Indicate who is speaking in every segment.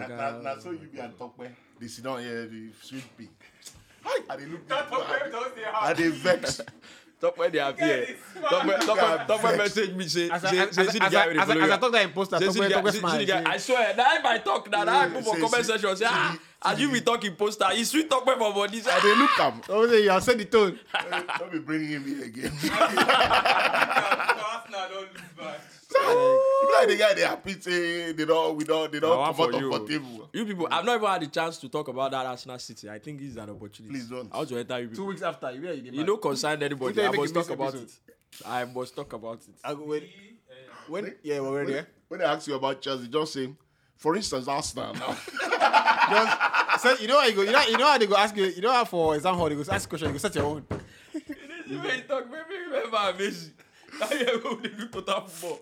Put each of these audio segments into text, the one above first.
Speaker 1: Na-
Speaker 2: Oga.
Speaker 1: na- na so you be and Tokwe, they sit down here, they sweet pea. Hi, and they look and they vex.
Speaker 2: Talk when they appear. Talk when talk when talk when message me say
Speaker 3: As I,
Speaker 2: say say see the guy
Speaker 3: I,
Speaker 2: with the
Speaker 3: as, I, as I talk that imposter,
Speaker 2: Say,
Speaker 3: talk
Speaker 2: see the
Speaker 3: where
Speaker 2: guy,
Speaker 3: talk where
Speaker 2: see,
Speaker 3: smile.
Speaker 2: see. I swear, that if I talk, that I put for
Speaker 1: Say,
Speaker 2: comment section say ah, as you be talking poster, you sweet talk when for body. Say,
Speaker 1: And they look am.
Speaker 3: Oh, say you have set the tone.
Speaker 1: Don't be bringing him here again.
Speaker 4: Arsenal don't lose back.
Speaker 1: You the guy they happy say they don't we don't they don't come out
Speaker 2: you.
Speaker 1: of table.
Speaker 2: You people, I've not even had the chance to talk about that Arsenal City. I think this is an opportunity.
Speaker 1: Please don't.
Speaker 2: I want to enter you
Speaker 3: Two
Speaker 2: people.
Speaker 3: weeks after, you, you,
Speaker 2: You know, concern anybody.
Speaker 3: Who
Speaker 2: I
Speaker 3: tell you
Speaker 2: must talk
Speaker 3: you miss
Speaker 2: about it. I must talk about it.
Speaker 3: I eh, when, when, yeah, we're ready.
Speaker 1: When, when they ask you about Chelsea, just say, for instance, Arsenal now.
Speaker 3: Just, so, you know how you go, you know, you know how they go ask you, you know how for exam hall they go ask question, you go set your own.
Speaker 2: The way you talk, make me remember Messi. That year when they do total football.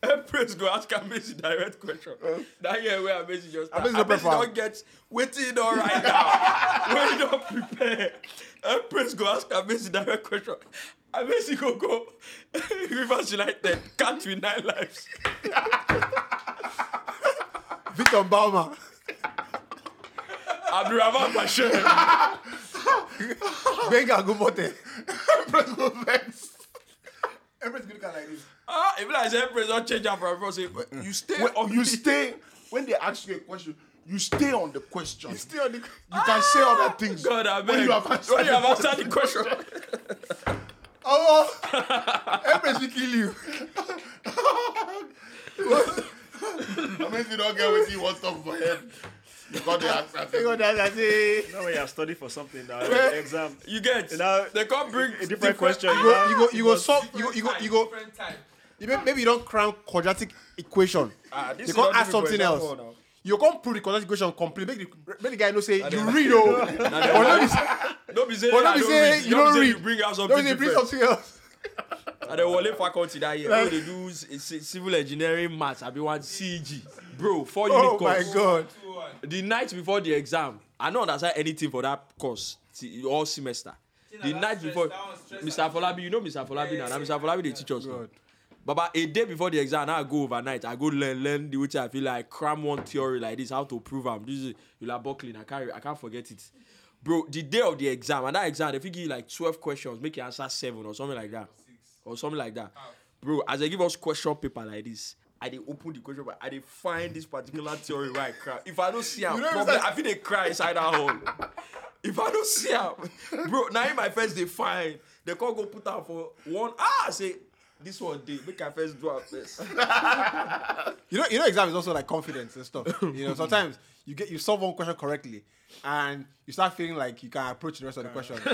Speaker 2: Empress go ask Messi direct question. Uh, that year where Messi just
Speaker 3: no
Speaker 2: Messi don't get waiting on right now. when you don't prepare. Uh, Empress go ask Messi direct question. Messi go go. Rivers United can't win nine lives.
Speaker 3: Victor Bauma.
Speaker 2: Abdurrahman Bashir.
Speaker 3: Benga Gumote.
Speaker 1: Empress go vex.
Speaker 3: Empress good look like this.
Speaker 2: Ah, if like say Empress don't change up from everyone say, you stay
Speaker 1: When
Speaker 2: on
Speaker 1: you stay when they ask you a question, you stay on the question. You,
Speaker 3: Still on the.
Speaker 1: You can say other things.
Speaker 2: God, I
Speaker 1: when you have answered
Speaker 2: When you have answered the question.
Speaker 3: Oh, Empress will kill you.
Speaker 1: I mean, you don't get what you want talk for him. You got the answer.
Speaker 3: You go down and say.
Speaker 5: Now when you have studied for something, now
Speaker 3: Well-
Speaker 5: exam,
Speaker 2: You get
Speaker 5: You know,
Speaker 2: they can't bring
Speaker 5: a different question.
Speaker 3: You go, you go, you go solve. You go, you go, you go.
Speaker 4: Different type.
Speaker 3: You may, maybe you don't crown quadratic equation.
Speaker 2: Ah, this
Speaker 3: you
Speaker 2: is
Speaker 3: can't
Speaker 2: not
Speaker 3: ask something else.
Speaker 2: now.
Speaker 3: You can't prove the quadratic equation complete. Make the, make the guy know say you read oh.
Speaker 2: Now,
Speaker 3: Or not be say-
Speaker 2: Don't be saying
Speaker 3: But don't be
Speaker 2: don't
Speaker 3: say
Speaker 2: read.
Speaker 3: you
Speaker 2: Don't
Speaker 3: don't
Speaker 2: be say
Speaker 3: read.
Speaker 2: you bring out something
Speaker 3: say bring
Speaker 2: different.
Speaker 3: something else.
Speaker 2: And the Wale faculty that year, when they do c- c- civil engineering maths, I be one CG. Bro, four unit course.
Speaker 3: Oh my god.
Speaker 2: The night before the exam, I don't understand anything for that course all semester. The night
Speaker 4: stress,
Speaker 2: before,
Speaker 4: that one stress
Speaker 2: Mr. Folabi, you know Mr. Folabi now. Now Mr. Folabi they teach us. now. But about a day before the exam, now I go overnight. I go learn, learn the which I feel like cram one theory like this, how to prove them. This is you like buckling. I can't, I can't forget it, bro. The day of the exam, and that exam, if you give you like twelve questions, make you answer seven or something like that, or something like that, bro. As they give us question paper like this. I dey open the question paper. I dey find this particular theory where I cry. If I don't see am,
Speaker 3: inside-
Speaker 2: I feel they cry inside that hole. If I don't see am, bro, now in my first they fine. They can't go put out for one. Ah, I say this one day. Make I first do am first.
Speaker 3: You know, you know, exam is also like confidence and stuff. You know, sometimes you get you solve one question correctly, and you start feeling like you can approach the rest of the question.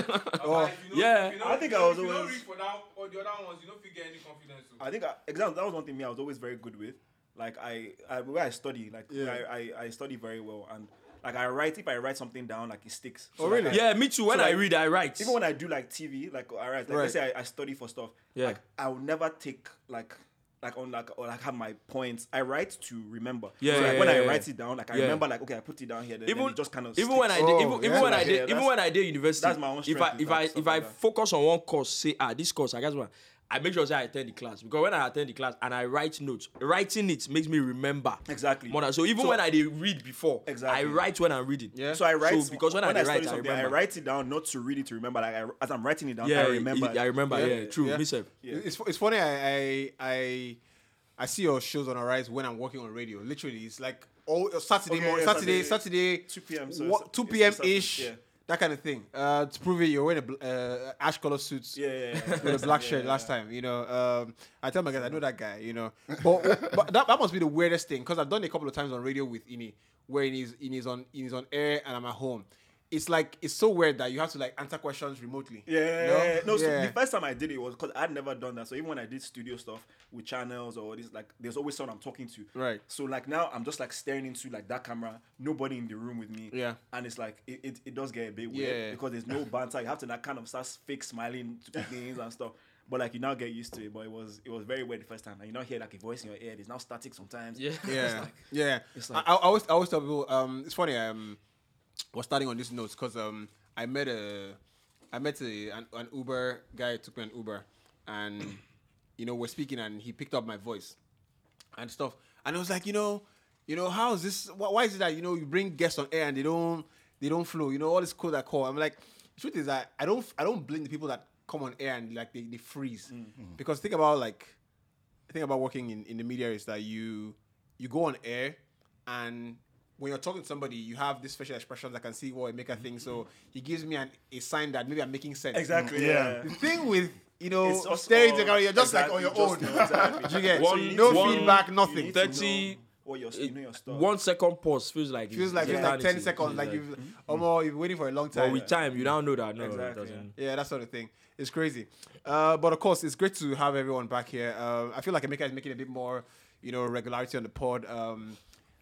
Speaker 3: oh,
Speaker 4: Like, if you
Speaker 2: yeah.
Speaker 4: you don't-
Speaker 5: I think
Speaker 4: if
Speaker 5: I was
Speaker 4: don't- you don't
Speaker 5: always-
Speaker 4: read for that or the other ones, you don't feel get any confidence.
Speaker 5: I think I, exam that was one thing me I was always very good with. Like I, I where I study, like
Speaker 3: Yeah.
Speaker 5: I, I, I study very well, and like I write. If I write something down, like it sticks.
Speaker 3: Oh, really?
Speaker 5: I-
Speaker 2: Yeah, me too. When
Speaker 5: So,
Speaker 2: I
Speaker 5: like,
Speaker 2: read, I write.
Speaker 5: even when I do like TV, like I write, like
Speaker 3: Right.
Speaker 5: let's say I, I study for stuff.
Speaker 2: Yeah.
Speaker 5: Like I will never take like like on like or like have my points. I write to remember.
Speaker 2: Yeah,
Speaker 5: So, like,
Speaker 2: yeah,
Speaker 5: when
Speaker 2: yeah,
Speaker 5: I
Speaker 2: yeah.
Speaker 5: write it down, like I
Speaker 2: Yeah.
Speaker 5: remember like okay, I put it down here. Then, then
Speaker 2: even
Speaker 5: it just kind of
Speaker 2: even when I
Speaker 5: sticks.
Speaker 2: did
Speaker 3: Oh,
Speaker 2: even, even
Speaker 3: yeah.
Speaker 2: when I
Speaker 5: Like,
Speaker 2: did
Speaker 5: yeah,
Speaker 2: even when I did university,
Speaker 5: that's my own
Speaker 2: if I if I if I focus on one course, say ah this course, I guess what. I make sure say I attend the class because when I attend the class and I write notes, writing it makes me remember
Speaker 5: Exactly.
Speaker 2: more than so. Even
Speaker 5: So-
Speaker 2: when I did read before,
Speaker 5: Exactly.
Speaker 2: I write when I'm reading.
Speaker 3: Yeah.
Speaker 5: So I write
Speaker 2: So because when I dey
Speaker 5: study
Speaker 2: write, I
Speaker 5: something, I, write it down not to read it to remember. Like I, as I'm writing it down,
Speaker 2: Yeah,
Speaker 5: I remember.
Speaker 2: I remember.
Speaker 3: Yeah.
Speaker 2: Yeah, true.
Speaker 3: Yeah.
Speaker 2: Me sef.
Speaker 5: Yeah.
Speaker 3: It's, it's funny. I, I I I see your shows on Arise when I'm working on radio. Literally, it's like all Saturday
Speaker 5: Okay,
Speaker 3: morning,
Speaker 5: yeah,
Speaker 3: Saturday,
Speaker 5: Saturday,
Speaker 3: Saturday,
Speaker 5: 2 p.m., so
Speaker 3: what, 2 p.m. Ish,
Speaker 5: yeah.
Speaker 3: That kind of thing. Uh, to prove it, you're wearing a bl- uh, ash color suits.
Speaker 5: Yeah, yeah, yeah.
Speaker 3: with a black shirt last time, you know. Um, I tell my guys, I know that guy, you know. But but that, that must be the weirdest thing because I've done it a couple of times on radio with Ini, where he's in is on he's on air and I'm at home. It's like it's so weird that you have to like answer questions remotely.
Speaker 5: Yeah,
Speaker 3: you know?
Speaker 5: yeah, yeah. no. So
Speaker 3: Yeah.
Speaker 5: the first time I did it was because I'd never done that. So even when I did studio stuff with channels or this, like, there's always someone I'm talking to.
Speaker 3: Right.
Speaker 5: So like now I'm just like staring into like that camera, nobody in the room with me.
Speaker 3: Yeah.
Speaker 5: And it's like it, it, it does get a bit weird
Speaker 3: Yeah.
Speaker 5: because there's no banter. You have to like kind of start fake smiling to things and stuff. But like you now get used to it. But it was it was very weird the first time. And you now hear like a voice in your ear. It's now static sometimes.
Speaker 2: Yeah.
Speaker 3: yeah, yeah.
Speaker 5: it's
Speaker 3: I,
Speaker 5: like-
Speaker 3: I always, I always tell people, um, it's funny. Um, was starting on this note because um, I met a, I met a an, an Uber guy took me an Uber, and you know we're speaking and he picked up my voice, and stuff, and I was like, you know, you know, how is this? Why, why is it that you know you bring guests on air and they don't they don't flow? You know, all this code that call. I'm like, the truth is that I don't I don't blame the people that come on air and like they, they freeze because think about like the thing about working in, in the media is that you you go on air and when you're talking to somebody, you have this facial expressions that can see what a maker thinks. So he gives me an, a sign that maybe I'm making sense.
Speaker 5: Exactly.
Speaker 1: Yeah.
Speaker 5: Yeah.
Speaker 3: The thing with you know
Speaker 5: It's just
Speaker 3: staring
Speaker 5: all-
Speaker 3: together, you're just like on
Speaker 5: exactly,
Speaker 3: your own.
Speaker 5: just- exactly.
Speaker 3: You get
Speaker 2: One-
Speaker 3: so no
Speaker 2: one-
Speaker 3: feedback, nothing.
Speaker 5: need
Speaker 2: 30
Speaker 5: know what your, you know your stuff.
Speaker 2: One second pause feels like
Speaker 3: Feels like feels like ten seconds,
Speaker 2: Feels
Speaker 3: like you've oh, you've been waiting for a long
Speaker 2: But
Speaker 3: time.
Speaker 2: with time, you now know that no, it
Speaker 5: Exactly,
Speaker 2: doesn't.
Speaker 3: Yeah, that sort of thing. It's crazy. Uh, but of course, it's great to have everyone back here. Uh, I feel like Emeka is making a bit more, you know, regularity on the pod. Um,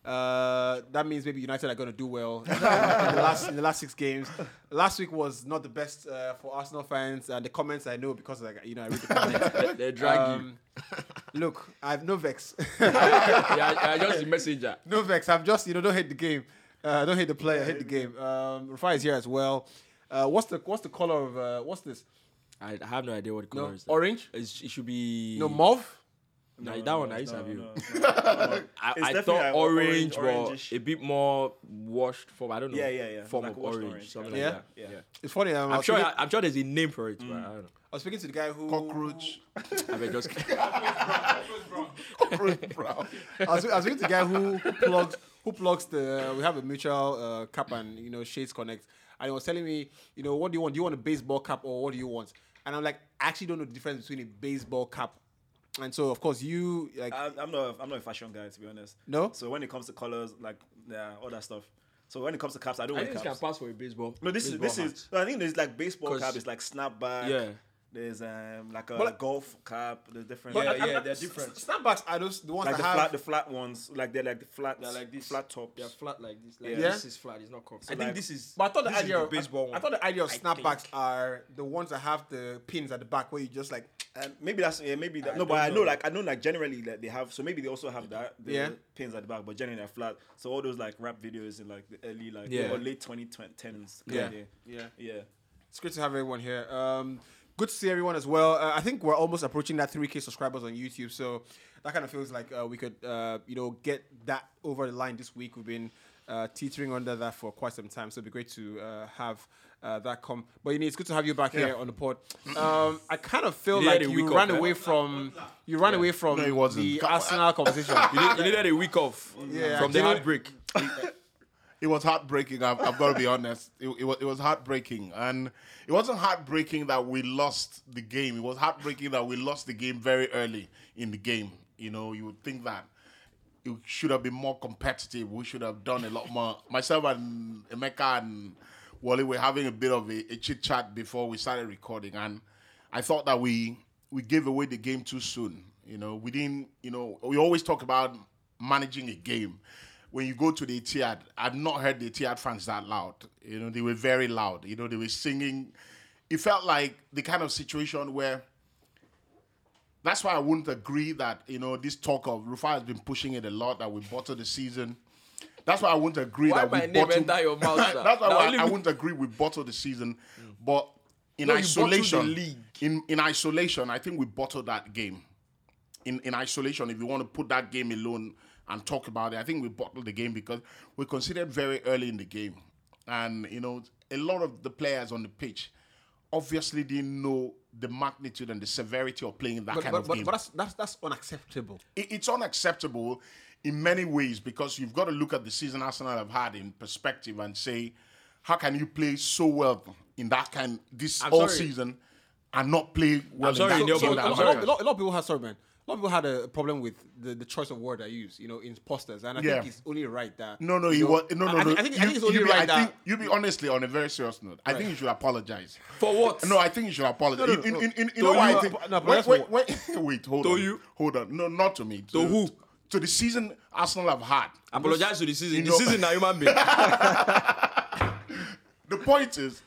Speaker 3: uh, that means maybe United are going to do well in, the last, in the last six games. Last week was not the best uh, for Arsenal fans. And the comments I know because, like, you know, I read the comments.
Speaker 2: They, they drag
Speaker 3: Um, look, I have no vex.
Speaker 2: you. Yeah, I, I just the messenger.
Speaker 3: no vex. I'm just, you know, don't hate the game. Uh, don't hate the player, hate the game. Um, Rufai is here as well. Uh, what's the what's the color of uh, what's this?
Speaker 2: I I have no idea what the color
Speaker 3: No,
Speaker 2: is.
Speaker 3: orange.
Speaker 2: It's, it should be
Speaker 3: No mauve.
Speaker 2: Nah, that one I used to have you.
Speaker 5: no, no, no.
Speaker 2: I,
Speaker 5: It's
Speaker 2: I
Speaker 5: definitely
Speaker 2: thought
Speaker 5: like
Speaker 2: orange,
Speaker 5: orange-
Speaker 2: but a bit more washed form. I don't know.
Speaker 5: Yeah, yeah, yeah.
Speaker 2: Form
Speaker 5: Like
Speaker 2: of orange,
Speaker 5: orange,
Speaker 2: something
Speaker 3: yeah.
Speaker 2: like that.
Speaker 5: Yeah. yeah.
Speaker 3: It's funny. Um, I,
Speaker 2: I'm sure.
Speaker 3: speaking,
Speaker 2: I, am sure there's a name for it, but I don't know.
Speaker 3: I was speaking to the guy who
Speaker 1: Cockroach.
Speaker 2: I mean, just
Speaker 1: Cockroach brown.
Speaker 3: I was, I speaking to the guy who, who plugs who plugs the. we have a mutual uh, cap and you know Shades Connect, and he was telling me, you know, what do you want? Do you want a baseball cap or what do you want? And I'm like, I actually don't know the difference between a baseball cap. And so, of course, you like
Speaker 5: I'm, I'm not. I'm not a fashion guy to be honest.
Speaker 3: No?
Speaker 5: So when it comes to colors, like yeah, all that stuff. So when it comes to caps, I don't
Speaker 2: I
Speaker 5: wear
Speaker 2: think this can pass for a baseball.
Speaker 5: No, this is
Speaker 2: baseball
Speaker 5: this
Speaker 2: hat.
Speaker 5: is. No, I think there's like baseball cap. It's like snapback.
Speaker 2: Yeah.
Speaker 5: There's um like a
Speaker 3: But-
Speaker 5: golf cap. There's different.
Speaker 2: Yeah,
Speaker 5: like,
Speaker 2: yeah, they're different.
Speaker 3: snapbacks are those the ones
Speaker 5: like
Speaker 3: that
Speaker 5: the
Speaker 3: have.
Speaker 5: flat, the flat ones. Like they're like the flat,
Speaker 2: They're like this.
Speaker 5: flat tops.
Speaker 2: They're flat like this. Like
Speaker 5: Yeah.
Speaker 2: This is flat. It's not curved. I
Speaker 5: like-
Speaker 2: think this is.
Speaker 3: but I thought the idea
Speaker 2: the
Speaker 3: of
Speaker 2: baseball
Speaker 3: I,
Speaker 2: one.
Speaker 3: I thought the idea of
Speaker 2: I
Speaker 3: snapbacks
Speaker 2: think.
Speaker 3: are the ones that have the pins at the back where you just like
Speaker 5: And maybe that's yeah, maybe that. No, but
Speaker 2: don't
Speaker 5: I know
Speaker 2: know.
Speaker 5: like I know like generally that they have. So maybe they also have that. The
Speaker 3: Yeah.
Speaker 5: Pins at the back, but generally they're flat. So all those like rap videos in like the early like
Speaker 2: Yeah.
Speaker 5: or late 2010s.
Speaker 2: Yeah.
Speaker 5: yeah,
Speaker 3: yeah.
Speaker 5: yeah.
Speaker 3: It's great to have everyone here. Um, good to see everyone as well. Uh, I think we're almost approaching that 3K subscribers on YouTube, so that kind of feels like uh, we could, uh, you know, get that over the line this week. We've been uh, teetering under that for quite some time, so it'd be great to uh, have uh, that come. But you know, it's good to have you back here on the pod. Um, I kind of feel
Speaker 2: You
Speaker 3: like you ran
Speaker 2: off, eh?
Speaker 3: away from you ran away from
Speaker 1: No, it wasn't.
Speaker 3: the Arsenal conversation.
Speaker 2: You, need, you needed a week off
Speaker 3: Yeah,
Speaker 2: from the
Speaker 3: you know-
Speaker 2: heartbreak.
Speaker 1: it was heartbreaking. I've, I've got to be honest. It, it, was, it was heartbreaking, and it wasn't heartbreaking that we lost the game. It was heartbreaking that we lost the game very early in the game. You know, you would think that it should have been more competitive. We should have done a lot more. Myself and Emeka and Wally were having a bit of a, a chit chat before we started recording, and I thought that we we gave away the game too soon. You know, we didn't. You know, we always talk about managing a game. When you go to the Etihad, I've not heard the Etihad fans that loud. You know, they were very loud. You know, they were singing. It felt like the kind of situation where that's why I wouldn't agree that you know this talk of Rufai has been pushing it a lot that we bottled the season. That's why I wouldn't agree
Speaker 2: Why
Speaker 1: that we
Speaker 2: my name
Speaker 1: bottled.
Speaker 2: enter your mouth,
Speaker 1: that's why I, I wouldn't agree we bottled the season, mm. but in
Speaker 2: No, you bottled the
Speaker 1: isolation,
Speaker 2: league.
Speaker 1: in in isolation, I think we bottled that game. In in isolation, if you want to put that game alone and talk about it, I think we bottled the game because we considered very early in the game, and you know a lot of the players on the pitch obviously didn't know the magnitude and the severity of playing that
Speaker 3: but,
Speaker 1: kind
Speaker 3: but,
Speaker 1: of
Speaker 3: but,
Speaker 1: game
Speaker 3: but that's, that's that's unacceptable.
Speaker 1: it- it's unacceptable in many ways because you've got to look at the season Arsenal have had in perspective and say, how can you play so well in that kind this
Speaker 2: I'm
Speaker 1: all
Speaker 2: sorry.
Speaker 1: season and not play well
Speaker 2: sorry,
Speaker 1: in that,
Speaker 2: but
Speaker 1: that
Speaker 3: a,
Speaker 2: I'm
Speaker 3: lot, a, lot, a lot of people have sorry, man. A lot of people had a problem with the, the choice of word I use, you know, in posters, and I
Speaker 1: Yeah.
Speaker 3: think it's only right that.
Speaker 1: No, no,
Speaker 3: you
Speaker 1: you
Speaker 3: know,
Speaker 1: was, no, no,
Speaker 3: I,
Speaker 1: no.
Speaker 3: think- I think, I think it's only
Speaker 1: be,
Speaker 3: right
Speaker 1: I
Speaker 3: that.
Speaker 1: think you be honestly on a very serious note. I think you should apologize.
Speaker 2: For what?
Speaker 1: No, I think you should apologize.
Speaker 3: No, no,
Speaker 1: in, in, in, you know why
Speaker 3: you,
Speaker 1: I think?
Speaker 3: no,
Speaker 1: wait, wait, wait, wait, hold
Speaker 2: To
Speaker 1: on.
Speaker 2: you?
Speaker 1: Hold on. No, not to me.
Speaker 2: To who?
Speaker 1: To the season Arsenal have had.
Speaker 2: Apologize to the season.
Speaker 1: You
Speaker 2: the
Speaker 1: know-
Speaker 2: season now human being.
Speaker 1: The point is,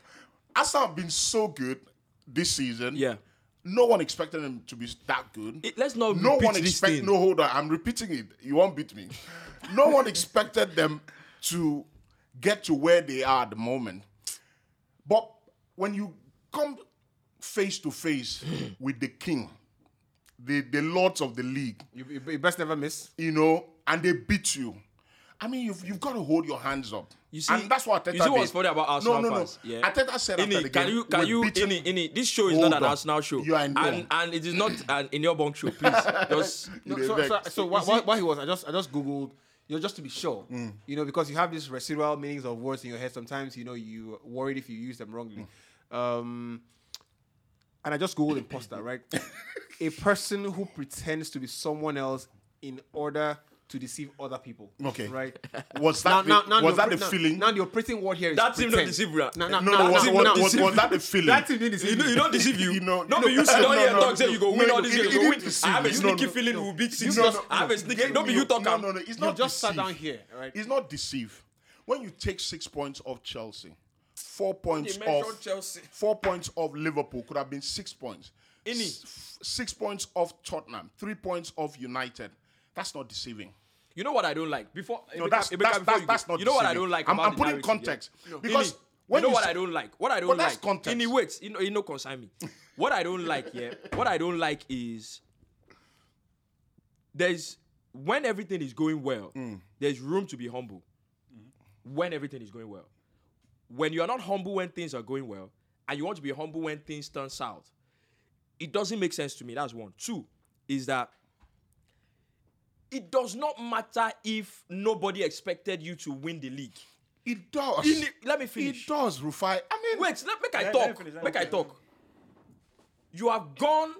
Speaker 1: Arsenal have been so good this season.
Speaker 2: Yeah.
Speaker 1: No one expected them to be that good.
Speaker 2: It- let's not
Speaker 1: no
Speaker 2: repeat
Speaker 1: one
Speaker 2: this
Speaker 1: expect.
Speaker 2: thing.
Speaker 1: No, hold on. I'm repeating it. You won't beat me. No one expected them to get to where they are at the moment. But when you come face to face with the king, the the lords of the league,
Speaker 3: You, you, you best never miss.
Speaker 1: you know, and they beat you. I mean, you've, you've got to hold your hands up.
Speaker 2: You see-
Speaker 1: and that's what Arteta
Speaker 2: you see what's
Speaker 1: did.
Speaker 2: funny about Arsenal
Speaker 1: no, no,
Speaker 2: fans?
Speaker 1: No,
Speaker 2: Yeah.
Speaker 1: Arteta said after
Speaker 2: Ini,
Speaker 1: the
Speaker 2: can
Speaker 1: game,
Speaker 2: you can
Speaker 1: "We're
Speaker 2: you
Speaker 1: beaten-
Speaker 2: Ini, Ini, this show is
Speaker 1: Hold
Speaker 2: not an
Speaker 1: on.
Speaker 2: Arsenal show.
Speaker 1: You are in
Speaker 2: and and it is not an in your bunk show, please. Just
Speaker 3: No,
Speaker 1: They
Speaker 3: so,
Speaker 1: vex.
Speaker 3: so, so what, what, what he was, I just I just googled, you know, just to be sure,
Speaker 1: Mm.
Speaker 3: you know, because you have these residual meanings of words in your head. Sometimes, you know, you worried if you use them wrongly.
Speaker 1: Mm.
Speaker 3: Um, and I just googled imposter, right? a person who pretends to be someone else in order to deceive other people.
Speaker 1: Okay.
Speaker 3: right?
Speaker 1: Was that the, was that the
Speaker 3: now,
Speaker 1: feeling?
Speaker 3: Now the operating word here is
Speaker 2: That's him not
Speaker 3: pretend.
Speaker 2: deceive you.
Speaker 3: No, no,
Speaker 1: no,
Speaker 3: no,
Speaker 1: no, was,
Speaker 3: no,
Speaker 1: was, was, was that the feeling?
Speaker 3: That's him being deceived.
Speaker 2: you, you don't deceive you.
Speaker 1: You know-
Speaker 2: no,
Speaker 1: no,
Speaker 2: you sit down here
Speaker 1: no,
Speaker 2: talk say you go win all this year, you go win. I have a sneaky feeling we'll beat
Speaker 1: You
Speaker 2: City.
Speaker 1: know-
Speaker 2: I have a sneaky. Don't be you talk
Speaker 1: No, no, no. It's not
Speaker 3: just sat down here, right?
Speaker 1: It's not deceive. When you take six points off Chelsea, four points
Speaker 2: They
Speaker 1: off
Speaker 2: Chelsea.
Speaker 1: four points off Liverpool could have been six points.
Speaker 2: Ini.
Speaker 1: S- six points off Tottenham, three points off United. That's not deceiving.
Speaker 2: You know what I don't like before.
Speaker 1: No, that's that's,
Speaker 2: before
Speaker 1: that's,
Speaker 2: you
Speaker 1: that's not.
Speaker 2: You know what I don't like
Speaker 1: I'm, I'm putting context
Speaker 2: yeah?
Speaker 1: because when
Speaker 2: you know
Speaker 1: you
Speaker 2: what
Speaker 1: say-
Speaker 2: I don't like. What I don't
Speaker 1: that's
Speaker 2: like.
Speaker 1: context.
Speaker 2: Ini, wait. You know, you know, consign me. what I don't like, yeah. What I don't like is there's when everything is going well,
Speaker 1: Mm.
Speaker 2: there's room to be humble. When everything is going well, when you are not humble when things are going well, and you want to be humble when things turn south, it doesn't make sense to me. That's one. Two is that it does not matter if nobody expected you to win the league.
Speaker 1: It does.
Speaker 2: In let me finish.
Speaker 1: It does, Rufai. I mean,
Speaker 2: Wait, let make I
Speaker 5: Let- let
Speaker 2: talk.
Speaker 5: me finish, let
Speaker 2: make
Speaker 5: me
Speaker 2: I
Speaker 5: finish.
Speaker 2: talk. You have gone.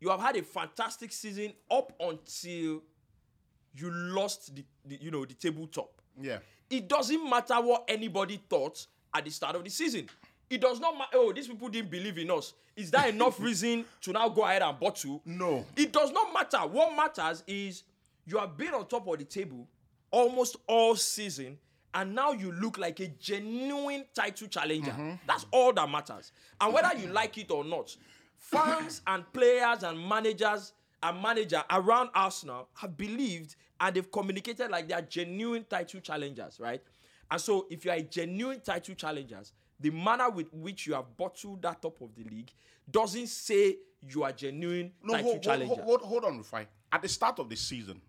Speaker 2: You have had a fantastic season up until you lost the, the you know the tabletop.
Speaker 1: yeah.
Speaker 2: It doesn't matter what anybody thought at the start of the season. It does not matter. Oh, these people didn't believe in us. Is that enough reason to now go ahead and bottle?
Speaker 1: No.
Speaker 2: It does not matter. What matters is you have been on top of the table almost all season, and now you look like a genuine title challenger. Mm-hmm. That's all that matters. And whether you like it or not, fans and players and managers and manager around Arsenal have believed and they've communicated like they are genuine title challengers, right? And so, if you are a genuine title challengers, the manner with which you have bottled that top of the league doesn't say you are genuine
Speaker 1: No,
Speaker 2: title
Speaker 1: hold,
Speaker 2: challenger.
Speaker 1: hold, hold, hold on, Rufai. At the start of the season,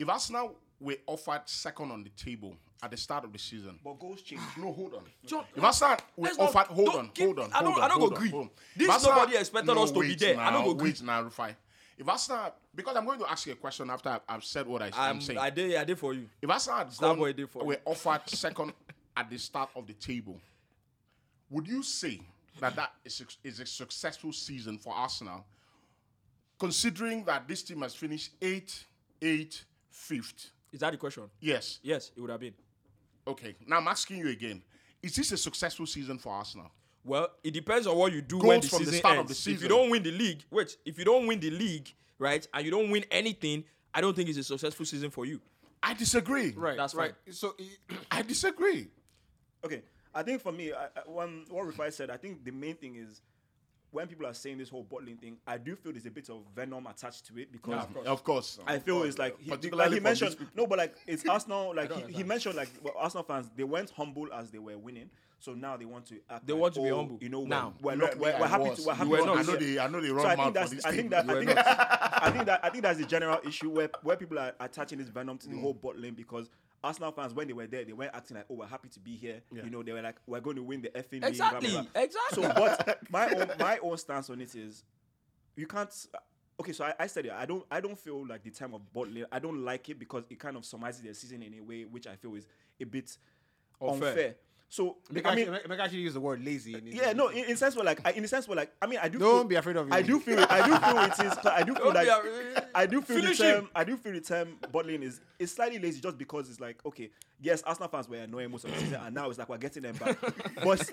Speaker 1: if Arsenal were offered second on the table at the start of the season,
Speaker 5: But goals change.
Speaker 1: no, hold on.
Speaker 2: John,
Speaker 1: if Arsenal were
Speaker 2: let's not-
Speaker 1: offered, hold
Speaker 2: don't
Speaker 1: on,
Speaker 2: keep-
Speaker 1: hold on,
Speaker 2: I don't-
Speaker 1: hold
Speaker 2: I don't
Speaker 1: hold
Speaker 2: agree.
Speaker 1: on.
Speaker 2: This
Speaker 1: Arsenal-
Speaker 2: nobody expected us to be
Speaker 1: wait
Speaker 2: there. I don't
Speaker 1: now,
Speaker 2: agree.
Speaker 1: Wait now, Rufai. If Arsenal, because I'm going to ask you a question after I've, I've said what I, I'm,
Speaker 2: I'm,
Speaker 1: saying.
Speaker 2: I did, I did for you.
Speaker 1: If Arsenal had
Speaker 2: Star
Speaker 1: gone,
Speaker 2: boy did for
Speaker 1: were
Speaker 2: you.
Speaker 1: offered second at the start of the table, would you say that that is a, is a successful season for Arsenal, considering that this team has finished eighth, eighth, fifth?
Speaker 2: Is that the question?
Speaker 1: Yes.
Speaker 2: Yes, it would have been.
Speaker 1: Okay. Now I'm asking you again: Is this a successful season for Arsenal?
Speaker 2: Well, it depends on what you do
Speaker 1: Goals
Speaker 2: when the
Speaker 1: from the
Speaker 2: season
Speaker 1: start of
Speaker 2: ends.
Speaker 1: the
Speaker 2: If you
Speaker 1: season.
Speaker 2: don't win the league, wait. If you don't win the league, right, and you don't win anything, I don't think it's a successful season for you.
Speaker 1: I disagree.
Speaker 3: Right,
Speaker 2: That's
Speaker 3: right. So i-
Speaker 1: I disagree.
Speaker 5: Okay, I think for me, I, I, one what Rufai said, I think the main thing is when people are saying this whole bottling thing, I do feel there's a bit of venom attached to it because
Speaker 1: Of course.
Speaker 5: I feel it's like he,
Speaker 1: Particularly
Speaker 5: like he mentioned no, but like it's Arsenal. Like he, he mentioned like well, Arsenal fans they weren't humble as they were winning, so now they want to act.
Speaker 2: They
Speaker 5: like,
Speaker 2: want to be
Speaker 5: oh,
Speaker 2: humble.
Speaker 5: You know,
Speaker 2: Now.
Speaker 5: we're, we're, not, we're, we're happy to we're happy
Speaker 1: You
Speaker 5: to
Speaker 1: were not.
Speaker 5: be
Speaker 1: I know they- I know they
Speaker 5: So
Speaker 1: run
Speaker 5: I
Speaker 1: mad
Speaker 5: think
Speaker 1: for
Speaker 5: that's
Speaker 1: this
Speaker 5: I think that I think that I think that I think that's the general issue where where people are attaching this venom to the
Speaker 1: Mm.
Speaker 5: whole bottling because. Arsenal fans, when they were there, they weren't acting like, "Oh, we're happy to be here." You know, they were like, "We're going to win the FA League." blah, blah,
Speaker 2: Exactly.
Speaker 5: blah.
Speaker 2: Exactly.
Speaker 5: So, but my own my own stance on it is, you can't. Okay, so I, I said it. I don't. I don't feel like the time of bottling. I don't like it because it kind of summarizes their season in a way which I feel is a bit
Speaker 2: Unfair.
Speaker 5: unfair. So
Speaker 3: Make
Speaker 5: I mean,
Speaker 3: make, make actually use the word lazy. In
Speaker 5: yeah, no, in, in sense where like, I, in a sense where like, I mean, I do.
Speaker 3: Don't
Speaker 5: feel,
Speaker 3: be afraid of it.
Speaker 5: I do feel. I do feel it is. I do feel
Speaker 2: Don't
Speaker 5: like. I do feel the term.
Speaker 2: him.
Speaker 5: I do feel the term bottling is is slightly lazy just because it's like okay, yes, Arsenal fans were annoying most of the season, and now it's like we're getting them back. but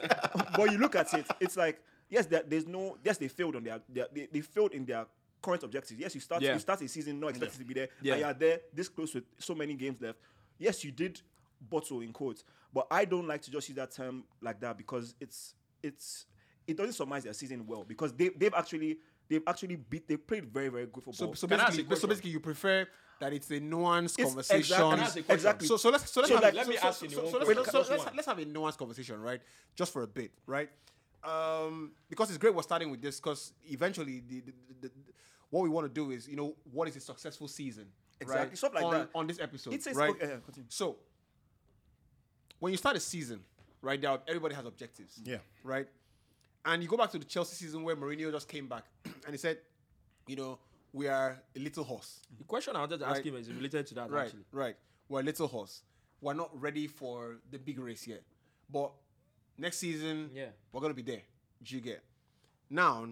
Speaker 5: but you look at it, it's like yes, there, there's no yes they failed on their, their they, they failed in their current objectives. Yes, you start
Speaker 2: Yeah.
Speaker 5: you start a season not expected to be there,
Speaker 2: Yeah.
Speaker 5: and you're there this close with so many games left. Yes, you did bottle in quotes, but I don't like to just use that term like that because it's it's it doesn't summarize their season well because they they've actually they've actually beat they played very very good football.
Speaker 3: So, so
Speaker 2: Can I ask
Speaker 3: basically, so basically, you prefer that it's a nuanced
Speaker 5: It's
Speaker 3: conversation.
Speaker 5: exactly-
Speaker 2: Can I ask a question?
Speaker 5: exactly.
Speaker 3: So, so let's so let's
Speaker 5: So,
Speaker 3: have,
Speaker 5: like,
Speaker 2: let
Speaker 3: so,
Speaker 2: me
Speaker 3: so,
Speaker 2: ask you
Speaker 3: so,
Speaker 2: one
Speaker 3: so, let's,
Speaker 2: question.
Speaker 3: so let's, let's have a nuanced conversation, right? Just for a bit, right? Um, because it's great we're starting with this because eventually the, the, the, the, what we want to do is you know what is a successful season.
Speaker 5: Exactly,
Speaker 3: right?
Speaker 5: stuff like
Speaker 3: on,
Speaker 5: that.
Speaker 3: on this episode,
Speaker 5: It's a
Speaker 3: right?
Speaker 5: okay, yeah, continue.
Speaker 3: So, when you start a season, right now, everybody has objectives.
Speaker 1: Yeah.
Speaker 3: Right? And you go back to the Chelsea season where Mourinho just came back and he said, you know, we are a little horse.
Speaker 2: The question I wanted to ask him is related to that
Speaker 3: Right,
Speaker 2: actually.
Speaker 3: right. We're a little horse. We're not ready for the big race yet. But next season,
Speaker 2: Yeah.
Speaker 3: we're going to be there. Do you get? Now,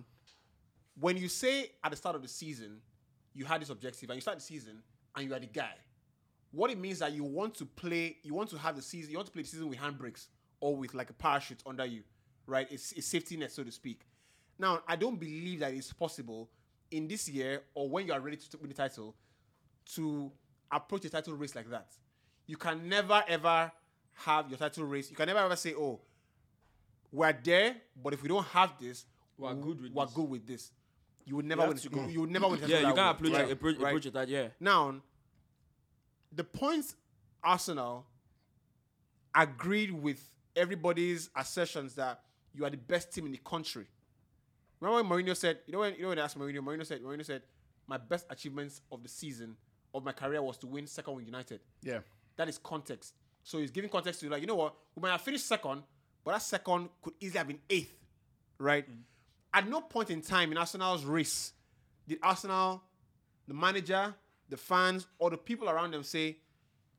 Speaker 3: when you say at the start of the season, you had this objective and you start the season and you are the guy, what it means that you want to play, you want to have the season, you want to play the season with handbrakes or with like a parachute under you, right? It's a safety net, so to speak. Now, I don't believe that it's possible in this year or when you are ready to win the title to approach a title race like that. You can never ever have your title race. You can never ever say, "Oh, we're there, but if we don't have this,
Speaker 2: We're good with
Speaker 3: we're
Speaker 2: this."
Speaker 3: good with this." You would never
Speaker 5: have
Speaker 3: win.
Speaker 5: to
Speaker 3: You, you would never win.
Speaker 2: Yeah, you can't approach,
Speaker 3: right?
Speaker 2: approach, approach it that, yeah.
Speaker 3: Now, the points Arsenal agreed with everybody's assertions that you are the best team in the country. Remember when Mourinho said, you know when you know when I asked Mourinho, Mourinho said, Mourinho said, my best achievements of the season of my career was to win second with United.
Speaker 1: Yeah.
Speaker 3: That is context. So he's giving context to like, you know what, we might have finished second, but that second could easily have been eighth, right? Mm. At no point in time in Arsenal's race did Arsenal, the manager, the fans, or the people around them say,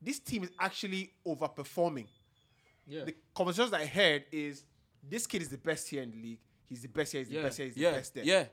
Speaker 3: this team is actually overperforming.
Speaker 2: Yeah.
Speaker 3: The conversations I heard is, this kid is the best here in the league. He's the best here. He's the
Speaker 2: yeah.
Speaker 3: best here. He's
Speaker 2: yeah.
Speaker 3: the best there.
Speaker 2: Yeah.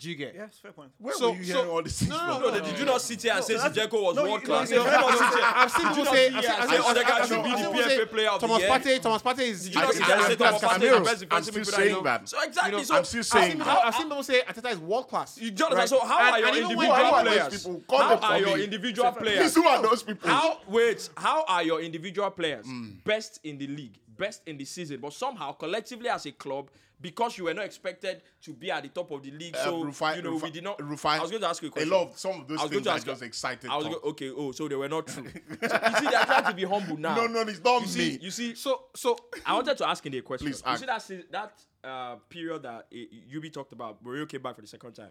Speaker 3: Do you get?
Speaker 5: Yeah, it's a fair point.
Speaker 1: Where
Speaker 3: So-
Speaker 1: were you
Speaker 3: so-
Speaker 1: hearing all these things
Speaker 3: No, no,
Speaker 2: No,
Speaker 3: no,
Speaker 2: did you not sit here and say
Speaker 5: that's-
Speaker 2: Zinchenko was
Speaker 5: no,
Speaker 2: world class?
Speaker 5: you-
Speaker 2: Did you not sit
Speaker 3: I've seen
Speaker 2: Did
Speaker 3: people say,
Speaker 2: see
Speaker 3: I've
Speaker 2: here
Speaker 3: seen- I've
Speaker 2: say
Speaker 3: seen-
Speaker 2: Odegaard
Speaker 3: I've
Speaker 2: should
Speaker 3: seen
Speaker 2: be the
Speaker 3: people
Speaker 2: PFA
Speaker 3: say
Speaker 2: player of the
Speaker 3: Thomas
Speaker 2: year?
Speaker 3: Partey, Thomas Partey is.
Speaker 2: Did you not sit here and say Thomas
Speaker 3: is
Speaker 2: Partey is the
Speaker 3: Casemiro.
Speaker 2: best
Speaker 1: I'm
Speaker 2: defensive
Speaker 1: still
Speaker 2: midfielder
Speaker 1: saying
Speaker 2: know?
Speaker 1: that.
Speaker 2: So exactly. So
Speaker 1: I'm still saying
Speaker 3: seen,
Speaker 1: that.
Speaker 3: people, I've seen people say Arteta is world class.
Speaker 2: You Jonathan,
Speaker 3: Right?
Speaker 2: so how are your individual
Speaker 3: who
Speaker 1: Who are those
Speaker 2: players? How are your individual players?
Speaker 1: who are those people?
Speaker 2: How wait? How are your individual players
Speaker 1: Mm.
Speaker 2: best in the league, best in the season, but somehow collectively as a club, because you were not expected to be at the top of the league,
Speaker 1: Uh,
Speaker 2: so
Speaker 1: Rufai-
Speaker 2: you know we did not.
Speaker 1: Rufai-
Speaker 2: I was going to ask you a
Speaker 1: A
Speaker 2: question.
Speaker 1: lot of some of those
Speaker 2: I was
Speaker 1: things
Speaker 2: going to
Speaker 1: are
Speaker 2: ask
Speaker 1: just excited.
Speaker 2: I was
Speaker 1: talk.
Speaker 2: go, okay. Oh, so they were not true. so, you see, they're trying to be humble now.
Speaker 1: No, no, it's not
Speaker 2: you see,
Speaker 1: me.
Speaker 2: You see,
Speaker 3: So, so
Speaker 2: I wanted to ask him a question.
Speaker 1: Please
Speaker 2: you
Speaker 1: ask.
Speaker 2: see that that uh, period that uh, UB talked about, Mourinho came back for the second time.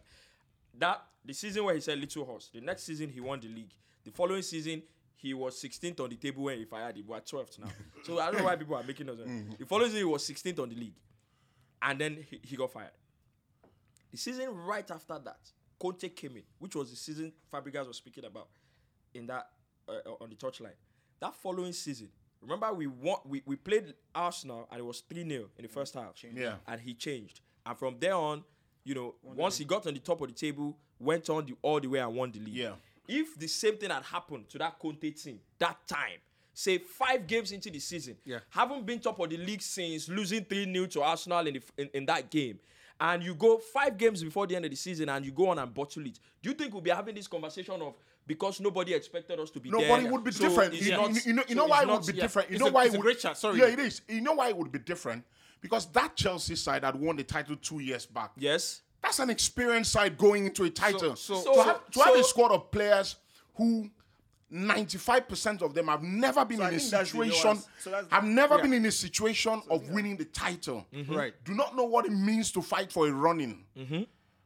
Speaker 2: That the season where he said little horse. The next season he won the league. The following season he was 16th on the table when he fired him. We're 12th now. so I don't know why people are making those. The following season he was 16th on the league, and then he, he got fired. The season right after that, Conte came in, which was the season Fabregas was speaking about in that uh, on the touchline. That following season, remember we won, we, we played Arsenal and it was 3 0 in the first half.
Speaker 1: Yeah.
Speaker 2: And he changed. And from there on, you know, once he got on the top of the table, went on the, all the way and won the league.
Speaker 1: Yeah.
Speaker 2: If the same thing had happened to that Conte team that time, say five games into the season,
Speaker 3: Yeah.
Speaker 2: haven't been top of the league since losing 3 0 to Arsenal in, the, in, in that game. And you go five games before the end of the season and you go on and bottle it. Do you think we'll be having this conversation of because nobody expected us to be there?
Speaker 1: Nobody would be
Speaker 2: so
Speaker 1: different. You,
Speaker 2: not-
Speaker 1: you- you know, you know
Speaker 2: it's
Speaker 1: why it would be
Speaker 2: yeah.
Speaker 1: different. You
Speaker 3: It's
Speaker 1: know
Speaker 3: a-
Speaker 1: why
Speaker 3: it's
Speaker 1: it
Speaker 3: a
Speaker 1: would,
Speaker 3: great chat, sorry.
Speaker 1: Yeah, it is. You know why it would be different because that Chelsea side had won the title two years back.
Speaker 2: Yes.
Speaker 1: That's an experienced side going into a title.
Speaker 3: so-
Speaker 1: to, have, to have a squad of players who 95% of them have never been
Speaker 5: So
Speaker 1: in a
Speaker 5: think that's the
Speaker 1: situation.
Speaker 5: So
Speaker 1: have never
Speaker 3: Yeah.
Speaker 1: been in a situation of winning the title.
Speaker 3: Right.
Speaker 1: Do not know what it means to fight for a running.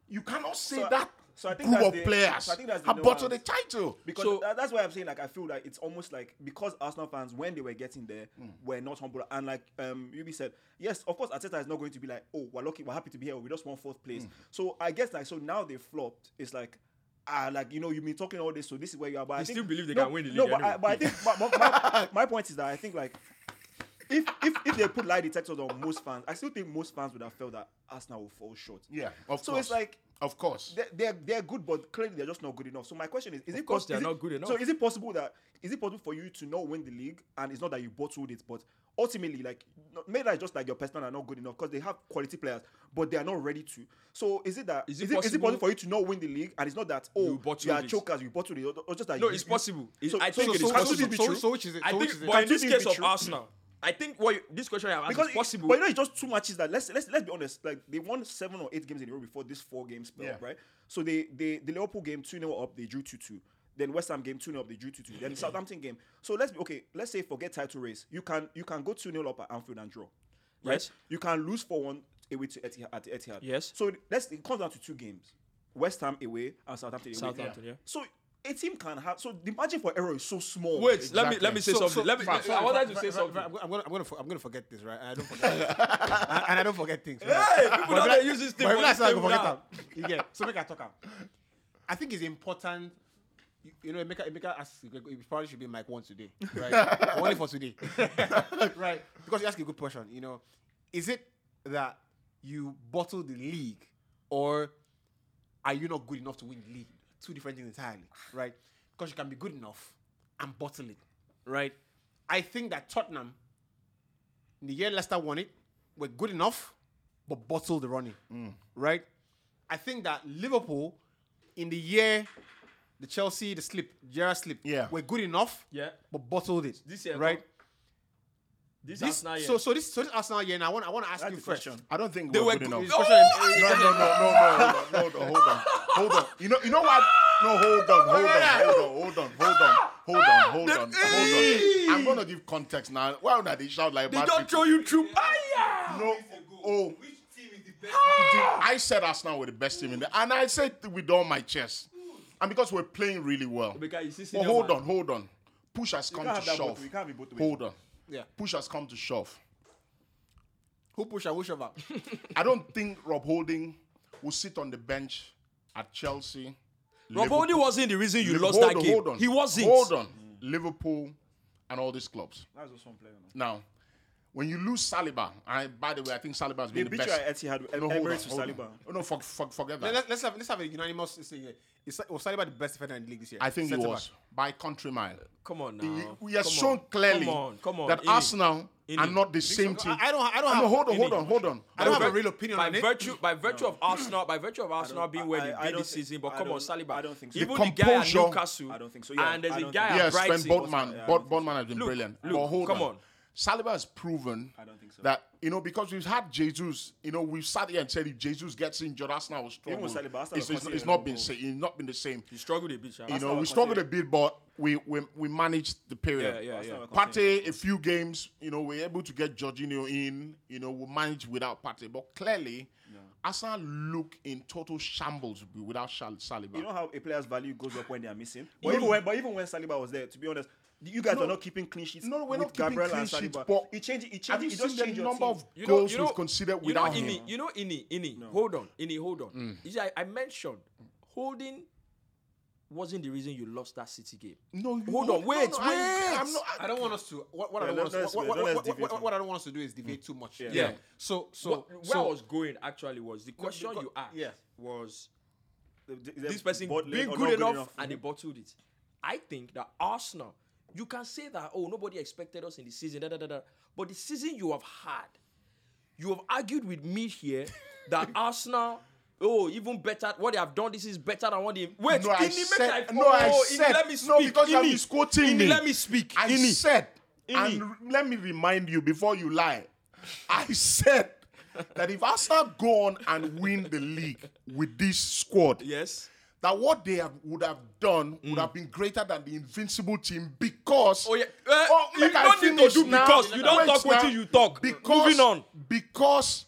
Speaker 1: You cannot say
Speaker 5: So-
Speaker 1: that
Speaker 5: so I think
Speaker 1: group of
Speaker 5: the-
Speaker 1: players
Speaker 5: so I think that's the
Speaker 1: have bottled the title.
Speaker 5: Because
Speaker 2: So-
Speaker 5: that- that's why I'm saying like I feel like it's almost like because Arsenal fans when they were getting there
Speaker 1: Hmm.
Speaker 5: were not humble and like um Yubi said yes of course Arteta is not going to be like oh we're lucky we're happy to be here we just won fourth place so I guess like so now they flopped it's like ah like you know you've been talking all this so this is where you are but I think,
Speaker 2: still believe they
Speaker 5: no,
Speaker 2: can win the
Speaker 5: no
Speaker 2: league
Speaker 5: but, I,
Speaker 2: anyway.
Speaker 5: but I think my, my, my, my point is that I think like if if if they put lie detectors on most fans I still think most fans would have felt that Arsenal will fall short
Speaker 1: Yeah, of
Speaker 5: so
Speaker 1: course.
Speaker 5: it's like
Speaker 1: of course.
Speaker 5: they're, they're they're good, but clearly they're just not good enough. So my question is: Is it
Speaker 2: course
Speaker 5: pos-
Speaker 2: they're
Speaker 5: is it-
Speaker 2: not good enough.
Speaker 5: So is it possible that is it possible for you to not win the league, and it's not that you bottled it, but ultimately, like maybe that's just like your personnel are not good enough because they have quality players, but they are not ready to. So is it that
Speaker 2: Is
Speaker 5: is
Speaker 2: it
Speaker 5: it, is it
Speaker 2: possible-
Speaker 5: possible for you to not win the league, and it's not that oh
Speaker 2: You
Speaker 5: you, are chokers, you bottled it, or, just that
Speaker 2: No,
Speaker 5: you-
Speaker 2: it's
Speaker 5: you-
Speaker 2: possible.
Speaker 5: So-
Speaker 2: I
Speaker 5: so-
Speaker 2: think it
Speaker 5: so-
Speaker 2: is
Speaker 5: so-
Speaker 2: possible.
Speaker 3: so, so which is it?
Speaker 2: I
Speaker 3: so
Speaker 2: think,
Speaker 3: is it?
Speaker 2: but in this case of? Arsenal, I think what you, this question I have
Speaker 5: because
Speaker 2: is possible.
Speaker 5: But you know, it's just two matches that let's let's let's be honest. Like they won seven or eight games in a row before this four game spell,
Speaker 1: Yeah.
Speaker 5: right? So they they the Liverpool game two 0 up, they drew two two. Then West Ham game two 0 up, they drew two two. Then Southampton game. So let's be okay. Let's say forget title race. You can you can go two 0 up at Anfield and draw. Right?
Speaker 2: Yes.
Speaker 5: You can lose four one away to Etihad, at Etihad.
Speaker 2: Yes.
Speaker 5: So let's it comes down to two games: West Ham away and Southampton away.
Speaker 2: Southampton, yeah.
Speaker 5: So a team can have. So the margin for error is so small.
Speaker 2: Wait, let me let me say
Speaker 3: So-
Speaker 2: something.
Speaker 3: so-
Speaker 2: let me.
Speaker 3: Fine,
Speaker 2: I wanted to
Speaker 3: fine,
Speaker 2: say
Speaker 3: fine,
Speaker 2: something.
Speaker 3: fine, I'm gonna, I'm gonna, I'm gonna forget this, right? And I don't forget, and, and I don't forget things. Right?
Speaker 2: Hey, people
Speaker 3: But
Speaker 2: don't use this thing
Speaker 3: but
Speaker 2: for
Speaker 3: if I
Speaker 2: this
Speaker 3: say I
Speaker 2: thing
Speaker 3: go forget
Speaker 2: now.
Speaker 3: them, you get. So make I talk am. I think it's important. You, you know, Emeka, Emeka asked, it probably should be Mike one today, right? Only for today, right? Because you ask a good question. You know, is it that you bottle the league, or are you not good enough to win the league? Two different things entirely, right? Because you can be good enough and bottle it, right? I think that Tottenham, in the year Leicester won it, were good enough, but bottled the running, mm. right? I think that Liverpool, in the year the Chelsea, the slip, Gerrard slip,
Speaker 1: yeah.
Speaker 3: were good enough,
Speaker 2: yeah,
Speaker 3: but bottled it.
Speaker 2: This year,
Speaker 3: right?
Speaker 2: This,
Speaker 3: this
Speaker 2: Arsenal year.
Speaker 3: So, so this, so this Arsenal year. And I want, I want to ask
Speaker 5: That's
Speaker 3: you
Speaker 5: question.
Speaker 1: I don't think
Speaker 2: they
Speaker 1: we're
Speaker 2: were
Speaker 1: good,
Speaker 2: good
Speaker 1: enough.
Speaker 3: Oh!
Speaker 1: No,
Speaker 3: no,
Speaker 1: no, no, no, no, no, no, Hold on, hold on. You know, you know what? No, hold on, hold on, hold on, hold on, hold on. Hold on, hold on, hold on. I'm gonna give context now. Why would they shout like?
Speaker 2: They don't
Speaker 1: people?
Speaker 2: throw you through.
Speaker 1: No. Oh. I said Arsenal were the best team in there, and I said with all my chest and because we're playing really well.
Speaker 2: Because you see
Speaker 1: hold
Speaker 2: man.
Speaker 1: on, hold on. Push has come
Speaker 5: can't
Speaker 1: to
Speaker 5: have that both
Speaker 1: shove.
Speaker 5: ways. Can't be both ways.
Speaker 1: Hold on.
Speaker 3: Yeah.
Speaker 1: Push has come to shove.
Speaker 3: Who push and who shove up?
Speaker 1: I don't think Rob Holding will sit on the bench at Chelsea.
Speaker 2: Rob
Speaker 1: Liverpool-
Speaker 2: Holding wasn't the reason you
Speaker 1: Liv-
Speaker 2: lost
Speaker 1: hold
Speaker 2: that
Speaker 1: on,
Speaker 2: game.
Speaker 1: Hold on.
Speaker 2: He wasn't.
Speaker 1: Hold on. Liverpool and all these clubs.
Speaker 5: That's just one player. now.
Speaker 1: Now, when you lose Saliba, and by the way, I think Saliba has
Speaker 5: They
Speaker 1: been the
Speaker 5: beat
Speaker 1: best.
Speaker 5: you at Etihad.
Speaker 1: no, hold on,
Speaker 5: Emirates with
Speaker 1: hold on.
Speaker 5: Saliba.
Speaker 1: Oh, no, for, for, forget that.
Speaker 3: Let, us have let's have a unanimous thing here. Is was Saliba the best defender in the league this year?
Speaker 1: I think he
Speaker 3: Centre
Speaker 1: was by country mile.
Speaker 2: Come on
Speaker 1: He-
Speaker 2: now.
Speaker 1: We have
Speaker 2: Come
Speaker 1: shown
Speaker 2: on.
Speaker 1: clearly
Speaker 2: Come on, come on.
Speaker 1: that
Speaker 2: Ini.
Speaker 1: Arsenal are not the same team.
Speaker 3: I, I don't. I don't
Speaker 1: Ah,
Speaker 3: have.
Speaker 1: no, hold on, hold on, hold on.
Speaker 3: I don't have a real opinion
Speaker 2: by
Speaker 3: on it.
Speaker 2: virtue, by virtue of Arsenal, by virtue of Arsenal being where they've been this season. But come on,
Speaker 5: don't-
Speaker 2: Saliba.
Speaker 5: I don't think so.
Speaker 2: Even
Speaker 1: The
Speaker 2: the, guy at
Speaker 1: composure-
Speaker 2: Newcastle.
Speaker 5: I don't think so. Yeah,
Speaker 2: and there's
Speaker 5: I
Speaker 2: a
Speaker 5: don't
Speaker 2: guy
Speaker 5: think
Speaker 2: at
Speaker 1: Yes, Ben
Speaker 2: Brighton.
Speaker 1: Botman.
Speaker 5: Yeah, I
Speaker 1: Bod-
Speaker 5: don't
Speaker 1: Botman has been brilliant.
Speaker 2: look,
Speaker 1: but hold
Speaker 2: come
Speaker 1: on. Saliba has proven
Speaker 5: I don't think so.
Speaker 1: that, you know, because we've had Jesus, you know, we've sat here and said if Jesus gets injured, Arsenal will struggle.
Speaker 5: with Saliba, Arsenal
Speaker 1: it's, it's, it's not been sa- it's not been the same.
Speaker 2: He struggled a bit. sha.
Speaker 1: You know, we struggled a bit, but we we, we managed the period.
Speaker 2: yeah, yeah.
Speaker 5: Will
Speaker 1: Partey, a few games, you know, we're able to get Jorginho in. You know, we managed without Partey, but clearly, Arsenal look in total shambles without Saliba.
Speaker 5: You know how a player's value goes up when they are missing. But even when, but even when Saliba was there, to be honest, you guys
Speaker 1: No.
Speaker 5: are not keeping clean sheets.
Speaker 1: No, we're
Speaker 5: with
Speaker 1: not keeping
Speaker 5: Gabriel
Speaker 1: clean
Speaker 5: and
Speaker 1: sheets, but
Speaker 5: it changes. It
Speaker 1: Have you
Speaker 5: changes. It just
Speaker 1: seen
Speaker 5: changes
Speaker 1: the number
Speaker 5: team.
Speaker 1: of
Speaker 2: You know,
Speaker 1: goals
Speaker 2: you know,
Speaker 1: we've considered
Speaker 2: you
Speaker 1: without
Speaker 2: know,
Speaker 1: him?
Speaker 2: Ini, you know, Ini, Ini, hold on, Ini, hold on. Mm. You see, I, I mentioned holding wasn't the reason you lost that City game.
Speaker 1: No, you-
Speaker 2: Hold on,
Speaker 1: no,
Speaker 2: wait,
Speaker 1: no, I-
Speaker 2: wait.
Speaker 1: I'm not-
Speaker 3: I don't want us to. What, what I don't want us.
Speaker 5: let's-
Speaker 3: What, I don't want us to do is deviate mm. too much.
Speaker 5: Yeah.
Speaker 2: Yeah.
Speaker 3: So so
Speaker 2: What- where
Speaker 3: so
Speaker 2: I was going actually was the question
Speaker 3: go-
Speaker 2: you asked
Speaker 3: yeah.
Speaker 2: was
Speaker 5: The- the-
Speaker 2: this person
Speaker 5: bottling
Speaker 2: being
Speaker 5: or
Speaker 2: good enough, and they bottled it. I think that Arsenal, you can say that oh nobody expected us in the season, da, da, da, da. but the season you have had, you have argued with me here that Arsenal. Oh, even better. What they have done, this is better than what they. Wait,
Speaker 1: No, I said-
Speaker 2: I,
Speaker 1: no, I
Speaker 2: oh, Ini,
Speaker 1: said-
Speaker 2: let me speak.
Speaker 1: no, because you
Speaker 2: Ini,
Speaker 1: misquoting me.
Speaker 2: Let me speak.
Speaker 1: I
Speaker 2: Ini.
Speaker 1: said,
Speaker 2: Ini.
Speaker 1: and let me remind you before you lie. I said that if Arsenal go on and win the league with this squad,
Speaker 2: Yes.
Speaker 1: That what they have, would have done would have been greater than the invincible team because.
Speaker 2: Oh yeah. Uh,
Speaker 1: Oh,
Speaker 2: you don't need to do
Speaker 1: now.
Speaker 2: because you don't talk what you talk.
Speaker 1: Because,
Speaker 2: Moving on.
Speaker 1: Because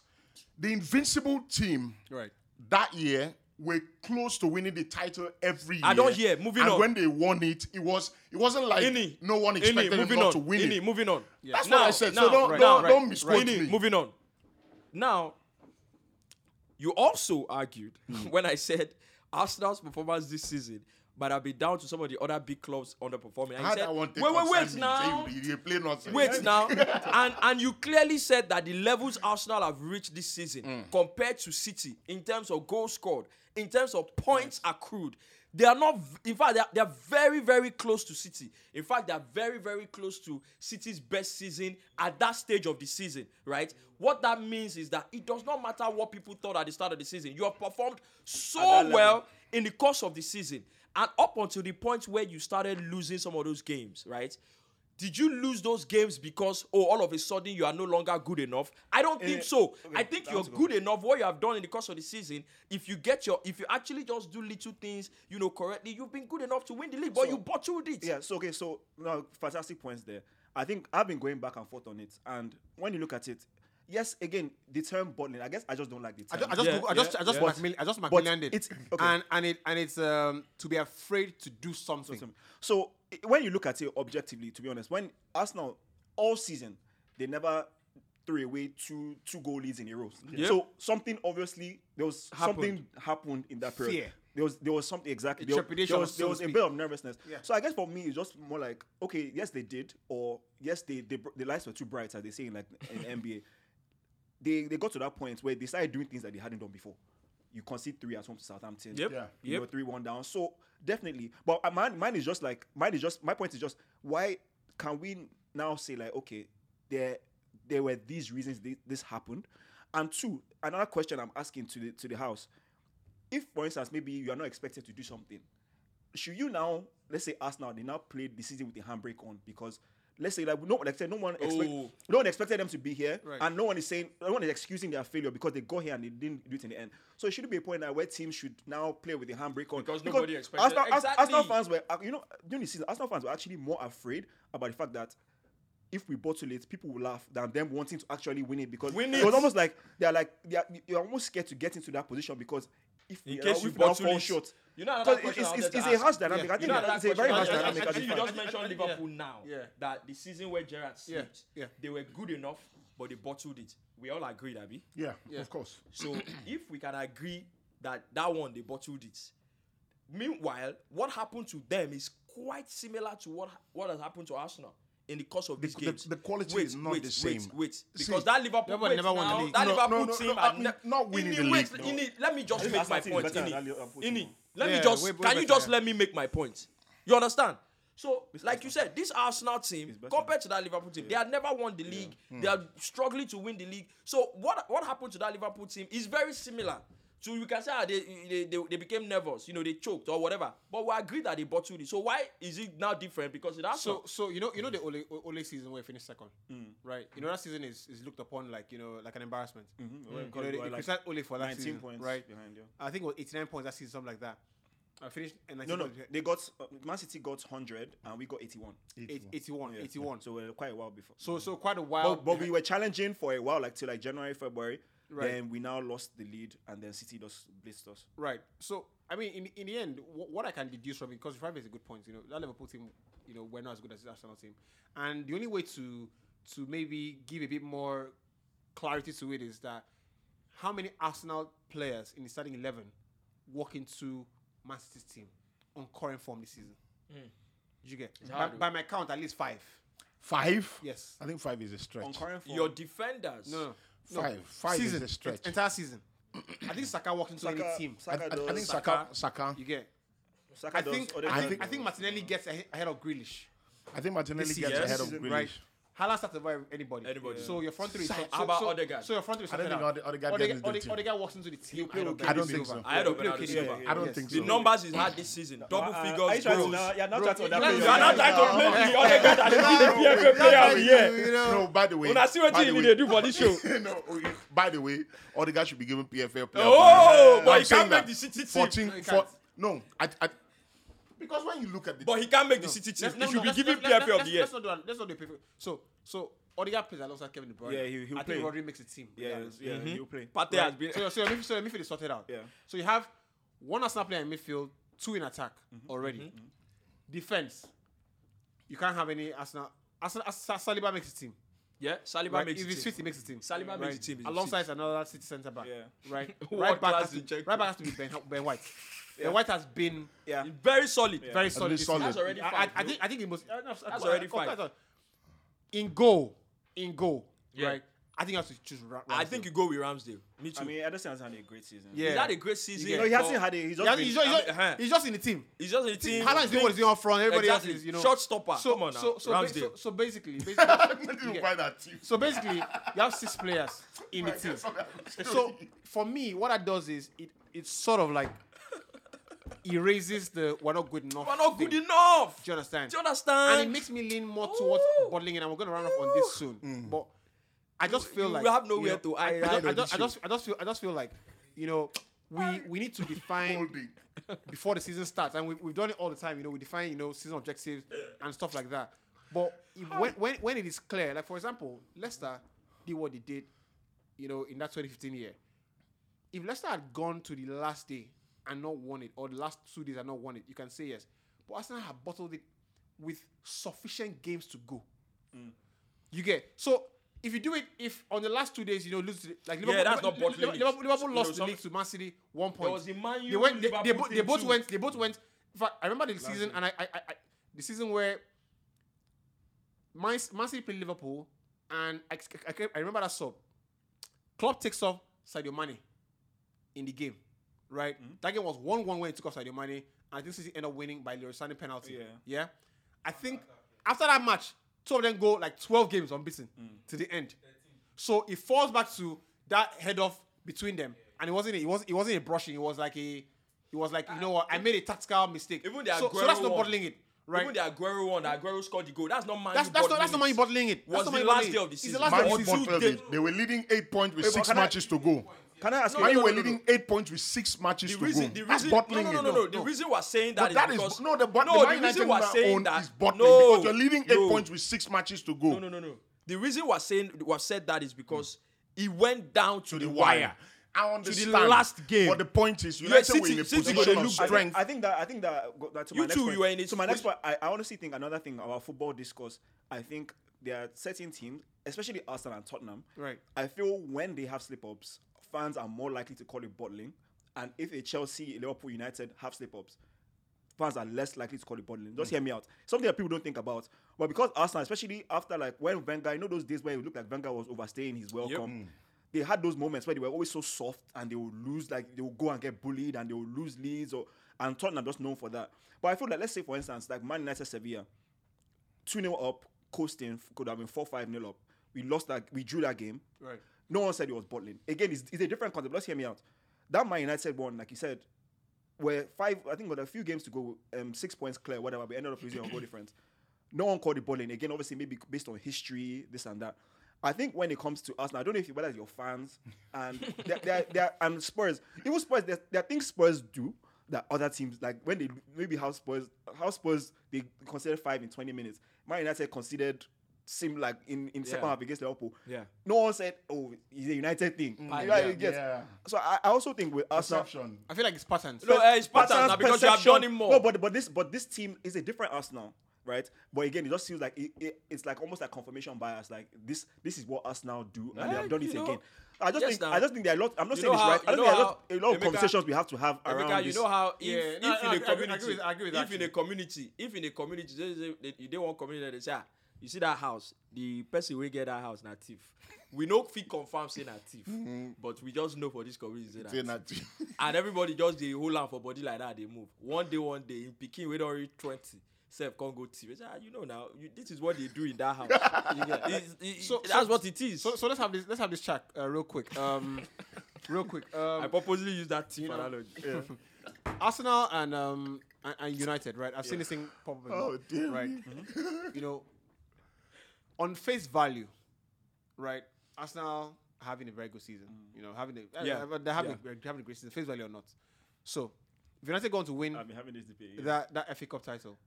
Speaker 1: the invincible team
Speaker 3: right.
Speaker 1: that year were close to winning the title every year.
Speaker 2: I don't hear. Moving
Speaker 1: and
Speaker 2: on.
Speaker 1: when they won it, it was it wasn't like no one expected them
Speaker 2: moving
Speaker 1: not
Speaker 2: on.
Speaker 1: to win it.
Speaker 2: moving on.
Speaker 1: That's
Speaker 2: Now,
Speaker 1: what I said.
Speaker 2: now,
Speaker 1: so don't
Speaker 2: right,
Speaker 1: don't,
Speaker 2: right,
Speaker 1: don't misquote
Speaker 2: Ini,
Speaker 1: me.
Speaker 2: moving on. Now, you also argued
Speaker 1: Hmm.
Speaker 2: when I said Arsenal's performance this season might have been down to some of the other big clubs underperforming. And you said, wait, wait, wait now.
Speaker 1: You, you play nonsense.
Speaker 2: Wait now, and and you clearly said that the levels Arsenal have reached this season
Speaker 1: Hmm.
Speaker 2: compared to City in terms of goals scored, in terms of points accrued, they are not. In fact, they are, they are very very close to City. In fact, they are very very close to City's best season at that stage of the season. Right? What that means is that it does not matter what people thought at the start of the season. You have performed so well in the course of the season, and up until the point where you started losing some of those games. Right? Did you lose those games because oh all of a sudden you are no longer good enough? I don't think so.
Speaker 5: okay,
Speaker 2: I think you're
Speaker 5: good.
Speaker 2: good enough. What you have done in the course of the season, if you get your, if you actually just do little things, you know, correctly, you've been good enough to win the league. But you bottled it.
Speaker 5: Yeah, so okay, so now fantastic points there. I think I've been going back and forth on it, and when you look at it, yes, again, the term bottling. I guess I just don't like the
Speaker 3: I
Speaker 5: term.
Speaker 3: just, I just,
Speaker 2: yeah,
Speaker 3: I just,
Speaker 2: yeah,
Speaker 3: I just,
Speaker 2: yeah.
Speaker 3: Macmillan, I just Macmillan did.
Speaker 5: it's- okay.
Speaker 3: and and it and it's um to be afraid to do something.
Speaker 5: So i- when you look at it objectively, to be honest, when Arsenal all season they never threw away two two goal leads in a row.
Speaker 2: Yep.
Speaker 5: So something obviously there was
Speaker 3: Happened.
Speaker 5: something happened in that period.
Speaker 3: Fear.
Speaker 5: There was there was something exactly there, there was, there was a bit of nervousness.
Speaker 3: Yeah.
Speaker 5: So I guess for me it's just more like okay, yes they did, or yes they, they the lights were too bright as they say in like in NBA. They they got to that point where they started doing things that they hadn't done before. You concede three at home to Southampton.
Speaker 2: Yep.
Speaker 1: Yeah.
Speaker 5: You
Speaker 2: Yep.
Speaker 5: know, three one down. So definitely, but uh, mine, mine is just like mine is just my point is just why can we now say like okay, there there were these reasons thi- this happened, and two another question I'm asking to the to the house, if for instance maybe you are not expected to do something, should you now let's say Arsenal they now played the season with the handbrake on because. Let's say like no, I said, no one expect,
Speaker 2: Oh.
Speaker 5: no one expected them to be here,
Speaker 3: Right.
Speaker 5: and no one is saying no one is excusing their failure because they got here and they didn't do it in the end. So it shouldn't be a point now where teams should now play with the handbrake on
Speaker 2: Because nobody expected-
Speaker 5: Arsenal, Ars-
Speaker 2: Exactly.
Speaker 5: Arsenal fans were, uh, you know, during the season, Arsenal fans were actually more afraid about the fact that if we bottle it, people will laugh than them wanting to actually win it because
Speaker 2: Win
Speaker 5: it
Speaker 2: it.
Speaker 5: was almost like they're like they are, you're almost scared to get into that position because if
Speaker 2: In
Speaker 5: we,
Speaker 2: case
Speaker 5: now,
Speaker 2: you
Speaker 5: if we now
Speaker 2: bottle
Speaker 5: fall
Speaker 2: it.
Speaker 5: short,
Speaker 2: You know another
Speaker 5: because
Speaker 2: question
Speaker 5: it's, it's, it's a harsh dynamic.
Speaker 3: Yeah.
Speaker 5: I think
Speaker 2: You know
Speaker 5: that
Speaker 2: another
Speaker 5: it's a very harsh
Speaker 2: I- I-
Speaker 5: dynamic.
Speaker 2: I-
Speaker 5: at
Speaker 2: You just mentioned Liverpool now.
Speaker 3: Yeah.
Speaker 2: That the season where Gerrard slipped,
Speaker 3: yeah.
Speaker 2: they were good enough, but they bottled it. We all agreed, Abby.
Speaker 1: Yeah,
Speaker 3: Yeah.
Speaker 1: of course.
Speaker 2: So if we can agree that that one they bottled it, meanwhile, what happened to them is quite similar to what what has happened to Arsenal in the course of
Speaker 1: The-
Speaker 2: these
Speaker 1: the-
Speaker 2: games.
Speaker 1: the quality
Speaker 2: wait,
Speaker 1: is not
Speaker 2: wait,
Speaker 1: the
Speaker 2: Wait,
Speaker 1: same.
Speaker 2: wait,
Speaker 1: See,
Speaker 2: because that Liverpool
Speaker 3: Liverpool
Speaker 2: wait
Speaker 3: never won the league.
Speaker 2: That
Speaker 1: No,
Speaker 2: Liverpool
Speaker 1: no, no,
Speaker 2: team
Speaker 1: no,
Speaker 2: had
Speaker 1: I
Speaker 2: ne-
Speaker 1: not winning
Speaker 2: Ini,
Speaker 1: the
Speaker 2: wait,
Speaker 1: league,
Speaker 2: Ini, let me just make my point.
Speaker 5: better than
Speaker 2: Ini,
Speaker 5: that Liverpool
Speaker 2: Ini,
Speaker 5: team.
Speaker 2: let me just
Speaker 3: way- way
Speaker 2: can you just let me make my point? You understand? So, like you said, this Arsenal team, compared to that Liverpool team, they had never won the league.
Speaker 1: Hmm.
Speaker 2: They are struggling to win the league. So, what what happened to that Liverpool team is very similar. So you can say ah, they, they, they, they became nervous, you know, they choked or whatever. But we agree that they bottled it. So why is it now different? Because it has
Speaker 3: So, so you know, you know the Ole, Ole season where he finished second, right? You know that season is, is looked upon like you know like an embarrassment.
Speaker 5: Well,
Speaker 3: You know,
Speaker 5: because
Speaker 3: they,
Speaker 5: we were
Speaker 3: they
Speaker 5: like
Speaker 3: Ole for that
Speaker 5: 19
Speaker 3: season,
Speaker 5: points
Speaker 3: right?
Speaker 5: behind, yeah.
Speaker 3: I think it was 89 points that season, something like that. I finished. And I
Speaker 5: no, no, they got uh, Man City got 100 and we got 81.
Speaker 3: 81,
Speaker 5: Yeah.
Speaker 3: 81.
Speaker 5: So we're quite a while before.
Speaker 3: So, so quite a while.
Speaker 5: But, but we were challenging for a while, like till like January, February.
Speaker 3: Right.
Speaker 5: Then we now lost the lead, and then City just blitzed us.
Speaker 3: Right. So I mean, in, in the end, wh- what I can deduce from it, because Friday is a good point. You know, that Liverpool team, you know, were not as good as the Arsenal team, and the only way to to maybe give a bit more clarity to it is that how many Arsenal players in the starting eleven walk into Man City's team on current form this season? Hmm. Did you get? By, by my count, at least five.
Speaker 1: Five?
Speaker 3: Yes.
Speaker 1: I think five is a stretch.
Speaker 5: On current form,
Speaker 2: your defenders.
Speaker 3: No, no, no.
Speaker 1: Five. Five
Speaker 3: season,
Speaker 1: is a stretch.
Speaker 3: en- Entire season. I think Saka walked into
Speaker 5: Saka,
Speaker 3: any team.
Speaker 1: I,
Speaker 5: Saka
Speaker 1: I- I
Speaker 5: does.
Speaker 1: think Saka, Saka.
Speaker 3: You get.
Speaker 5: Saka
Speaker 3: I think
Speaker 5: other
Speaker 3: I think I think Martinelli gets ahead of Grealish.
Speaker 1: I think Martinelli gets
Speaker 2: season.
Speaker 1: ahead of
Speaker 5: Season,
Speaker 1: Grealish.
Speaker 3: Right. Haaland starts over anybody.
Speaker 2: Anybody.
Speaker 3: So your front three is
Speaker 2: So-
Speaker 3: so,
Speaker 2: how about
Speaker 3: so,
Speaker 2: Odegaard?
Speaker 3: So your front three is
Speaker 1: I don't
Speaker 3: sorted
Speaker 1: think
Speaker 3: out.
Speaker 1: Ode- Odegaard
Speaker 3: Odegaard,
Speaker 1: gets the
Speaker 3: Ode-
Speaker 1: team.
Speaker 3: Odegaard walks into the team.
Speaker 5: play
Speaker 3: ahead of
Speaker 5: with
Speaker 1: I don't think so.
Speaker 2: Ahead of
Speaker 3: He'll play
Speaker 2: Bernardo
Speaker 3: with
Speaker 2: Silva.
Speaker 3: Silva.
Speaker 1: I don't think so.
Speaker 2: The numbers he's had this season, double figures,
Speaker 5: are you trying to
Speaker 2: goals.
Speaker 5: now? You're not trying to
Speaker 3: you-
Speaker 5: underplay
Speaker 3: you
Speaker 5: your-
Speaker 3: are not
Speaker 2: trying to play the Odegaard and the PFA player we here.
Speaker 3: You
Speaker 1: No, by the way.
Speaker 2: Una see what
Speaker 1: by
Speaker 2: you
Speaker 1: the
Speaker 2: need
Speaker 1: way-
Speaker 2: to do for this show.
Speaker 1: no, oh, by the way, Odegaard should be given PFA player.
Speaker 2: Oh,
Speaker 1: of the oh,
Speaker 2: but
Speaker 1: year.
Speaker 2: he
Speaker 1: I'm
Speaker 2: can't make the City team.
Speaker 1: 14,
Speaker 3: No, he
Speaker 1: for-
Speaker 3: can't.
Speaker 1: no, I, I, because when you look at the
Speaker 2: But he can't make the City team.
Speaker 3: let's-
Speaker 2: He
Speaker 3: no,
Speaker 2: should
Speaker 3: no,
Speaker 2: be
Speaker 3: let's-
Speaker 2: given PFA of the year.
Speaker 3: Let's not do that. Let's not do a PFA. So so Odegaard plays alongside Kevin De Bruyne.
Speaker 5: Yeah, he- he'll
Speaker 3: I
Speaker 5: play.
Speaker 3: think Rodri makes the team.
Speaker 5: Yeah,
Speaker 3: regardless.
Speaker 5: yeah,
Speaker 2: Mm-hmm.
Speaker 5: he'll play.
Speaker 2: Partey
Speaker 3: Right?
Speaker 2: has been.
Speaker 3: So, so your midfield, so your midfield is sorted out.
Speaker 5: Yeah.
Speaker 3: So you have one Arsenal player in midfield, two in attack
Speaker 2: Mm-hmm.
Speaker 3: already. Defense, you can't have any Arsenal. Arsenal Sa- Saliba makes the team.
Speaker 2: Yeah, Saliba
Speaker 3: Right?
Speaker 2: makes
Speaker 3: If
Speaker 2: the
Speaker 3: he's
Speaker 2: team.
Speaker 3: fit, he makes the team.
Speaker 2: Saliba
Speaker 3: right?
Speaker 2: makes the team,
Speaker 3: Alongside another City centre back.
Speaker 5: Yeah.
Speaker 3: Right. Right back has to, right back has to be Ben, ben White. Ben White has been
Speaker 5: Yeah.
Speaker 2: Very solid.
Speaker 3: very solid.
Speaker 1: solid.
Speaker 2: That's already
Speaker 3: I,
Speaker 2: five,
Speaker 3: I, I think I think the most. Uh, That's
Speaker 2: already five.
Speaker 3: In goal, in goal,
Speaker 2: Yeah.
Speaker 3: right? I think I have to choose. Ra-
Speaker 2: I think you go with Ramsdale. Me too.
Speaker 5: I mean, Ederson has had a great season.
Speaker 3: Yeah.
Speaker 2: he's had a great season.
Speaker 3: Yeah.
Speaker 5: No, he hasn't had it. He's just
Speaker 3: Yeah,
Speaker 5: been,
Speaker 3: he's, just, he's, just,
Speaker 2: uh-huh.
Speaker 3: he's just in the team.
Speaker 2: He's just in the team.
Speaker 3: Haaland is doing what he's doing up front. Everybody
Speaker 2: Exactly.
Speaker 3: else is, you know.
Speaker 2: Short stopper.
Speaker 3: So,
Speaker 2: Come on now.
Speaker 3: So, so,
Speaker 2: Ramsdale.
Speaker 3: so, so basically, basically,
Speaker 1: Didn't
Speaker 3: Yeah.
Speaker 1: buy that team.
Speaker 3: so basically, you have six players in the team. So for me, what that does is it it's sort of like erases the we're not good enough.
Speaker 2: We're not good
Speaker 3: thing.
Speaker 2: enough.
Speaker 3: Do you understand?
Speaker 2: Do you understand?
Speaker 3: And it makes me lean more towards
Speaker 2: Ooh.
Speaker 3: bottling, and we're going to run off on this soon.
Speaker 1: Mm.
Speaker 3: But I just feel
Speaker 2: you
Speaker 3: like we
Speaker 2: have nowhere
Speaker 3: you know,
Speaker 2: to
Speaker 3: I,
Speaker 2: hide
Speaker 3: I,
Speaker 2: on
Speaker 3: I, just, I just, I just feel, I just feel like, you know, we we need to define before the season starts, and we, we've done it all the time. You know, we define you know season objectives and stuff like that. But if, when, when when it is clear, like for example, Leicester did what they did you know, in that 2015 year, if Leicester had gone to the last day and not won it, or the last two days and not won it, you can say yes. But Arsenal have bottled it with sufficient games to go. Mm. You get so. If you do it, if on the last two days you know lose, to the- like Liverpool,
Speaker 2: that's not
Speaker 3: Liverpool,
Speaker 2: bottling it.
Speaker 3: Liverpool, Liverpool
Speaker 2: You
Speaker 3: lost
Speaker 2: know,
Speaker 3: the league to Man City one point.
Speaker 2: was the Man
Speaker 3: they went, they, they, bo- they both
Speaker 2: too.
Speaker 3: went. They both went. In fact, I remember the season, and I, I, I, I the season where Man, Man City played Liverpool, and I, I, I- I remember that sub. Klopp takes off Sadio Mane in the game, right?
Speaker 5: Mm-hmm.
Speaker 3: That game was one-one when he took off Sadio Mane, and I think City ended up winning by Leroy Sané penalty.
Speaker 5: Yeah.
Speaker 3: yeah. I think after that match, two of them go like twelve games unbeaten
Speaker 5: Mm.
Speaker 3: to the end. So it falls back to that head off between them, and it wasn't. It was. It wasn't a brushing. It was like a. It was like you know what? I made a tactical mistake.
Speaker 2: Even the
Speaker 3: so, so that's not bottling it, right?
Speaker 2: Even the Aguero one, the Aguero scored the goal. That's not man.
Speaker 3: that's that's not that's not
Speaker 2: bottling
Speaker 3: man bottling it.
Speaker 2: Was
Speaker 3: that's not
Speaker 2: the last day of the
Speaker 3: It's
Speaker 2: season.
Speaker 3: last
Speaker 1: Man
Speaker 3: day of the season.
Speaker 2: they-
Speaker 1: They were leading eight points with
Speaker 5: Wait,
Speaker 1: six
Speaker 5: can I-
Speaker 1: matches to go.
Speaker 5: Can I ask
Speaker 3: No,
Speaker 5: you?
Speaker 3: No,
Speaker 1: U were
Speaker 3: no,
Speaker 1: leading eight points with six matches
Speaker 2: The
Speaker 1: to
Speaker 2: reason,
Speaker 1: go.
Speaker 2: the
Speaker 1: That's
Speaker 2: reason,
Speaker 1: bottling
Speaker 2: no, no, no, no, The reason we're saying that
Speaker 1: that is
Speaker 2: because
Speaker 1: no the, but
Speaker 2: no,
Speaker 1: the
Speaker 2: the reason we're saying that
Speaker 1: is bottling
Speaker 2: no,
Speaker 1: because you're leading eight points with six matches to go.
Speaker 2: No, no, no, no. The reason we're saying we've said that is because hmm. he went down to,
Speaker 1: To
Speaker 2: the,
Speaker 1: the
Speaker 2: wire.
Speaker 1: I understand.
Speaker 2: last game.
Speaker 1: But the point is,
Speaker 2: Yeah,
Speaker 1: United
Speaker 2: City-
Speaker 1: were in a position of strength.
Speaker 5: I think that I think that, that to
Speaker 2: You
Speaker 5: my next
Speaker 2: two,
Speaker 5: point,
Speaker 2: you were in it-
Speaker 5: to my next point, I, I honestly think another thing about football discourse. I think there are certain teams, especially Arsenal and Tottenham.
Speaker 3: Right.
Speaker 5: I feel when they have slip ups, fans are more likely to call it bottling, and if a Chelsea, Liverpool, United have slip ups, fans are less likely to call it bottling. Just mm. hear me out. Something that people don't think about, but because Arsenal, especially after like when Wenger, you know those days where it looked like Wenger was overstaying his welcome. Mm. They had those moments where they were always so soft and they would lose, like they would go and get bullied and they would lose leads, or and Tottenham just known for that. But I feel like let's say for instance, like Man United Sevilla, two 0 up, coasting could have been four five 0 up. We lost that, we drew that game.
Speaker 3: Right.
Speaker 5: No one said it was bottling. Again, it's, it's a different concept. Let's hear me out. That Man United one, like you said, where five, I think, with a few games to go, um, six points clear, whatever. We ended up losing on goal difference. No one called it bottling. Again, obviously, maybe based on history, this and that. I think when it comes to us, now I don't know if you, whether it's your fans and they're, they're, they're, and Spurs, even Spurs, there, there are things Spurs do that other teams like when they maybe how Spurs, how Spurs they considered five in twenty minutes. Man United considered seem like in in second half against Liverpool.
Speaker 2: Yeah.
Speaker 5: No one said, "Oh, it's a United thing."
Speaker 2: Mm.
Speaker 5: You know,
Speaker 2: Yeah,
Speaker 5: you get-
Speaker 1: yeah.
Speaker 5: So I, I also think with Arsenal,
Speaker 1: Perception.
Speaker 3: I feel like it's patterns.
Speaker 2: No, eh, it's patterns
Speaker 5: Patterns,
Speaker 2: now because you have
Speaker 5: perception.
Speaker 2: done it more.
Speaker 5: No, but but this but this team is a different Arsenal, right? But again, it just feels like it, it, it's like almost like confirmation bias. Like this this is what Arsenal do, and they have done it
Speaker 2: know,
Speaker 5: again. I just
Speaker 2: yes,
Speaker 5: think
Speaker 2: now.
Speaker 5: I just think there are a lot. I'm not
Speaker 2: You
Speaker 5: saying
Speaker 2: know
Speaker 5: it's
Speaker 2: how-
Speaker 5: right. I
Speaker 2: you
Speaker 5: don't
Speaker 2: know
Speaker 5: think there are
Speaker 2: how-
Speaker 5: a lot of conversations we have to have
Speaker 2: Emeka,
Speaker 5: around
Speaker 2: you
Speaker 5: this.
Speaker 2: know how if,
Speaker 3: Yeah,
Speaker 2: if
Speaker 3: no,
Speaker 2: in
Speaker 3: no,
Speaker 2: a
Speaker 3: I agree- I
Speaker 2: community,
Speaker 3: agree with- I agree with
Speaker 2: if
Speaker 3: that
Speaker 2: in a community, if in a community, they, they, they, you don't want community, they say, ah, you see that house, the person will get that house na thief. We no fit confirm say na thief, but we just know for this community say na thief.
Speaker 1: that to
Speaker 2: and everybody just dey hold am for body like that dey move one day one day him pikin wey don reach twenty sef come go thief He say, ah you know now you, this is what they do in that house You get- It's-
Speaker 3: So-
Speaker 2: that's
Speaker 3: so-
Speaker 2: what it is
Speaker 3: So, so let's have this. Let's have this chat uh, real quick. Um, real quick.
Speaker 2: i
Speaker 3: Um,
Speaker 2: purposely use that thief
Speaker 3: know,
Speaker 2: analogy
Speaker 3: Arsenal and um and, and United, right? I've seen this thing pop up. a
Speaker 1: Oh,
Speaker 3: lot,
Speaker 1: dear
Speaker 3: right?
Speaker 1: me.
Speaker 3: You know, on face value, right? Arsenal having a very good season. You know, having a
Speaker 2: Yeah.
Speaker 3: uh, they're having
Speaker 2: Yeah.
Speaker 3: having a great season, face value or not. So, if United going to win
Speaker 5: I've been having this debate. yeah.
Speaker 3: that that FA Cup title,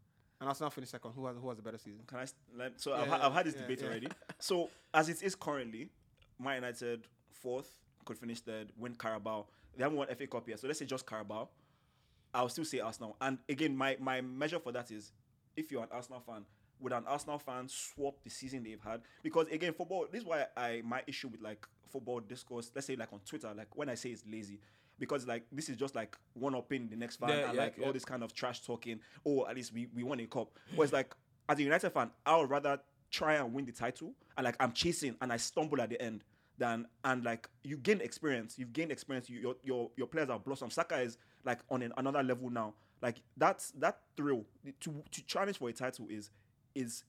Speaker 3: and Arsenal finish second, who has who has a better season?
Speaker 5: Can I? Let, so I've,
Speaker 3: Yeah,
Speaker 5: ha- I've had this debate already. So as it is currently, Man United fourth could finish third, win Carabao. They haven't won FA Cup yet, so let's say just Carabao. I'll still say Arsenal. And again, my my measure for that is if you're an Arsenal fan, would an Arsenal fan swap the season they've had? Because again, football. This is why I my issue with like football discourse. Let's say like on Twitter, like when I say it's lazy. Because like this is just like one up in the next fan
Speaker 2: Yeah,
Speaker 5: and
Speaker 2: yeah,
Speaker 5: like
Speaker 2: yeah.
Speaker 5: all this kind of trash talking. Oh, at least we, we won a cup. Whereas like as a United fan, I would rather try and win the title and like I'm chasing and I stumble at the end than and like you gain experience. You've gained experience. You, your your your players are blossom. Saka is like on an, another level now. Like that's that thrill to to challenge for a title is is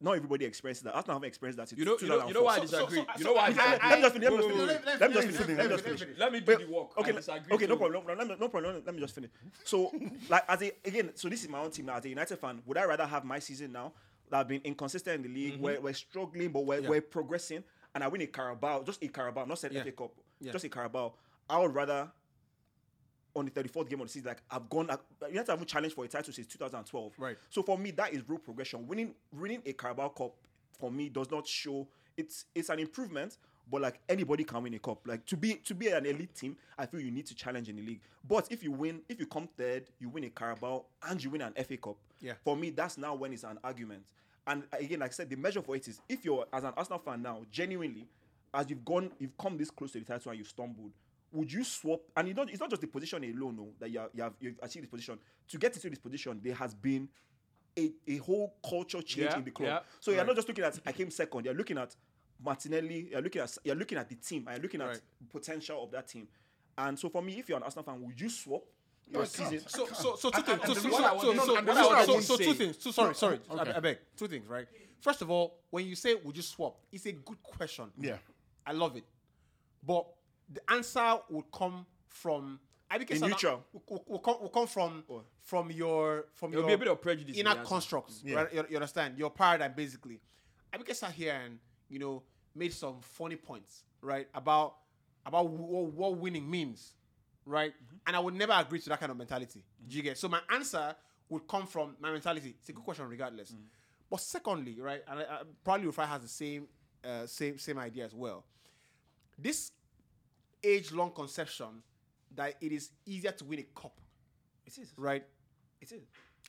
Speaker 5: not everybody experiences that. Arsenal haven't experienced that. since
Speaker 2: you know you know, you know why i
Speaker 5: 2004.
Speaker 2: disagree you know why i disagree
Speaker 5: Let me just finish. Let me just
Speaker 2: Wait, wait,
Speaker 5: finish. Let me just finish. Let me just
Speaker 3: finish.
Speaker 5: finish.
Speaker 2: let me do the work
Speaker 5: Okay,
Speaker 2: I
Speaker 5: le-
Speaker 2: disagree
Speaker 5: okay, no problem, no problem. Let me, no problem. Let me just finish. So, like, as a again, so this is my own team now. As a United fan, would I rather have my season now that I've been inconsistent in the league, where we're struggling but we're,
Speaker 2: Mm-hmm. Yeah.
Speaker 5: we're progressing, and I win a Carabao, just a Carabao, not said
Speaker 3: Yeah.
Speaker 5: FA Cup,
Speaker 3: Yeah.
Speaker 5: just a Carabao. I would rather on the 34th game of the season, like I've gone, uh, United haven't challenged for a title since 2012.
Speaker 3: Right.
Speaker 5: So for me, that is real progression. Winning, winning a Carabao Cup for me does not show it's it's an improvement, But like anybody can win a cup. Like to be to be an elite team, I feel you need to challenge in the league. But if you win, if you come third, you win a Carabao and you win an FA Cup.
Speaker 3: Yeah.
Speaker 5: For me, that's now when it's an argument. And again, like I said, the measure for it is if you're as an Arsenal fan now, genuinely, as you've gone, you've come this close to the title and you've stumbled. Would you swap? And you know, it's not just the position alone, no, that you have, you have you've achieved this position. To get into this position, there has been a, a whole culture change
Speaker 2: Yeah,
Speaker 5: in the club.
Speaker 2: yeah,
Speaker 5: so you're
Speaker 3: right.
Speaker 5: not just looking at I came second. You're looking at Martinelli. You're looking at you're looking at the team. And you're looking at
Speaker 3: Right.
Speaker 5: potential of that team. And so for me, if you're an Arsenal fan, would you swap your season?
Speaker 3: So, so, so two things. So,
Speaker 1: the
Speaker 3: so, so,
Speaker 1: I
Speaker 3: so,
Speaker 1: want-
Speaker 3: so,
Speaker 1: no, and the
Speaker 3: so,
Speaker 1: reason I
Speaker 3: so,
Speaker 1: want
Speaker 3: so
Speaker 2: to
Speaker 3: two things. So, sorry, sorry. I, I beg. Two things, right? First of all, when you say would you swap, it's a good question.
Speaker 1: Yeah.
Speaker 3: I love it. But the answer would come from I think
Speaker 5: In neutral.
Speaker 3: Will, will, will come, will come from
Speaker 5: Oh.
Speaker 3: from your from
Speaker 2: There'll
Speaker 3: your
Speaker 2: be a bit of prejudice in
Speaker 3: inner
Speaker 2: the
Speaker 3: constructs.
Speaker 1: Yeah.
Speaker 3: Right? You, you understand? Your paradigm basically. I think I sat here and you know made some funny points, right? About about what, what winning means, right? And I would never agree to that kind of mentality. Do you get? So my answer would come from my mentality. It's a good question, regardless. But secondly, right, and I, I, probably Rufai has the same uh, same same idea as well. This age-long conception that it is easier to win a cup,
Speaker 5: It is.
Speaker 3: right?
Speaker 5: It is.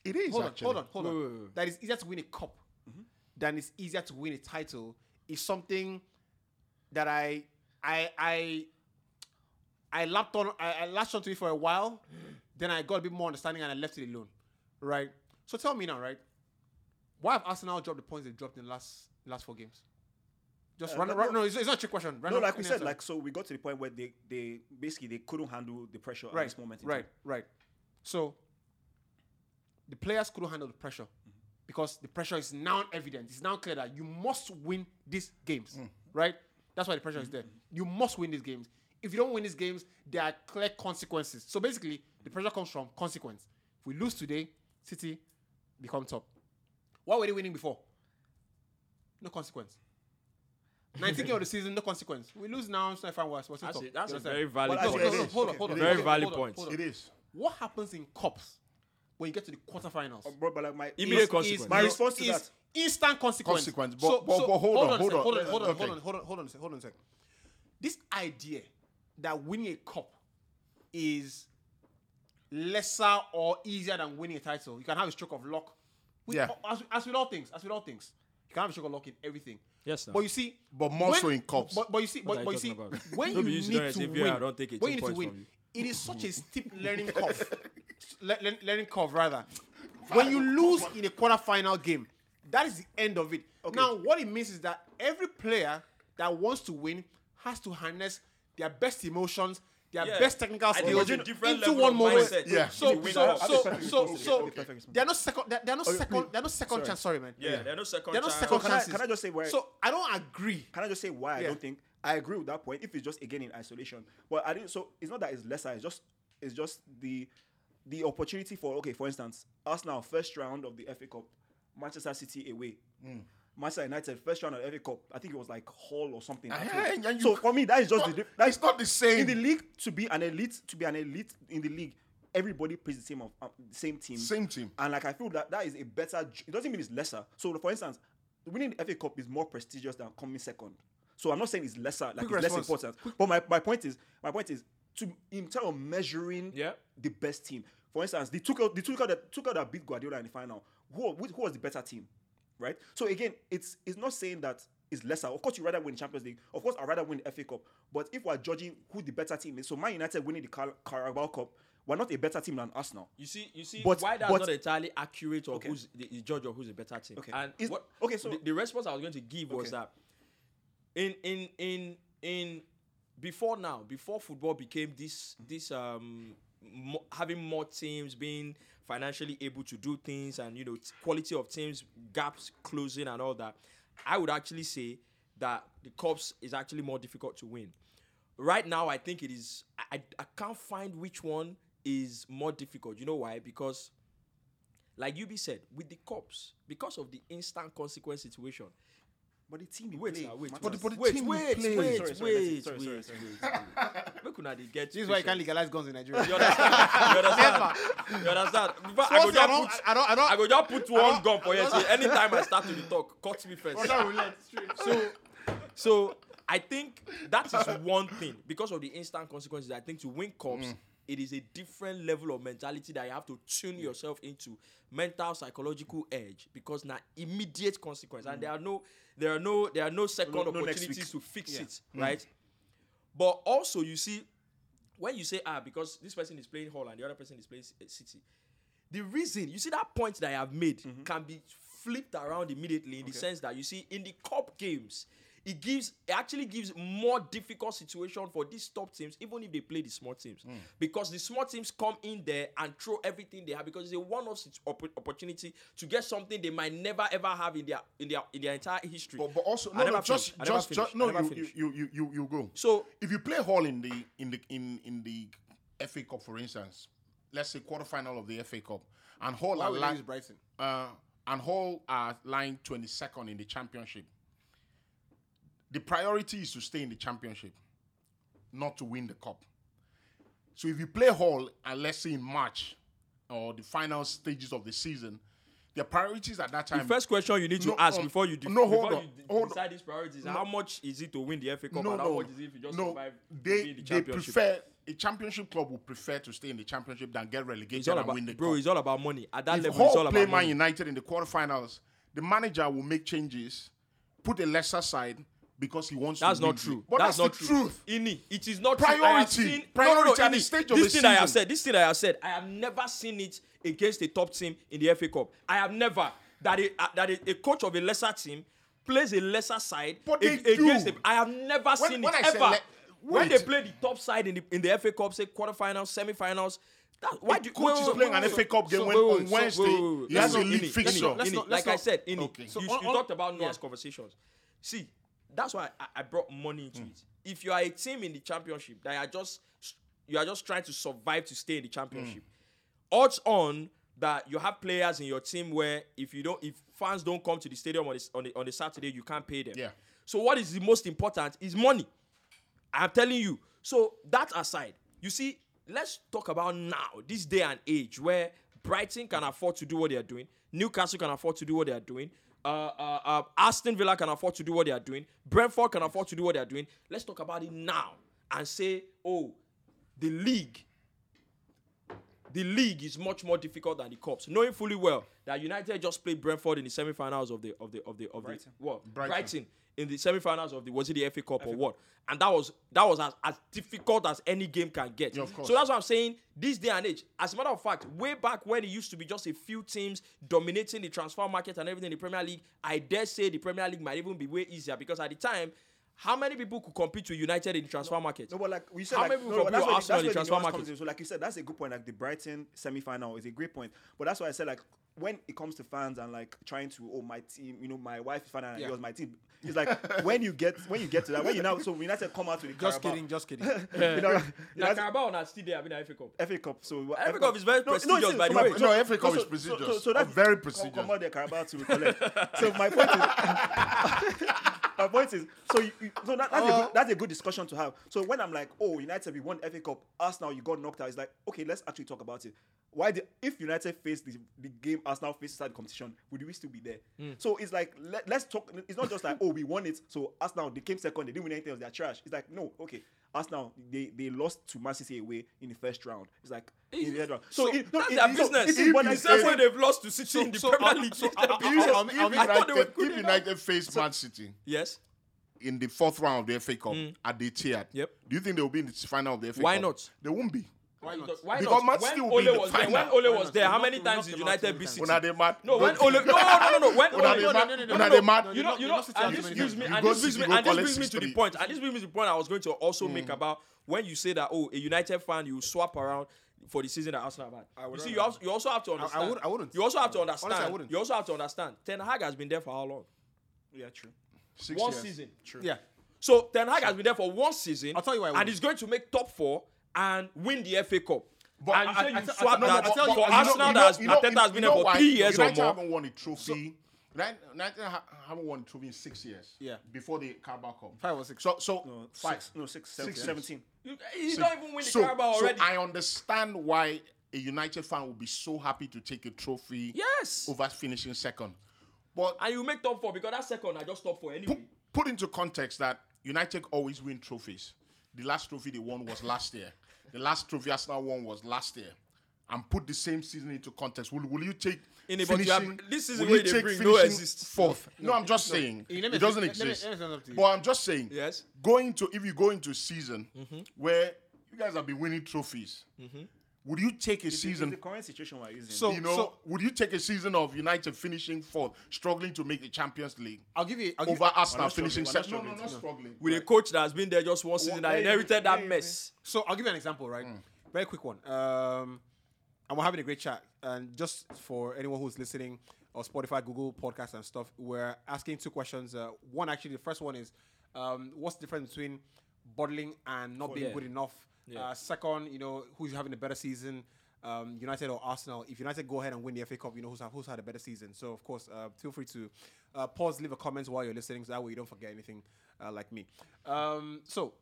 Speaker 1: It is
Speaker 3: hold on, hold on, hold on.
Speaker 2: Wait, wait, wait.
Speaker 3: That it's easier to win a cup mm-hmm. than it's easier to win a title is something that I I I I lapped on I, I latched onto it for a while, then I got a bit more understanding and I left it alone. Right? So tell me now, right? Why have Arsenal dropped the points they dropped in the last last four games? Just
Speaker 5: Uh,
Speaker 3: random,
Speaker 5: no,
Speaker 3: no, no, it's, it's not a trick question.
Speaker 5: No, like we said,
Speaker 3: answer.
Speaker 5: like so we got to the point where they they basically they couldn't handle the pressure at this moment.
Speaker 3: right,
Speaker 5: time.
Speaker 3: right. So the players couldn't handle the pressure mm-hmm. because the pressure is now evident. It's now clear that you must win these games, mm. right? That's why the pressure is mm-hmm. there. You must win these games. If you don't win these games, there are clear consequences. So basically, the pressure comes from consequence. If we lose today, City become top. Why were they winning before? No consequence. 19 game of the season, no consequence. We lose now, it's not fine. We're still
Speaker 2: That's
Speaker 3: top.
Speaker 2: a, that's
Speaker 3: You
Speaker 2: a
Speaker 3: understand?
Speaker 2: very valid
Speaker 5: Well,
Speaker 3: No,
Speaker 5: actually,
Speaker 3: no,
Speaker 2: point.
Speaker 3: no,
Speaker 5: it is.
Speaker 3: hold on,
Speaker 5: Okay,
Speaker 3: hold on.
Speaker 5: it
Speaker 2: Very
Speaker 3: hold on,
Speaker 2: valid
Speaker 3: hold on,
Speaker 2: point.
Speaker 3: hold on.
Speaker 1: It is.
Speaker 3: What happens in cups when you get to the quarterfinals?
Speaker 5: Uh, bro, but like my
Speaker 2: Immediate
Speaker 5: is-
Speaker 2: consequence.
Speaker 5: is- My response to
Speaker 3: is
Speaker 5: that.
Speaker 3: instant consequence.
Speaker 1: Consequence, but- but- but hold on,
Speaker 3: a
Speaker 1: hold
Speaker 3: sec,
Speaker 1: on.
Speaker 3: hold on, hold on,
Speaker 1: Okay.
Speaker 3: hold on, hold on, hold on a sec, hold on a sec. This idea that winning a cup is lesser or easier than winning a title. You can have a stroke of luck. With,
Speaker 1: Yeah.
Speaker 3: As, as with all things, as with all things, you can have a stroke of luck in everything.
Speaker 2: Yes, sir.
Speaker 3: But you see,
Speaker 1: But more
Speaker 3: when-
Speaker 1: so in cups.
Speaker 3: But, but you see, but, but
Speaker 2: you
Speaker 3: you see,
Speaker 2: about?
Speaker 3: when
Speaker 2: No
Speaker 3: you
Speaker 2: be used to
Speaker 3: need to win,
Speaker 2: "VR, don't take it,
Speaker 3: when you need to win, it is such a steep learning curve. Le- le- learning curve, rather. When you lose in a quarterfinal game, that is the end of it. Okay. Now, what it means is that every player that wants to win has to harness their best emotions, their
Speaker 2: Yeah.
Speaker 3: best technical skills
Speaker 2: there's a different
Speaker 3: into
Speaker 2: level
Speaker 3: one
Speaker 2: of
Speaker 3: moment.
Speaker 2: mindset
Speaker 1: Yeah.
Speaker 3: So,
Speaker 2: to win
Speaker 3: so,
Speaker 2: that.
Speaker 3: so,
Speaker 5: Perfect
Speaker 3: so,
Speaker 5: response.
Speaker 3: so,
Speaker 5: Okay, perfect response.
Speaker 3: there are no second, there, there are no oh,
Speaker 5: second,
Speaker 3: They are no second chance. Sorry, man.
Speaker 2: Yeah, they are no second
Speaker 3: There are no
Speaker 2: chance.
Speaker 3: second
Speaker 5: Can I-
Speaker 3: chances.
Speaker 5: can I just say where-
Speaker 3: So I don't agree.
Speaker 5: Can I just say why I don't think I agree with that point? If it's just again in isolation, but I didn't. So it's not that it's lesser. It's just it's just the the opportunity for okay. For instance, Arsenal first round of the FA Cup, Manchester City away. Hmm. Manchester United first round of FA Cup. I think it was like Hull or something. at home.
Speaker 1: and- and
Speaker 5: so for me, that is just
Speaker 1: Not-
Speaker 5: the. That
Speaker 1: it's not the same.
Speaker 5: in the league to be an elite. To be an elite in the league, everybody plays the same of uh, same team.
Speaker 1: Same team.
Speaker 5: And like I feel that that is a better. It doesn't mean it's lesser. So for instance, winning the FA Cup is more prestigious than coming second. So I'm not saying it's lesser, like
Speaker 3: Quick
Speaker 5: it's less important. But my, my point is, my point is to in terms of measuring
Speaker 2: Yeah.
Speaker 5: the best team. For instance, they took out they took out that took out that beat Guardiola in the final. Who, who who was the better team, right? So again, it's it's not saying that it's lesser. Of course, you rather win Champions League. Of course, I rather win the FA Cup. But if we're judging who the better team is, so Man United winning the Car- Carabao Cup, we're not a better team than Arsenal.
Speaker 2: You see, you see
Speaker 5: But-
Speaker 2: why that's
Speaker 5: but-
Speaker 2: not entirely accurate of
Speaker 5: Okay.
Speaker 2: who's the, the judge of who's a better team.
Speaker 5: Okay.
Speaker 2: And
Speaker 5: Is-
Speaker 2: what,
Speaker 5: okay, so-
Speaker 2: the, the response I was going to give was
Speaker 5: Okay.
Speaker 2: that in in in in before now, before football became this this um mo- having more teams being financially able to do things and you know quality of teams gaps closing and all that, I would actually say that the cups is actually more difficult to win. Right now, I think it is. I, I, can't find which one is more difficult. You know why? Because like Yubi said, with the cops, because of the instant consequence situation.
Speaker 5: But the team you
Speaker 2: Wait,
Speaker 5: play
Speaker 2: now, wait,
Speaker 5: matters.
Speaker 1: But the- but the
Speaker 2: wait,
Speaker 1: team we
Speaker 2: wait,
Speaker 1: play-
Speaker 2: wait,
Speaker 5: Sorry, sorry,
Speaker 2: wait,
Speaker 5: sorry, sorry,
Speaker 2: wait,
Speaker 5: sorry.
Speaker 2: wait. Make una dey get.
Speaker 3: This is why you can't legalize guns in Nigeria.
Speaker 2: You understand? you understand? You understand? Before I go
Speaker 3: Firstly, I
Speaker 2: just
Speaker 3: don't,
Speaker 2: put,
Speaker 3: I don't, I don't,
Speaker 2: I go just put one gun for you. Say anytime I start to the talk, cut me first.
Speaker 3: Russian roulette, straight.
Speaker 2: so so I think that is one thing because of the instant consequences. I think to win cups,
Speaker 1: Mm.
Speaker 2: It is a different level of mentality that you have to tune yourself into mental psychological edge because now immediate consequence and there are no there are no there are no second
Speaker 5: No- no
Speaker 2: opportunities to fix
Speaker 5: Yeah.
Speaker 2: it right? But also you see when you say ah because this person is playing Hull and the other person is playing City the reason you see that point that I have made
Speaker 5: Mm-hmm.
Speaker 2: can be flipped around immediately in the sense that you see in the cup games it gives it actually gives more difficult situation for these top teams even if they play the small teams
Speaker 1: Mm.
Speaker 2: because the small teams come in there and throw everything they have because it's a one-off opportunity to get something they might never ever have in their in their in their entire history
Speaker 1: But, but also
Speaker 2: I
Speaker 1: no, no, just
Speaker 2: finished.
Speaker 1: Just, just no, you, you you you you go.
Speaker 2: so
Speaker 1: if you play Hull in the in the in in the FA Cup, for instance, let's say quarterfinal of the FA Cup, and Hull
Speaker 3: Why
Speaker 1: are
Speaker 3: would
Speaker 1: lying,
Speaker 3: Brighton?
Speaker 1: uh, and Hull are lying twenty second in the championship. The priority is to stay in the championship, not to win the cup. So if you play Hull, and let's say in March or the final stages of the season, the priorities at that time.
Speaker 2: the first question you need to
Speaker 1: No,
Speaker 2: ask
Speaker 1: um,
Speaker 2: before you de-
Speaker 1: no,
Speaker 2: before
Speaker 1: on,
Speaker 2: you de-
Speaker 1: hold on.
Speaker 2: decide these priorities how much is it to win the FA Cup
Speaker 1: no,
Speaker 2: and how
Speaker 1: no,
Speaker 2: much is it if you just
Speaker 1: no.
Speaker 2: survive to
Speaker 1: They
Speaker 2: the
Speaker 1: they
Speaker 2: championship
Speaker 1: prefer a championship club will prefer to stay in the championship than get relegated
Speaker 2: It's all
Speaker 1: and win the cup.
Speaker 2: bro.
Speaker 1: cup.
Speaker 2: It's all about money. At that
Speaker 1: if
Speaker 2: level, it's all
Speaker 1: play
Speaker 2: about
Speaker 1: Man
Speaker 2: money.
Speaker 1: United in the quarterfinals, the manager will make changes, put a lesser side because he wants
Speaker 2: That's
Speaker 1: to win
Speaker 2: not
Speaker 1: the-
Speaker 2: true.
Speaker 1: But
Speaker 2: that's,
Speaker 1: that's,
Speaker 2: not
Speaker 1: the
Speaker 2: true.
Speaker 1: truth.
Speaker 2: Ini, it is not true.
Speaker 1: Priority.
Speaker 2: seen,
Speaker 1: Priority
Speaker 2: no, no, no,
Speaker 1: at the
Speaker 2: Ini,
Speaker 1: stage of
Speaker 2: this
Speaker 1: the
Speaker 2: thing I have said. This thing I have said. I have never seen it against a top team in the FA Cup. I have never that a, uh, that a, a coach of a lesser team plays a lesser side
Speaker 1: But
Speaker 2: ag-
Speaker 1: they
Speaker 2: against.
Speaker 1: do.
Speaker 2: A, I have never
Speaker 1: When-
Speaker 2: seen
Speaker 1: when
Speaker 2: it
Speaker 1: I
Speaker 2: ever.
Speaker 1: le-
Speaker 2: when they play the top side in the in the FA Cup, say quarterfinals, semifinals. That, why
Speaker 1: A
Speaker 2: do
Speaker 1: coach is playing an FA Cup game
Speaker 2: so-
Speaker 1: when
Speaker 2: wait,
Speaker 1: on
Speaker 2: wait, so-
Speaker 1: Wednesday
Speaker 2: wait, wait, wait.
Speaker 1: he has a league fixture.
Speaker 3: Let's not-
Speaker 2: like I said, Ini,
Speaker 1: Okay.
Speaker 3: So
Speaker 2: you, you
Speaker 3: on-
Speaker 2: talked about
Speaker 3: yeah.
Speaker 2: conversations. See, that's why I, I brought money into
Speaker 1: Hmm.
Speaker 2: it. If you are a team in the championship that are just you are just trying to survive to stay in the championship,
Speaker 1: Hmm.
Speaker 2: odds on that you have players in your team where if you don't if fans don't come to the stadium on the, on the, on the Saturday, you can't pay them.
Speaker 1: Yeah.
Speaker 2: So what is the most important is money. I'm telling you. So that aside, you see, let's talk about now, this day and age where Brighton can afford to do what they are doing, Newcastle can afford to do what they are doing, uh, uh, uh, Aston Villa can afford to do what they are doing, Brentford can afford to do what they are doing. Let's talk about it now and say, oh, the league the league is much more difficult than the cups, knowing fully well that United just played Brentford in the semi-finals of the of the of the of
Speaker 5: Brighton.
Speaker 2: the what
Speaker 1: Brighton.
Speaker 2: Brighton. In the semi-finals of the was it the FA Cup or what? And that was that was as, as difficult as any game can get.
Speaker 1: Yeah.
Speaker 2: So that's what I'm saying. This day and age, as a matter of fact, way back when it used to be just a few teams dominating the transfer market and everything in the Premier League, I dare say the Premier League might even be way easier because at the time. How many people could compete with United in the transfer market?
Speaker 5: No, but like we said,
Speaker 2: How
Speaker 5: like,
Speaker 2: many people
Speaker 5: no,
Speaker 2: compete with Arsenal in the transfer market?
Speaker 5: in. So, like you said, that's a good point. Like the Brighton semi-final is a great point. But that's why I said, like, when it comes to fans and like trying to, oh, my team, you know, my wife is fan and
Speaker 3: Yeah.
Speaker 5: was my team. It's like when you get when you get to that, when you now, so United come out to the
Speaker 3: Just
Speaker 5: Carabao,
Speaker 3: kidding, just kidding.
Speaker 5: you know,
Speaker 2: Like
Speaker 5: United-
Speaker 2: Carabao not still there, I mean, FA Cup.
Speaker 5: FA Cup. So
Speaker 2: FA Cup is very prestigious,
Speaker 5: it's-
Speaker 2: by the
Speaker 5: so
Speaker 2: way.
Speaker 1: No, FA Cup
Speaker 5: so-
Speaker 1: is
Speaker 5: so-
Speaker 1: prestigious.
Speaker 5: So, so
Speaker 1: Oh,
Speaker 5: that's
Speaker 1: very
Speaker 5: come-
Speaker 1: prestigious.
Speaker 5: Come out there, Carabao to collect. so my point is, my point is, so you, you- so that, that's, a good, that's a good discussion to have. So when I'm like, oh, United, we won FA Cup, Arsenal, you got knocked out. It's like, okay, let's actually talk about it. Why did if United faced the, the game Arsenal faced inside the competition, would we still be there?
Speaker 2: Hmm.
Speaker 5: So it's like let, let's talk. It's not just like oh we won it. So Arsenal they came second, they didn't win anything else. They're trash. It's like no, okay. Arsenal they, they lost to Man City away in the first round. It's like in the third round.
Speaker 2: So,
Speaker 5: it- no,
Speaker 2: that's
Speaker 5: it-
Speaker 2: their
Speaker 5: so
Speaker 2: business.
Speaker 5: it is what I
Speaker 2: It's the same
Speaker 5: said.
Speaker 2: they've lost to City in the
Speaker 3: so,
Speaker 2: Premier League.
Speaker 3: so, I'll- I'll-
Speaker 1: If,
Speaker 3: I'll- I'll-
Speaker 2: I thought they were
Speaker 1: United,
Speaker 2: good
Speaker 1: if
Speaker 2: enough.
Speaker 1: United face Man City
Speaker 2: yes.
Speaker 1: in the fourth round of the FA Cup mm. at the Etihad,
Speaker 2: Yep.
Speaker 1: do you think they will be in the final of the FA
Speaker 2: Why
Speaker 1: Cup?
Speaker 2: not?
Speaker 1: They won't be.
Speaker 3: Why not?
Speaker 2: Why
Speaker 1: Because Man
Speaker 2: not?
Speaker 1: City
Speaker 2: When
Speaker 1: will be in
Speaker 2: Ole
Speaker 1: the
Speaker 2: was there, when
Speaker 1: final.
Speaker 2: Ole was there, how many times did United
Speaker 3: many
Speaker 2: beat
Speaker 3: times.
Speaker 2: City?
Speaker 1: Una they mad.
Speaker 2: No, when
Speaker 1: Don't-
Speaker 2: Ole, no, no, no, no, when
Speaker 1: Una
Speaker 2: Ole, no, no, no, no, no,
Speaker 1: Una they mad.
Speaker 2: You know,
Speaker 3: You
Speaker 2: you
Speaker 3: know-
Speaker 2: know,
Speaker 3: you
Speaker 2: and this brings me, and this brings me, and this brings me to the
Speaker 1: history.
Speaker 2: point, and this brings me to the point I was going to also hmm. make about when you say that oh, a United fan you swap around for the season that Arsenal have had. You see, you, also, you also have to
Speaker 3: I
Speaker 2: understand.
Speaker 3: would- I wouldn't.
Speaker 2: You also have to
Speaker 3: Honestly, I
Speaker 2: understand.
Speaker 3: wouldn't.
Speaker 2: You also have to understand. Ten Hag has been there for how long?
Speaker 5: Yeah, true.
Speaker 1: Six
Speaker 2: One
Speaker 1: years.
Speaker 2: season. True.
Speaker 3: Yeah.
Speaker 2: So Ten Hag has been there for one season.
Speaker 3: I'll tell you why I
Speaker 2: and he's going to make top four and win the FA Cup.
Speaker 1: But
Speaker 2: and you
Speaker 1: I-
Speaker 2: say
Speaker 1: I-
Speaker 2: you
Speaker 1: I-
Speaker 2: swap
Speaker 1: no, no,
Speaker 2: that for
Speaker 1: you
Speaker 2: Arsenal
Speaker 1: you know-
Speaker 2: that has
Speaker 1: you know-
Speaker 2: Arteta has been
Speaker 1: you
Speaker 2: there for
Speaker 1: why?
Speaker 2: three years or
Speaker 1: United
Speaker 2: more.
Speaker 1: haven't won a trophy. United ha- haven't won a trophy in six years.
Speaker 3: Yeah.
Speaker 1: Before the Carabao Cup.
Speaker 3: Five or six.
Speaker 1: So so
Speaker 5: No,
Speaker 1: five.
Speaker 5: six, no, six, seven,
Speaker 1: Six years.
Speaker 5: 17.
Speaker 2: You, you don't even win the
Speaker 1: so,
Speaker 2: Carabao
Speaker 1: so
Speaker 2: already.
Speaker 1: I understand why a United fan would be so happy to take a trophy
Speaker 2: yes.
Speaker 1: over finishing second. But
Speaker 2: And you make top four because that second I just top four anyway.
Speaker 1: put, put into context that United always win trophies. The last trophy they won was last year. The last trophy Arsenal won was last year. And put the same season into context. Will, will you take
Speaker 2: In it, but you have-
Speaker 1: finishing?
Speaker 2: this is
Speaker 1: will you
Speaker 2: they
Speaker 1: take
Speaker 2: bring no
Speaker 1: finishing
Speaker 2: exists.
Speaker 1: Fourth. No, I'm just saying
Speaker 3: Eh,
Speaker 1: it doesn't
Speaker 3: say- let me-
Speaker 1: exist.
Speaker 3: let me say something to you.
Speaker 1: But I'm just saying.
Speaker 2: Yes.
Speaker 1: Going to if you go into a season
Speaker 2: Mm-hmm.
Speaker 1: where you guys have been winning trophies, would you take a
Speaker 5: It's
Speaker 1: season?
Speaker 5: the current situation we're using.
Speaker 3: So-
Speaker 1: you know, would you take a season of United finishing fourth, struggling to make the Champions League
Speaker 3: I'll give you. I'll give,
Speaker 1: over Arsenal
Speaker 5: not
Speaker 1: finishing
Speaker 5: we're
Speaker 1: second? No, no,
Speaker 5: struggling.
Speaker 1: not struggling.
Speaker 2: With a coach that has been there just one season
Speaker 5: yeah,
Speaker 2: and
Speaker 5: yeah,
Speaker 2: inherited that
Speaker 5: yeah,
Speaker 2: mess.
Speaker 3: So I'll give you an example, right? Very quick one. Um, and we're having a great chat. And just for anyone who's listening, or Spotify, Google Podcasts, and stuff, we're asking two questions. Uh, one, actually, the first one is, um, what's the difference between bottling and not being
Speaker 2: yeah.
Speaker 3: good enough?
Speaker 2: Yeah.
Speaker 3: Uh, second, you know, who's having a better season? Um, United or Arsenal? If United go ahead and win the FA Cup, you know who's, who's had a better season. So, of course, uh, feel free to uh, pause, leave a comment while you're listening, so that way you don't forget anything uh, like me. Um, so,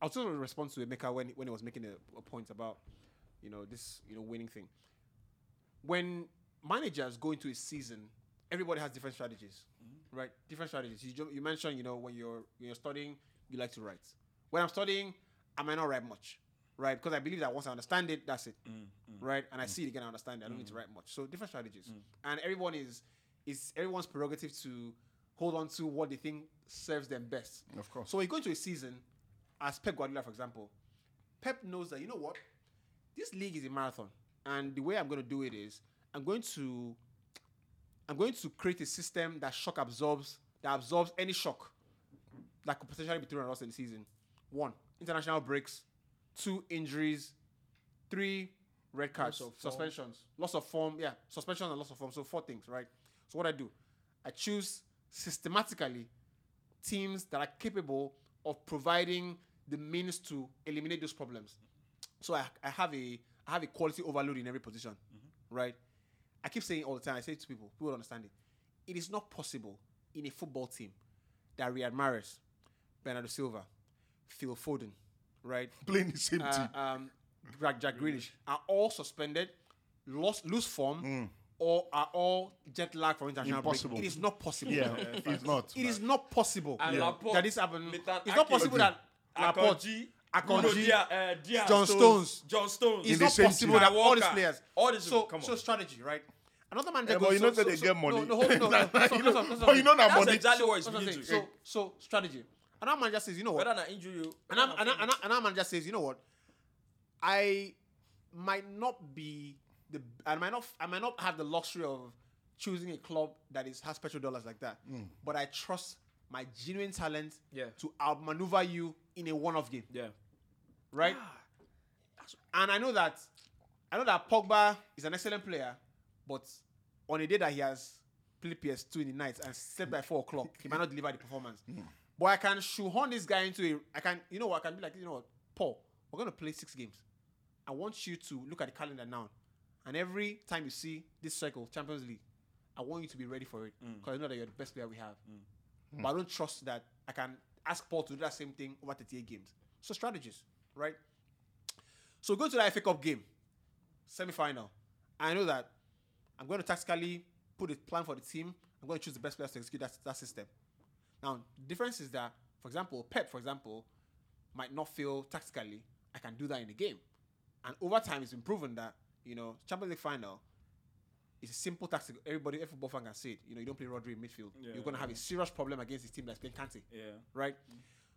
Speaker 3: I was also in response to Emeka when when he was making a, a point about you know this you know winning thing. When managers go into a season, everybody has different strategies, right? Different strategies. You, you mentioned you know when you're when you're studying, you like to write. When I'm studying, I might not write much, right? Because I believe that once I understand it, that's it, mm, mm, right? And I mm. see it again, I understand it. I don't need to write much. So different strategies, and everyone is is everyone's prerogative to hold on to what they think serves them best.
Speaker 1: Of course.
Speaker 3: So when you go into a season, as Pep Guardiola, for example, Pep knows that you know what, this league is a marathon, and the way I'm going to do it is I'm going to I'm going to create a system that shock absorbs that absorbs any shock that could potentially be thrown at us in the season. One, international breaks. Two, injuries. Three, red cards,
Speaker 2: Loss of form.
Speaker 3: suspensions, loss of form. Yeah, suspension and loss of form. So four things, right? So what I do, I choose systematically teams that are capable of providing the means to eliminate those problems. So I, I have a I have a quality overload in every position, mm-hmm. right? I keep saying all the time. I say it to people, people don't understand it. It is not possible in a football team that Riyad Mahrez, Bernardo Silva, Phil Foden, right,
Speaker 1: Playing the same
Speaker 3: uh,
Speaker 1: team.
Speaker 3: um, Jack, Jack Grealish are all suspended, lost lose form, or are all jet lag from international break.
Speaker 1: Impossible.
Speaker 3: It is not possible.
Speaker 1: Yeah, it's not.
Speaker 3: It is not possible
Speaker 2: And Laporte,
Speaker 3: that this happened.
Speaker 2: Nathan
Speaker 3: It's not
Speaker 2: Ake,
Speaker 3: possible that Laporte,
Speaker 2: Akanji,
Speaker 3: Akanji,
Speaker 2: Bruno uh, Diaz
Speaker 3: John Stones.
Speaker 2: John Stones.
Speaker 3: it's
Speaker 1: In
Speaker 3: not possible
Speaker 1: team.
Speaker 3: that all these players.
Speaker 2: All these
Speaker 3: so,
Speaker 2: people, come
Speaker 3: so
Speaker 2: on.
Speaker 3: strategy, right? Another man
Speaker 1: Yeah,
Speaker 3: goes.
Speaker 1: but you know
Speaker 3: so,
Speaker 1: that they
Speaker 3: so,
Speaker 1: get
Speaker 3: so,
Speaker 1: money.
Speaker 3: No, no, hold on, no, no, no, so-
Speaker 1: You
Speaker 3: so-
Speaker 1: know-
Speaker 3: so- so-
Speaker 1: but you know that
Speaker 2: That's
Speaker 1: money.
Speaker 2: exactly what it's
Speaker 3: so- so-
Speaker 2: beginning to.
Speaker 3: So, so strategy. Another manager says, you know what?
Speaker 2: Whether na injury you.
Speaker 3: And I'm, and, and, and our manager says, you know what? I might not be the I might not I might not have the luxury of choosing a club that is has petrodollars like that. Mm. But I trust my genuine talent
Speaker 2: Yeah.
Speaker 3: to outmaneuver you in a one-off game.
Speaker 2: Yeah.
Speaker 3: Right? Ah. And I know that I know that Pogba is an excellent player, but on a day that he has played PS2 in the night and slept by four o'clock, he might not deliver the performance. Mm. But I can shoehorn this guy into a I can you know I can be like, you know what, Paul, we're gonna play six games. I want you to look at the calendar now. And every time you see this cycle, Champions League, I want you to be ready for it. Mm. Because I know that you're the best player we have. Mm. But I don't trust that I can ask Paul to do that same thing over 38 games. So strategies, right? So go to the FA Cup game, semi-final. I know that I'm going to tactically put a plan for the team. I'm going to choose the best players to execute that, that system. Now, the difference is that, for example, Pep, for example, might not feel tactically I can do that in the game. And over time, it's been proven that you know Champions League final is a simple tactic. Everybody, every football fan can say it. You know, you don't play Rodri in midfield. You're going to have a serious problem against this team that's playing Kante
Speaker 5: Yeah.
Speaker 3: right?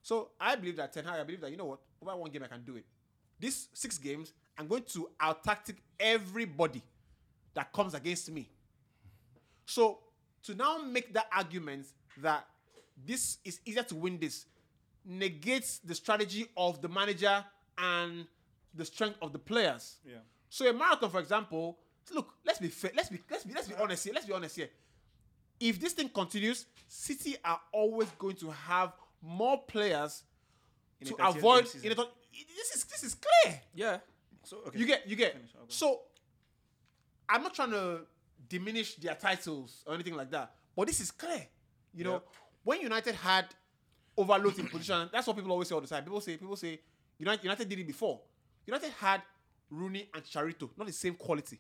Speaker 3: So I believe that Ten Hag, I believe that you know what, over one game I can do it. These six games, I'm going to out tactic everybody that comes against me. So to now make that argument that this is easier to win this negates the strategy of the manager and the strength of the players.
Speaker 5: Yeah.
Speaker 3: So a marathon, for example, look, let's be fair, let's be let's be let's be honest here. Let's be honest here. If this thing continues, City are always going to have more players
Speaker 5: In
Speaker 3: to
Speaker 5: a
Speaker 3: avoid. In a, thought- this is this is clear.
Speaker 2: Yeah.
Speaker 5: So okay.
Speaker 3: You get you get.
Speaker 5: Finish,
Speaker 3: So I'm not trying to diminish their titles or anything like that, but this is clear. You know, when United had overloads in position, that's what people always say all the time. People say people say United United did it before. United had Rooney and Charito, not the same quality,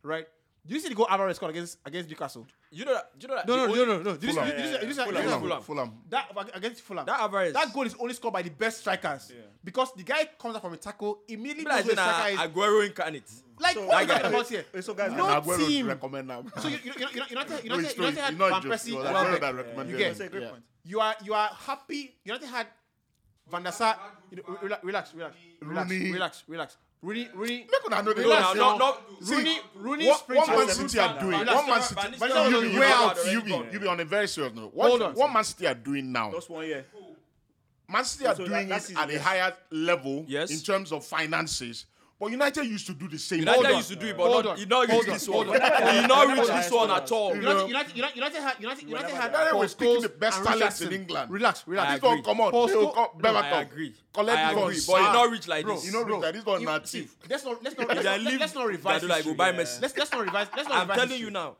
Speaker 3: right? Do you see the goal Alvarez scored against against Newcastle?
Speaker 2: You know that. You know that.
Speaker 3: No, no,
Speaker 2: only-
Speaker 3: no, no, no. Did you see-
Speaker 1: Fulham.
Speaker 3: did you see- did you see- did
Speaker 2: Fulham. Fulham.
Speaker 1: Fulham.
Speaker 3: That against Fulham.
Speaker 2: That Alvarez.
Speaker 3: That goal is only scored by the best strikers. Because the guy comes out from a tackle, immediately
Speaker 2: Be
Speaker 3: knows
Speaker 2: like
Speaker 3: who striker is.
Speaker 2: Aguero incarnate.
Speaker 3: Like,
Speaker 5: So-
Speaker 3: what are you talking
Speaker 2: guy-
Speaker 3: about here?
Speaker 5: So guys,
Speaker 3: No
Speaker 1: Aguero
Speaker 3: team.
Speaker 1: recommend now.
Speaker 3: So you, you, you, you, United,
Speaker 1: No,
Speaker 3: United,
Speaker 1: it's true.
Speaker 3: United had Van. Persie,
Speaker 1: It was
Speaker 3: Welbeck.
Speaker 1: Aguero that
Speaker 5: Yeah,
Speaker 3: You get-
Speaker 5: That's a great
Speaker 1: Yeah.
Speaker 5: point.
Speaker 3: You are you are happy. United had Van der Sar. Relax, relax, relax, relax, relax, relax. Rooney, Rooney.
Speaker 1: Make una know the
Speaker 2: No, no, no, no.
Speaker 3: Rooney, Rooney
Speaker 1: What,
Speaker 3: sprint
Speaker 1: what Man
Speaker 3: was-
Speaker 1: City are doing,
Speaker 3: Relax,
Speaker 1: what Man City,
Speaker 2: Van
Speaker 1: you,
Speaker 2: Nistelrooy
Speaker 1: you, you,
Speaker 3: way out
Speaker 1: you, be, you be on a very serious note. What,
Speaker 3: Hold on.
Speaker 1: what Man City are doing now,
Speaker 5: Just one year.
Speaker 1: Man City are
Speaker 5: So that-
Speaker 1: doing it at a higher level
Speaker 2: Yes.
Speaker 1: in terms of finances. But United used to do the same.
Speaker 2: United
Speaker 1: Hold on.
Speaker 2: used to do it, but
Speaker 3: Hold
Speaker 2: not,
Speaker 3: on.
Speaker 2: he not
Speaker 3: Hold
Speaker 2: reach
Speaker 3: on.
Speaker 2: this
Speaker 3: Hold
Speaker 2: one.
Speaker 3: on.
Speaker 2: He not reach this one at all.
Speaker 3: United,
Speaker 1: know,
Speaker 3: United, United, United had United, United had
Speaker 5: they are-
Speaker 3: Paul
Speaker 1: They were picking the best
Speaker 3: and
Speaker 1: talents in England.
Speaker 3: Relax, relax.
Speaker 2: I
Speaker 1: This one come on.
Speaker 3: Paul
Speaker 1: They'll come
Speaker 2: No, I agree.
Speaker 1: Collect
Speaker 2: I agree, but he
Speaker 1: Ah,
Speaker 2: not reach like
Speaker 3: bro,
Speaker 2: this.
Speaker 1: You know,
Speaker 3: Bro,
Speaker 1: Richard, this one not
Speaker 3: see. Let's not let's not let's,
Speaker 2: they
Speaker 3: not-
Speaker 2: leave,
Speaker 3: let's not revise.
Speaker 2: do like go buy Messi.
Speaker 3: Let's let's not revise. Let's not
Speaker 2: I'm
Speaker 3: revise
Speaker 2: telling you now.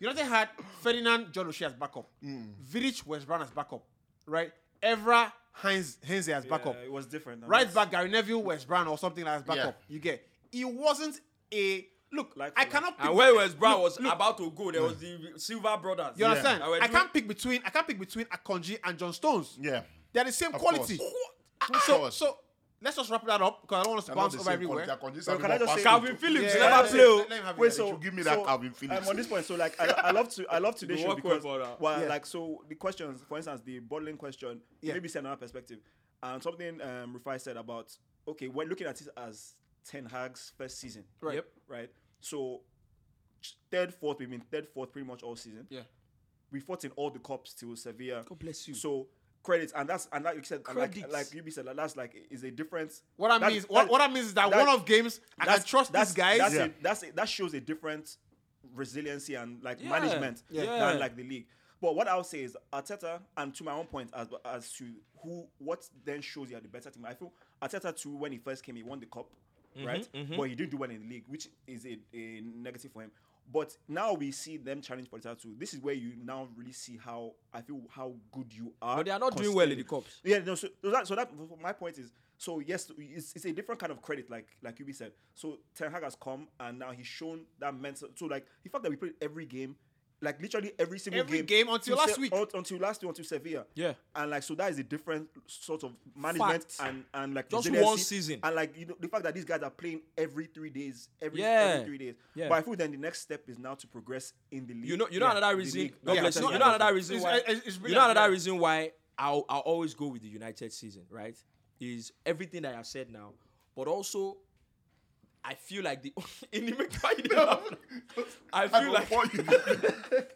Speaker 3: United had Ferdinand John O'Shea as backup,
Speaker 1: Hmm.
Speaker 3: Vidic Wes Brown as backup, right? Evra Heinz Heinze as backup,
Speaker 5: Yeah, it was different. now.
Speaker 3: right back Gary Neville Wes Brown or something like as backup.
Speaker 1: Yeah.
Speaker 3: You get. It wasn't a look.
Speaker 5: Like
Speaker 3: I cannot. Pick,
Speaker 2: And when Wes Brown
Speaker 3: Look,
Speaker 2: was
Speaker 3: look.
Speaker 2: about to go, there was the Silva brothers.
Speaker 3: you understand?
Speaker 2: That were
Speaker 3: I
Speaker 2: doing-
Speaker 3: can't pick between. I can't pick between Akanji and John Stones.
Speaker 1: Yeah.
Speaker 3: They're the same
Speaker 1: Of
Speaker 3: quality.
Speaker 1: course.
Speaker 3: So
Speaker 1: course.
Speaker 3: so let's just wrap that up because I don't want to bounce over everywhere.
Speaker 1: quality. Akanji
Speaker 5: Bro,
Speaker 1: Sabi
Speaker 5: can I just say-
Speaker 1: Kalvin
Speaker 2: Phillips
Speaker 3: Yeah,
Speaker 2: never
Speaker 3: let-
Speaker 2: play.
Speaker 3: let-
Speaker 2: oh.
Speaker 3: let him have it.
Speaker 5: Wait, so
Speaker 1: give me that
Speaker 5: so
Speaker 1: Kalvin Phillips.
Speaker 5: I'm on this point. So like, I, I love to, I love today's
Speaker 2: You
Speaker 5: show because, well,
Speaker 3: Yeah.
Speaker 5: like, so the questions, for instance, the bottling question,
Speaker 3: Yeah.
Speaker 5: maybe see another perspective, and something um, Rufai said about, okay, we're looking at it as Ten Hag's first season,
Speaker 3: Right.
Speaker 2: Yep.
Speaker 5: right? So third, fourth, we've been third, fourth, pretty much all season.
Speaker 3: Yeah.
Speaker 5: We fought in all the cups till Sevilla.
Speaker 2: God bless you.
Speaker 5: So credits, and that's and like you said, like like you said, like, that's like is a difference.
Speaker 3: What I mean is what, what I mean is that,
Speaker 5: that-
Speaker 3: one of games I can trust
Speaker 5: that's,
Speaker 3: these guys.
Speaker 5: That's,
Speaker 1: Yeah.
Speaker 5: a, that's a, that shows a different resiliency and like
Speaker 2: Yeah,
Speaker 5: management
Speaker 2: yeah.
Speaker 5: than like the league. But what I'll say is Arteta, and to my own point as as to who what then shows you are the better team. I feel Arteta too when he first came, he won the cup,
Speaker 2: Mm-hmm,
Speaker 5: right? But he didn't do well in the league, which is a, a negative for him. But now we see them challenge the title. This is where you now really see how I feel how good you are.
Speaker 2: But they are not doing well in the cups.
Speaker 5: Yeah, no. So, so that, so that my point is, so yes, it's, it's a different kind of credit, like like Ubi said. So Ten Hag has come and now he's shown that mental. So like the fact that we played every game, like literally every single
Speaker 3: Every
Speaker 5: game,
Speaker 3: game until last
Speaker 5: Se-
Speaker 3: week.
Speaker 5: un- until last week, until Sevilla.
Speaker 2: Yeah.
Speaker 5: and like so that is a different sort of management
Speaker 2: Fact.
Speaker 5: and and like
Speaker 2: Just one season.
Speaker 5: and like you know the fact that these guys are playing every three days, every
Speaker 2: Yeah.
Speaker 5: every three days.
Speaker 2: Yeah.
Speaker 5: But I feel then the next step is now to progress in the league.
Speaker 2: You know, you know
Speaker 5: Yeah,
Speaker 2: another reason. God bless you. You know another reason why. you know another reason why I'll I'll always go with the United season, right? Is everything that I said now, but also. I feel like the in the I feel like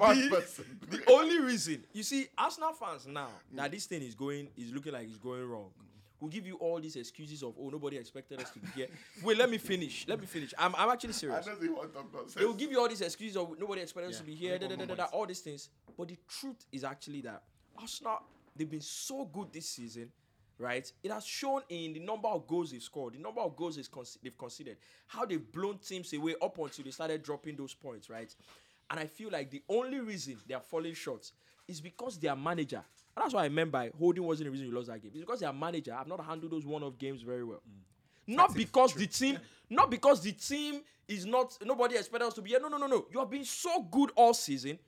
Speaker 1: Mad
Speaker 2: the,
Speaker 1: person.
Speaker 2: the only reason you see Arsenal fans now that mm. this thing is going is looking like it's going wrong. Will give you all these excuses of oh nobody expected us to be here. Wait, let me finish. Let me finish. I'm, I'm actually
Speaker 1: I
Speaker 2: serious.
Speaker 1: know they want to talk.
Speaker 2: They will give you all these excuses of nobody expected us to be here, da, da, da, da, da, all these things. But the truth is actually that Arsenal, they've been so good this season, right? It has shown in the number of goals they've scored, the number of goals they've con- they've conceded, how they've blown teams away up until they started dropping those points, right? And I feel like the only reason they are falling short is because their manager, and that's why I meant by holding wasn't the reason you lost that game. It's because their manager have not handled those one-off games very well. Mm. Not because the team, not because the team is not nobody expected us to be here. No, no, no, no. You have been so good all season.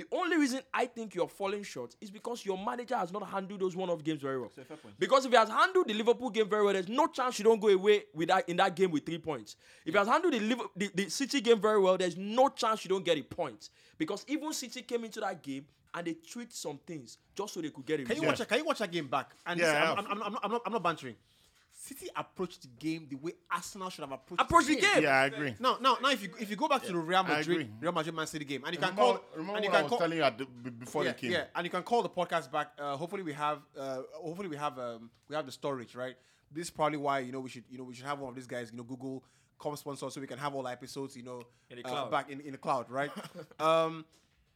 Speaker 2: The only reason I think you're falling short is because your manager has not handled those one-off games very well.
Speaker 5: fair point.
Speaker 2: Because if he has handled the Liverpool game very well, there's no chance you don't go away with that in that game with three points. If he has handled the, Liver- the the City game very well, there's no chance you don't get a point. Because even City came into that game and they tweaked some things just so they could get a
Speaker 3: Can you watch? that- Can you watch that game back? And
Speaker 1: Yeah,
Speaker 3: listen,
Speaker 1: I
Speaker 3: I'm. I'm, I'm, I'm, not- I'm not. I'm not bantering. City approached the game the way Arsenal should have approached
Speaker 2: Approach the game.
Speaker 1: Yeah, I agree.
Speaker 3: Now, now, now, if you if you go back to the Real Madrid. Real Madrid Man City game, and you can
Speaker 1: Remember,
Speaker 3: call,
Speaker 1: remember
Speaker 3: and you
Speaker 1: what I was
Speaker 3: call,
Speaker 1: telling you at the, b- before
Speaker 3: yeah,
Speaker 1: they came?
Speaker 3: yeah, and you can call the podcast back. Uh, hopefully, we have, uh, hopefully, we have, um, we have the storage, right? This is probably why you know we should, you know, we should have one of these guys, you know, Google come sponsor, so we can have all the episodes, you know,
Speaker 2: In the
Speaker 3: uh, back in, in the cloud, right? um,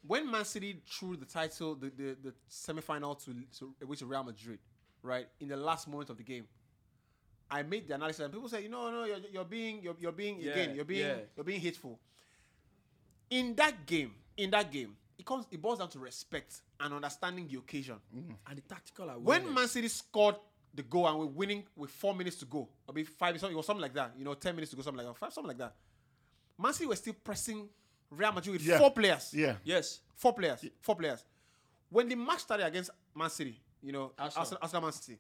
Speaker 3: when Man City threw the title, the the, the semi-final to, to away to Real Madrid, right, in the last moment of the game. I made the analysis, and people say, you know, no, you're, you're being, you're, you're being
Speaker 2: Yeah,
Speaker 3: again, you're being,
Speaker 2: yeah.
Speaker 3: you're being hateful. In that game, in that game, it comes, it boils down to respect and understanding the occasion. Mm.
Speaker 2: and the tactical awareness.
Speaker 3: When Man City scored the goal and we're winning with four minutes to go, or maybe five, it was something like that, you know, ten minutes to go, something like that, five, something like that. Man City were still pressing Real Madrid with
Speaker 1: Yeah.
Speaker 3: four players.
Speaker 1: Yeah.
Speaker 2: Yes.
Speaker 3: Four players. Four players. When the match started against Man City, you know,
Speaker 2: Arsenal.
Speaker 3: Arsenal, Arsenal Man City,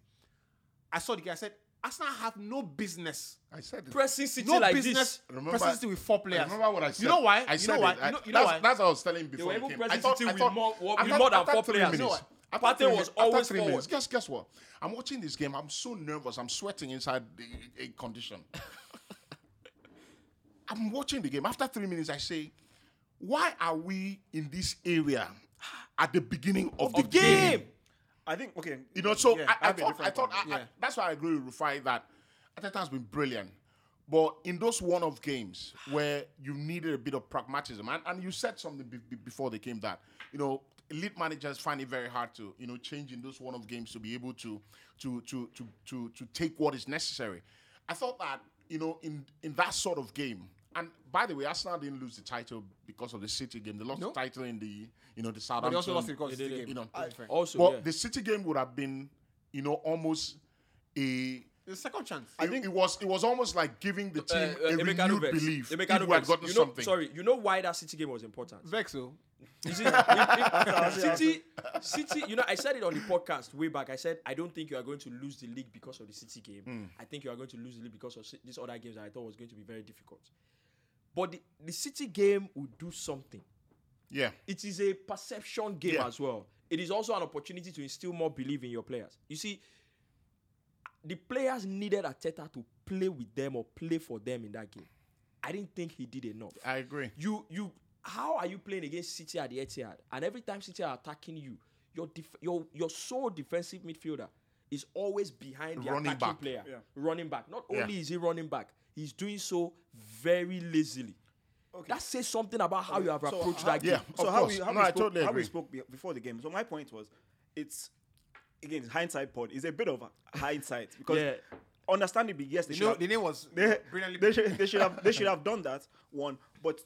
Speaker 3: I saw the guy. I said, Arsenal have no business.
Speaker 1: I said it.
Speaker 2: Pressing City
Speaker 3: No
Speaker 2: like
Speaker 3: business
Speaker 2: this.
Speaker 1: Remember-
Speaker 3: pressing City with four
Speaker 1: I
Speaker 3: players.
Speaker 1: remember what I said.
Speaker 3: You know why?
Speaker 1: I
Speaker 3: you know why?
Speaker 1: it. I-
Speaker 3: You know, you know
Speaker 1: that's,
Speaker 3: why?
Speaker 1: that's what I was telling before.
Speaker 2: They were
Speaker 1: the
Speaker 2: even pressing
Speaker 1: I thought,
Speaker 2: City
Speaker 1: I
Speaker 2: with
Speaker 1: thought,
Speaker 2: more- with
Speaker 1: after-
Speaker 2: more than
Speaker 1: after
Speaker 2: four
Speaker 1: three
Speaker 2: players.
Speaker 1: Minutes,
Speaker 2: You know what?
Speaker 1: after
Speaker 2: Partey
Speaker 1: three
Speaker 2: was
Speaker 1: minutes-
Speaker 2: always
Speaker 1: after three
Speaker 2: forward.
Speaker 1: minutes, guess guess what? I'm watching this game. I'm so nervous. I'm sweating inside the, a condition. I'm watching the game. After three minutes, I say, "Why are we in this area at the beginning of,
Speaker 2: The
Speaker 1: the game?"
Speaker 2: game.
Speaker 5: I think okay.
Speaker 1: You know, so
Speaker 5: Yeah,
Speaker 1: I, I
Speaker 5: that'd be a
Speaker 1: thought, I thought. I, I, that's why I agree with Rufai that Arteta has been brilliant. But in those one-off games where you needed a bit of pragmatism, and, and you said something be, be- before they came that you know elite managers find it very hard to you know change in those one-off games to be able to to to to to to take what is necessary. I thought that you know in in that sort of game. And by the way, Arsenal didn't lose the title because of the City game. They lost
Speaker 3: No.
Speaker 1: the title in the you know the
Speaker 3: But
Speaker 1: Southampton.
Speaker 3: they also lost it because
Speaker 2: They
Speaker 3: it's the
Speaker 2: did
Speaker 3: game.
Speaker 1: You know,
Speaker 3: To.
Speaker 2: Also,
Speaker 1: but
Speaker 2: yeah.
Speaker 1: the City game would have been, you know, almost a.
Speaker 3: It's a second chance.
Speaker 1: I think it was. It was almost like giving the team
Speaker 2: Uh, uh,
Speaker 1: a
Speaker 2: Emeka
Speaker 1: renewed
Speaker 2: vex.
Speaker 1: belief
Speaker 2: Emeka
Speaker 1: if we had gotten
Speaker 2: you know,
Speaker 1: something.
Speaker 2: Sorry, you know why that City game was important?
Speaker 3: Vexo.
Speaker 2: You see, if- if- City, City. You know, I said it on the podcast way back. I said I don't think you are going to lose the league because of the City game.
Speaker 1: Hmm.
Speaker 2: I think you are going to lose the league because of si- these other games that I thought was going to be very difficult. But the, the City game will do something.
Speaker 1: Yeah,
Speaker 2: It is a perception game
Speaker 1: Yeah.
Speaker 2: as well. It is also an opportunity to instill more belief in your players. You see, the players needed Arteta to play with them or play for them in that game. I didn't think he did enough
Speaker 1: I agree.
Speaker 2: you you how are you playing against City at the Etihad? And every time City are attacking you, your def- your your sole defensive midfielder is always behind the
Speaker 1: Running
Speaker 2: attacking
Speaker 1: back.
Speaker 2: player,
Speaker 5: Yeah.
Speaker 2: running back. Not
Speaker 1: Yeah.
Speaker 2: only is he running back, he's doing so very lazily. Okay. That says something about how you have
Speaker 5: So
Speaker 2: approached
Speaker 5: how-
Speaker 2: that game.
Speaker 1: Yeah,
Speaker 5: So
Speaker 1: of
Speaker 5: how
Speaker 1: course.
Speaker 5: we how
Speaker 1: No,
Speaker 5: we
Speaker 1: I
Speaker 5: spoke,
Speaker 1: totally
Speaker 5: how we spoke before the game. So my point was, it's again it's hindsight pod. It's a bit of a hindsight because
Speaker 2: Yeah.
Speaker 5: understandably yes they
Speaker 3: You
Speaker 5: should
Speaker 3: know,
Speaker 5: have,
Speaker 3: the name was
Speaker 5: they,
Speaker 3: brilliantly.
Speaker 5: they, should, they should have they should have done that one. But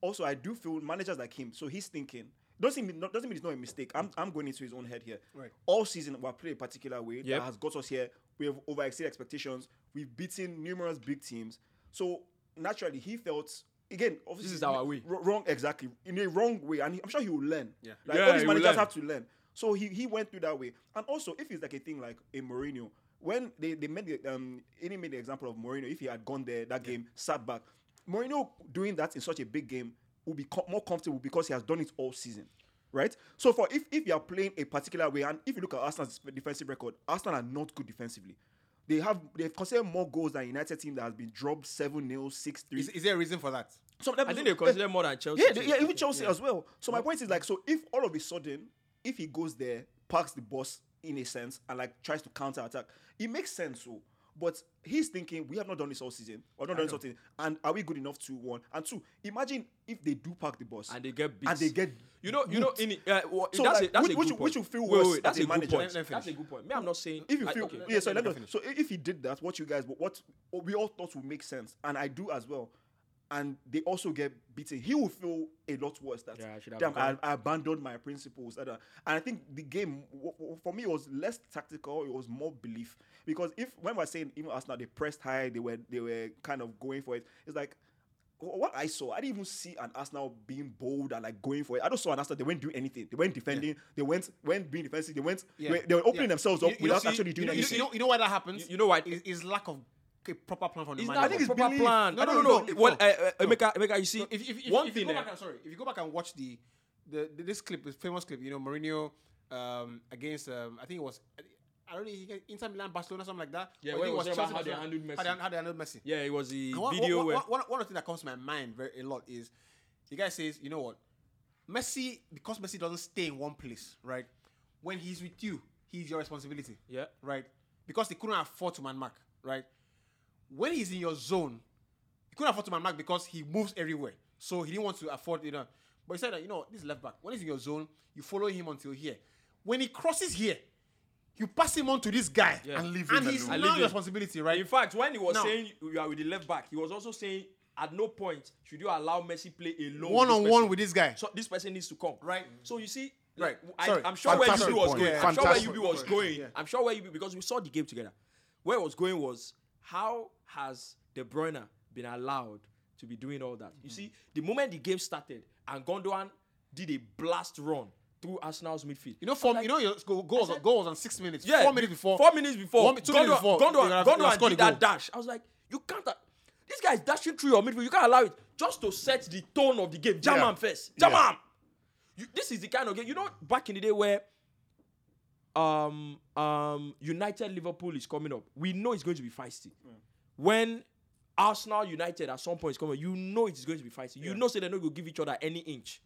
Speaker 5: also I do feel managers like him. So he's thinking. Doesn't mean doesn't mean it's not a mistake. I'm, I'm going into his own head here.
Speaker 3: Right.
Speaker 5: All season we played a particular way
Speaker 2: Yep.
Speaker 5: that has got us here. We have overexceeded expectations. We've beaten numerous big teams. So naturally he felt again. Obviously,
Speaker 2: is our way.
Speaker 5: wrong exactly in a wrong way, and he- I'm sure he will learn.
Speaker 3: Yeah.
Speaker 5: like
Speaker 2: Yeah,
Speaker 5: all these managers have to learn. So he he went through that way, and also if it's like a thing like a Mourinho, when they they made the um, Any made the example of Mourinho, if he had gone there that game, sat back, Mourinho doing that in such a big game will be more comfortable because he has done it all season. Right, so for if, if you are playing a particular way, and if you look at Arsenal's defensive record, Arsenal are not good defensively. They have they've considered more goals than United team that has been dropped seven 0 six three.
Speaker 3: Is, is there a reason for that?
Speaker 5: Some of them-
Speaker 2: I think they eh, consider more than Chelsea.
Speaker 5: yeah, they- yeah, even Chelsea as well. So my point is like, so if all of a sudden, if he goes there, parks the bus in a sense, and like tries to counter attack, it makes sense. So, but he's thinking we have not done this all season, or not done something, and are we good enough to one and two? Imagine if they do park the bus
Speaker 2: and they get beat.
Speaker 5: and they get
Speaker 2: You know, you know, in it, uh, well,
Speaker 5: So,
Speaker 2: that's
Speaker 5: like,
Speaker 2: a that's
Speaker 5: which-
Speaker 2: a good
Speaker 5: you-
Speaker 2: point.
Speaker 5: which you feel
Speaker 2: Wait,
Speaker 5: worse
Speaker 2: wait, that's
Speaker 5: as
Speaker 2: a
Speaker 5: a
Speaker 2: good
Speaker 5: manager?
Speaker 2: point.
Speaker 3: Let- let
Speaker 2: That's a good point. Me, I'm not saying
Speaker 5: if you
Speaker 2: I-
Speaker 5: feel
Speaker 2: okay.
Speaker 5: yeah, so
Speaker 3: let
Speaker 5: let
Speaker 3: me
Speaker 5: me
Speaker 3: finish.
Speaker 5: so if he did that, what you guys what what we all thought would make sense, and I do as well, and they also get beaten, he will feel a lot worse. That
Speaker 2: Yeah, I
Speaker 5: damn, I. I abandoned my principles, and, uh, and I think the game w- w- for me it was less tactical, it was more belief because if when we're saying even Arsenal they pressed high, they were they were kind of going for it. It's like wh- what I saw, I didn't even see an Arsenal being bold and like going for it. I just saw an Arsenal. They weren't doing anything. They weren't defending. They went when being defensive. They went.
Speaker 3: Yeah.
Speaker 5: They, they were opening
Speaker 3: Yeah.
Speaker 5: themselves up
Speaker 3: you
Speaker 5: without
Speaker 3: see-
Speaker 5: actually doing
Speaker 3: you know,
Speaker 5: anything.
Speaker 3: You know, you know why that happens?
Speaker 2: You- you know why-
Speaker 3: Is, is lack of a proper plan from the manager.
Speaker 2: not
Speaker 5: think it's
Speaker 2: proper
Speaker 5: belief.
Speaker 2: plan.
Speaker 3: No,
Speaker 2: No,
Speaker 3: no,
Speaker 2: no, no.
Speaker 3: no, no.
Speaker 2: Well, uh, uh, Emeka, Emeka, you see,
Speaker 3: if, if, if,
Speaker 2: one
Speaker 3: if you
Speaker 2: thing.
Speaker 3: go
Speaker 2: eh,
Speaker 3: back and, sorry, if you go back and watch the, the, the this clip, this famous clip, you know, Mourinho um, against um, I think it was I don't know, he get Inter Milan, Barcelona, something like that.
Speaker 2: Yeah, where it was about how they handled Messi.
Speaker 3: How they, how they handled Messi.
Speaker 2: yeah, it was the
Speaker 3: one,
Speaker 2: video
Speaker 3: one,
Speaker 2: where
Speaker 3: one of the things that comes to my mind very a lot is the guy says, you know what, Messi because Messi doesn't stay in one place, right? When he's with you, he's your responsibility.
Speaker 2: Yeah.
Speaker 3: Right. Because they couldn't afford to man mark, right? When he's in your zone, he couldn't afford to man mark because he moves everywhere. So he didn't want to afford, you know. But he said that, you know, this left back. When he's in your zone, you follow him until here. When he crosses here, you pass him on to this guy.
Speaker 2: Yeah.
Speaker 1: And leave
Speaker 3: And
Speaker 1: him
Speaker 3: he's
Speaker 1: alone.
Speaker 2: And
Speaker 3: now
Speaker 2: leave
Speaker 3: your responsibility, right?
Speaker 2: In fact, when he was
Speaker 3: Now-
Speaker 2: saying you are with the left back, he was also saying at no point should you allow Messi play alone.
Speaker 3: One on
Speaker 2: this
Speaker 3: one with this guy.
Speaker 2: So this person needs to come.
Speaker 3: Right.
Speaker 2: So you see,
Speaker 3: Right.
Speaker 2: I,
Speaker 3: Sorry.
Speaker 2: I'm sure where
Speaker 1: Fantastic
Speaker 2: UB was
Speaker 1: point.
Speaker 2: going.
Speaker 3: Yeah.
Speaker 2: I'm sure where
Speaker 1: Fantastic
Speaker 2: UB was going.
Speaker 3: Yeah.
Speaker 2: I'm sure where UB because we saw the game together. Where it was going was how has De Bruyne been allowed to be doing all that. You mm-hmm. see, the moment the game started and Gündoğan did a blast run through Arsenal's midfield.
Speaker 3: You know, four,
Speaker 2: like-
Speaker 3: you know, your goals, goal, was, goal was on six minutes.
Speaker 2: yeah,
Speaker 3: four minutes before.
Speaker 2: Four minutes before.
Speaker 3: One two minutes before,
Speaker 2: Gündoğan,
Speaker 3: they would have- they would have
Speaker 2: Gündoğan
Speaker 3: scored
Speaker 2: did that dash. I was like, you can't. This guy is dashing through your midfield. You can't allow it just to set the tone of the game. Jam
Speaker 1: Yeah.
Speaker 2: first. Jam
Speaker 1: Yeah.
Speaker 2: You, this is the kind of game. You know, back in the day where um um United Liverpool is coming up, we know it's going to be feisty. When Arsenal United at some point is coming, you know it is going to be feisty. You know, so they're not going to give each other any inch.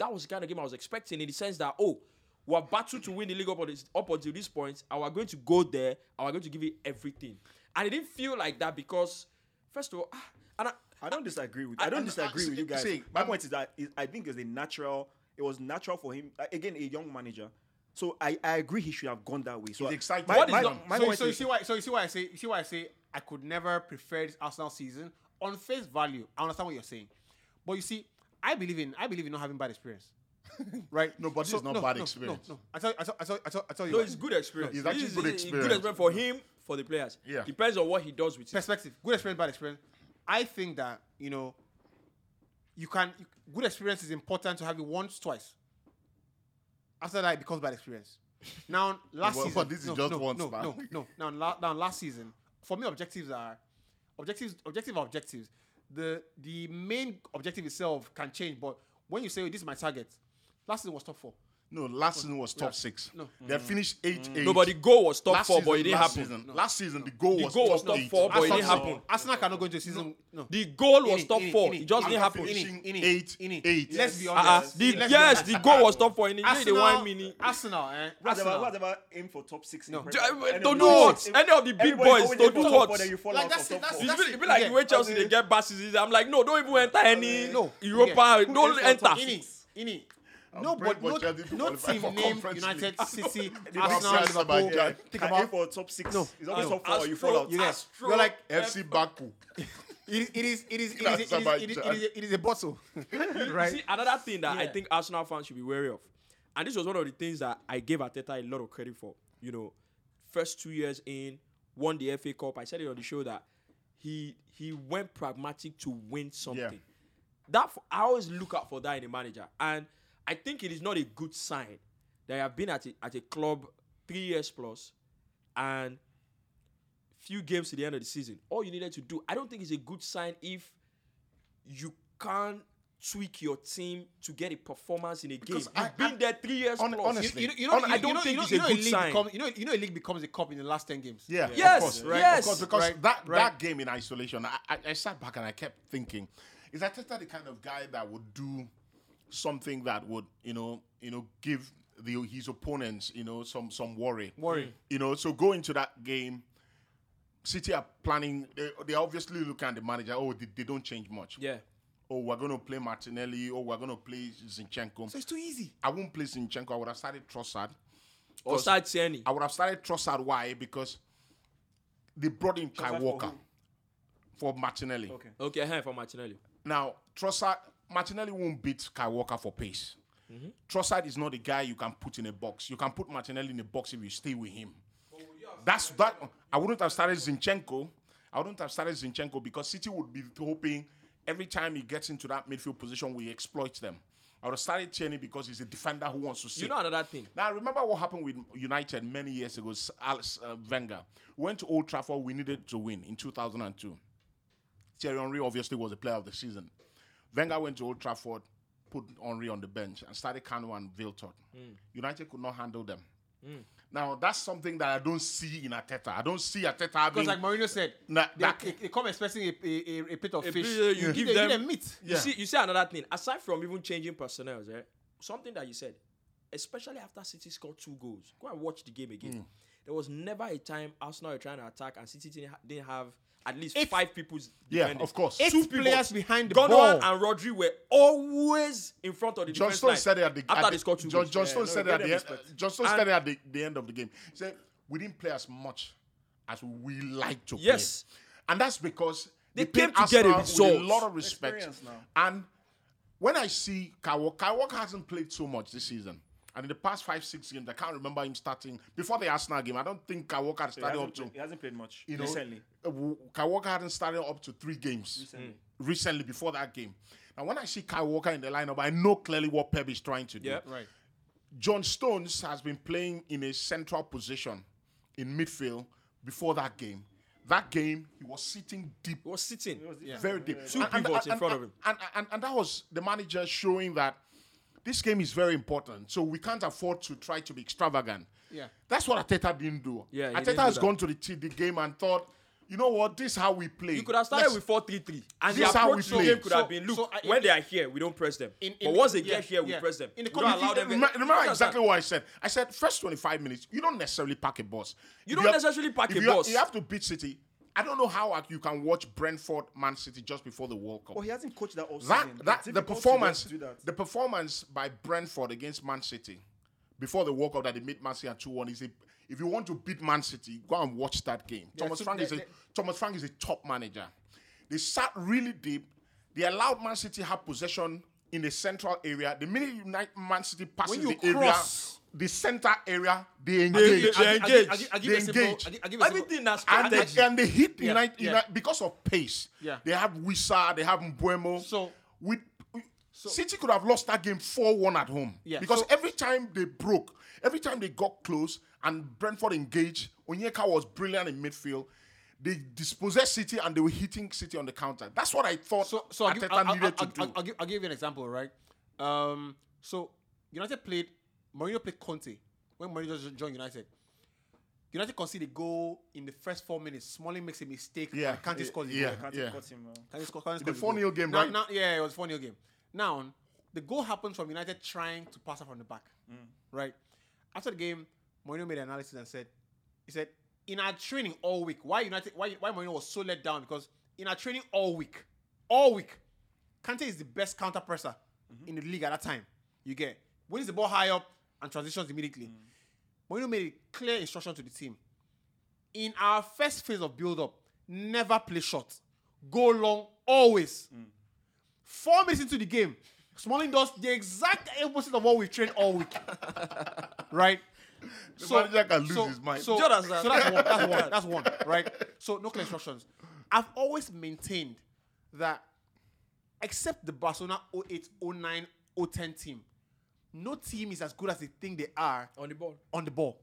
Speaker 2: That was the kind of game I was expecting in the sense that oh, we're battled to win the league up, on this, up until this point, and we're going to go there, and we're going to give it everything. And it didn't feel like that because, first of all, ah, and I,
Speaker 5: I don't disagree with.
Speaker 1: I-
Speaker 5: I don't
Speaker 1: I-
Speaker 5: disagree
Speaker 1: I-
Speaker 5: with you guys.
Speaker 1: see,
Speaker 5: My
Speaker 1: I'm-
Speaker 5: point is that is- I think it's a natural. It was natural for him. like, Again, a young manager. So I, I agree he should have gone that way. So
Speaker 1: He's
Speaker 5: I-
Speaker 1: excited.
Speaker 5: My,
Speaker 1: What is
Speaker 5: my,
Speaker 1: not-
Speaker 5: my
Speaker 3: so, so you see why? So you see why I say? You see why I say I could never prefer this Arsenal season on face value. I understand what you're saying, but you see, I believe in I believe in not having bad experience. Right?
Speaker 1: No, but this is not bad experience.
Speaker 3: No, no. I tell, I tell, I tell, I tell, I tell you.
Speaker 2: no,
Speaker 3: why.
Speaker 2: it's good experience.
Speaker 1: It's actually
Speaker 2: This is-
Speaker 1: good
Speaker 2: it's
Speaker 1: experience.
Speaker 2: Good experience for him, for the players.
Speaker 1: Yeah.
Speaker 2: Depends on what he does with it.
Speaker 3: perspective. Good experience, bad experience. I think that you know, you can. You, good experience is important to have it once, twice. After that, it becomes bad experience. Now, last
Speaker 1: But-
Speaker 3: season.
Speaker 1: but this is
Speaker 3: no,
Speaker 1: just
Speaker 3: no,
Speaker 1: once,
Speaker 3: no,
Speaker 1: man.
Speaker 3: no, no. Now, la- now, last season, for me, objectives are objectives. Objective are objectives. The the main objective itself can change, but when you say oh, this is my target, last season was top four.
Speaker 1: No, last season was top six.
Speaker 3: No.
Speaker 1: They finished eight, eight.
Speaker 2: No, but the goal was top
Speaker 1: last
Speaker 2: four,
Speaker 1: season,
Speaker 2: but it didn't
Speaker 1: last
Speaker 2: happen.
Speaker 1: Season, Last season, the goal
Speaker 2: The
Speaker 1: was
Speaker 2: goal
Speaker 1: top
Speaker 2: was top
Speaker 1: eight.
Speaker 2: four, but it didn't happen.
Speaker 3: Arsenal cannot go into a season. No.
Speaker 2: The goal was
Speaker 3: Ini,
Speaker 2: top
Speaker 3: ini,
Speaker 2: four.
Speaker 3: ini.
Speaker 2: It just didn't happen.
Speaker 1: finishing
Speaker 3: Ini,
Speaker 1: eight,
Speaker 3: ini.
Speaker 1: eight.
Speaker 3: Let's be
Speaker 2: Uh-uh.
Speaker 3: honest.
Speaker 2: The,
Speaker 3: Let's be
Speaker 2: yes,
Speaker 3: honest.
Speaker 2: the goal was top four. In the
Speaker 3: Arsenal,
Speaker 2: one minute.
Speaker 3: Arsenal, eh?
Speaker 5: whatever,
Speaker 3: Arsenal.
Speaker 5: whatever, aim for top six. in
Speaker 3: No.
Speaker 5: the
Speaker 2: Ju-
Speaker 5: Premier-
Speaker 2: uh,
Speaker 5: any
Speaker 2: do
Speaker 5: the-
Speaker 2: what? Any of the big boys don't
Speaker 5: aim for
Speaker 2: do what?
Speaker 5: four, then you fall
Speaker 3: Like, that's it,
Speaker 5: top
Speaker 3: that's-
Speaker 2: It's
Speaker 3: that's
Speaker 2: be,
Speaker 3: it.
Speaker 2: it be like the way Chelsea they get passes. I'm like, no, don't even enter any
Speaker 3: No.
Speaker 2: Europa.
Speaker 3: Yeah.
Speaker 2: Don't
Speaker 5: Who is on top
Speaker 2: enter.
Speaker 3: Ini, ini.
Speaker 1: I'm
Speaker 3: No, but
Speaker 1: for
Speaker 3: no,
Speaker 1: Chelsea to
Speaker 3: no
Speaker 1: qualify
Speaker 3: team
Speaker 1: for
Speaker 3: named United. City,
Speaker 1: Arsenal,
Speaker 3: Liverpool.
Speaker 1: Azerbaijan.
Speaker 3: Think about
Speaker 5: for top six.
Speaker 3: No.
Speaker 5: It's always top four. You fall out.
Speaker 3: you guys.
Speaker 2: Astro-
Speaker 3: You're like
Speaker 1: FC Baku.
Speaker 3: it, is it is it is it is, it is, it is,
Speaker 1: Azerbaijan.
Speaker 3: it is, it is a bottle, right?
Speaker 2: See, another thing that I think Arsenal fans should be wary of, and this was one of the things that I gave Arteta a lot of credit for. You know, first two years in, won the FA Cup. I said it on the show that he he went pragmatic to win something. That f- I always look out for that in a manager, and I think it is not a good sign that you have been at a, at a club three years plus, and few games to the end of the season. All you needed to do, I don't think it's a good sign if you can't tweak your team to get a performance in a game.
Speaker 1: Because
Speaker 2: You've been
Speaker 1: I-
Speaker 2: there three years
Speaker 1: hon-
Speaker 2: plus.
Speaker 1: honestly,
Speaker 3: You, you, you know,
Speaker 2: Hon-
Speaker 3: you,
Speaker 2: I don't
Speaker 3: you know,
Speaker 2: think
Speaker 3: you know,
Speaker 2: it's
Speaker 3: you
Speaker 2: a good
Speaker 3: league
Speaker 2: sign.
Speaker 3: Become, you know, you know, a league becomes a cup in the last ten games.
Speaker 1: Yeah,
Speaker 2: Yes,
Speaker 1: of course.
Speaker 3: right,
Speaker 2: yes.
Speaker 1: Because, because
Speaker 3: right,
Speaker 1: that,
Speaker 3: right.
Speaker 1: that game in isolation, I, I, I sat back and I kept thinking, is Arteta the kind of guy that would do something that would, you know, you know, give the his opponents, you know, some some worry.
Speaker 3: Worry.
Speaker 1: You know, so go into that game. City are planning. They, they obviously look at the manager. Oh, they, they don't change much.
Speaker 2: yeah.
Speaker 1: Oh, we're going to play Martinelli. Oh, we're going to play Zinchenko.
Speaker 3: So it's too easy.
Speaker 1: I won't play Zinchenko. I would have started Trossard.
Speaker 2: Or start Tierney.
Speaker 1: I would have started Trossard. Why? Because they brought in Kai
Speaker 5: Trossard for
Speaker 1: Walker
Speaker 5: who?
Speaker 1: for Martinelli.
Speaker 5: Okay.
Speaker 2: Okay, hand for Martinelli.
Speaker 1: Now, Trossard, Martinelli won't beat Kyle Walker for pace. Trossard is not a guy you can put in a box. You can put Martinelli in a box if you stay with him. That's that. I wouldn't have started Zinchenko. I wouldn't have started Zinchenko because City would be hoping every time he gets into that midfield position, we exploit them. I would have started Tierney because he's a defender who wants to see.
Speaker 2: You know another thing.
Speaker 1: Now, remember what happened with United many years ago? Alex uh, Wenger went to Old Trafford. We needed to win in 2002. Thierry Henry obviously was a player of the season. Wenger went to Old Trafford, put Henry on the bench, and started Kanu and Wiltord. United could not handle them. Now, that's something that I don't see in Arteta. I don't see Arteta having.
Speaker 3: Because like Mourinho said,
Speaker 1: Nah,
Speaker 3: they,
Speaker 1: that-
Speaker 3: they, they come expecting a, a, a, a pit of
Speaker 2: A
Speaker 3: fish.
Speaker 2: bit, uh, you give them-
Speaker 3: meat.
Speaker 2: You see, you see another thing. Aside from even changing personnel, right? Something that you said, especially after City scored two goals. Go and watch the game again.
Speaker 1: Hmm.
Speaker 2: There was never a time Arsenal were trying to attack and City didn't, ha- didn't have at least
Speaker 3: Eight-
Speaker 2: five people.
Speaker 1: yeah, of course.
Speaker 3: Eight
Speaker 2: Two people.
Speaker 3: players behind the
Speaker 2: Gündoğan
Speaker 3: ball.
Speaker 2: and Rodri were always in front of the
Speaker 1: John
Speaker 2: defense
Speaker 1: Stone
Speaker 2: line
Speaker 1: said it at the
Speaker 2: after
Speaker 1: at
Speaker 2: they
Speaker 1: the-
Speaker 2: scored two
Speaker 1: John,
Speaker 2: goals.
Speaker 1: John
Speaker 2: Yeah,
Speaker 1: Stone
Speaker 2: no,
Speaker 1: said it at the end.
Speaker 2: respect.
Speaker 1: John Stone said it at the, the end of the game. He said we didn't play as much as we like to
Speaker 2: Yes.
Speaker 1: play, and that's because
Speaker 2: They
Speaker 1: played
Speaker 2: came together get a
Speaker 1: with a lot of respect.
Speaker 5: Now.
Speaker 1: And when I see Kawok, Kawok hasn't played so much this season. And in the past five, six games, I can't remember him starting before the Arsenal game. I don't think Kawok had
Speaker 5: He
Speaker 1: started up to
Speaker 5: played, he hasn't played much
Speaker 1: you know,
Speaker 5: recently.
Speaker 1: uh, w- hadn't started up to three games.
Speaker 5: Recently.
Speaker 1: recently before that game. And when I see Kyle Walker in the lineup, I know clearly what Pep is trying to do.
Speaker 2: Yeah.
Speaker 3: Right.
Speaker 1: John Stones has been playing in a central position in midfield before that game. That game, he was sitting deep,
Speaker 2: He was sitting.
Speaker 1: very deep.
Speaker 2: Two pivots in front of him.
Speaker 1: And, and, and that was the manager showing that this game is very important. So we can't afford to try to be extravagant.
Speaker 3: Yeah.
Speaker 1: That's what Arteta didn't do.
Speaker 2: Yeah,
Speaker 1: Arteta
Speaker 2: didn't
Speaker 1: has
Speaker 2: that.
Speaker 1: gone to the, t- the game and thought, you know what, this is how we play.
Speaker 2: You could have started
Speaker 1: Let's-
Speaker 2: with 4 3 3. And
Speaker 1: This is
Speaker 2: the
Speaker 1: how we
Speaker 2: approach to the
Speaker 1: play.
Speaker 2: game could
Speaker 3: So-
Speaker 2: have been look,
Speaker 3: so I-
Speaker 2: when they are here, we don't press them.
Speaker 3: In-
Speaker 2: but once they
Speaker 3: yeah,
Speaker 2: get here, we press them.
Speaker 3: In the
Speaker 2: we don't
Speaker 3: community-
Speaker 2: allow them.
Speaker 1: Remember, remember
Speaker 2: understand?
Speaker 1: exactly what I said. I said first 25 minutes, you don't necessarily pack a bus.
Speaker 2: You
Speaker 1: If
Speaker 2: don't
Speaker 1: have-
Speaker 2: necessarily pack a
Speaker 1: you
Speaker 2: bus.
Speaker 1: you have to beat City. I don't know how you can watch Brentford, Man City just before the World Cup.
Speaker 5: But he hasn't coached that all
Speaker 1: that
Speaker 5: season.
Speaker 1: that the performance,
Speaker 5: that.
Speaker 1: the performance by Brentford against Man City before the World Cup that they beat Man City at two one is a. If you want to beat Man City, go and watch that game. Thomas
Speaker 3: so
Speaker 1: Frank
Speaker 3: they-
Speaker 1: is a
Speaker 3: they-
Speaker 1: Thomas Frank is a top manager. They sat really deep. They allowed Man City have possession in the central area. The minute United Man City passes the
Speaker 3: cross-
Speaker 1: area, the center area, they
Speaker 2: they-
Speaker 1: engage.
Speaker 2: they engage.
Speaker 3: I- I- I give
Speaker 1: They engage.
Speaker 3: I give- I give a simple-
Speaker 2: Everything that's
Speaker 1: and they, and they hit
Speaker 3: Yeah,
Speaker 1: United,
Speaker 3: yeah.
Speaker 1: United because of pace.
Speaker 3: Yeah.
Speaker 1: They have Wissa, they have Mbeumo.
Speaker 3: So-
Speaker 1: with City could have lost that game 4-1 at home.
Speaker 3: Yeah,
Speaker 1: Because
Speaker 3: so-
Speaker 1: every time they broke, every time they got close and Brentford engaged, Onyeka was brilliant in midfield. They dispossessed City and they were hitting City on the counter. That's what I thought
Speaker 3: So, so I'll, give,
Speaker 1: Arteta
Speaker 3: I'll, I'll,
Speaker 1: needed
Speaker 3: I'll,
Speaker 1: to do.
Speaker 3: I'll, I'll give, I'll give you an example, right? Um, so United played, Mourinho played Conte when Mourinho just joined United. United conceded a goal in the first four minutes. Smalling makes a mistake.
Speaker 1: Yeah,
Speaker 3: and Kante scores the
Speaker 1: yeah.
Speaker 3: goal.
Speaker 5: Can't
Speaker 1: Yeah.
Speaker 5: cut him.
Speaker 3: Kante sco- Kante
Speaker 1: The
Speaker 3: scores
Speaker 1: 4-0
Speaker 3: goal.
Speaker 1: game,
Speaker 3: now,
Speaker 1: right?
Speaker 3: Now, yeah, it was a 4 0 game. Now, the goal happens from United trying to pass it from the back, mm. right? After the game, Mourinho made an analysis and said, he said, in our training all week, why United, why, why Mourinho was so let down? Because in our training all week, all week, Kante is the best counter presser mm-hmm. in the league at that time. You get when is the ball high up and transitions immediately. Mourinho made a clear instruction to the team. In our first phase of build up, never play short. Go long always. Four minutes into the game, Smalling does the exact opposite of what we've trained all week. right?
Speaker 1: The manager can lose his mind.
Speaker 3: So,
Speaker 2: Do
Speaker 3: so that's one. That's one. That's one. Right? So no clear instructions. I've always maintained that except the Barcelona 08, 09, 010 team, no team is as good as they think they are
Speaker 2: on the ball.
Speaker 3: on the ball.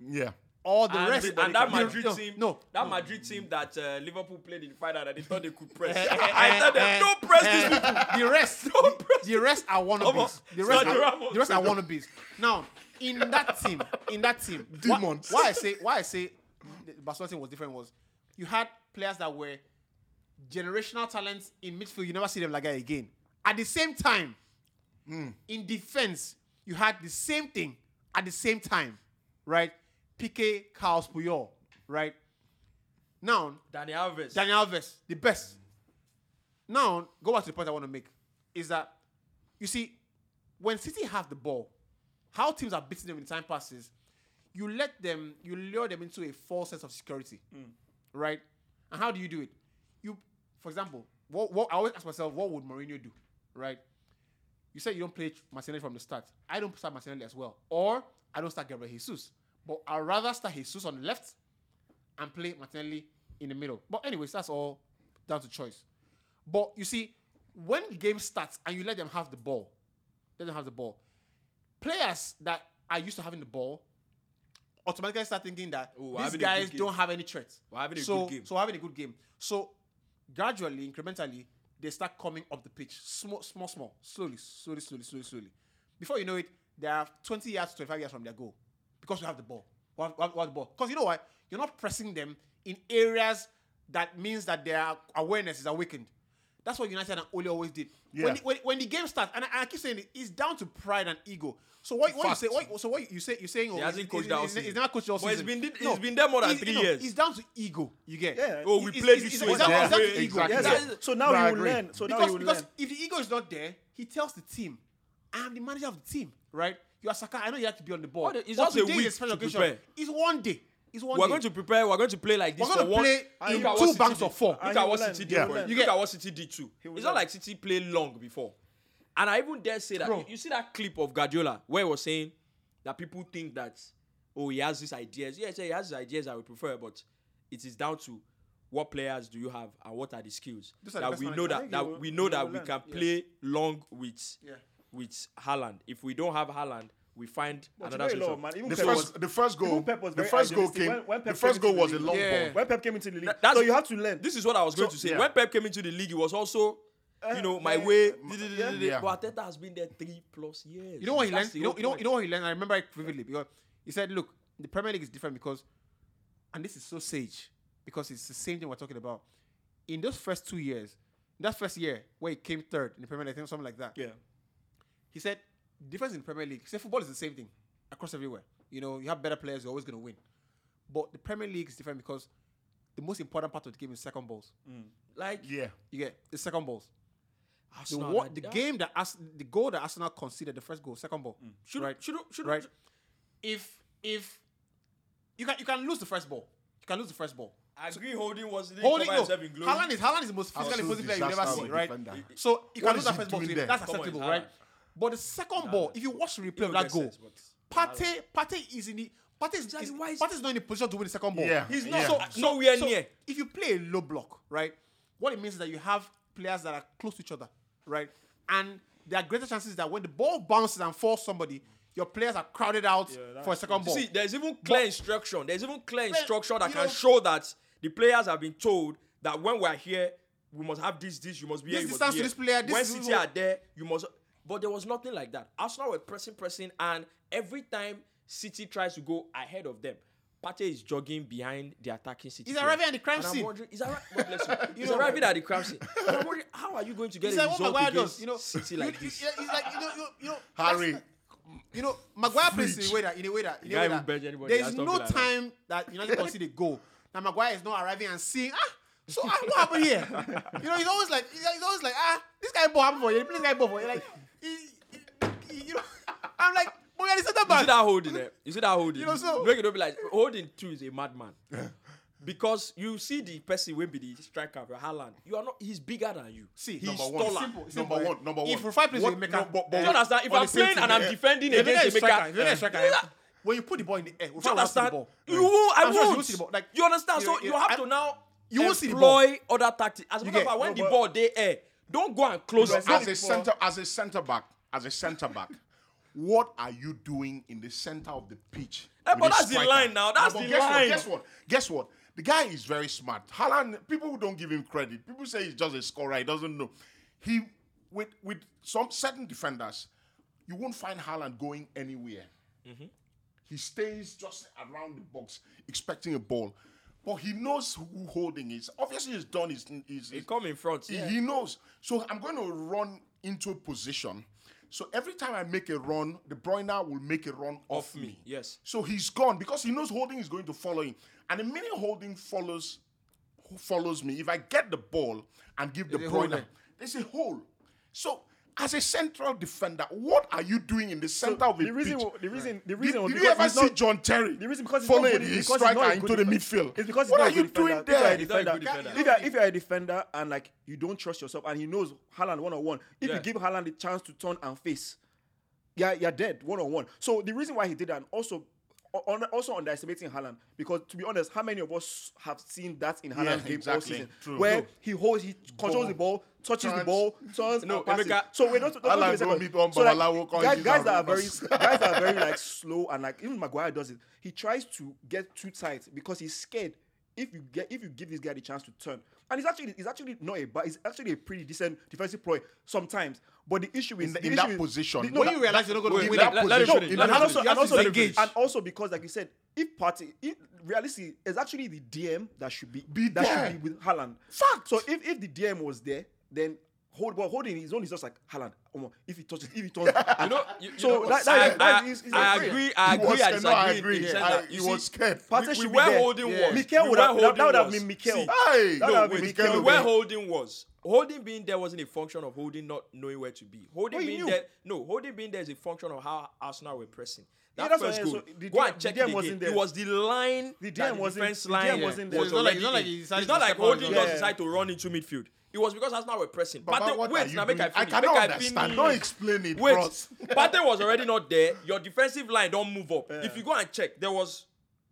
Speaker 1: yeah.
Speaker 3: All the
Speaker 2: and,
Speaker 3: rest
Speaker 2: the- and that Madrid
Speaker 3: no,
Speaker 2: team,
Speaker 3: No.
Speaker 2: that Madrid team that uh, Liverpool played in the final that they thought they could press.
Speaker 3: Eh,
Speaker 2: I
Speaker 3: eh,
Speaker 2: told them,
Speaker 3: eh,
Speaker 2: don't press these people.
Speaker 3: The rest,
Speaker 2: Don't press
Speaker 3: the rest are
Speaker 2: Come on.
Speaker 3: wannabes. The rest,
Speaker 2: Sergio
Speaker 3: are,
Speaker 2: Ramos.
Speaker 3: the rest are wannabes. Now, in that team, in that team, why-
Speaker 1: Demons.
Speaker 3: Why, I say why I say the Barcelona team was different was you had players that were generational talents in midfield. You never see them like that again. At the same time, Mm. in defense, you had the same thing at the same time, right? Piqué, Carlos Puyol, right? Now,
Speaker 2: Daniel Alves.
Speaker 3: Daniel Alves, the best. Now, go back to the point I want to make is that you see, when City have the ball, how teams are beating them in time passes, you let them, you lure them into a false sense of security, mm. right? And how do you do it? You, for example, what, what I always ask myself, what would Mourinho do, right? You said you don't play Martinelli from the start. I don't start Martinelli as well, or I don't start Gabriel Jesus, but I'd rather start Jesus on the left and play Martinelli in the middle. But anyways, that's all down to choice. But you see, when the game starts and you let them have the ball, let them have the ball. Players that are used to having the ball automatically start thinking that
Speaker 2: Oh, we're
Speaker 3: these
Speaker 2: having a good
Speaker 3: guys don't have any threats.
Speaker 2: We're having a
Speaker 3: so,
Speaker 2: good game.
Speaker 3: So having a good game. So gradually, incrementally, they start coming up the pitch, small, small, small, slowly, slowly, slowly, slowly, slowly. Before you know it, they are 20 yards, 25 yards from their goal because we have the ball. We have, we have- we have the ball. Because you know why? You're not pressing them in areas that means that their awareness is awakened. That's what United and Ole always did.
Speaker 1: Yeah.
Speaker 3: When, the, when, when the game starts, and I, I keep saying it, it's down to pride and ego. So what, what you say? What, so what you say? You're saying? Oh,
Speaker 2: He hasn't
Speaker 3: it's-
Speaker 2: coached
Speaker 3: it's-
Speaker 2: that all
Speaker 3: it's-
Speaker 2: season.
Speaker 3: It's not coached all
Speaker 2: But it's
Speaker 3: season.
Speaker 2: been- it's been there more than
Speaker 3: It's-
Speaker 2: three
Speaker 3: no,
Speaker 2: years.
Speaker 3: It's down to ego. You get?
Speaker 5: Yeah.
Speaker 2: Oh, we
Speaker 3: It's-
Speaker 2: played
Speaker 3: it's-
Speaker 2: this
Speaker 3: it's-
Speaker 2: way.
Speaker 3: it's down-
Speaker 1: Yeah,
Speaker 3: down to
Speaker 1: exactly.
Speaker 3: ego.
Speaker 5: Yes,
Speaker 1: Yeah.
Speaker 5: so, so now
Speaker 1: No, I
Speaker 5: you
Speaker 1: agree.
Speaker 5: learn. So now
Speaker 3: because,
Speaker 5: you
Speaker 3: because
Speaker 5: learn.
Speaker 3: if the ego is not there, he tells the team, I am the manager of the team, right? You are Saka. I know you have to be on the ball.
Speaker 2: It's
Speaker 3: But
Speaker 2: just a week
Speaker 3: special
Speaker 2: to
Speaker 3: occasion.
Speaker 2: prepare.
Speaker 3: It's one day. It's one
Speaker 2: We're
Speaker 3: day.
Speaker 2: going to prepare. We're going to play like this
Speaker 3: We're going to play
Speaker 5: And
Speaker 3: in two banks of four.
Speaker 2: Look at what City did
Speaker 1: Yeah. You
Speaker 3: get-
Speaker 2: what City did too. It's not like City played long before. And I even dare say that
Speaker 3: Bro.
Speaker 2: you, you see that clip of Guardiola where he was saying that people think that oh he has these ideas. Yes, he has ideas I would prefer, but it is down to what players do you have and what are the skills
Speaker 3: Those the
Speaker 2: that
Speaker 3: best
Speaker 2: we know that that
Speaker 5: will-
Speaker 2: we know that we can play long with
Speaker 3: Yeah.
Speaker 2: with Haaland. If we don't have Haaland, we find
Speaker 5: But
Speaker 2: another
Speaker 5: you know a lot,
Speaker 2: solution.
Speaker 5: man. Even
Speaker 1: The
Speaker 5: Pep
Speaker 1: first,
Speaker 5: was-
Speaker 1: the first goal,
Speaker 5: Pep was
Speaker 1: the first goal came.
Speaker 5: When- when
Speaker 1: the
Speaker 5: Pep
Speaker 1: first
Speaker 5: came
Speaker 1: goal
Speaker 5: into
Speaker 1: was
Speaker 5: the
Speaker 1: a
Speaker 5: league.
Speaker 1: long
Speaker 3: Yeah.
Speaker 1: ball.
Speaker 5: when Pep came into the league,
Speaker 2: That-
Speaker 5: so you have to learn.
Speaker 2: This is what I was going
Speaker 5: So-
Speaker 2: to say.
Speaker 1: yeah.
Speaker 2: When Pep came into the league, it was also, eh, you know, my
Speaker 5: yeah,
Speaker 2: way.
Speaker 5: yeah.
Speaker 1: Yeah.
Speaker 2: But Arteta has been there three plus years.
Speaker 3: You know what he learned? You know, you know, you know what he learned? I remember it vividly because he said, "Look, the Premier League is different because, and this is so sage because it's the same thing we're talking about. In those first two years, that first year where he came third in the Premier League, something like that.
Speaker 5: Yeah.
Speaker 3: He said, the difference in the Premier League. He said football is the same thing across everywhere. You know, you have better players, you're always going to win. But the Premier League is different because the most important part of the game is second balls. Mm.
Speaker 2: Like,
Speaker 1: Yeah.
Speaker 3: You get the second balls. The what the
Speaker 2: that.
Speaker 3: game that Ars- the goal that Arsenal conceded, the first goal, second ball. Mm.
Speaker 2: Should
Speaker 3: right?
Speaker 2: should should
Speaker 3: right? If if you can you can lose the first ball, you can lose the first ball.
Speaker 2: I agree. Holding was didn't
Speaker 3: Holding
Speaker 2: cover
Speaker 3: no,
Speaker 2: himself in glory.
Speaker 3: Haaland is Haaland is the most physically
Speaker 1: Absolute
Speaker 3: imposing player you've ever seen, right?
Speaker 1: defender.
Speaker 3: So you
Speaker 1: What
Speaker 3: can
Speaker 1: is
Speaker 3: lose that first ball,
Speaker 1: doing
Speaker 3: to him.
Speaker 1: there?
Speaker 3: that's
Speaker 2: Come on,
Speaker 3: acceptable,
Speaker 2: it's
Speaker 3: right?
Speaker 2: Haaland.
Speaker 3: But the second ball, if you watch the replay of that goal,
Speaker 2: sense,
Speaker 3: Partey Partey is in the Partey is, is,
Speaker 2: why is-
Speaker 3: Partey is not in a position to win the second ball.
Speaker 1: Yeah,
Speaker 2: He's not
Speaker 1: yeah.
Speaker 2: so, nowhere near.
Speaker 3: If you play a low block, right, what it means is that you have players that are close to each other, right, and there are greater chances that when the ball bounces and falls somebody, your players are crowded out for a second ball.
Speaker 2: See, there's even clear instruction. There's even clear instruction that can
Speaker 3: know-
Speaker 2: show that the players have been told that when we're here, we must have this, this. You must be
Speaker 3: This
Speaker 2: here. You must
Speaker 3: distance to this player, this
Speaker 2: when
Speaker 3: is
Speaker 2: City are there, you must. But there was nothing like that. Arsenal were pressing, pressing, and every time City tries to go ahead of them, Partey is jogging behind the attacking City.
Speaker 3: He's arriving at the crime
Speaker 2: And I'm
Speaker 3: scene.
Speaker 2: wondering, He's arriving. God bless you. He's arriving at the crime scene. And I'm wondering, how are you going to get
Speaker 3: It's
Speaker 2: a
Speaker 3: like
Speaker 2: result against
Speaker 3: does, you know.
Speaker 2: City like
Speaker 3: you-
Speaker 2: this?
Speaker 3: It's like you know, you, you know,
Speaker 1: Harry,
Speaker 3: You know, Maguire plays in a way that in a way that in a way that
Speaker 2: bench anybody,
Speaker 3: there
Speaker 2: he has
Speaker 3: is
Speaker 2: to
Speaker 3: no
Speaker 2: be like that.
Speaker 3: time that United concede a goal. Now Maguire is not arriving and seeing ah. So ah, what happened here? You know, he's always like he's, he's always like ah, this guy ball happened for you. This guy ball for you. Like, you know, I'm like, but you're the center
Speaker 2: You see that holding there? You see that holding?
Speaker 3: You know, so-
Speaker 2: Make it don't be like holding too is a madman. because you see the person will be the striker for Haaland. You are not. He's bigger than you.
Speaker 3: See,
Speaker 2: he's
Speaker 1: number one.
Speaker 2: taller.
Speaker 3: Simple,
Speaker 1: Number
Speaker 3: eh?
Speaker 1: one, number
Speaker 3: If
Speaker 1: one.
Speaker 3: Rufai plays
Speaker 1: What-
Speaker 3: with Emeka,
Speaker 1: no, but- but
Speaker 2: you understand? If I'm playing
Speaker 1: team,
Speaker 2: and I'm
Speaker 1: yeah.
Speaker 2: defending
Speaker 3: If
Speaker 2: against
Speaker 3: you're a striker,
Speaker 2: Emeka,
Speaker 3: if striker,
Speaker 2: Yeah.
Speaker 3: when you put the ball in the air,
Speaker 2: do you understand?
Speaker 3: The ball.
Speaker 2: You will. I
Speaker 3: I'm sure
Speaker 2: won't.
Speaker 3: won't see the ball. Like,
Speaker 2: you understand?
Speaker 3: you
Speaker 2: so
Speaker 3: know,
Speaker 2: you have
Speaker 3: I-
Speaker 2: to now
Speaker 3: you won't see the ball.
Speaker 2: employ other tactics. As a
Speaker 3: You
Speaker 2: matter of fact, when the ball they air, don't go and close.
Speaker 1: as a center as a center back as a center back what are you doing in the center of the pitch
Speaker 2: Eh,
Speaker 1: with
Speaker 2: but that's the line now, that's
Speaker 1: but
Speaker 2: the
Speaker 1: guess
Speaker 2: line.
Speaker 1: what guess what? Guess what? The guy is very smart. Haaland people don't give him credit. People say he's just a scorer he doesn't know. He with with some certain defenders you won't find Haaland going anywhere. He stays just around the box expecting a ball but he knows who holding is obviously he's done his, his,
Speaker 2: He come in front.
Speaker 1: he-
Speaker 2: Yeah.
Speaker 1: He knows. So I'm going to run into a position. So every time I make a run, De Bruyne will make a run off,
Speaker 2: Off me,
Speaker 1: me.
Speaker 2: yes.
Speaker 1: So he's gone because he knows holding is going to follow him. And the minute holding follows who follows me, if I get the ball and give the
Speaker 3: a hole
Speaker 1: Bruyne, there's a hole. So as a central defender, what are you doing in the center of the
Speaker 5: the reason,
Speaker 1: pitch?
Speaker 5: the reason, the reason, was
Speaker 1: did you
Speaker 5: because
Speaker 1: ever see
Speaker 5: not-
Speaker 1: John Terry
Speaker 5: The reason because he's
Speaker 1: following
Speaker 5: not good,
Speaker 1: his striker into
Speaker 5: good
Speaker 1: the midfield?
Speaker 5: It's because
Speaker 1: what are you doing
Speaker 5: there? You're a
Speaker 1: there?
Speaker 2: He's not a
Speaker 5: defender,
Speaker 2: defender.
Speaker 5: if you're, if you're a defender and like you don't trust yourself and he knows Haaland one on one, if
Speaker 2: Yeah.
Speaker 5: you give Haaland the chance to turn and face, yeah, you're dead one on one. So the reason why he did that, and also. On, also underestimating Haaland because to be honest, how many of us have seen that in Haaland's game all season,
Speaker 1: True.
Speaker 5: where
Speaker 1: True.
Speaker 5: he holds, he controls
Speaker 1: Ball.
Speaker 5: the ball, touches the ball, turns,
Speaker 2: No,
Speaker 5: and passes.
Speaker 2: Emeka-
Speaker 5: So we're not. talking about don't
Speaker 1: Haaland
Speaker 5: give me a
Speaker 1: go
Speaker 5: second. So, like,
Speaker 1: Babalawo, come
Speaker 5: guys, guys that are very
Speaker 1: pass.
Speaker 5: guys that are very like slow and like even Maguire does it. He tries to get too tight because he's scared. If you get if you give this guy the chance to turn, and he's actually he's actually not a but he's actually a pretty decent defensive ploy sometimes. But the issue is
Speaker 1: In the-
Speaker 5: the
Speaker 1: in
Speaker 5: issue
Speaker 1: that
Speaker 5: is-
Speaker 1: position.
Speaker 5: the-
Speaker 1: When
Speaker 5: no,
Speaker 3: When
Speaker 5: that-
Speaker 3: you realize you're not going to
Speaker 2: Wait,
Speaker 3: win
Speaker 2: let-
Speaker 3: that
Speaker 2: let- let
Speaker 3: position,
Speaker 5: no, and also, and also,
Speaker 3: Let
Speaker 5: and also because, like you said, if party, if realistically, it's actually the DM that should be,
Speaker 1: Be
Speaker 5: that
Speaker 1: there.
Speaker 5: should be with Haaland.
Speaker 1: Fact.
Speaker 5: So if, if the DM was there, then hold, well, holding his own is just like Haaland. Omo, if he touches, if he turns,
Speaker 2: You know, you, you
Speaker 5: So
Speaker 2: know,
Speaker 5: that-
Speaker 2: I,
Speaker 5: that- that
Speaker 2: I-
Speaker 5: is- is
Speaker 2: I
Speaker 5: afraid.
Speaker 2: agree. I agree.
Speaker 1: was-
Speaker 2: I
Speaker 1: no,
Speaker 2: disagree.
Speaker 1: I agree.
Speaker 2: the sense
Speaker 1: I- he was scared.
Speaker 5: Partey
Speaker 2: we, we were
Speaker 5: there.
Speaker 2: holding
Speaker 3: Yeah.
Speaker 2: was.
Speaker 5: Mikel
Speaker 2: we
Speaker 5: would
Speaker 2: were
Speaker 5: have, that, that would
Speaker 2: holding
Speaker 5: have
Speaker 2: was.
Speaker 5: been Mikel.
Speaker 2: See,
Speaker 1: Hey,
Speaker 5: That would have been
Speaker 1: Mikel
Speaker 5: Mikel.
Speaker 2: we
Speaker 1: Obi.
Speaker 2: where holding was holding being there wasn't a function of holding not knowing where to be. Holding
Speaker 5: Well,
Speaker 2: being
Speaker 5: knew.
Speaker 2: there, no, holding being there is a function of how Arsenal were pressing.
Speaker 5: Yeah,
Speaker 2: That
Speaker 5: that's
Speaker 2: first
Speaker 5: what-
Speaker 2: goal,
Speaker 5: so the
Speaker 2: go
Speaker 5: DM
Speaker 2: and check
Speaker 5: the DM
Speaker 2: it
Speaker 5: wasn't
Speaker 2: again.
Speaker 5: there.
Speaker 2: It was the line.
Speaker 5: The
Speaker 2: that
Speaker 5: DM wasn't-
Speaker 2: defense
Speaker 5: the
Speaker 2: line
Speaker 5: DM wasn't there.
Speaker 2: was
Speaker 3: It's not like- it's not like
Speaker 2: in.
Speaker 3: he decided
Speaker 2: It's not like holding
Speaker 3: and
Speaker 2: just
Speaker 5: Yeah.
Speaker 2: decided to run into midfield. It was because Arsenal were pressing. Partey-
Speaker 1: what
Speaker 2: wait, now make I
Speaker 1: doing? I
Speaker 2: finish.
Speaker 1: cannot
Speaker 2: make
Speaker 1: understand.
Speaker 2: finish.
Speaker 1: Don't explain it,
Speaker 2: Wait. Partey was already not there. Your defensive line don't move up. If you go and check, there was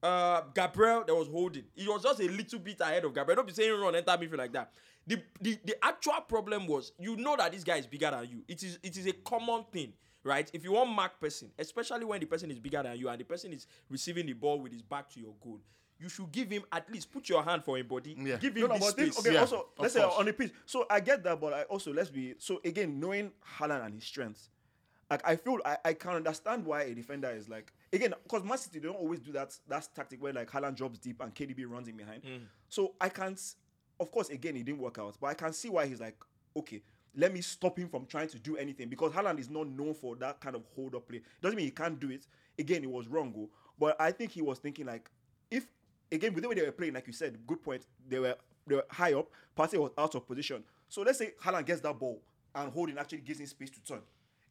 Speaker 2: uh, Gabriel, there was holding. He was just a little bit ahead of Gabriel. Don't be saying run enter midfield like that. The, the the actual problem was you know that this guy is bigger than you. It is it is a common thing, right? If you want mark person, especially when the person is bigger than you and the person is receiving the ball with his back to your goal, you should give him at least put your hand for him body.
Speaker 1: Yeah.
Speaker 2: Give him
Speaker 5: No, no,
Speaker 2: this
Speaker 5: but think,
Speaker 2: space.
Speaker 5: okay,
Speaker 1: Yeah,
Speaker 5: also let's say on the pitch. So I get that, but I also let's be so again knowing Haaland and his strengths. Like I feel I, I can understand why a defender is like again because Man City they don't always do that that tactic where like Haaland drops deep and KDB runs in behind. Mm. So I can't. Of course, again it didn't work out, but I can see why he's like okay. Let me stop him from trying to do anything because Haaland is not known for that kind of hold up play. Doesn't mean he can't do it. Again, it was wrong. But I think he was thinking like, if again with the way they were playing, like you said, good point. They were they were high up. Partey was out of position. So let's say Haaland gets that ball and Holding actually gives him space to turn.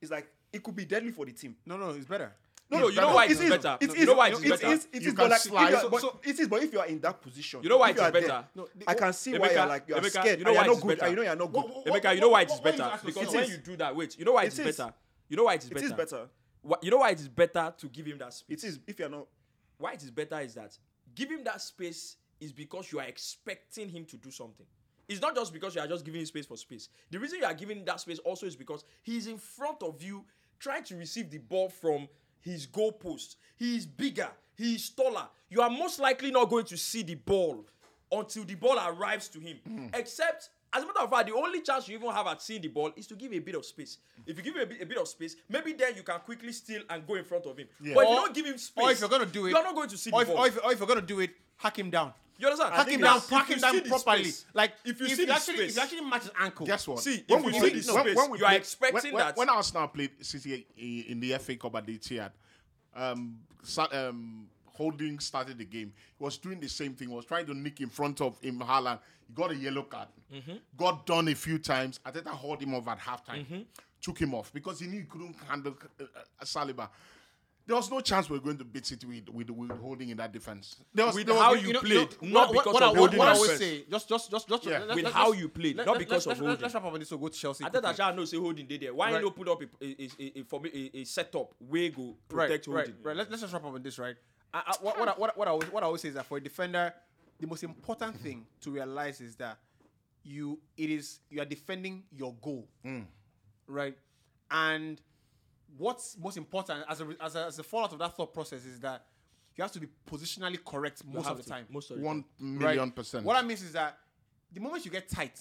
Speaker 5: It's like it could be deadly for the team.
Speaker 3: No, no, it's better.
Speaker 2: No, no, you know why it's better.
Speaker 5: It
Speaker 2: No,
Speaker 5: is,
Speaker 2: you know why it's better.
Speaker 5: is,
Speaker 1: You can
Speaker 5: but like, if
Speaker 1: slide.
Speaker 5: you are-
Speaker 1: So-
Speaker 5: but
Speaker 3: so-
Speaker 5: it is, but if you are in that position,
Speaker 2: You know why it is
Speaker 5: you are there,
Speaker 2: better?
Speaker 3: No,
Speaker 5: I oh, can see why you're like you're
Speaker 2: Emeka,
Speaker 5: scared.
Speaker 2: you know
Speaker 5: and
Speaker 2: why
Speaker 5: you're
Speaker 2: it's
Speaker 5: not good.
Speaker 2: better?
Speaker 5: you know you're not good.
Speaker 2: Emeka, you know why it is
Speaker 3: what- what you
Speaker 2: better? Because when you do that, wait, you know why it's better? You know why it is better?
Speaker 5: is better.
Speaker 2: You know why it is better to give him that space?
Speaker 5: It is if you're not.
Speaker 2: Why it is better is that him that space is because you are expecting him to do something. It's not just because you are just giving him space for space. The reason you are giving that space also is because he is in front of you trying to receive the ball from his goalpost. He is bigger, he is taller. You are most likely not going to see the ball until the ball arrives to him. Hmm. Except, as a matter of fact, the only chance you even have at seeing the ball is to give a bit of space. If you give him a bit, a bit of space, maybe then you can quickly steal and go in front of him. But if you don't give him space,
Speaker 3: Or if you're gonna do it,
Speaker 2: you're not going to see
Speaker 3: or
Speaker 2: the
Speaker 3: if,
Speaker 2: ball.
Speaker 3: or if, or if you're gonna do it, hack him down.
Speaker 2: You understand?
Speaker 3: Hack him down,
Speaker 5: that's-
Speaker 3: hack him down properly.
Speaker 2: space-
Speaker 3: Like
Speaker 2: if you
Speaker 3: if
Speaker 2: see
Speaker 3: you
Speaker 2: the
Speaker 3: actually,
Speaker 2: space-
Speaker 3: if you actually match his ankle.
Speaker 1: Guess what?
Speaker 2: See,
Speaker 1: when
Speaker 2: if
Speaker 1: we
Speaker 2: you see the space,
Speaker 1: when we
Speaker 2: you are expecting
Speaker 1: when,
Speaker 2: that-
Speaker 1: When Arsenal played City in the FA Cup at the Etihad, um, um, Holding started the game. He was doing the same thing. He was trying to nick in front of him, Haaland. He got a yellow card.
Speaker 2: Mm-hmm.
Speaker 1: Got done a few times. Arteta hauled him off at halftime. Took him off because he knew he couldn't handle uh, uh, Saliba. There was no chance we were going to beat City with, with, with holding in that defense. There was,
Speaker 2: With
Speaker 1: there was
Speaker 2: how you
Speaker 3: You know,
Speaker 2: played,
Speaker 3: you know,
Speaker 2: not
Speaker 3: what,
Speaker 2: because
Speaker 3: what,
Speaker 2: of
Speaker 3: I, what,
Speaker 2: holding
Speaker 3: what I always say, just, just, just, just,
Speaker 1: Yeah.
Speaker 3: let-
Speaker 2: With
Speaker 3: let-
Speaker 2: how you played,
Speaker 3: let-
Speaker 2: not
Speaker 3: let-
Speaker 2: because
Speaker 3: let's,
Speaker 2: of
Speaker 3: let's,
Speaker 2: holding.
Speaker 3: Let's wrap up on this. So go to Chelsea.
Speaker 2: I thought
Speaker 3: quickly.
Speaker 2: that Shah know say holding did there. Why
Speaker 3: Right.
Speaker 2: you not put up a, a, a, a, a, form- a, a setup way go protect
Speaker 3: right,
Speaker 2: holding?
Speaker 3: right. Let's, let's just wrap up on this, right? I, I, what, what, I, what, I- what, I always, what I always say is that for a defender, the most important thing to realize is that you it is you are defending your goal, mm. right? And what's most important as a, as a as a fallout of that thought process is that you have to be positionally correct most of the
Speaker 2: to,
Speaker 3: time.
Speaker 2: Most of the
Speaker 1: one
Speaker 2: time.
Speaker 3: right?
Speaker 1: million percent.
Speaker 3: What I mean is that the moment you get tight,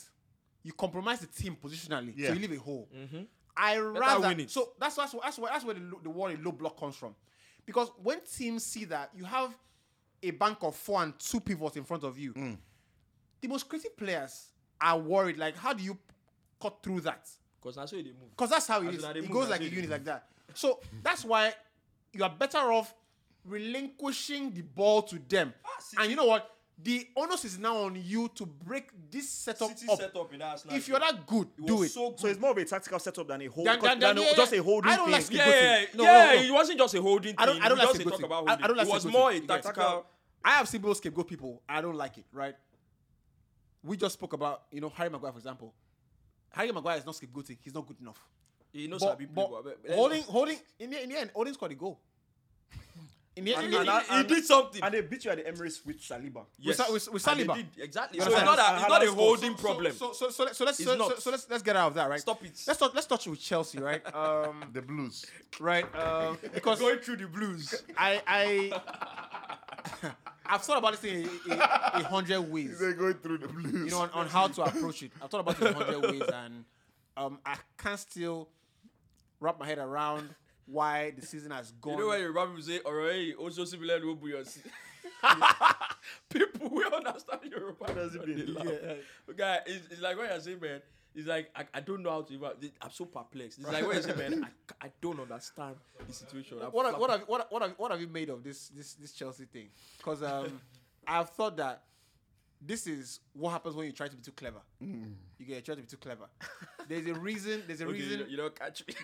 Speaker 3: you compromise the team positionally,
Speaker 1: Yeah.
Speaker 3: so you leave a hole. Mm-hmm. I
Speaker 2: win
Speaker 3: rather
Speaker 2: it.
Speaker 3: so that's that's where, that's where that's where the, lo- the word low block comes from, because when teams see that you have a bank of four and two pivots in front of you, mm. the most creative players are worried. Like, how do you cut through that?
Speaker 2: Because that's how they move.
Speaker 3: Because that's how it
Speaker 2: As
Speaker 3: is.
Speaker 2: in,
Speaker 3: It
Speaker 2: move,
Speaker 3: goes like a unit like that. So that's why you are better off relinquishing the ball to them.
Speaker 2: Ah, City-
Speaker 3: and you know what? The onus is now on you to break this setup
Speaker 2: City
Speaker 3: up.
Speaker 2: set up in Arsenal
Speaker 3: If you're that good,
Speaker 2: It
Speaker 3: do it.
Speaker 2: So,
Speaker 5: So it's more of a tactical setup than a hold.
Speaker 3: Than- than- than-
Speaker 5: than a-
Speaker 3: yeah,
Speaker 5: just a
Speaker 3: yeah.
Speaker 5: holding
Speaker 3: I don't
Speaker 5: thing.
Speaker 3: like
Speaker 2: yeah, yeah, yeah,
Speaker 3: No,
Speaker 2: yeah,
Speaker 3: no, no.
Speaker 2: it wasn't just a holding
Speaker 3: I don't.
Speaker 2: thing.
Speaker 3: I don't like
Speaker 2: was talk
Speaker 3: scapegoating.
Speaker 2: about
Speaker 3: I,
Speaker 2: holding.
Speaker 3: I don't like
Speaker 2: It was
Speaker 3: scapegoating.
Speaker 2: more a
Speaker 3: You get-
Speaker 2: tactical.
Speaker 3: I have seen people scapegoat people. I don't like it. Right? We just spoke about you know Harry Maguire for example. Harry Maguire is not scapegoating. He's not good enough.
Speaker 2: He knows
Speaker 3: But,
Speaker 2: Sabi
Speaker 3: but
Speaker 2: play, but- but-
Speaker 3: holding, holding in the, in the end, holding scored a goal. In the,
Speaker 2: He,
Speaker 3: in
Speaker 2: he-
Speaker 3: the,
Speaker 5: and-
Speaker 2: he
Speaker 5: and-
Speaker 2: did something.
Speaker 5: And they beat you at the Emirates with Saliba.
Speaker 2: yes.
Speaker 3: Sa- with- with Saliba.
Speaker 2: did, exactly.
Speaker 3: You
Speaker 2: So it's not, a, it's not a holding
Speaker 3: so,
Speaker 2: problem.
Speaker 3: So, so, so, so let's so, so, so let's let's get out of that, right?
Speaker 2: Stop it.
Speaker 3: Let's talk. Let's touch with Chelsea, right? Um,
Speaker 1: the Blues.
Speaker 3: right. Um, because
Speaker 2: Going through the blues.
Speaker 3: I I I've thought about this thing a, a, a hundred ways.
Speaker 1: They're going through the Blues.
Speaker 3: You know, on, on how to approach it. I've thought about it a hundred ways, and um, I can't still wrap my head around why the season has gone.
Speaker 2: You know when Yoruba people say, alright, also similar to Obuyosi. People will understand Yoruba. What
Speaker 5: does it mean?
Speaker 2: Guy, it's, it's like when you say, man, it's like, I, I don't know how to even, I'm so perplexed. It's like when you say, man, I, I don't understand the situation. I'm
Speaker 3: what have, what have what what have, what have you made of this this this Chelsea thing? Because um, I've thought that this is what happens when you try to be too clever. You get try to be too clever. There's a reason. There's a
Speaker 2: Okay,
Speaker 3: reason.
Speaker 2: you, don't- you don't catch me.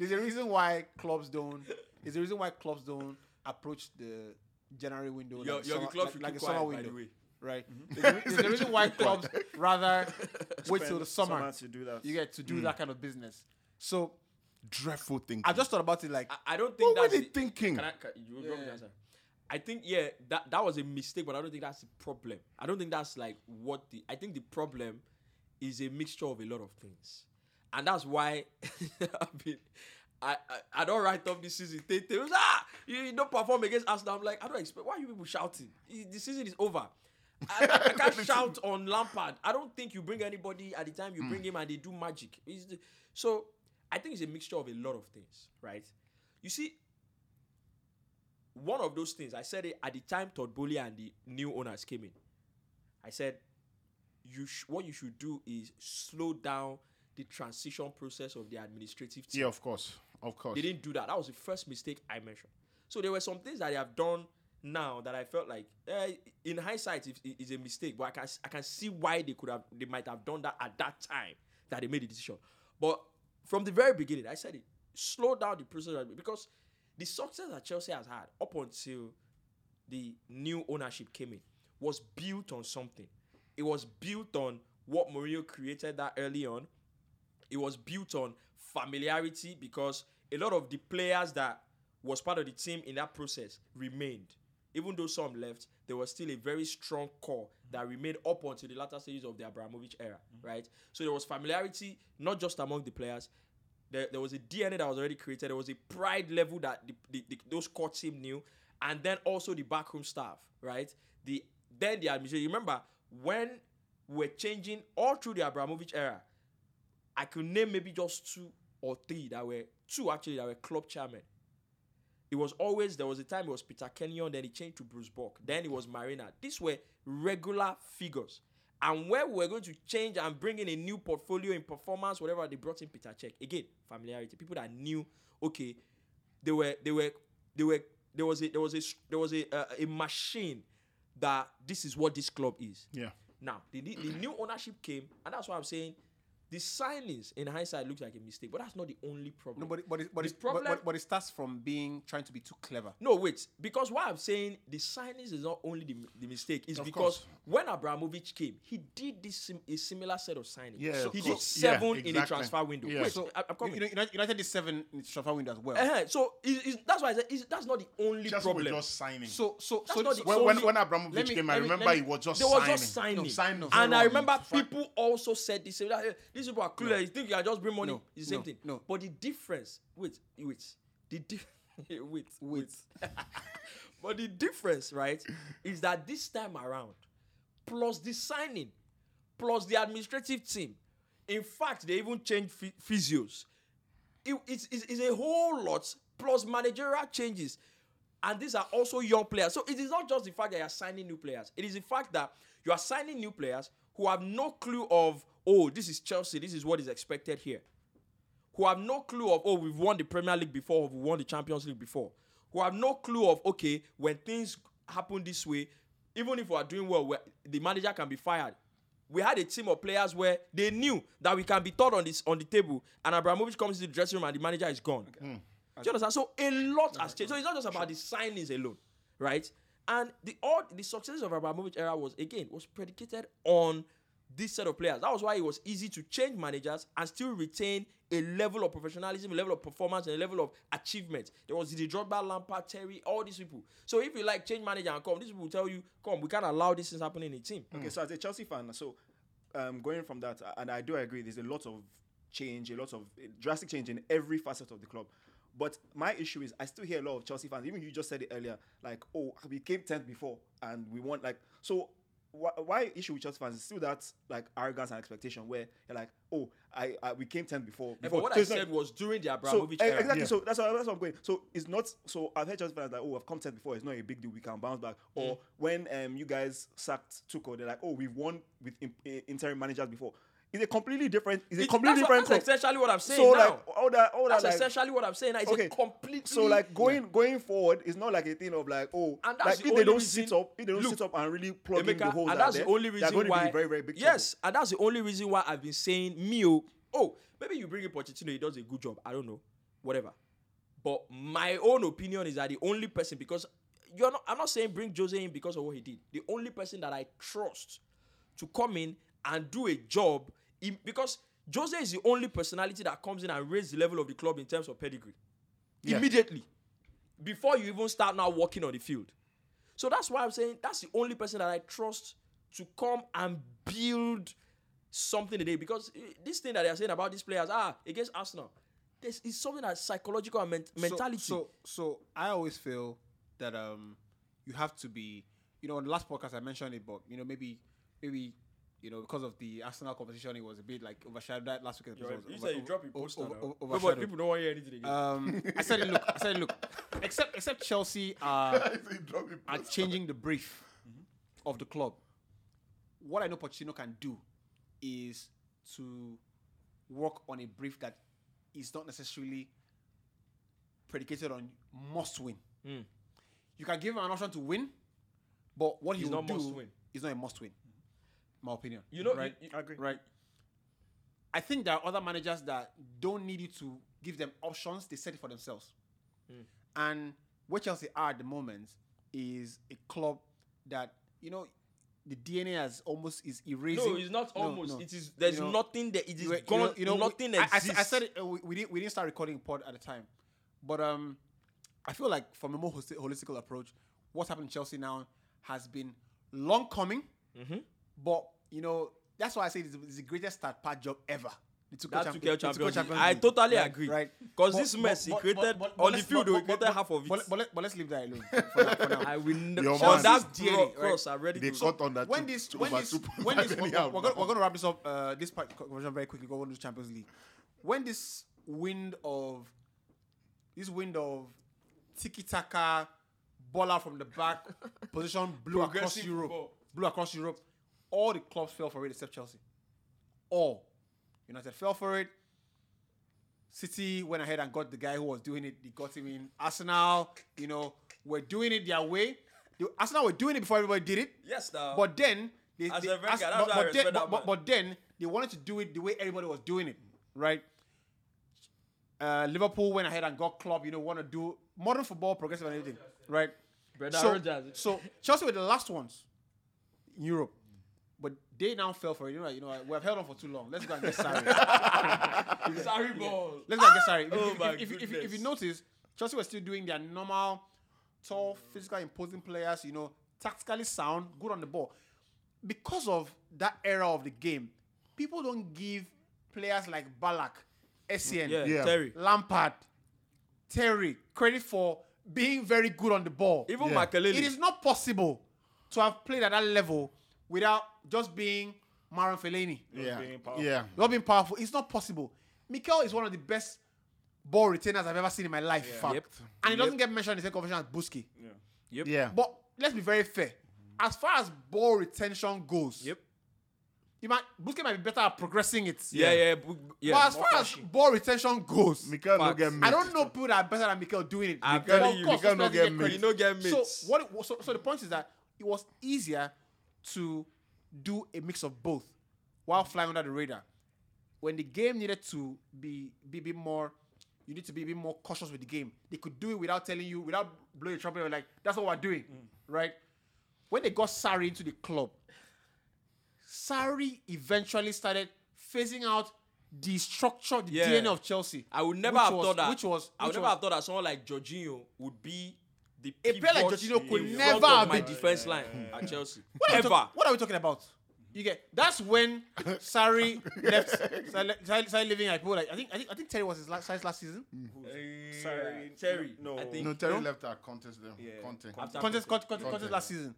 Speaker 3: There's a reason why clubs don't. There's a reason why clubs don't approach the January window
Speaker 2: Your,
Speaker 3: like,
Speaker 2: your
Speaker 3: summer,
Speaker 2: club
Speaker 3: like, like a summer
Speaker 2: quiet, by
Speaker 3: window,
Speaker 2: the way.
Speaker 3: right? Mm-hmm. There's, a, there's a reason why clubs rather wait till the summer.
Speaker 5: Summer to do that.
Speaker 3: You get to do mm. that kind of business. So
Speaker 1: Dreadful thing.
Speaker 3: I just thought about it like
Speaker 2: I, I don't think
Speaker 1: What were
Speaker 2: that's
Speaker 1: they
Speaker 2: the-
Speaker 1: thinking?
Speaker 2: Can I, can, you, you want
Speaker 3: Yeah.
Speaker 2: answer? I think yeah, that that was a mistake, but I don't think that's the problem. I don't think that's like what the. I think the problem is a mixture of a lot of things, and that's why I I I, I don't write up this season. They, they was, ah, you, you don't perform against Arsenal. I'm like, I don't expect. Why are you people shouting? The season is over. I, I can't shout on Lampard. I don't think you bring anybody at the time you bring him and they do magic. The- so I think it's a mixture of a lot of things, right? You see, one of those things I said it at the time Todd Boehly and the new owners came in. I said, you sh- what you should do is slow down the transition process of the administrative team.
Speaker 1: Yeah, of course, of course.
Speaker 2: They didn't do that. That was the first mistake I mentioned. So there were some things that they have done now that I felt like, eh, in hindsight, it it is a mistake. But I can I can see why they could have they might have done that at that time that they made the decision. But from the very beginning, I said it. Slow down the process because the success that Chelsea has had up until the new ownership came in was built on something. It was built on what Mourinho created that early on. It was built on familiarity because a lot of the players that was part of the team in that process remained. Even though some left, there was still a very strong core that remained up until the latter stages of the Abramovich era, mm-hmm. right? So there was familiarity, not just among the players. There, there was a DNA that was already created. There was a pride level that the, the, the, those core team knew, and then also the backroom staff, right? The then the administration. Remember when we're changing all through the Abramovich era, I could name maybe just two or three that were two actually that were club chairmen. It was always there was a time it was Peter Kenyon, then he changed to Bruce Buck, then it was Marina. These were regular figures. And where we were going to change and bring in a new portfolio in performance, whatever they brought in Peter Cech. Again, familiarity. People that knew, okay, they were they were they were there was a there was a there was a uh, a machine that this is what this club is.
Speaker 1: Yeah.
Speaker 2: Now, the, the, the new ownership came, and that's why I'm saying the signings in hindsight looks like a mistake, but that's not the only problem.
Speaker 3: No, but it, but it, but, it,
Speaker 2: problem-
Speaker 3: but, but it starts from being trying to be too clever.
Speaker 2: No, wait. Because why I'm saying the signings is not only the, the mistake, is
Speaker 1: Of
Speaker 2: because
Speaker 1: course.
Speaker 2: when Abramovich came, he did this sim- a similar set of signings.
Speaker 1: Yeah,
Speaker 2: so
Speaker 1: of
Speaker 2: he
Speaker 1: course.
Speaker 2: did seven
Speaker 1: Yeah,
Speaker 2: in the transfer window.
Speaker 1: Yeah.
Speaker 2: Wait,
Speaker 3: So
Speaker 2: I, am coming.
Speaker 3: you know, United, United did seven in the transfer window as well.
Speaker 2: Uh-huh. So it's, it's, that's why I said it's, that's not the only
Speaker 1: Just
Speaker 2: problem.
Speaker 1: just signing.
Speaker 3: So so
Speaker 2: That's
Speaker 3: so,
Speaker 2: not
Speaker 3: so
Speaker 2: the
Speaker 1: when, when,
Speaker 2: only-
Speaker 1: when Abramovich
Speaker 3: me-
Speaker 1: came, I remember
Speaker 3: me-
Speaker 1: he was just
Speaker 2: There was
Speaker 1: signing.
Speaker 2: just signing.
Speaker 1: No, signing.
Speaker 2: and I remember people also said this. That, "Hey, these people are clueless. You think you can just bring money?
Speaker 3: No,
Speaker 2: it's the same
Speaker 3: no,
Speaker 2: thing.
Speaker 3: no.
Speaker 2: But the difference, wait, wait, the di- wait, wait. but the difference, right, is that this time around, plus the signing, plus the administrative team, in fact, they even changed phy- physios. It- it's, it's, it's a whole lot plus managerial changes. And these are also young players. So it is not just the fact that you are signing new players. It is the fact that you are signing new players who have no clue of, oh, this is Chelsea, this is what is expected here. Who have no clue of, oh, we've won the Premier League before, or we won the Champions League before. Who have no clue of, okay, when things happen this way, even if we are doing well, the manager can be fired. We had a team of players where they knew that we can be third on this on the table, and Abramovich comes to the dressing room and the manager is gone. Hmm. Do you understand? So a lot has changed. So it's not just about the signings alone, right? And the all the success of Abramovich era was again was predicated on this set of players. That was why it was easy to change managers and still retain a level of professionalism, a level of performance, and a level of achievement. There was the Drogba, Lampard, Terry, all these people. So if you like change manager and come, these people will tell you, come, we can't allow this things happening in the team.
Speaker 5: Okay, so as a Chelsea fan, so um, going from that, and I do agree, there's a lot of change, a lot of drastic change in every facet of the club. But my issue is, I still hear a lot of Chelsea fans. Even you just said it earlier, like, "Oh, we came tenth before, and we want like." So, why, why issue with Chelsea fans is still that like arrogance and expectation, where you're like, "Oh, I, I we came tenth before."
Speaker 2: Yeah,
Speaker 5: before."
Speaker 2: but what
Speaker 5: So
Speaker 2: I
Speaker 5: it's not-
Speaker 2: said was during the
Speaker 5: so
Speaker 2: Abramovich
Speaker 5: eh,
Speaker 2: era.
Speaker 5: exactly.
Speaker 1: Yeah.
Speaker 5: So that's what, that's what I'm going. So it's not. So I've heard Chelsea fans like, oh, I've come tenth before. It's not a big deal. We can bounce back. Or when um you guys sacked Tuchel, they're like, oh, we've won with in, interim managers before. It's a completely different. It's a
Speaker 2: It's-
Speaker 5: completely
Speaker 2: that's, what,
Speaker 5: different.
Speaker 2: that's essentially what I'm saying
Speaker 5: so
Speaker 2: now.
Speaker 5: like all that, all
Speaker 2: that's
Speaker 5: that, like,
Speaker 2: essentially what I'm saying. Now. It's
Speaker 5: okay.
Speaker 2: a completely
Speaker 5: so like going going forward it's not like a thing of like oh
Speaker 2: And that's
Speaker 5: like
Speaker 2: the
Speaker 5: if they don't
Speaker 2: reason-
Speaker 5: sit up if they don't
Speaker 2: Look,
Speaker 5: sit up and really plug in the holes
Speaker 2: and that's
Speaker 5: there,
Speaker 2: the only
Speaker 5: they're
Speaker 2: reason
Speaker 5: going to
Speaker 2: why.
Speaker 5: be very very big. trouble.
Speaker 2: yes, and that's the only reason why I've been saying Mio. Oh, oh, maybe you bring in Pochettino, he does a good job. I don't know, whatever. But my own opinion is that the only person because you're not. I'm not saying bring Jose in because of what he did. The only person that I trust to come in and do a job in, because Jose is the only personality that comes in and raises the level of the club in terms of pedigree
Speaker 1: Yeah.
Speaker 2: immediately before you even start now working on the field. So that's why I'm saying that's the only person that I trust to come and build something today. Because eh, this thing that they are saying about these players, ah, against Arsenal, this is something that's psychological and men-
Speaker 3: So-
Speaker 2: mentality.
Speaker 3: So, so, I always feel that um, you have to be, you know, on the last podcast I mentioned it, but you know, maybe, maybe, you know, because of the Arsenal competition, it was a bit like overshadowed. That last week's episode was over- over- over- over- overshadowed.
Speaker 2: People don't want to hear anything again.
Speaker 3: Um, I said. Look, I said. Look, except except Chelsea are are changing the brief of the club. What I know Pochettino can do is to work on a brief that is not necessarily predicated on must win.
Speaker 2: Hmm.
Speaker 3: You can give him an option to win, but what he will
Speaker 2: not
Speaker 3: do
Speaker 2: must win.
Speaker 3: is not a must win. My opinion.
Speaker 2: You know,
Speaker 3: right?
Speaker 2: you- you-
Speaker 5: I agree.
Speaker 3: right? I think there are other managers that don't need you to give them options; they set it for themselves.
Speaker 2: Hmm.
Speaker 3: And where Chelsea are at the moment is a club that you know the DNA has almost is erasing.
Speaker 2: no, it's not almost.
Speaker 3: no.
Speaker 2: It is. There's
Speaker 3: You know,
Speaker 2: nothing there. It is
Speaker 3: you know- you
Speaker 2: gone.
Speaker 3: know- you know, we-
Speaker 2: nothing
Speaker 3: I, I,
Speaker 2: exists.
Speaker 3: I said it. uh, we, we didn't. We didn't start recording pod at the time, but um, I feel like from a more holistic, holistical approach, what's happened in Chelsea now has been long coming.
Speaker 2: Mm-hmm.
Speaker 3: But you know, that's why I say it's, it's the greatest start part job ever. The Tuchel
Speaker 2: That
Speaker 3: champ-
Speaker 2: Tuchel
Speaker 3: the
Speaker 2: Champions League.
Speaker 3: League.
Speaker 2: I totally
Speaker 3: Right,
Speaker 2: agree.
Speaker 3: Right.
Speaker 2: 'Cause
Speaker 3: But-
Speaker 2: this
Speaker 3: but-
Speaker 2: mess he
Speaker 3: but-
Speaker 2: created
Speaker 3: but-
Speaker 2: on the field,
Speaker 3: but-
Speaker 2: he created
Speaker 3: but-
Speaker 2: half of it.
Speaker 3: But, but, let, but let's leave that alone for, now- for now.
Speaker 2: I will not.
Speaker 1: Your
Speaker 2: On
Speaker 1: man.
Speaker 2: that
Speaker 3: Dearly,
Speaker 2: cro-
Speaker 3: right?
Speaker 2: cross, I'm ready
Speaker 1: They
Speaker 2: to.
Speaker 1: cut on that.
Speaker 3: when this
Speaker 1: two
Speaker 3: when
Speaker 1: over
Speaker 3: this
Speaker 1: 2.5
Speaker 3: when this we're,
Speaker 1: anyhow.
Speaker 3: we're, gonna, we're gonna wrap this up uh, this part conversation very quickly go on to Champions League when this wind of this wind of tiki taka baller from the back position blew across Europe
Speaker 2: football.
Speaker 3: blew across Europe all the clubs fell for it except Chelsea all United fell for it City went ahead and got the guy who was doing it. They got him in. Arsenal, you know, were doing it their way. The, Arsenal were doing it before everybody did it.
Speaker 2: Yes, now.
Speaker 3: But then they,
Speaker 2: As
Speaker 3: they
Speaker 2: a Wenger,
Speaker 3: as- but, but, then, but, but, then they wanted to do it the way everybody was doing it, right? Uh, Liverpool went ahead and got club. You know, want to do modern football, progressive and everything, right? So, so Chelsea were the last ones in Europe, they now fell for it. You know, you know, we have held on for too long. Let's go and get sorry.
Speaker 2: Sorry, ball.
Speaker 3: Let's not get sorry. If,
Speaker 2: Oh
Speaker 3: if,
Speaker 2: my
Speaker 3: if, if, if, if you notice, Chelsea were still doing their normal, tall, physical, imposing players. You know, tactically sound, good on the ball. Because of that era of the game, people don't give players like Ballack, Essien,
Speaker 2: Yeah,
Speaker 1: Yeah.
Speaker 2: Terry.
Speaker 3: Lampard, Terry credit for being very good on the ball.
Speaker 2: Even
Speaker 1: Yeah.
Speaker 2: Makelele.
Speaker 3: It is not possible to have played at that level without just being Marouane Fellaini.
Speaker 1: yeah,
Speaker 5: being powerful.
Speaker 1: yeah.
Speaker 3: Not being powerful. It's not possible. Mikel is one of the best ball retainers I've ever seen in my life. Fact.
Speaker 2: Yep.
Speaker 3: And he doesn't get mentioned in the same conversation as Busky.
Speaker 2: Yep.
Speaker 1: Yeah.
Speaker 3: But let's be very fair. As far as ball retention goes,
Speaker 2: Yep.
Speaker 3: you might Busky might be better at progressing it.
Speaker 2: Yeah, yeah, bu- yeah.
Speaker 3: But as
Speaker 2: more
Speaker 3: far as ball retention goes,
Speaker 1: Mikel no
Speaker 2: Facts.
Speaker 1: get
Speaker 3: I don't know people that are better than Mikel doing it.
Speaker 2: I'm
Speaker 3: But
Speaker 2: telling
Speaker 3: of
Speaker 2: you,
Speaker 3: course,
Speaker 1: Mikel no
Speaker 3: those
Speaker 1: get
Speaker 3: players
Speaker 1: mixed.
Speaker 2: You no get
Speaker 3: so what? it- So, so the point is that it was easier to do a mix of both while flying under the radar. When the game needed to be be a bit more, you need to be a bit more cautious with the game. They could do it without telling you, without blowing your trumpet. Like that's what we're doing, mm. right? When they got Sarri into the club, Sarri eventually started phasing out the structure, the
Speaker 2: Yeah.
Speaker 3: DNA of Chelsea.
Speaker 2: I would never have
Speaker 3: was-
Speaker 2: thought that.
Speaker 3: Which was
Speaker 2: I would
Speaker 3: which
Speaker 2: never have thought that someone like Jorginho would be the
Speaker 3: A player like
Speaker 2: pivot
Speaker 3: Jorginho could
Speaker 2: in
Speaker 3: never
Speaker 2: front
Speaker 3: have
Speaker 2: of my
Speaker 3: been-
Speaker 2: defense line at Chelsea.
Speaker 3: What are,
Speaker 2: Ever.
Speaker 3: talk- what are we talking about? You get that's when Sarri left, Sarri, started started living like people like I think I think I think Terry was his last size last season.
Speaker 2: Uh,
Speaker 5: Sorry,
Speaker 2: Terry.
Speaker 5: no.
Speaker 2: I think.
Speaker 1: No, Terry
Speaker 3: No?
Speaker 1: left our contest then.
Speaker 5: Yeah.
Speaker 1: Content.
Speaker 2: After-
Speaker 3: Contest, contest, contest,
Speaker 1: Conte.
Speaker 3: contest last season.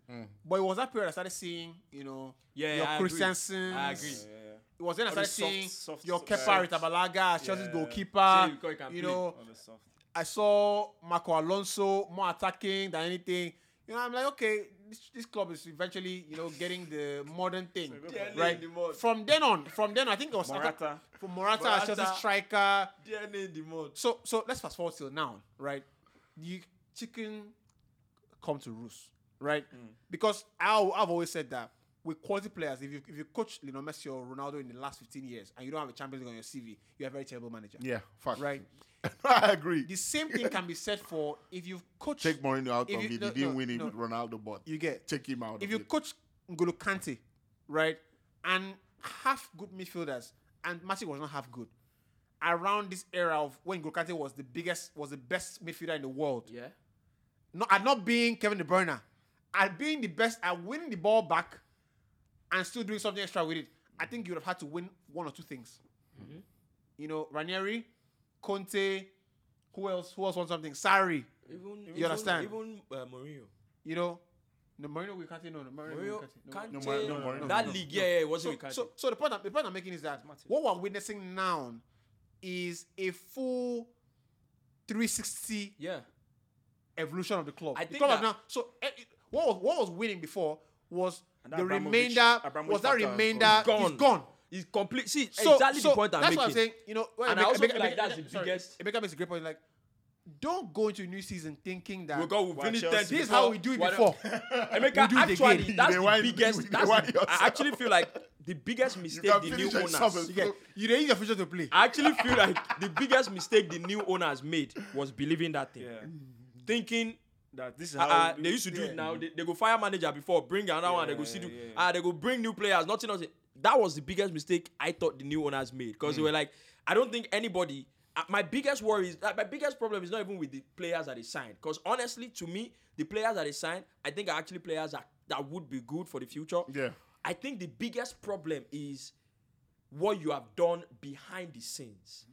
Speaker 3: But it was that period I started seeing, you know,
Speaker 2: Yeah,
Speaker 3: your
Speaker 2: I agree.
Speaker 3: Christensen.
Speaker 2: I agree.
Speaker 3: It was then I
Speaker 5: All
Speaker 3: started
Speaker 5: soft-
Speaker 3: seeing
Speaker 5: soft-
Speaker 3: your
Speaker 5: soft-
Speaker 3: Kepa
Speaker 5: soft.
Speaker 3: Arrizabalaga as Chelsea's
Speaker 5: Yeah.
Speaker 3: goalkeeper.
Speaker 2: See, because he can
Speaker 3: You know,
Speaker 5: On the soft.
Speaker 3: I saw Marco Alonso more attacking than anything. You know, I'm like, okay, this, this club is eventually, you know, getting the modern thing,
Speaker 2: DNA
Speaker 3: right?
Speaker 2: in the mud.
Speaker 3: From then on, from then I think it was
Speaker 5: Morata.
Speaker 3: from Morata,
Speaker 2: Morata.
Speaker 3: as Chelsea striker.
Speaker 2: DNA in the mud.
Speaker 3: So, so let's fast forward till now, right? You chicken come to roost, right? Mm. Because I, I've always said that with quality players, if you if you coach Lionel Messi or Ronaldo in the last 15 years and you don't have a Champions League on your CV, you're a very terrible manager,
Speaker 1: Yeah, fuck.
Speaker 3: right?
Speaker 1: I agree.
Speaker 3: The same thing can be said for if you've coached.
Speaker 1: Take Mourinho out
Speaker 3: If
Speaker 1: of
Speaker 3: you-
Speaker 1: it.
Speaker 3: no,
Speaker 1: he didn't
Speaker 3: no,
Speaker 1: win it
Speaker 3: no.
Speaker 1: with Ronaldo, but
Speaker 3: you get
Speaker 1: take him out
Speaker 3: if
Speaker 1: of
Speaker 3: you
Speaker 1: it.
Speaker 3: coach N'Golo Kante, right, and half good midfielders, and Matic was not half good. Around this era of when N'Golo Kante was the biggest, was the best midfielder in the world,
Speaker 2: Yeah.
Speaker 3: not at not being Kevin De Bruyne, at being the best at winning the ball back and still doing something extra with it, I think you would have had to win one or two things.
Speaker 2: Mm-hmm.
Speaker 3: You know, Ranieri, Conte, who else? Who else won something? Sarri.
Speaker 2: Even,
Speaker 3: You understand?
Speaker 2: Even uh, Mourinho.
Speaker 3: You know, no Mourinho we can't no no Mourinho,
Speaker 2: Mourinho,
Speaker 3: can't, no.
Speaker 2: Kante,
Speaker 1: no, Mourinho, no, Mourinho,
Speaker 2: that
Speaker 1: no,
Speaker 2: league, yeah, yeah, it wasn't
Speaker 3: So,
Speaker 2: with Kante.
Speaker 3: so, so the point, I'm, the point I'm making is that what we're witnessing now is a full 360
Speaker 2: yeah.
Speaker 3: evolution of the club.
Speaker 2: I
Speaker 3: the
Speaker 2: think
Speaker 3: club
Speaker 2: that-
Speaker 3: now. So eh, it- what was what was winning before was
Speaker 5: And that
Speaker 3: the
Speaker 5: Abramovich-
Speaker 3: remainder.
Speaker 5: Abramovich
Speaker 3: Was that remainder
Speaker 2: gone.
Speaker 3: is gone?
Speaker 2: It's complete. See,
Speaker 3: So,
Speaker 2: exactly
Speaker 3: so
Speaker 2: the point I'm
Speaker 3: that's
Speaker 2: making.
Speaker 3: what I'm saying. You know, well,
Speaker 2: And I
Speaker 3: Emeka-
Speaker 2: also
Speaker 3: Emeka-
Speaker 2: feel like
Speaker 3: Emeka-
Speaker 2: that's the
Speaker 3: sorry,
Speaker 2: biggest-
Speaker 3: Emeka makes a great point. Like, don't go into a new season thinking that
Speaker 2: we'll go, we
Speaker 5: Well,
Speaker 2: finished
Speaker 5: Chelsea-
Speaker 3: this is how we do it
Speaker 2: what-
Speaker 3: before.
Speaker 2: Emeka,
Speaker 3: do it
Speaker 2: actually,
Speaker 3: again.
Speaker 2: that's the
Speaker 1: wind-
Speaker 2: biggest. That's
Speaker 1: wind
Speaker 2: the. I actually feel like the biggest mistake the new owners.
Speaker 3: You get, you don't use your future to play.
Speaker 2: I actually feel like the biggest mistake the new owners made was believing that thing.
Speaker 5: Yeah.
Speaker 2: Thinking
Speaker 5: That this is
Speaker 2: uh,
Speaker 5: how
Speaker 2: uh, they used to do
Speaker 5: yeah.
Speaker 2: it now. They, they go fire manager before, bring another one. They go see
Speaker 5: Yeah,
Speaker 2: do.
Speaker 5: yeah, yeah.
Speaker 2: Ah, they go bring new players. Nothing else. That was the biggest mistake I thought the new owners made because
Speaker 5: Mm.
Speaker 2: they were like, I don't think anybody. Uh, my biggest worry is uh, my biggest problem is not even with the players that they signed. Because honestly, to me, the players that they signed, I think are actually players that, that would be good for the future.
Speaker 1: Yeah.
Speaker 2: I think the biggest problem is what you have done behind the scenes.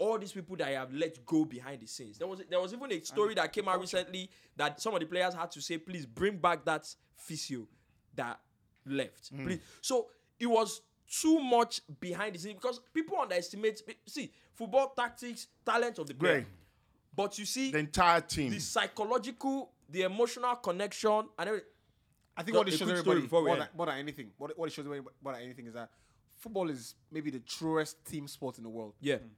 Speaker 2: All these people that I have let go behind the scenes. There was there was even a story that came out recently that some of the players had to say, please bring back that physio that left. Mm. Please. So it was too much behind the scenes because people underestimate see football tactics, talent of the player.
Speaker 1: Great.
Speaker 2: But you see
Speaker 1: The entire team.
Speaker 2: the psychological, the emotional connection, and everything.
Speaker 3: I think what it shows everybody
Speaker 2: before
Speaker 3: more than, more than anything, what, what it shows everybody more than anything is that football is maybe the truest team sport in the world.
Speaker 2: Yeah. Mm.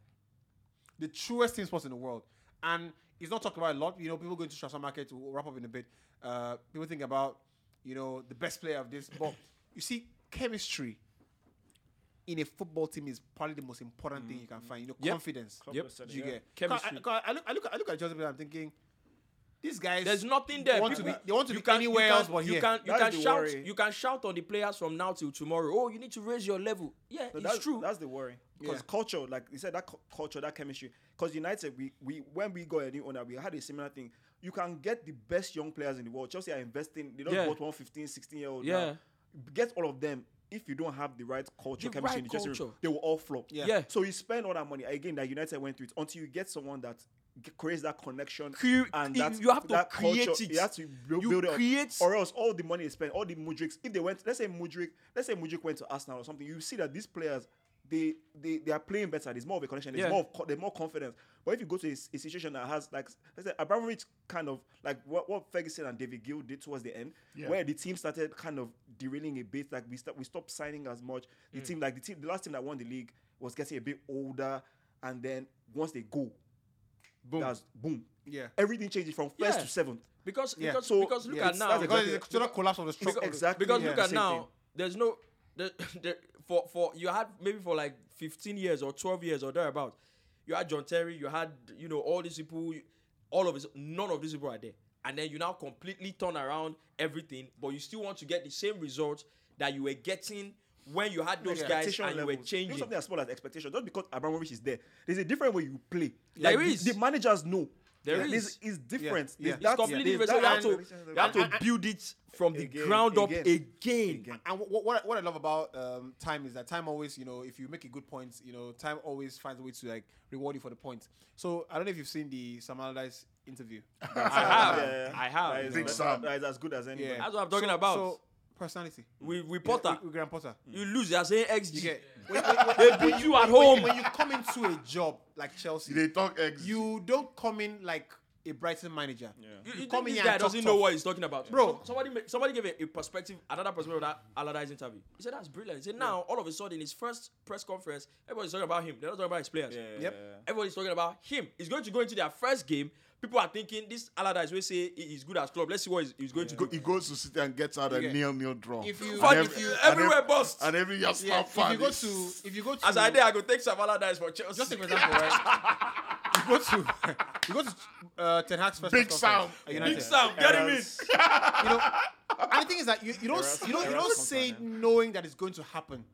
Speaker 3: The truest team sport in the world, and it's not talked about a lot. You know, people go into transfer market to wrap up in a bit. Uh, people think about you know the best player of this, but you see, chemistry in a football team is probably the most important thing you can find. You know,
Speaker 2: Yep.
Speaker 3: confidence.
Speaker 2: Yep.
Speaker 3: You
Speaker 5: Yeah.
Speaker 3: get
Speaker 2: Chemistry.
Speaker 3: I, I look, I look, I look at Joseph and I'm thinking, these guys.
Speaker 2: There's nothing there.
Speaker 3: Want to
Speaker 2: People-
Speaker 3: be, they want to
Speaker 2: you
Speaker 3: be
Speaker 2: can-
Speaker 3: anywhere
Speaker 2: you can,
Speaker 3: else but
Speaker 2: you
Speaker 3: here.
Speaker 2: Can, you
Speaker 5: That's
Speaker 2: can shout.
Speaker 5: worry.
Speaker 2: You can shout on the players from now till tomorrow. Oh, you need to raise your level. Yeah,
Speaker 5: So
Speaker 2: it's
Speaker 5: that's
Speaker 2: true.
Speaker 5: That's the worry because
Speaker 3: Yeah.
Speaker 5: culture, like you said, that cu- culture, that chemistry. Because United, we we when we got a new owner, we had a similar thing. You can get the best young players in the world. Chelsea are investing. They don't
Speaker 2: Yeah.
Speaker 5: bought one 15, 16 year old.
Speaker 2: Yeah.
Speaker 5: now. Get all of them. If you don't have the right culture,
Speaker 2: The
Speaker 5: chemistry
Speaker 2: right
Speaker 5: in the dressing room,
Speaker 2: culture.
Speaker 5: they will all flop.
Speaker 3: Yeah.
Speaker 2: Yeah.
Speaker 5: So you spend all that money again that United went through it until you get someone that g- creates that connection
Speaker 2: Cre-
Speaker 5: and
Speaker 2: you-
Speaker 5: that
Speaker 2: you have to
Speaker 5: that
Speaker 2: create
Speaker 5: culture,
Speaker 2: it.
Speaker 5: You have to build,
Speaker 2: You
Speaker 5: build it
Speaker 2: create-
Speaker 5: or else all the money is spent, all the Mudriks, if they went, let's say Mudrik, let's say Mudrik went to Arsenal or something, you see that these players, they they, they are playing better. There's more of a connection. There's
Speaker 2: Yeah.
Speaker 5: more of co- there's more confidence. But if you go to a situation that has like let's say Abramovich kind of like what, what Ferguson and David Gill did towards the end,
Speaker 1: Yeah.
Speaker 5: where the team started kind of derailing a bit. Like we start, we stopped signing as much. The
Speaker 2: Mm.
Speaker 5: team like the team the last team that won the league was getting a bit older, and then once they go,
Speaker 2: Boom.
Speaker 5: that's boom.
Speaker 3: Yeah.
Speaker 5: Everything changes from first
Speaker 2: Yeah.
Speaker 5: to seventh.
Speaker 2: because
Speaker 3: Yeah.
Speaker 2: because
Speaker 5: So,
Speaker 2: because look
Speaker 5: yeah,
Speaker 2: at
Speaker 5: it's-
Speaker 2: now.
Speaker 5: that's
Speaker 3: Because
Speaker 5: exactly-
Speaker 3: it's a total collapse of the structure.
Speaker 5: Because- exactly.
Speaker 2: Because
Speaker 5: yeah,
Speaker 2: look at
Speaker 5: same
Speaker 2: now,
Speaker 5: thing.
Speaker 2: there's no the, the, for for you had maybe for like 15 years or 12 years or thereabout, you had John Terry, you had you know all these people, all of this, none of these people are there, and then you now completely turn around everything, but you still want to get the same results that you were getting when you had those guys
Speaker 5: Expectation
Speaker 2: and you were
Speaker 5: levels. Even
Speaker 2: changing.
Speaker 5: something as small as expectation. Just because Abramovich is there, there's a different way you play.
Speaker 2: There
Speaker 5: Like, the- The, managers know.
Speaker 2: There
Speaker 5: Like,
Speaker 2: is.
Speaker 5: It's, it's different.
Speaker 3: Yeah.
Speaker 5: There's
Speaker 2: It's completely
Speaker 5: there's
Speaker 2: different. So you have to you have to build it from the
Speaker 5: Again,
Speaker 2: ground up
Speaker 5: again.
Speaker 2: again.
Speaker 5: Again.
Speaker 3: And what, what, what I love about um, time is that time always, you know, if you make a good point, you know, time always finds a way to like reward you for the point. So I don't know if you've seen the Sam Allardyce interview.
Speaker 2: I have,
Speaker 5: Yeah.
Speaker 2: I have.
Speaker 5: That is,
Speaker 1: Big Sam.
Speaker 5: that is as good as any.
Speaker 3: Yeah.
Speaker 2: That's what I'm talking
Speaker 3: So-
Speaker 2: about.
Speaker 3: So personality.
Speaker 2: with with Potter,
Speaker 3: With, with Graham Potter. Mm.
Speaker 2: you lose. You're saying XG.
Speaker 3: You get
Speaker 2: they beat you at home.
Speaker 3: when you come into a job like Chelsea,
Speaker 1: They talk eggs.
Speaker 3: you don't come in like a Brighton manager.
Speaker 2: You,
Speaker 3: You
Speaker 2: you
Speaker 3: come in
Speaker 2: this
Speaker 3: here
Speaker 2: guy
Speaker 3: and talk
Speaker 2: doesn't know what he's talking about,
Speaker 3: Bro.
Speaker 2: Some- somebody ma- somebody gave a, a perspective, another perspective of that Allardyce interview. He said that's brilliant. He said now all of a sudden his first press conference, everybody's talking about him. They're not talking about his players. Yeah.
Speaker 3: Yep.
Speaker 2: Everybody's talking about him. He's going to go into their first game. People are thinking this Allardyce will say he- he's good as club. Let's see what he's, he's going to
Speaker 1: Go-
Speaker 2: do.
Speaker 1: he goes to City and gets out a
Speaker 3: Yeah.
Speaker 1: nil nil draw.
Speaker 3: If you-
Speaker 1: And
Speaker 2: Fuck,
Speaker 1: ev-
Speaker 2: if you- everywhere
Speaker 1: ev-
Speaker 2: bust.
Speaker 1: And every just
Speaker 3: Yeah,
Speaker 1: yeah,
Speaker 3: if you go to if you go to
Speaker 2: As I did, I could take some Allardyce for Chelsea.
Speaker 3: just take for example, right? you go to you go to uh, Ten Hag's first
Speaker 1: Big
Speaker 3: press
Speaker 1: Sam.
Speaker 3: conference at United.
Speaker 2: Big Sam, get him in.
Speaker 3: you know, and the thing is that you, you don't you don't you don't say knowing that it's going to happen,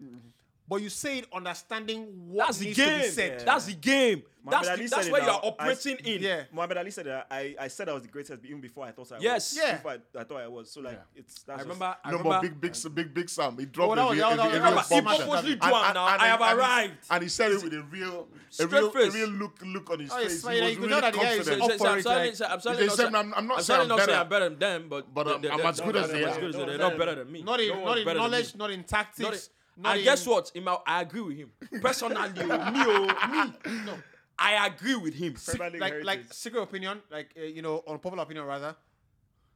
Speaker 3: but you say it understanding what
Speaker 2: That's the
Speaker 3: needs to be
Speaker 2: game.
Speaker 3: said.
Speaker 2: That's the game.
Speaker 5: Mohamed
Speaker 2: That's,
Speaker 5: Ali
Speaker 2: the, that's where you are operating
Speaker 5: I-
Speaker 2: in.
Speaker 3: Yeah.
Speaker 5: Muhammad Ali said that I, I said I was the greatest even before I thought I
Speaker 1: Yes.
Speaker 5: was.
Speaker 3: Yeah.
Speaker 5: Before I, I thought I was. So like
Speaker 1: Yeah.
Speaker 5: it's
Speaker 2: I
Speaker 5: that's
Speaker 2: remember. I
Speaker 1: no,
Speaker 2: remember.
Speaker 1: but big, big, big, big Sam. He dropped
Speaker 3: Oh, that
Speaker 1: a
Speaker 3: was-
Speaker 1: real,
Speaker 3: that
Speaker 1: a
Speaker 3: was-
Speaker 1: real
Speaker 3: that he
Speaker 2: purposely
Speaker 1: And-
Speaker 2: do now.
Speaker 1: and-
Speaker 2: I have
Speaker 1: and he-
Speaker 2: arrived.
Speaker 1: And he said it with a real, a real, a real look, look on his
Speaker 3: Oh,
Speaker 1: face.
Speaker 3: fine.
Speaker 1: He
Speaker 3: You
Speaker 1: was really
Speaker 3: that the
Speaker 1: confident.
Speaker 3: up
Speaker 2: So-
Speaker 3: for
Speaker 2: so I'm
Speaker 3: it,
Speaker 2: certainly-
Speaker 3: like-
Speaker 2: so- I'm certainly
Speaker 1: They
Speaker 2: not saying-
Speaker 1: I'm- I'm not saying I'm better.
Speaker 2: saying I'm better than them, but
Speaker 1: But,
Speaker 2: they- they-
Speaker 1: I'm
Speaker 2: they're
Speaker 1: as
Speaker 2: not
Speaker 1: good as
Speaker 2: better
Speaker 1: they
Speaker 2: than-
Speaker 1: are.
Speaker 2: as good as they are. They're
Speaker 5: Don't
Speaker 2: better than me.
Speaker 3: not in not in
Speaker 2: better than me.
Speaker 3: knowledge, not in tactics.
Speaker 2: Not in- and
Speaker 3: in-
Speaker 2: guess what? In my, I agree with him. Personally, oh, me, oh, me. No, I agree with him.
Speaker 5: Premier League
Speaker 3: like
Speaker 5: heritage.
Speaker 3: like secret opinion, like uh, you know, unpopular opinion rather.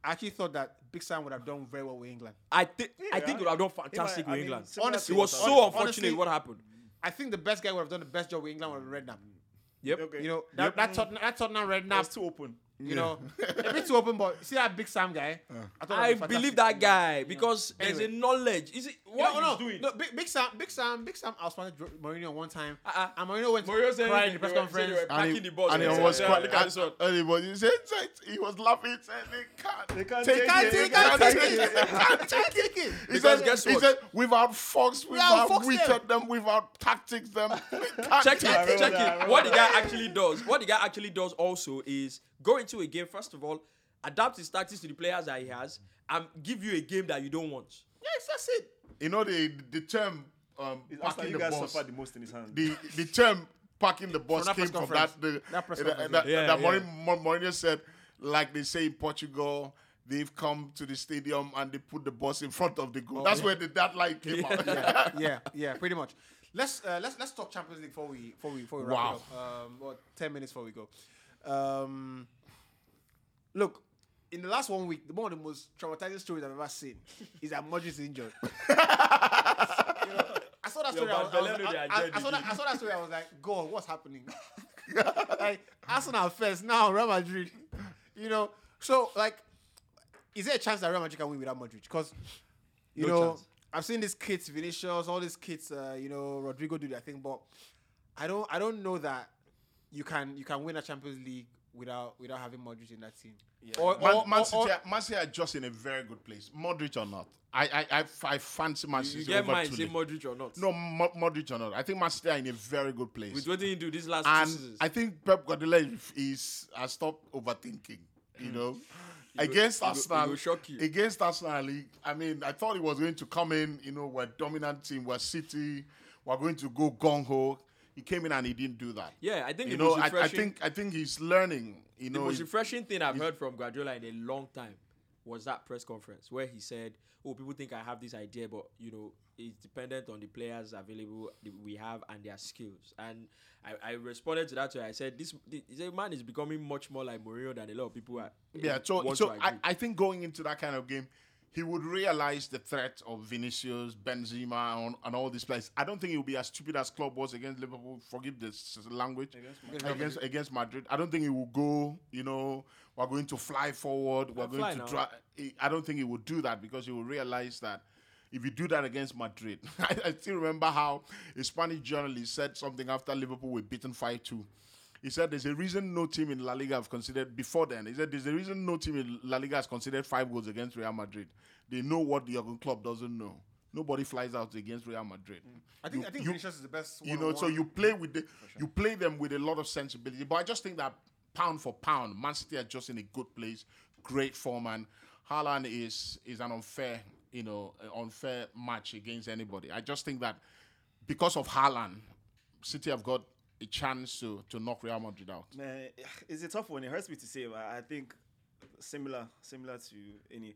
Speaker 3: I actually thought that Big Sam would have done very well with England.
Speaker 2: I think I think he would have done fantastic
Speaker 5: I
Speaker 2: with
Speaker 5: mean,
Speaker 2: England.
Speaker 5: similar
Speaker 3: Honestly,
Speaker 2: It was so
Speaker 5: Salah-
Speaker 2: unfortunate
Speaker 3: honestly-
Speaker 2: what happened.
Speaker 3: I think the best guy would have done the best job with England would was Redknapp.
Speaker 2: Yep.
Speaker 5: Okay.
Speaker 3: You know that that Tottenham, that Tottenham
Speaker 5: It
Speaker 3: Redknapp.
Speaker 5: was too open.
Speaker 3: You know, a bit too open, but see that Big Sam guy. I, thought
Speaker 2: I believe that guy because there's
Speaker 3: Anyway.
Speaker 2: a knowledge. Is it
Speaker 3: You
Speaker 2: what
Speaker 3: know,
Speaker 2: he's
Speaker 3: no,
Speaker 2: doing?
Speaker 3: no, Big, Big Sam, Big Sam, Big Sam outsmarted Dr- Mourinho one time,
Speaker 2: Uh-uh.
Speaker 3: and Mourinho went
Speaker 2: Mourinho
Speaker 3: to cry in the press conference.
Speaker 2: said
Speaker 1: And he,
Speaker 2: the balls.
Speaker 1: and he
Speaker 2: He
Speaker 1: was
Speaker 2: "Yeah,
Speaker 1: quite,
Speaker 2: look at this one."
Speaker 1: and he was, said, said, he was laughing, he said, they can't,
Speaker 5: They can't
Speaker 1: take
Speaker 5: take
Speaker 1: it,
Speaker 5: it,
Speaker 1: they
Speaker 5: they
Speaker 1: can't
Speaker 5: can't
Speaker 1: take
Speaker 5: take
Speaker 1: it,
Speaker 5: it.
Speaker 1: they can't take it. He said,
Speaker 2: guess
Speaker 1: he
Speaker 2: what?
Speaker 1: said, we've outfoxed, we've them, we've tactics them.
Speaker 2: Check it, check it. What the guy actually does, what the guy actually does also is go into a game first of all, adapt his tactics to the players that he has, and give you a game that you don't want.
Speaker 3: Yes, that's it.
Speaker 1: You know the the term um,
Speaker 5: It's after
Speaker 1: packing
Speaker 5: you
Speaker 1: the
Speaker 5: guys
Speaker 1: boss.
Speaker 5: suffered the most in his hand.
Speaker 1: The the term packing the bus
Speaker 3: that
Speaker 1: came
Speaker 3: press
Speaker 1: from that
Speaker 3: conference.
Speaker 1: the,
Speaker 3: That press
Speaker 1: that,
Speaker 3: conference,
Speaker 1: that,
Speaker 2: yeah.
Speaker 1: that
Speaker 2: Yeah,
Speaker 1: Mourinho, Mou- Mourinho said, like they say in Portugal, they've come to the stadium and they put the bus in front of the goal. That's where the that line came out.
Speaker 3: yeah, yeah, pretty much. Let's uh, let's let's talk Champions League before we before we before we wrap
Speaker 1: Wow.
Speaker 3: it up. Um, what ten minutes before we go. Um, look, in the last one week, the one of the most traumatizing stories I've ever seen is that Modric is injured. You know, I saw that story. I, was, I, was-
Speaker 2: Barcelona, they
Speaker 3: I- I- saw that. I saw that story. I was like, God, what's happening? like Arsenal first, now Real Madrid. You know, so like, is there a chance that Real Madrid can win without Modric? Because you
Speaker 2: No
Speaker 3: know,
Speaker 2: chance.
Speaker 3: I've seen these kids, Vinicius, all these kids, uh, you know, Rodrygo do their thing, but I don't, I don't know that you can, you can win a Champions League without, without having Modric in that team. Or,
Speaker 1: Man,
Speaker 3: or-
Speaker 1: Man,
Speaker 3: or-
Speaker 1: City,
Speaker 3: or-
Speaker 1: are- Man City are just in a very good place. Modric or not, I I I, I fancy Man City.
Speaker 2: You
Speaker 1: City
Speaker 2: get
Speaker 1: over
Speaker 2: mine, say
Speaker 1: Tule.
Speaker 2: Modric or not.
Speaker 1: No, Mo- Modric or not. I think Man City are in a very good place.
Speaker 2: With what did he do these last two
Speaker 1: and
Speaker 2: seasons?
Speaker 1: I think Pep Guardiola is, is has stopped overthinking. You know, against
Speaker 2: Hmm. he go- he
Speaker 1: Arsenal,
Speaker 2: go shock you.
Speaker 1: against Arsenal, he- I mean, I thought he was going to come in. You know, we're dominant team, we're City, we're going to go gung ho. He came in and he didn't do that.
Speaker 2: yeah, I think
Speaker 1: You
Speaker 2: the
Speaker 1: know,
Speaker 2: most
Speaker 1: I, I think I think he's learning. You
Speaker 2: the
Speaker 1: know,
Speaker 2: most
Speaker 1: he-
Speaker 2: refreshing thing I've heard from Guardiola in a long time was that press conference where he said, "Oh, people think I have this idea, but you know, it's dependent on the players available we have and their skills." And I, I responded to that. To I said, "This, this man is becoming much more like Mourinho than a lot of people are."
Speaker 1: Yeah,
Speaker 2: eh,
Speaker 1: so
Speaker 2: so
Speaker 1: I. I think going into that kind of game, he would realize the threat of Vinicius, Benzema, and, and all these players. I don't think he will be as stupid as Klopp was against Liverpool. Forgive this language against against, Madrid. I don't think he will go. You know, we're going to fly forward. We're
Speaker 2: I'll
Speaker 1: going to try. I don't think he will do that because he will realize that. If you do that against Madrid, I, I still remember how a Spanish journalist said something after Liverpool were beaten 5 2. He said there's a reason no team in La Liga have considered before then. He said there's a reason no team in La Liga has considered five goals against Real Madrid. They know what the Jurgen Klopp doesn't know. Nobody flies out against Real Madrid. Mm.
Speaker 3: I think,
Speaker 1: You-
Speaker 3: I think
Speaker 1: you-
Speaker 3: Vinicius is the best.
Speaker 1: you know, so you play with the you play them with a lot of sensibility. But I just think that pound for pound, Man City are just in a good place, great form, and Haaland is is an unfair, you know, unfair match against anybody. I just think that because of Haaland, City have got a chance to to knock Real Madrid out.
Speaker 5: Man, it's a tough one. It hurts me to say, but I think similar, similar to any.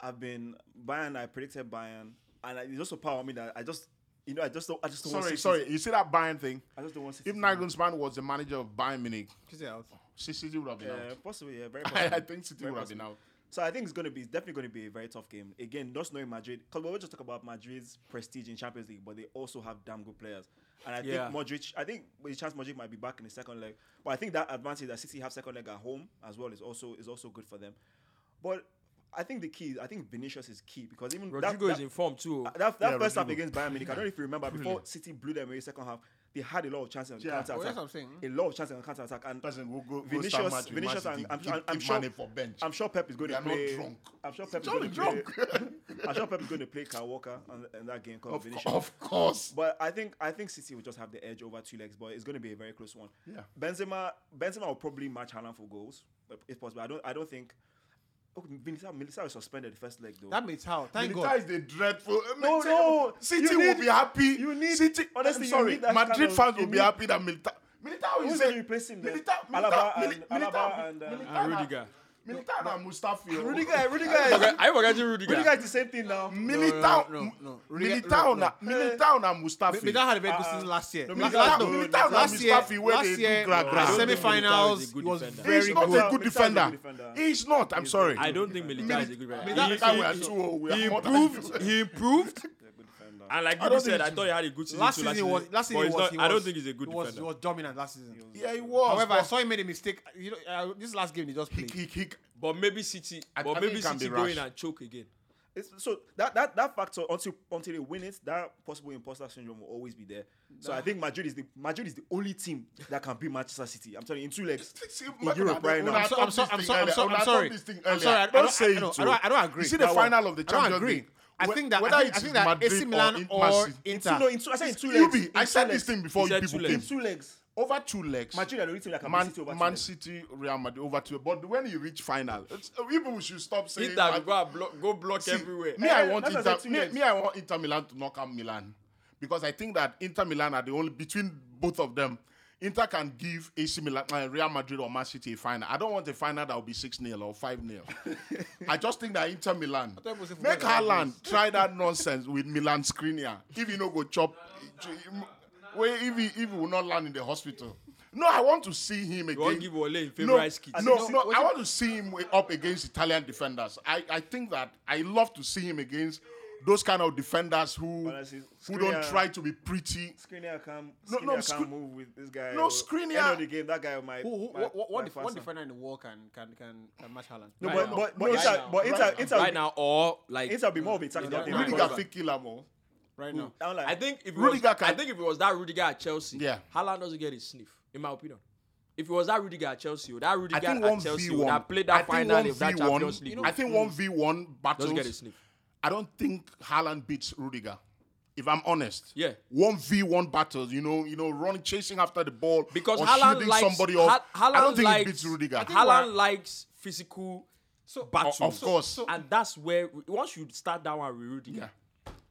Speaker 5: I've been Bayern. I predicted Bayern, and it's also power me that I just, you know, I just don't, I just don't want
Speaker 1: Sorry,
Speaker 5: City-
Speaker 1: sorry. You see that Bayern thing?
Speaker 5: I just don't want City
Speaker 1: If
Speaker 5: to-
Speaker 1: Nagelsmann was the manager of Bayern Munich,
Speaker 3: She's out.
Speaker 1: City would have been
Speaker 5: Yeah,
Speaker 1: out.
Speaker 5: possibly. Yeah, very.
Speaker 1: I, I think City
Speaker 5: Very
Speaker 1: would have been out.
Speaker 5: So I think it's gonna be it's definitely gonna be a very tough game. Again, just knowing Madrid, because we were just talk about Madrid's prestige in Champions League, but they also have damn good players. And I
Speaker 2: Yeah.
Speaker 5: think Modric, I think with the chance Modric might be back in the second leg, but I think that advantage that City have second leg at home as well is also is also good for them. But I think the key, I think Vinicius is key because even that-
Speaker 2: Rodrygo
Speaker 5: that,
Speaker 2: is in form too.
Speaker 5: uh, that, that
Speaker 1: Yeah,
Speaker 5: first half against Bayern Munich, I don't know if you remember before City blew them away second half. they had a lot of chances on
Speaker 1: Yeah.
Speaker 5: counter
Speaker 3: Oh,
Speaker 5: attack.
Speaker 3: that's what I'm saying.
Speaker 5: A lot of chances on counter attack, and
Speaker 1: Person will go, go
Speaker 5: Vinicius,
Speaker 1: start match
Speaker 5: Vinicius,
Speaker 1: Man
Speaker 5: and
Speaker 1: City,
Speaker 5: I'm,
Speaker 1: keep,
Speaker 5: I'm, I'm
Speaker 1: keep
Speaker 5: sure,
Speaker 1: for bench.
Speaker 5: I'm sure Pep is going
Speaker 1: They
Speaker 5: to
Speaker 1: are not
Speaker 5: play.
Speaker 1: drunk.
Speaker 5: I'm sure Pep is
Speaker 1: It's
Speaker 5: going to
Speaker 1: only
Speaker 5: play. I'm sure Pep is going to play Kyle Walker on, in that game called
Speaker 1: of, of course.
Speaker 5: But I think I think City will just have the edge over two legs, but it's going to be a very close one.
Speaker 1: Yeah.
Speaker 5: Benzema Benzema will probably match Haaland for goals, but if possible. I don't I don't think. Oh, Militao, Militao was suspended the first leg though.
Speaker 3: That means how. Thank
Speaker 1: Militao
Speaker 3: God.
Speaker 1: is the dreadful.
Speaker 5: No,
Speaker 1: City-
Speaker 5: no.
Speaker 1: City
Speaker 5: You
Speaker 1: will be happy.
Speaker 5: you need-
Speaker 1: City.
Speaker 5: honestly,
Speaker 1: I'm sorry.
Speaker 5: need that
Speaker 1: Madrid
Speaker 5: kind of-
Speaker 1: fans will be
Speaker 5: need-
Speaker 1: happy that Militao. Militao
Speaker 5: Who's
Speaker 1: is
Speaker 5: going
Speaker 1: a
Speaker 5: to replace him? then?
Speaker 1: Militao.
Speaker 5: Alaba
Speaker 1: Militao.
Speaker 5: and
Speaker 1: Militao.
Speaker 5: Alaba and, uh,
Speaker 1: Militao
Speaker 2: And Rudiger.
Speaker 1: Militao and Mustafi. Oh.
Speaker 5: Rudiger. Rudiger.
Speaker 2: Okay,
Speaker 5: is-
Speaker 2: are you forgetting Rudiger?
Speaker 5: Rudiger is the same thing now.
Speaker 1: Militao.
Speaker 3: no, no, no. Rudiger-
Speaker 1: Militao
Speaker 3: no,
Speaker 1: na Militao na Mustafi.
Speaker 3: Militao had a very good season ah. last year.
Speaker 1: no, Militao-
Speaker 3: last, no,
Speaker 1: Militao na
Speaker 3: last year,
Speaker 1: Mustafi where
Speaker 3: last
Speaker 1: they do
Speaker 3: year,
Speaker 1: gra- gra.
Speaker 2: I don't think Militao
Speaker 3: semi-finals,
Speaker 2: is a good
Speaker 3: he was very
Speaker 1: He's not a good
Speaker 5: Militao is a
Speaker 1: defender. He's not. I'm sorry.
Speaker 2: I don't think Militao is a good defender.
Speaker 1: Militao-
Speaker 2: He-
Speaker 1: we are too old.
Speaker 2: He improved. He improved.
Speaker 5: He's a good defender.
Speaker 2: And like
Speaker 1: I
Speaker 2: you
Speaker 1: don't
Speaker 2: said,
Speaker 1: think
Speaker 2: I
Speaker 1: he's-
Speaker 2: thought he had a good season.
Speaker 3: Last season, he was, last season was,
Speaker 2: not-
Speaker 3: he
Speaker 2: I don't think he's a good
Speaker 3: he was,
Speaker 2: defender.
Speaker 3: He was dominant last season.
Speaker 1: Yeah, he was.
Speaker 3: However, I saw him made a mistake. You know, uh, this last game he just played.
Speaker 1: he, he,
Speaker 2: But maybe City,
Speaker 1: I-
Speaker 2: but
Speaker 1: I
Speaker 2: maybe
Speaker 1: think it can
Speaker 2: City
Speaker 1: be
Speaker 2: go in and choke again.
Speaker 5: It's, so that, that that factor until until they win it, that possible imposter syndrome will always be there. So I think Madrid is the Madrid is the only team that can beat Manchester City. I'm telling you, in two legs. In Europe right now.
Speaker 3: I'm, so, I'm, so, I'm, so, I'm, so. I'm sorry.
Speaker 1: talk this thing
Speaker 3: I'm sorry. I, I
Speaker 1: Don't
Speaker 3: don't,
Speaker 1: say
Speaker 3: I,
Speaker 1: it
Speaker 3: I, don't. I, don't, I don't agree.
Speaker 1: You see the
Speaker 3: That one.
Speaker 1: final of the
Speaker 3: I
Speaker 1: Champions
Speaker 3: agree.
Speaker 1: League.
Speaker 3: I think that
Speaker 1: whether
Speaker 3: I
Speaker 1: it
Speaker 3: think, I
Speaker 1: is
Speaker 3: think that AC
Speaker 1: or
Speaker 3: Milan
Speaker 1: in-
Speaker 3: or
Speaker 1: Man
Speaker 5: In
Speaker 3: Inter.
Speaker 5: two, no, in two, I said in two
Speaker 1: You
Speaker 5: legs.
Speaker 1: be, I said this thing before
Speaker 2: He
Speaker 1: you people
Speaker 2: two
Speaker 1: came.
Speaker 5: In two legs.
Speaker 1: Over two legs.
Speaker 5: Madrid are the only team that can
Speaker 1: Man,
Speaker 5: beat City over two
Speaker 1: Man
Speaker 5: legs.
Speaker 1: City, Real Madrid over two. But when you reach final, it's, people should stop saying
Speaker 2: Inter
Speaker 1: that.
Speaker 2: go block, go block
Speaker 1: See,
Speaker 2: everywhere.
Speaker 1: Me, I
Speaker 5: Eh,
Speaker 1: want
Speaker 5: that's
Speaker 1: Inter.
Speaker 5: what I said two
Speaker 1: Me,
Speaker 5: legs.
Speaker 1: me, I want Inter Milan to knock out Milan because I think that Inter Milan are the only between both of them. Inter can give AC Milan, uh, Real Madrid, or Man City a final. I don't want a final that will be six 0 or five 0 I just think that Inter Milan
Speaker 3: thought it was a
Speaker 1: make
Speaker 3: football
Speaker 1: Haaland try that nonsense with Milan Skriniar. If you no go chop, where if he, if he will not land in the hospital. No, I want to see him
Speaker 2: You want
Speaker 1: again.
Speaker 2: give Wale in
Speaker 1: No,
Speaker 2: favorite skit.
Speaker 1: no, no. I want to see him up against Italian defenders. I, I think that I love to see him against those kind of defenders who
Speaker 5: Honestly,
Speaker 1: who don't try to be pretty.
Speaker 5: Skriniar can't,
Speaker 1: No,
Speaker 5: Skriniar
Speaker 1: no,
Speaker 5: can't
Speaker 1: Skri-
Speaker 5: move with this guy.
Speaker 1: No, oh.
Speaker 5: Or-
Speaker 1: Skriniar-
Speaker 5: End of the game, that guy might.
Speaker 3: Who, who,
Speaker 5: might-
Speaker 3: what, what, what,
Speaker 5: might
Speaker 3: def- what defender in the world can, can, can, can match Haaland?
Speaker 5: No,
Speaker 2: Right
Speaker 5: but,
Speaker 2: now.
Speaker 5: but, but
Speaker 1: No,
Speaker 5: Inter,
Speaker 1: right now.
Speaker 5: but Inter,
Speaker 1: Right now.
Speaker 5: Inter,
Speaker 2: right now, or like
Speaker 5: Inter will be more of a tactical
Speaker 3: No,
Speaker 5: team.
Speaker 3: no,
Speaker 1: Rudiger fit kill him all.
Speaker 3: Right hmm. now.
Speaker 5: I'm like,
Speaker 2: I think if it
Speaker 1: Rudiger
Speaker 2: was,
Speaker 1: can-
Speaker 2: I think if it was that Rudiger at Chelsea,
Speaker 1: Yeah.
Speaker 2: Haaland doesn't get his sniff, in my opinion. If it was that Rudiger at Chelsea, or that
Speaker 1: I
Speaker 2: Rudiger at Chelsea
Speaker 1: v
Speaker 2: would
Speaker 1: one.
Speaker 2: have played
Speaker 1: I
Speaker 2: that
Speaker 1: think
Speaker 2: final
Speaker 1: one
Speaker 2: of that
Speaker 1: v
Speaker 2: Champions
Speaker 1: one.
Speaker 2: League.
Speaker 1: I think one v one battles.
Speaker 2: doesn't get his sniff.
Speaker 1: I don't think Haaland beats Rudiger. If I'm honest,
Speaker 2: Yeah.
Speaker 1: one v one battles. You know, you know, running, chasing after the ball
Speaker 2: Because
Speaker 1: or
Speaker 2: Haaland
Speaker 1: shielding
Speaker 2: likes
Speaker 1: somebody off.
Speaker 2: Ha- Haaland
Speaker 1: I don't think
Speaker 2: likes,
Speaker 1: he beats Rudiger.
Speaker 2: Haaland likes physical
Speaker 3: So,
Speaker 2: battles,
Speaker 1: of course.
Speaker 2: and that's where once you start that one with Rudiger,
Speaker 1: Yeah.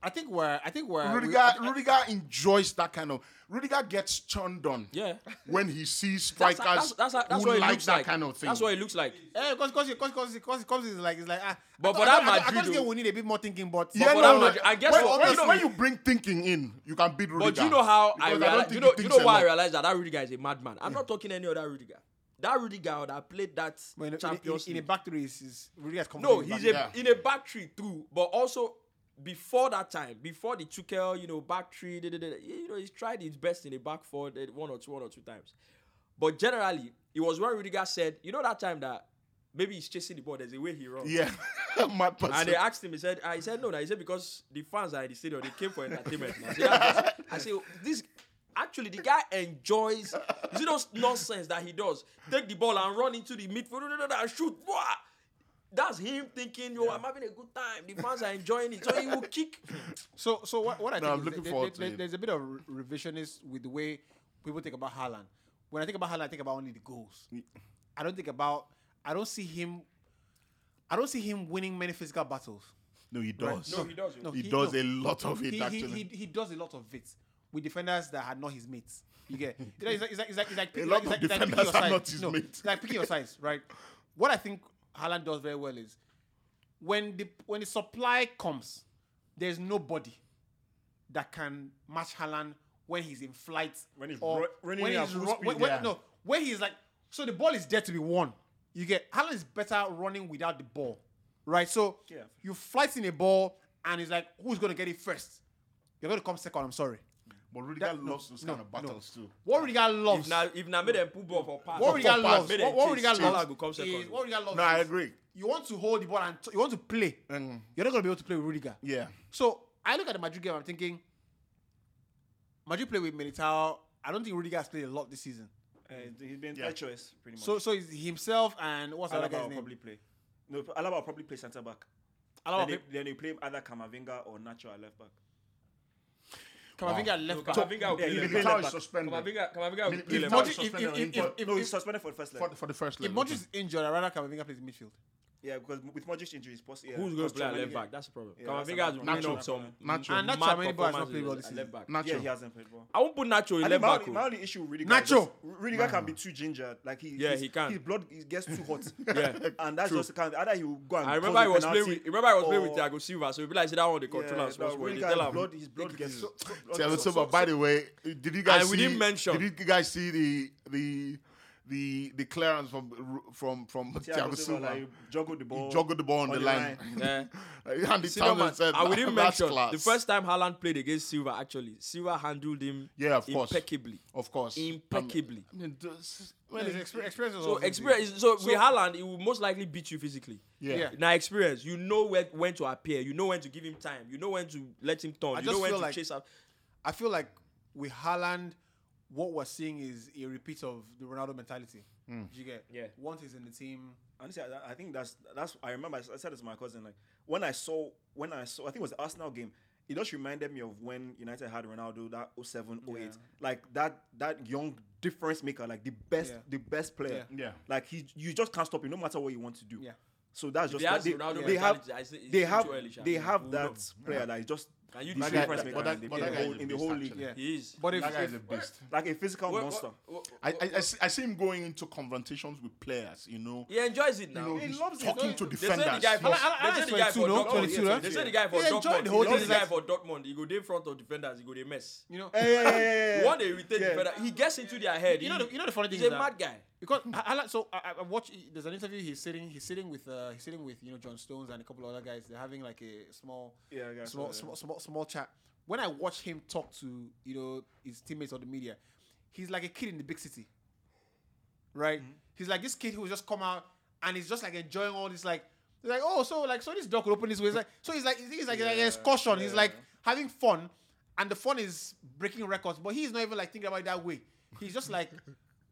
Speaker 3: I think we're, I think we're,
Speaker 1: Rudiger,
Speaker 3: we- I- I-
Speaker 1: Rudiger enjoys that kind of. Rudiger gets turned on.
Speaker 2: Yeah.
Speaker 1: When he sees strikers
Speaker 2: that's, that's, that's,
Speaker 1: who
Speaker 2: what it
Speaker 1: like
Speaker 2: looks
Speaker 1: that
Speaker 2: like.
Speaker 1: kind of thing.
Speaker 2: That's what it looks like.
Speaker 3: Yeah, because because because because because it comes like it's like ah.
Speaker 2: But
Speaker 3: I
Speaker 2: for
Speaker 3: thought-
Speaker 2: that
Speaker 3: I thought- I
Speaker 2: Madrid,
Speaker 3: thought game
Speaker 2: though-
Speaker 3: we need a bit more thinking. But
Speaker 1: yeah,
Speaker 2: for
Speaker 1: no,
Speaker 2: that
Speaker 1: no.
Speaker 2: Madrid- I guess
Speaker 1: when,
Speaker 2: what-
Speaker 1: when,
Speaker 2: you know-
Speaker 1: when you bring thinking in, you can beat Rudiger.
Speaker 2: But you know how I
Speaker 1: Because
Speaker 2: realize, you know, you know why I realized that that Rudiger is a madman. I'm not talking any other Rudiger. That Rudiger that played that
Speaker 3: But in, a- in,
Speaker 2: Champions
Speaker 3: in, in a
Speaker 2: League.
Speaker 3: back three is, is really as
Speaker 2: No, he's a
Speaker 1: Yeah.
Speaker 2: in a back three too, but also before that time, before the Tuchel, you know, back three, da, da, da, you know, he's tried his best in the back four eh, one or two, one or two times. But generally, it was when Rudiger said, you know, that time that maybe he's chasing the ball, there's a way he runs.
Speaker 1: Yeah, mad person.
Speaker 2: And they asked him, he said, uh, said, no, no, he said, because the fans are in the stadium, they came for entertainment. I said, I say, this, actually, the guy enjoys, you see those nonsense that he does? Take the ball and run into the midfield and shoot. Wah! That's him thinking, yo, I'm having a good time. The fans are enjoying it. So he will kick.
Speaker 3: So, so what, what I
Speaker 1: No,
Speaker 3: think
Speaker 1: I'm
Speaker 3: is
Speaker 1: looking
Speaker 3: there-
Speaker 1: forward
Speaker 3: there-
Speaker 1: to
Speaker 3: there-
Speaker 1: it.
Speaker 3: there's a bit of revisionist with the way people think about Haaland. When I think about Haaland, I think about only the goals. I don't think about. I don't see him. I don't see him winning many physical battles.
Speaker 1: no, he does.
Speaker 2: No, he does.
Speaker 3: No,
Speaker 1: He does a lot of it,
Speaker 3: he, he,
Speaker 1: actually.
Speaker 3: he, he does a lot of it with defenders that are not his mates. You get you know, it's like it's like it's like, it's like,
Speaker 1: A
Speaker 3: it's
Speaker 1: lot
Speaker 3: like,
Speaker 1: of
Speaker 3: it's like, it's like
Speaker 1: defenders
Speaker 3: picking your
Speaker 1: are
Speaker 3: sides.
Speaker 1: not his
Speaker 3: no,
Speaker 1: mates.
Speaker 3: It's like picking your sides, right? What I think Haaland does very well is when the when the supply comes, there's nobody that can match Haaland when he's in flight.
Speaker 5: When he's
Speaker 3: or
Speaker 5: running
Speaker 3: when
Speaker 5: at
Speaker 3: he's
Speaker 5: speed,
Speaker 3: when- when-
Speaker 1: yeah.
Speaker 3: no, when he's like so the ball is there to be won. You get Haaland is better running without the ball, right? So
Speaker 5: Yeah.
Speaker 3: you flight in a ball and it's like who's gonna get it first? You're gonna come second. I'm sorry.
Speaker 1: But Rudiger
Speaker 3: That- no,
Speaker 1: loves those
Speaker 3: no,
Speaker 1: kind of
Speaker 3: no.
Speaker 1: battles too.
Speaker 3: What Rudiger loves,
Speaker 2: If now, if now made them pull ball for pass.
Speaker 3: what
Speaker 2: for
Speaker 3: Rudiger
Speaker 2: pass,
Speaker 3: loves, what,
Speaker 2: them
Speaker 3: what
Speaker 2: chase,
Speaker 3: Rudiger
Speaker 2: Haaland
Speaker 3: loves
Speaker 2: go come
Speaker 3: is
Speaker 2: second.
Speaker 3: what Rudiger loves.
Speaker 1: No, I agree.
Speaker 3: You want to hold the ball and t- you want to play.
Speaker 1: Mm.
Speaker 3: You're not gonna be able to play with Rudiger.
Speaker 1: Yeah.
Speaker 3: So I look at the Madrid game. I'm thinking, Madrid play with Militao I don't think Rudiger has played a lot this season.
Speaker 5: Uh, he's been
Speaker 1: Yeah.
Speaker 5: third choice pretty much.
Speaker 3: So so it's himself and what's the other
Speaker 5: Alaba
Speaker 3: guy's
Speaker 5: will
Speaker 3: name?
Speaker 5: probably play. No, Alaba will probably play centre back.
Speaker 3: Alaba
Speaker 5: Then they,
Speaker 3: play-
Speaker 5: then they play either Kamavinga or Nacho at left back.
Speaker 3: Kamavinga left back.
Speaker 2: Kamavinga will
Speaker 5: Yeah,
Speaker 2: play
Speaker 5: he
Speaker 2: left
Speaker 5: play
Speaker 2: back.
Speaker 1: Militao
Speaker 5: left
Speaker 1: suspended
Speaker 2: Kamavinga, Kamavinga will
Speaker 1: Mil-
Speaker 2: play
Speaker 1: Militao
Speaker 2: left
Speaker 3: Modric-
Speaker 2: back.
Speaker 1: is suspended
Speaker 3: if-
Speaker 1: on
Speaker 3: if-
Speaker 1: import
Speaker 3: if-
Speaker 5: no, he's suspended for the first leg.
Speaker 1: for, for the first leg.
Speaker 3: If
Speaker 1: leg.
Speaker 3: Modric is injured, I'd rather Kamavinga plays midfield.
Speaker 5: Yeah, because with Modric injury, it's possible. Yeah,
Speaker 2: Who's going to play at left back? That's the problem.
Speaker 5: Yeah,
Speaker 2: Kamavinga
Speaker 5: that's
Speaker 2: has
Speaker 5: a-
Speaker 2: been
Speaker 1: Nacho.
Speaker 2: up some
Speaker 1: Nacho.
Speaker 3: And Nacho, how many balls has not played well this season?
Speaker 2: left back.
Speaker 1: Nacho.
Speaker 5: Yeah, he hasn't played well.
Speaker 2: I won't put Nacho in left
Speaker 5: my,
Speaker 2: back.
Speaker 5: only,
Speaker 2: oh.
Speaker 5: my only issue with Rudiger
Speaker 3: Nacho!
Speaker 5: is Rudiger can be too ginger. Like he,
Speaker 2: Yeah, he can.
Speaker 5: His blood he gets too hot.
Speaker 2: Yeah.
Speaker 5: and that's just the kind. Either he will go and
Speaker 2: I remember
Speaker 5: cause
Speaker 2: he
Speaker 5: a
Speaker 2: was playing with. Remember I was playing with
Speaker 5: or-
Speaker 2: Thiago Silva, so we be like, say that one the control
Speaker 5: Yeah,
Speaker 2: and sports
Speaker 5: no,
Speaker 2: boy. They
Speaker 5: Rudiger,
Speaker 2: tell
Speaker 5: his
Speaker 2: him.
Speaker 5: blood, his blood gets. blood-
Speaker 1: Thiago
Speaker 5: so-
Speaker 1: Silva, by the way, did you guys
Speaker 2: And we
Speaker 1: see?
Speaker 2: didn't mention-
Speaker 1: Did you guys see the the the the clearance from from from Thiago, Silva?
Speaker 5: like, juggled the ball.
Speaker 1: he juggled the ball on,
Speaker 5: on
Speaker 1: the
Speaker 5: the
Speaker 1: line.
Speaker 2: Yeah.
Speaker 1: Andy
Speaker 2: See, no, man,
Speaker 1: said,
Speaker 2: and we didn't ah,
Speaker 1: "That's
Speaker 2: mention
Speaker 1: class."
Speaker 2: the first time Haaland played against Silva. Actually, Silva handled him
Speaker 1: Yeah, of course.
Speaker 2: impeccably,
Speaker 1: Of course,
Speaker 2: impeccably.
Speaker 1: I mean, this-
Speaker 3: Well, his exper- experience was
Speaker 2: So experience.
Speaker 3: big.
Speaker 2: So, with Haaland, he will most likely beat you physically.
Speaker 1: yeah.
Speaker 3: Yeah.
Speaker 2: Now experience, you know where, when to appear, you know when to give him time, you know when to let him turn,
Speaker 3: I
Speaker 2: you
Speaker 3: just
Speaker 2: know when
Speaker 3: feel
Speaker 2: to
Speaker 3: like-
Speaker 2: chase out.
Speaker 3: I feel like with Haaland, what we're seeing is a repeat of the Ronaldo mentality.
Speaker 1: Hmm.
Speaker 3: Did you get?
Speaker 2: Yeah.
Speaker 3: Once he's in the team,
Speaker 5: Honestly, I, I think that's that's. I remember I said this to my cousin. Like when I saw when I saw, I think it was the Arsenal game. It just reminded me of when United had Ronaldo that 07, 08.
Speaker 3: Yeah.
Speaker 5: Like that that young difference maker, like the best
Speaker 3: Yeah.
Speaker 5: the best player.
Speaker 1: Yeah.
Speaker 5: Like he, you just can't stop him no matter what you want to do.
Speaker 3: Yeah.
Speaker 5: So that's just
Speaker 2: he has
Speaker 5: they, they have
Speaker 2: mentality, I say it's
Speaker 5: they have
Speaker 2: early,
Speaker 5: they have that player that is just
Speaker 2: Can you
Speaker 5: the
Speaker 2: do
Speaker 1: guy- but that- but that guy
Speaker 5: whole
Speaker 1: is a
Speaker 5: in the whole league.
Speaker 3: yeah.
Speaker 2: He is.
Speaker 3: But if,
Speaker 1: That guy is a beast.
Speaker 5: Like a physical
Speaker 2: What-
Speaker 5: monster.
Speaker 2: what-
Speaker 1: I,
Speaker 2: what-
Speaker 1: I, I, see, I see him going into confrontations with players. You know,
Speaker 2: he enjoys it
Speaker 1: you know,
Speaker 5: He
Speaker 1: he's
Speaker 5: loves it.
Speaker 1: talking to
Speaker 2: They say
Speaker 1: defenders.
Speaker 2: the guy for,
Speaker 3: I- I- I
Speaker 2: they say the guy for? Dortmund. They say the guy for Dortmund.
Speaker 3: the whole
Speaker 2: He say the guy for Dortmund. He go in front of defenders. He go dey mess.
Speaker 3: you know,
Speaker 2: want to irritate
Speaker 5: Yeah.
Speaker 2: defender. He gets into their head.
Speaker 3: You know the- you know the funny thing
Speaker 2: He's
Speaker 3: is
Speaker 2: a mad guy.
Speaker 3: Because I, like so I, I- watch. There's an interview. He's sitting. He's sitting with. Uh, he's sitting with you know John Stones and a couple of other guys. They're having like a small,
Speaker 5: Yeah,
Speaker 3: small,
Speaker 5: yeah.
Speaker 3: small, small, small chat. When I watch him talk to you know his teammates or the media, he's like a kid in the big city, right?
Speaker 5: Mm-hmm.
Speaker 3: He's like this kid who just come out and he's just like enjoying all this like. He's like, oh, so like, so this door could open this way. It's like, so he's like, he's like, like an excursion. He's like having fun, and the fun is breaking records. But he's not even like thinking about it that way. He's just like,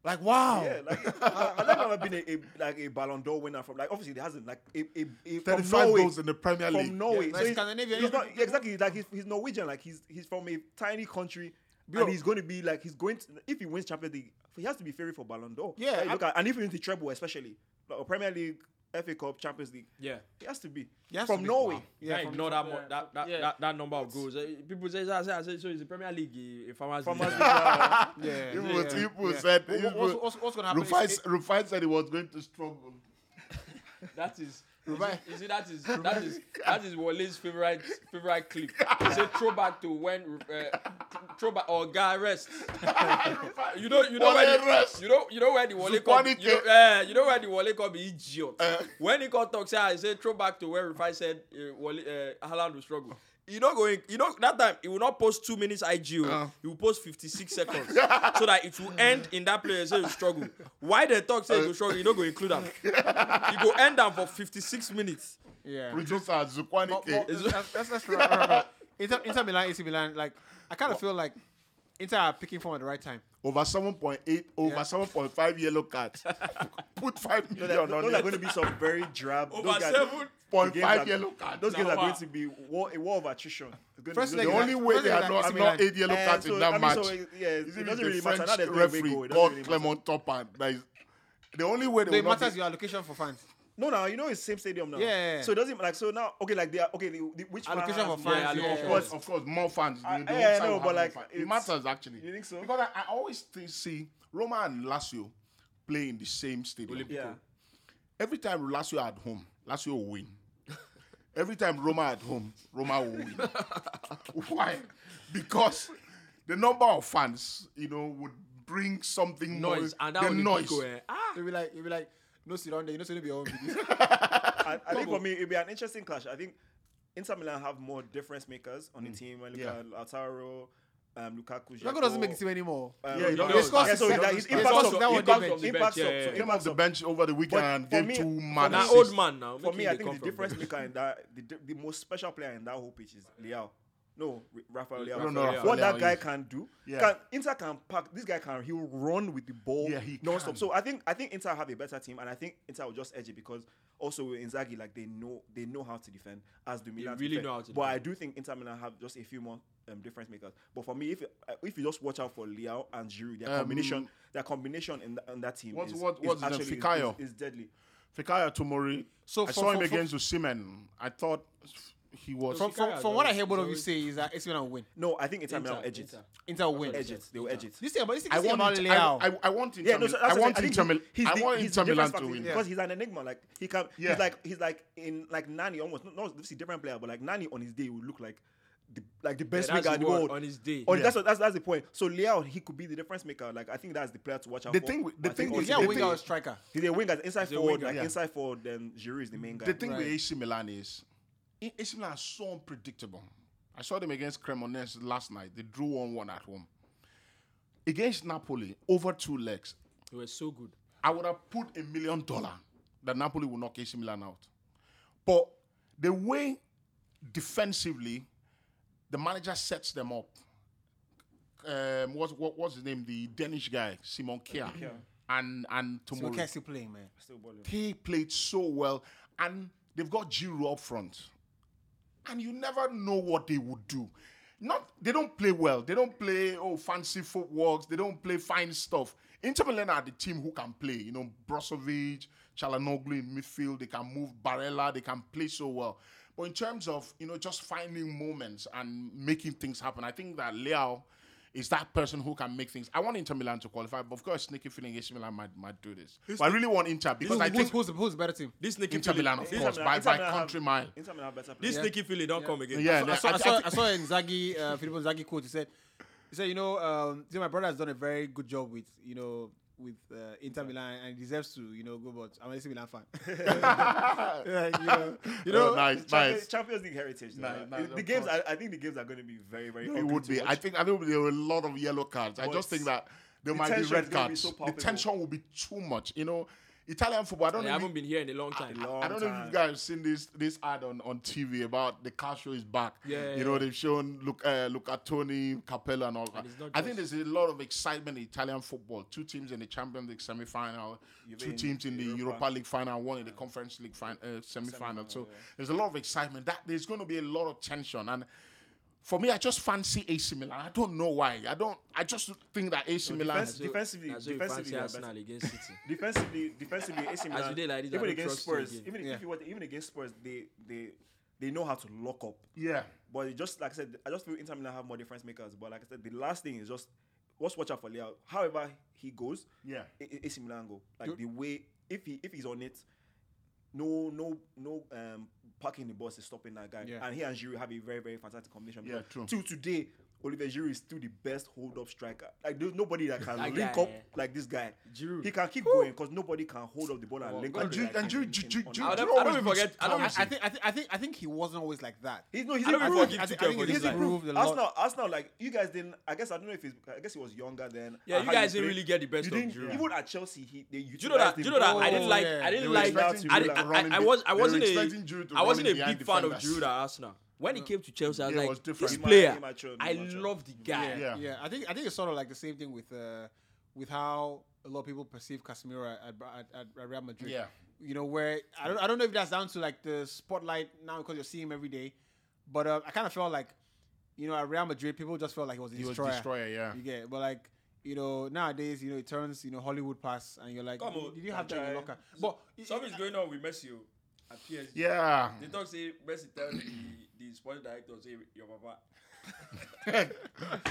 Speaker 3: like, wow.
Speaker 5: Yeah, like I, I've never been a, a like a Ballon d'Or winner from like obviously he hasn't like a, a, a from
Speaker 1: 35
Speaker 5: Norway
Speaker 1: goals in the Premier League.
Speaker 5: from Norway.
Speaker 3: Yeah,
Speaker 5: so
Speaker 3: like
Speaker 5: he's,
Speaker 3: Scandinavian.
Speaker 5: he's not yeah, exactly like he's, he's Norwegian. Like he's he's from a tiny country.
Speaker 3: Bro.
Speaker 5: And he's going to be like he's going to if he wins Champions League, he has to be favourite for Ballon d'Or.
Speaker 3: Yeah,
Speaker 5: Like, look at, and if he wins the treble, especially like, or Premier League, FA Cup, Champions League,
Speaker 2: Yeah.
Speaker 5: he has to be
Speaker 3: has
Speaker 5: from
Speaker 3: to be.
Speaker 5: Norway.
Speaker 3: Wow.
Speaker 2: Yeah,
Speaker 3: from-
Speaker 2: ignore that,
Speaker 3: from-
Speaker 2: mo- that, that,
Speaker 3: yeah.
Speaker 2: that, that number of goals. Uh, people say, say, say, say, so it's the Premier League, a farmers
Speaker 5: From
Speaker 2: league.
Speaker 5: us,
Speaker 3: Yeah,
Speaker 1: People,
Speaker 3: yeah,
Speaker 1: people
Speaker 3: yeah.
Speaker 1: said,
Speaker 3: What-
Speaker 1: people-
Speaker 3: what's, what's, what's gonna happen?
Speaker 1: Rufai,
Speaker 3: is-
Speaker 1: Rufai said he was going to struggle.
Speaker 2: That is.
Speaker 3: Right.
Speaker 2: You see, that is that is that is Wale's favorite favorite clip. He said throwback to when uh, throwback or guy rest. you know, you know where the, you know, you know where the Wale come. You know, uh, you know where the Wale come be idiot.
Speaker 1: Uh.
Speaker 2: when he got talks, say I said throwback to where Rufai said uh, Wale, uh, Haaland will struggle. You know, going, you know, that time he will not post two minutes IG.
Speaker 1: Uh.
Speaker 2: He will post 56 seconds so that it will end in that player say he struggle. Why the talk say you will struggle? You don't go include them. You go end them for 56 minutes.
Speaker 3: yeah.
Speaker 1: Producer
Speaker 3: But-
Speaker 1: Zukwanike.
Speaker 3: but let's, let's, let's wrap- wrap up. Inter, Inter Milan, AC Milan, like I kind of feel like Inter are picking form at the right time.
Speaker 1: over 7.8, over
Speaker 3: Yeah.
Speaker 1: 7.5 yellow cards. Put 5
Speaker 5: So
Speaker 1: million
Speaker 5: there-
Speaker 1: on
Speaker 5: those are
Speaker 1: it.
Speaker 5: going to be some very drab.
Speaker 2: Over
Speaker 5: those guys-
Speaker 2: seven.
Speaker 1: Point
Speaker 5: games
Speaker 1: five
Speaker 5: are-
Speaker 1: yellow cards.
Speaker 5: Those games are
Speaker 2: Nah.
Speaker 5: going to be war, a war of attrition. It's going to
Speaker 3: First
Speaker 5: be-
Speaker 3: leg
Speaker 1: the
Speaker 3: is
Speaker 1: only way
Speaker 3: first
Speaker 1: they are not,
Speaker 3: like
Speaker 1: not eight yellow cards
Speaker 5: so,
Speaker 1: in that
Speaker 5: I mean,
Speaker 1: match.
Speaker 5: so, yeah, it
Speaker 1: Is
Speaker 5: doesn't
Speaker 1: it
Speaker 5: really
Speaker 1: the
Speaker 5: matter. Now
Speaker 1: French
Speaker 5: there's no away
Speaker 1: referee
Speaker 5: goal. It doesn't
Speaker 1: called
Speaker 5: really matter.
Speaker 1: Clement Turpin. That is the only way they
Speaker 3: So it
Speaker 1: not
Speaker 3: matters
Speaker 1: be,
Speaker 3: your allocation for fans.
Speaker 5: No, no, you know it's the same stadium now.
Speaker 3: Yeah, yeah, yeah.
Speaker 5: So it doesn't like so now. Okay, like they are okay. The, the, which
Speaker 3: Allocation
Speaker 5: fan
Speaker 3: for fans,
Speaker 2: Yeah,
Speaker 3: yeah,
Speaker 1: of
Speaker 3: yeah.
Speaker 1: course, of course, more fans.
Speaker 5: I-
Speaker 1: The- the
Speaker 5: yeah,
Speaker 1: whole
Speaker 5: I
Speaker 1: side
Speaker 5: know, but like,
Speaker 1: more fans. it matters actually.
Speaker 5: You think so?
Speaker 1: Because I, I always see Roma and Lazio play in the same stadium.
Speaker 5: Yeah.
Speaker 1: Every time Lazio at home, Lazio will win. Every time Roma at home, Roma will win. Why? Because the number of fans, you know, would bring something
Speaker 2: Noise.
Speaker 1: more.
Speaker 2: And that
Speaker 1: the
Speaker 2: Olimpico,
Speaker 1: noise.
Speaker 2: eh, ah,
Speaker 3: You'll be like, you'll be like, no sit down there, you know, so be your own.
Speaker 5: I, I think for me it'd be an interesting clash. I think Inter Milan have more difference makers on the team. When you look
Speaker 1: Yeah.
Speaker 5: at Lautaro, um, Lukaku,
Speaker 3: Lukaku doesn't make the team anymore.
Speaker 5: Um,
Speaker 1: Yeah, he
Speaker 5: no,
Speaker 1: does.
Speaker 5: no,
Speaker 1: He
Speaker 5: yeah, so
Speaker 1: does.
Speaker 5: that
Speaker 1: He
Speaker 5: his
Speaker 1: does.
Speaker 5: impact
Speaker 3: He
Speaker 5: of
Speaker 3: does. That one
Speaker 5: impact
Speaker 3: bench.
Speaker 5: impact
Speaker 2: Yeah, yeah, yeah.
Speaker 1: Came off the bench over the weekend
Speaker 5: But
Speaker 1: and
Speaker 5: for
Speaker 1: gave
Speaker 5: me-
Speaker 1: two man
Speaker 5: me-
Speaker 2: old man now.
Speaker 5: For me, I think the difference maker in that the, the most special player in that whole pitch is Leao. No, R- Rafael Leao.
Speaker 1: I don't
Speaker 2: Rafael
Speaker 5: what
Speaker 1: Leao
Speaker 5: that guy
Speaker 1: is.
Speaker 5: can do.
Speaker 1: Yeah.
Speaker 5: Can, Inter can pack. This guy can. He'll run with the ball.
Speaker 1: Yeah, he
Speaker 5: non-stop.
Speaker 1: can.
Speaker 5: So I think I think Inter have a better team, and I think Inter will just edge it because also with Inzaghi, like they know they know how to defend as do Milan. to
Speaker 2: really
Speaker 5: defend.
Speaker 2: know how to
Speaker 5: But I do think Inter Milan have just a few more um, difference makers. But for me, if uh, if you just watch out for Leao and Giroud, their
Speaker 1: Um,
Speaker 5: combination, their combination in, th- in that team
Speaker 1: What's-
Speaker 5: is,
Speaker 1: what-
Speaker 5: is
Speaker 1: what's his name?
Speaker 5: actually
Speaker 1: Fikayo?
Speaker 5: is, is deadly.
Speaker 1: Fikayo Tomori.
Speaker 3: So
Speaker 1: I
Speaker 3: for-
Speaker 1: saw him
Speaker 3: for- for-
Speaker 1: against Osimhen. I thought he was.
Speaker 3: From, from, from what I hear both of you say is that AC Milan will win.
Speaker 5: No, I think Inter,
Speaker 2: Inter,
Speaker 5: Milan edge it.
Speaker 2: Inter.
Speaker 3: Inter will win.
Speaker 5: Edge it. They will edge it.
Speaker 3: This thing about this thing
Speaker 1: I want,
Speaker 3: about
Speaker 1: it, I,
Speaker 3: Leao.
Speaker 1: I, I want Inter,
Speaker 5: Yeah, no, so
Speaker 1: I want
Speaker 5: I'm.
Speaker 1: Inter,
Speaker 5: I
Speaker 1: Mil- I want
Speaker 5: he's
Speaker 1: Inter Milan to win.
Speaker 5: because he's an enigma. Like he can,
Speaker 1: Yeah.
Speaker 5: he's like he's like in like Nani almost not not obviously different player, but like Nani on his day will look like the like the best
Speaker 2: Yeah,
Speaker 5: winger in the
Speaker 2: the
Speaker 5: world
Speaker 2: on his day.
Speaker 5: Oh,
Speaker 1: Yeah.
Speaker 5: that's that's that's the point. So Leao, he could be the difference maker. Like I think that's the player to watch out for.
Speaker 1: The
Speaker 5: for.
Speaker 1: thing the
Speaker 5: I
Speaker 1: thing
Speaker 5: think
Speaker 1: with-
Speaker 3: Is he a winger or striker?
Speaker 5: he's a winger, inside
Speaker 2: He's
Speaker 5: forward,
Speaker 2: winger.
Speaker 5: like
Speaker 1: Yeah.
Speaker 5: inside forward. Then Giroud is the main guy.
Speaker 1: The thing with AC Milan is, I- AC Milan is so unpredictable. I saw them against Cremonese last night. They drew 1 1 at home. Against Napoli, over two legs,
Speaker 2: They were so good.
Speaker 1: I would have put a million dollar that Napoli will knock AC Milan out. But the way defensively the manager sets them up, um, what's, what, what's his name? The Danish guy, Simon Kjær, and, and
Speaker 3: So
Speaker 1: Tomori.
Speaker 3: okay, still playing, man.
Speaker 5: Still balling.
Speaker 1: They played so well, and they've got Giroud up front, and you never know what they would do. Not they don't play well. They don't play oh fancy footworks. They don't play fine stuff. Inter Milan are the team who can play. You know Brozovic, Calhanoglu in midfield. They can move Barella. They can play so well. But in terms of you know just finding moments and making things happen, I think that Leao is that person who can make things. I want Inter Milan to qualify, but of course, sneaky feeling AC Milan might, might do this. But I really want Inter because
Speaker 3: Who's,
Speaker 1: I
Speaker 3: who's,
Speaker 1: think
Speaker 3: who's, the- who's the better team?
Speaker 2: This sneaky
Speaker 1: Inter
Speaker 2: feeling,
Speaker 1: Milan, of
Speaker 2: this,
Speaker 1: course,
Speaker 5: Inter
Speaker 1: by,
Speaker 5: Milan-
Speaker 1: by
Speaker 5: Milan
Speaker 1: country
Speaker 5: have-
Speaker 1: mile.
Speaker 5: Inter Milan have better
Speaker 2: this
Speaker 5: players.
Speaker 2: sneaky feeling don't come again.
Speaker 1: Yeah,
Speaker 3: I
Speaker 1: yeah,
Speaker 3: saw, I,
Speaker 1: I-
Speaker 3: saw,
Speaker 1: I
Speaker 3: I saw Inzaghi, uh, Filippo Inzaghi quote. He said, he said, you know, um, see, my brother has done a very good job with, you know, with uh, Inter Milan, and deserves to, you know, go. But I'm an AC Milan fan. yeah, you know, you know,
Speaker 1: Oh, nice,
Speaker 5: Champions,
Speaker 1: nice.
Speaker 5: Champions League heritage. though.
Speaker 1: Nice, nice,
Speaker 5: the
Speaker 1: of
Speaker 5: games. I, I think the games are going to be very, very.
Speaker 1: It would be.
Speaker 5: watch.
Speaker 1: I think. I think there were a lot of yellow cards. I just think that there
Speaker 5: the
Speaker 1: might be red
Speaker 5: is gonna be
Speaker 1: cards.
Speaker 5: so
Speaker 1: the tension will be too much. You know, Italian football. I don't
Speaker 2: I
Speaker 1: know.
Speaker 2: haven't
Speaker 1: you-
Speaker 2: been here in a long time.
Speaker 5: A long
Speaker 1: I don't know if you guys have seen this this ad on, on TV about the car show is back.
Speaker 2: Yeah,
Speaker 1: you know
Speaker 2: yeah.
Speaker 1: they've shown look uh, look at Tony Capella and all that.
Speaker 2: it's
Speaker 1: I think there's a lot of excitement in Italian football. Two teams in the Champions League semi final, two teams in the
Speaker 5: Europa.
Speaker 1: Europa League final, one in the Conference League fin- uh, semi final. So there's a lot of excitement. That there's going to be a lot of tension and. For me, I just fancy AC Milan. I don't know why. I don't. I just think that AC Milan.
Speaker 5: defense- defensively,
Speaker 2: That's why you
Speaker 5: defensively,
Speaker 2: fancy
Speaker 5: they are
Speaker 2: Arsenal against City.
Speaker 5: defensively, defensively, AC Milan,
Speaker 2: you did like this,
Speaker 5: even against
Speaker 2: trust
Speaker 5: Spurs,
Speaker 2: again.
Speaker 5: even
Speaker 3: Yeah.
Speaker 5: if you want, even against Spurs, they they they know how to lock up.
Speaker 1: yeah.
Speaker 5: But it just like I said, I just feel Inter Milan have more difference makers. But like I said, the last thing is just just watch out for Leao. However he goes,
Speaker 1: Yeah.
Speaker 5: A- A- AC Milan go like the way if he if he's on it, no no no um parking the bus is stopping that guy.
Speaker 3: Yeah.
Speaker 5: And he and Giroud have a very very fantastic combination.
Speaker 1: Yeah, true.
Speaker 5: Till today, Oliver Giroud is still the best hold up striker. Like there's nobody that can
Speaker 2: That
Speaker 5: link
Speaker 2: guy,
Speaker 5: up
Speaker 2: eh.
Speaker 5: like this guy.
Speaker 2: Giroud.
Speaker 5: He can keep going because nobody can hold up the ball and link
Speaker 1: And
Speaker 5: up.
Speaker 1: Giroud-
Speaker 5: like
Speaker 1: and
Speaker 5: him
Speaker 1: Giroud-
Speaker 5: in-
Speaker 1: Giroud-
Speaker 5: in-
Speaker 1: Giroud-
Speaker 2: I don't,
Speaker 1: Giroud
Speaker 2: I don't
Speaker 1: always
Speaker 2: forget. I don't.
Speaker 3: I,
Speaker 1: promising.
Speaker 3: I think, I think, I think, I think he wasn't always like that.
Speaker 5: He's no, he's
Speaker 2: I don't
Speaker 5: improved.
Speaker 2: forgive
Speaker 3: I think, I think
Speaker 2: for
Speaker 3: he's
Speaker 2: this guy.
Speaker 3: improved a lot.
Speaker 5: Arsenal, Arsenal, like you guys didn't. I guess I don't know if he's. I guess he was younger then.
Speaker 2: Yeah,
Speaker 5: and
Speaker 2: you
Speaker 5: how
Speaker 2: guys didn't
Speaker 5: played.
Speaker 2: really get the best
Speaker 5: You
Speaker 2: of
Speaker 5: didn't-
Speaker 2: Giroud.
Speaker 5: Even at Chelsea, he they
Speaker 2: Do you know that? Do you know that? I didn't
Speaker 3: Oh,
Speaker 2: like. I
Speaker 1: They
Speaker 2: didn't
Speaker 1: were
Speaker 2: like.
Speaker 1: expecting
Speaker 2: I,
Speaker 1: Giroud
Speaker 2: didn't-
Speaker 1: to run
Speaker 2: I, I
Speaker 1: in
Speaker 2: was. I
Speaker 1: they were
Speaker 2: wasn't a.
Speaker 1: expecting Giroud to
Speaker 2: I
Speaker 1: run
Speaker 2: wasn't a
Speaker 1: behind
Speaker 2: big fan of
Speaker 1: defenders.
Speaker 2: Giroud at Arsenal. When he came to Chelsea, I was
Speaker 1: Yeah,
Speaker 2: like,
Speaker 1: was
Speaker 2: this player,
Speaker 5: he matured, he
Speaker 2: I love the guy.
Speaker 1: Yeah.
Speaker 3: yeah. I think I think it's sort of like the same thing with uh, with how a lot of people perceive Casemiro at, at, at, at Real Madrid.
Speaker 1: Yeah.
Speaker 3: You know where I don't I don't know if that's down to like the spotlight now because you're seeing him every day, but uh, I kind of felt like, you know, at Real Madrid people just felt like he was a
Speaker 1: He was
Speaker 3: destroyer.
Speaker 1: destroyer. Yeah.
Speaker 3: You get, but like. You know, nowadays, you know, it turns, you know, Hollywood pass, and you're like,
Speaker 2: Come
Speaker 3: did,
Speaker 2: on,
Speaker 3: did you have that in your locker? But
Speaker 2: Something's going on with Messi at PSG.
Speaker 1: Yeah.
Speaker 2: They talk say Messi tell the the sporting director say your papa.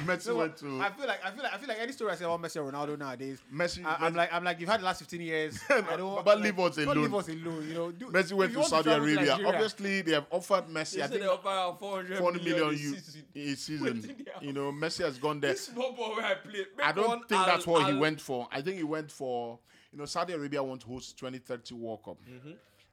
Speaker 1: Messi
Speaker 3: So,
Speaker 1: went to
Speaker 3: I feel like I feel like I feel like any story I say about Messi or Ronaldo nowadays,
Speaker 1: Messi.
Speaker 3: I, I'm
Speaker 1: Messi-
Speaker 3: like I'm like you've had the last 15 years. I don't.
Speaker 1: But
Speaker 3: like,
Speaker 1: leave us
Speaker 3: don't
Speaker 1: alone.
Speaker 3: Leave us alone. You know. Do,
Speaker 1: Messi went to Saudi
Speaker 3: travel to
Speaker 1: Arabia.
Speaker 3: Nigeria-
Speaker 1: Obviously, they have offered Messi.
Speaker 2: They
Speaker 1: I think
Speaker 2: they offer 400
Speaker 1: 400
Speaker 2: million
Speaker 1: million
Speaker 2: a
Speaker 1: you
Speaker 2: season.
Speaker 1: season. You know, Messi has gone there.
Speaker 2: This small ball where I play.
Speaker 1: I don't
Speaker 2: one
Speaker 1: think that's
Speaker 2: Al-
Speaker 1: what he went for. I think he went for, you know, Saudi Arabia want to host 2030 World Cup.
Speaker 2: Mm-hmm.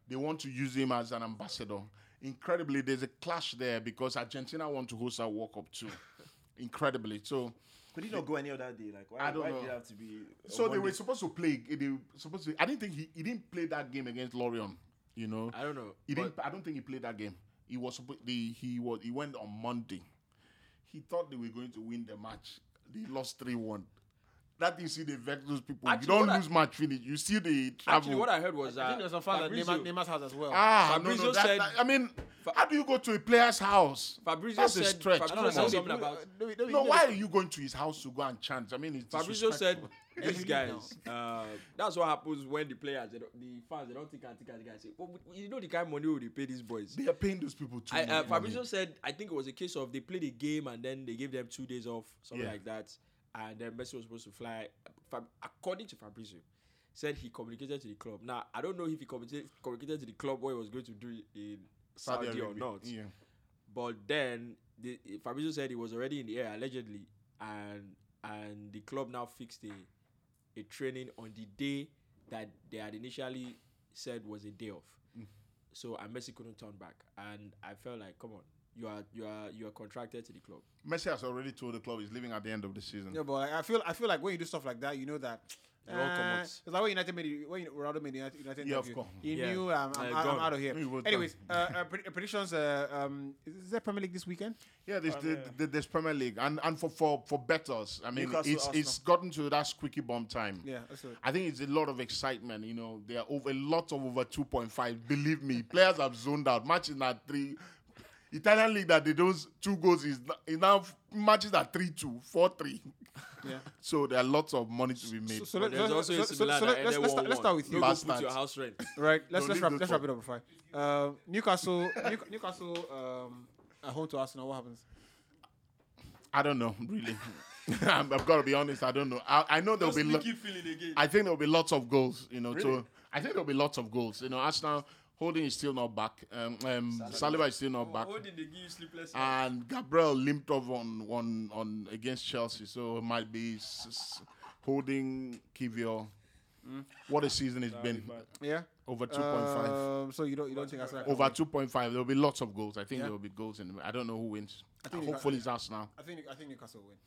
Speaker 1: They want to use him as an ambassador. Incredibly, there's a clash there because Argentina want to host a World Cup too. Incredibly. So,
Speaker 5: Could he not go any other day? Like why?
Speaker 1: I don't
Speaker 5: why
Speaker 1: know.
Speaker 5: did it have to be?
Speaker 1: so they
Speaker 5: one
Speaker 1: were
Speaker 5: day?
Speaker 1: supposed to play. They were supposed to. I didn't think he, he didn't play that game against Lorient. You know,
Speaker 2: I don't know.
Speaker 1: he didn't. I don't think he played that game. He was supposed. The, he was. He went on Monday. he thought they were going to win the match. They lost three one. That thing see they vex those people.
Speaker 2: Actually,
Speaker 1: you don't
Speaker 2: what I-
Speaker 1: lose match finish. You see the travel.
Speaker 2: Actually, what I heard was
Speaker 3: I
Speaker 2: that
Speaker 3: think there's some fans at
Speaker 2: Fabrizio-
Speaker 3: Neymar, Neymar's house as well.
Speaker 1: ah,
Speaker 2: Fabrizio
Speaker 1: no, that,
Speaker 2: said-
Speaker 1: that- I mean,
Speaker 2: Fa-
Speaker 1: how do you go to a player's house?
Speaker 2: Fabrizio
Speaker 1: That's a
Speaker 2: said-
Speaker 1: stretch.
Speaker 2: Fabrizio
Speaker 1: Come
Speaker 3: don't
Speaker 2: said something
Speaker 3: no,
Speaker 2: about-
Speaker 3: no, no, no,
Speaker 1: No,
Speaker 3: no,
Speaker 1: why are you going to his house to go and chant? I mean, it's
Speaker 2: Fabrizio said these guys. Uh, that's what happens when the players, they the fans, they don't think and think and think and say, well, you know the kind of money we dey pay these boys.
Speaker 1: they are paying those people too
Speaker 2: I,
Speaker 1: much
Speaker 2: uh,
Speaker 1: money.
Speaker 2: Fabrizio said, I think it was a case of they played a game and then they gave them two days off, something
Speaker 1: Yeah.
Speaker 2: like that. And then Messi was supposed to fly. According to Fabrizio, said he communicated to the club. Now I don't know if he communicated communicated to the club what he was going to do in Saudi, or not.
Speaker 1: Yeah.
Speaker 2: But then the, Fabrizio said he was already in the air allegedly, and and the club now fixed a a training on the day that they had initially said was a day off. Mm. So and Messi couldn't turn back, and I felt like, come on, you are you are you are contracted to the club.
Speaker 1: Messi has already told the club he's leaving at the end of the season.
Speaker 3: Yeah, but like, I feel I feel like when you do stuff like that, you know that.
Speaker 2: It
Speaker 3: uh. It's like when United made when Ronaldo made United, United
Speaker 1: Yeah, of
Speaker 3: interview,
Speaker 1: course.
Speaker 3: He
Speaker 2: Yeah.
Speaker 3: knew um, I'm,
Speaker 2: Uh,
Speaker 3: I'm, out of here.
Speaker 1: He
Speaker 3: Anyways, uh, uh, uh, predictions. Uh, um, is, is there Premier League this weekend?
Speaker 1: Yeah, this
Speaker 5: Um,
Speaker 1: the,
Speaker 5: yeah.
Speaker 1: the, there's Premier League and and for for for betters. I mean,
Speaker 5: Newcastle,
Speaker 1: it's it's gotten to that squeaky bum time.
Speaker 3: Yeah, that's it.
Speaker 1: I think it's a lot of excitement. You know, there are over a lot of over 2.5. Believe me, players have zoned out. Matches at three. Italian league that they those two goals is, n- is now matches at three two, four three.
Speaker 3: Yeah.
Speaker 1: So there are lots of money to be made.
Speaker 3: So, so, let,
Speaker 2: there's
Speaker 3: so,
Speaker 2: also
Speaker 3: so,
Speaker 2: a
Speaker 3: so,
Speaker 2: similar
Speaker 3: so
Speaker 2: that
Speaker 3: let, let's, let's, start, let's start
Speaker 2: 1-1.
Speaker 3: with you.
Speaker 2: go put your house rent.
Speaker 3: Right. Let's let's wrap, let's wrap it up before. Uh, Newcastle, New, Newcastle, um, at home to Arsenal. What happens?
Speaker 1: I don't know, really. I'm, I've got to be honest. I don't know. I, I know there'll be. Lo-
Speaker 2: feeling again.
Speaker 1: I think there'll be lots of goals. You know, so I think there'll be lots of goals. You know, Arsenal holding is still not back. Um, um Saliba is still not back.
Speaker 2: Holding they give you sleepless nights.
Speaker 1: and Gabriel limped off on on on against Chelsea, so it might be s- s- holding Kiwior. What a season it's been
Speaker 3: Yeah.
Speaker 1: over two point five.
Speaker 3: Um, so you don't you don't think Arsenal? can
Speaker 1: Over two point five, there'll be lots of goals. I think
Speaker 3: Yeah.
Speaker 1: there will be goals in. I don't know who wins.
Speaker 3: I think Newca-
Speaker 1: Hopefully, it's Arsenal.
Speaker 3: I think I think Newcastle will win.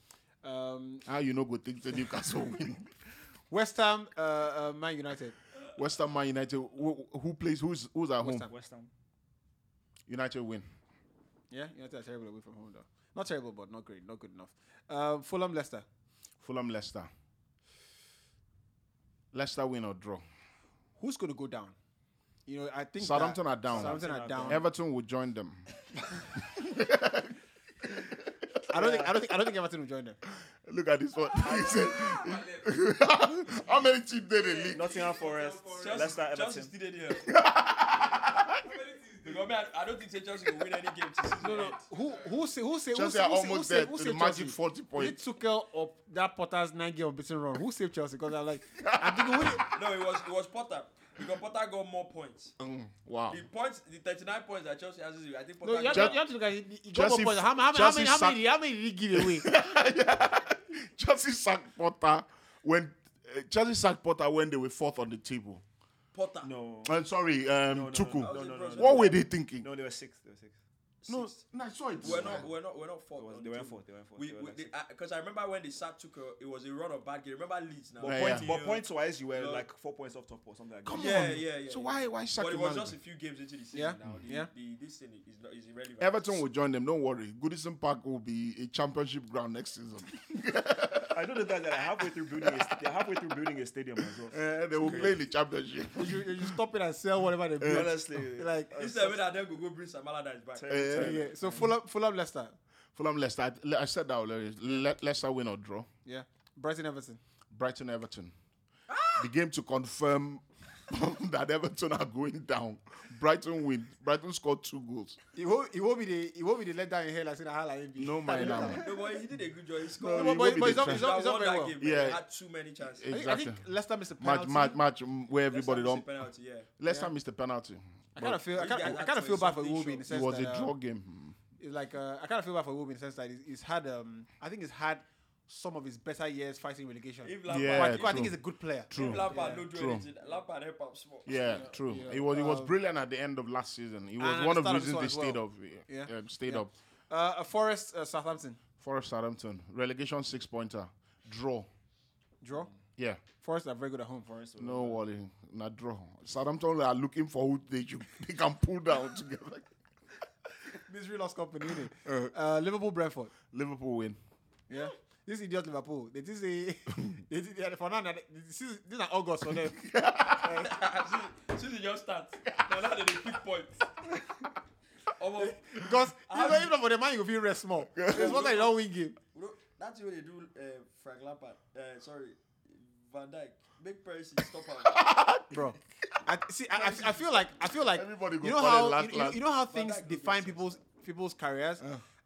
Speaker 3: Um,
Speaker 1: How you know good things the Newcastle win?
Speaker 3: West Ham, uh, uh, Man United.
Speaker 1: West Ham, Man United. Who, who plays? Who's who's at home?
Speaker 3: Ham.
Speaker 5: West Ham.
Speaker 1: United win.
Speaker 3: Yeah, United are terrible away from home though. Not terrible, but not great, not good enough. Um, Fulham, Leicester.
Speaker 1: Fulham, Leicester. Leicester win or draw.
Speaker 3: Who's going to go down? You know, I think
Speaker 1: Southampton are down.
Speaker 3: Southampton are down.
Speaker 1: Everton will join them.
Speaker 3: I don't think I don't think I don't think Everton will join them.
Speaker 1: Look at this one. He said- How many teams did they league?
Speaker 5: Nottingham Forest,
Speaker 2: Chelsea,
Speaker 5: Leicester,
Speaker 2: Chelsea
Speaker 5: Everton.
Speaker 2: still in here. because man, I don't think Chelsea will win any game this.
Speaker 3: No, no. Who who say who say who
Speaker 1: Chelsea
Speaker 3: say,
Speaker 1: are
Speaker 3: who say, who
Speaker 1: almost
Speaker 3: say,
Speaker 1: there
Speaker 3: who
Speaker 1: to
Speaker 3: say
Speaker 1: the magic
Speaker 3: Chelsea?
Speaker 1: 40
Speaker 3: Is it
Speaker 1: points.
Speaker 3: Tuchel or that Potter's nine game unbeaten run? Who saved Chelsea? Because I'm like, I'm thinking, who did,
Speaker 2: No, it was it was Potter. Because Potter got more points.
Speaker 1: Mm, wow.
Speaker 2: The points, the 39 points that Chelsea has, I think
Speaker 3: no,
Speaker 2: Potter
Speaker 3: you have,
Speaker 2: got.
Speaker 3: to, you have to look at it. He got more points. How, how, how,
Speaker 1: Chelsea
Speaker 3: many, how, many, how many did he give away?
Speaker 1: Chelsea sacked Potter when uh, Chelsea sacked Potter when they were fourth on the table.
Speaker 2: Potter.
Speaker 5: No.
Speaker 1: I'm sorry, um,
Speaker 5: no, no,
Speaker 1: Tuchel.
Speaker 5: no, no, no, no,
Speaker 1: What
Speaker 5: no.
Speaker 1: were they thinking?
Speaker 5: No, they were six. They were six.
Speaker 1: No,
Speaker 2: Sixth.
Speaker 1: no, I saw it.
Speaker 2: We're not, we're not, we're not fourth.
Speaker 5: They was- they were fourth, they were fourth,
Speaker 2: We,
Speaker 5: they were
Speaker 2: we,
Speaker 5: like
Speaker 2: because I remember when they sat Tuchel, it was a run of bad game. Remember Leeds now?
Speaker 5: But,
Speaker 1: Yeah,
Speaker 5: points,
Speaker 1: yeah.
Speaker 5: but points wise, you were
Speaker 2: No.
Speaker 5: like four points off top or something like that.
Speaker 1: Come
Speaker 2: Yeah,
Speaker 1: on.
Speaker 2: yeah, yeah.
Speaker 1: So
Speaker 2: yeah.
Speaker 1: why why sack
Speaker 2: But it was
Speaker 1: out?
Speaker 2: just a few games into the season
Speaker 3: Yeah,
Speaker 2: now. The,
Speaker 3: yeah.
Speaker 2: The, this thing is not is irrelevant.
Speaker 1: Everton will join them. Don't worry. Goodison Park will be a championship ground next season.
Speaker 5: I know the guys that are halfway through building. A, they're halfway through building a stadium as well.
Speaker 1: Uh, they will play in the championship.
Speaker 3: you, should, you should stop it and sell whatever they build.
Speaker 5: Honestly,
Speaker 3: like,
Speaker 2: This time when I then go go bring some Allardyce back.
Speaker 5: Terrible,
Speaker 1: Uh,
Speaker 5: terrible.
Speaker 3: yeah. So Fulham, Fulham, Leicester.
Speaker 1: Fulham, Leicester. I, I said that already. Le- Leicester win or draw.
Speaker 3: Yeah. Brighton, Everton.
Speaker 1: Brighton, Everton. The game to confirm that Everton are going down. Brighton win. Brighton scored two goals.
Speaker 3: It won't, it won't be the it won't be the let down in here like saying highlight.
Speaker 1: No mind now.
Speaker 2: No, but he did a good job. He
Speaker 1: No,
Speaker 2: scored.
Speaker 1: he
Speaker 3: but- but he's not-
Speaker 1: trend.
Speaker 3: he's not-
Speaker 2: He won
Speaker 3: very well.
Speaker 2: game.
Speaker 1: Yeah.
Speaker 2: He had too many chances.
Speaker 3: I think, I
Speaker 1: Exactly.
Speaker 3: think Leicester missed a
Speaker 1: Match,
Speaker 3: penalty.
Speaker 1: match, match mm, where everybody don't.
Speaker 2: missed penalty, yeah.
Speaker 1: Leicester missed the penalty.
Speaker 3: I kind of feel I kind of, I
Speaker 2: had
Speaker 3: kind of feel bad for
Speaker 2: 20
Speaker 3: Iwobi in the
Speaker 2: shots.
Speaker 1: It
Speaker 3: sense
Speaker 1: was a
Speaker 3: that, uh,
Speaker 1: draw game.
Speaker 3: it's like uh, I kind of feel bad for Iwobi in the sense that he's, he's had um I think he's had some of his better years fighting relegation.
Speaker 2: If Lampard,
Speaker 1: Yeah,
Speaker 3: I, think, I think he's a good player.
Speaker 1: True.
Speaker 2: if Lampard
Speaker 3: Yeah.
Speaker 2: don't do
Speaker 1: True.
Speaker 2: anything, Lampard help him small.
Speaker 1: Yeah, true.
Speaker 3: Yeah.
Speaker 1: He was he was
Speaker 3: Um,
Speaker 1: brilliant at the end of last season. He was
Speaker 3: and at
Speaker 1: one
Speaker 3: the
Speaker 1: of the
Speaker 3: start of
Speaker 1: reasons they stayed
Speaker 3: well.
Speaker 1: up.
Speaker 3: Yeah.
Speaker 1: um, stayed
Speaker 3: Yeah.
Speaker 1: up.
Speaker 3: Uh, Forest, uh, Southampton
Speaker 1: Forest Southampton relegation six pointer draw.
Speaker 3: draw.
Speaker 1: Yeah,
Speaker 3: Forest are very good at home.
Speaker 5: Forest were-
Speaker 1: no worry, not draw. Southampton are looking for who they they can pull down together.
Speaker 3: Misery lost company, innit? Uh, Liverpool, Brentford.
Speaker 1: Liverpool win.
Speaker 3: Yeah. This idiot Liverpool. They just say they, they, they, for now, they- this is this is August for them.
Speaker 2: Since it just starts, now now they dey pick points. Omo,
Speaker 3: Because even, even for the man, you feel rest small. It's one that you don't win game.
Speaker 2: bro, that's what they do uh, Frank Lampard. Uh, sorry, Van Dijk. Make Percy stop am.
Speaker 3: bro. I see. I, I, I feel like I feel like
Speaker 1: Everybody
Speaker 3: you know how
Speaker 1: it last
Speaker 3: you, you, you know how things define people's people's careers,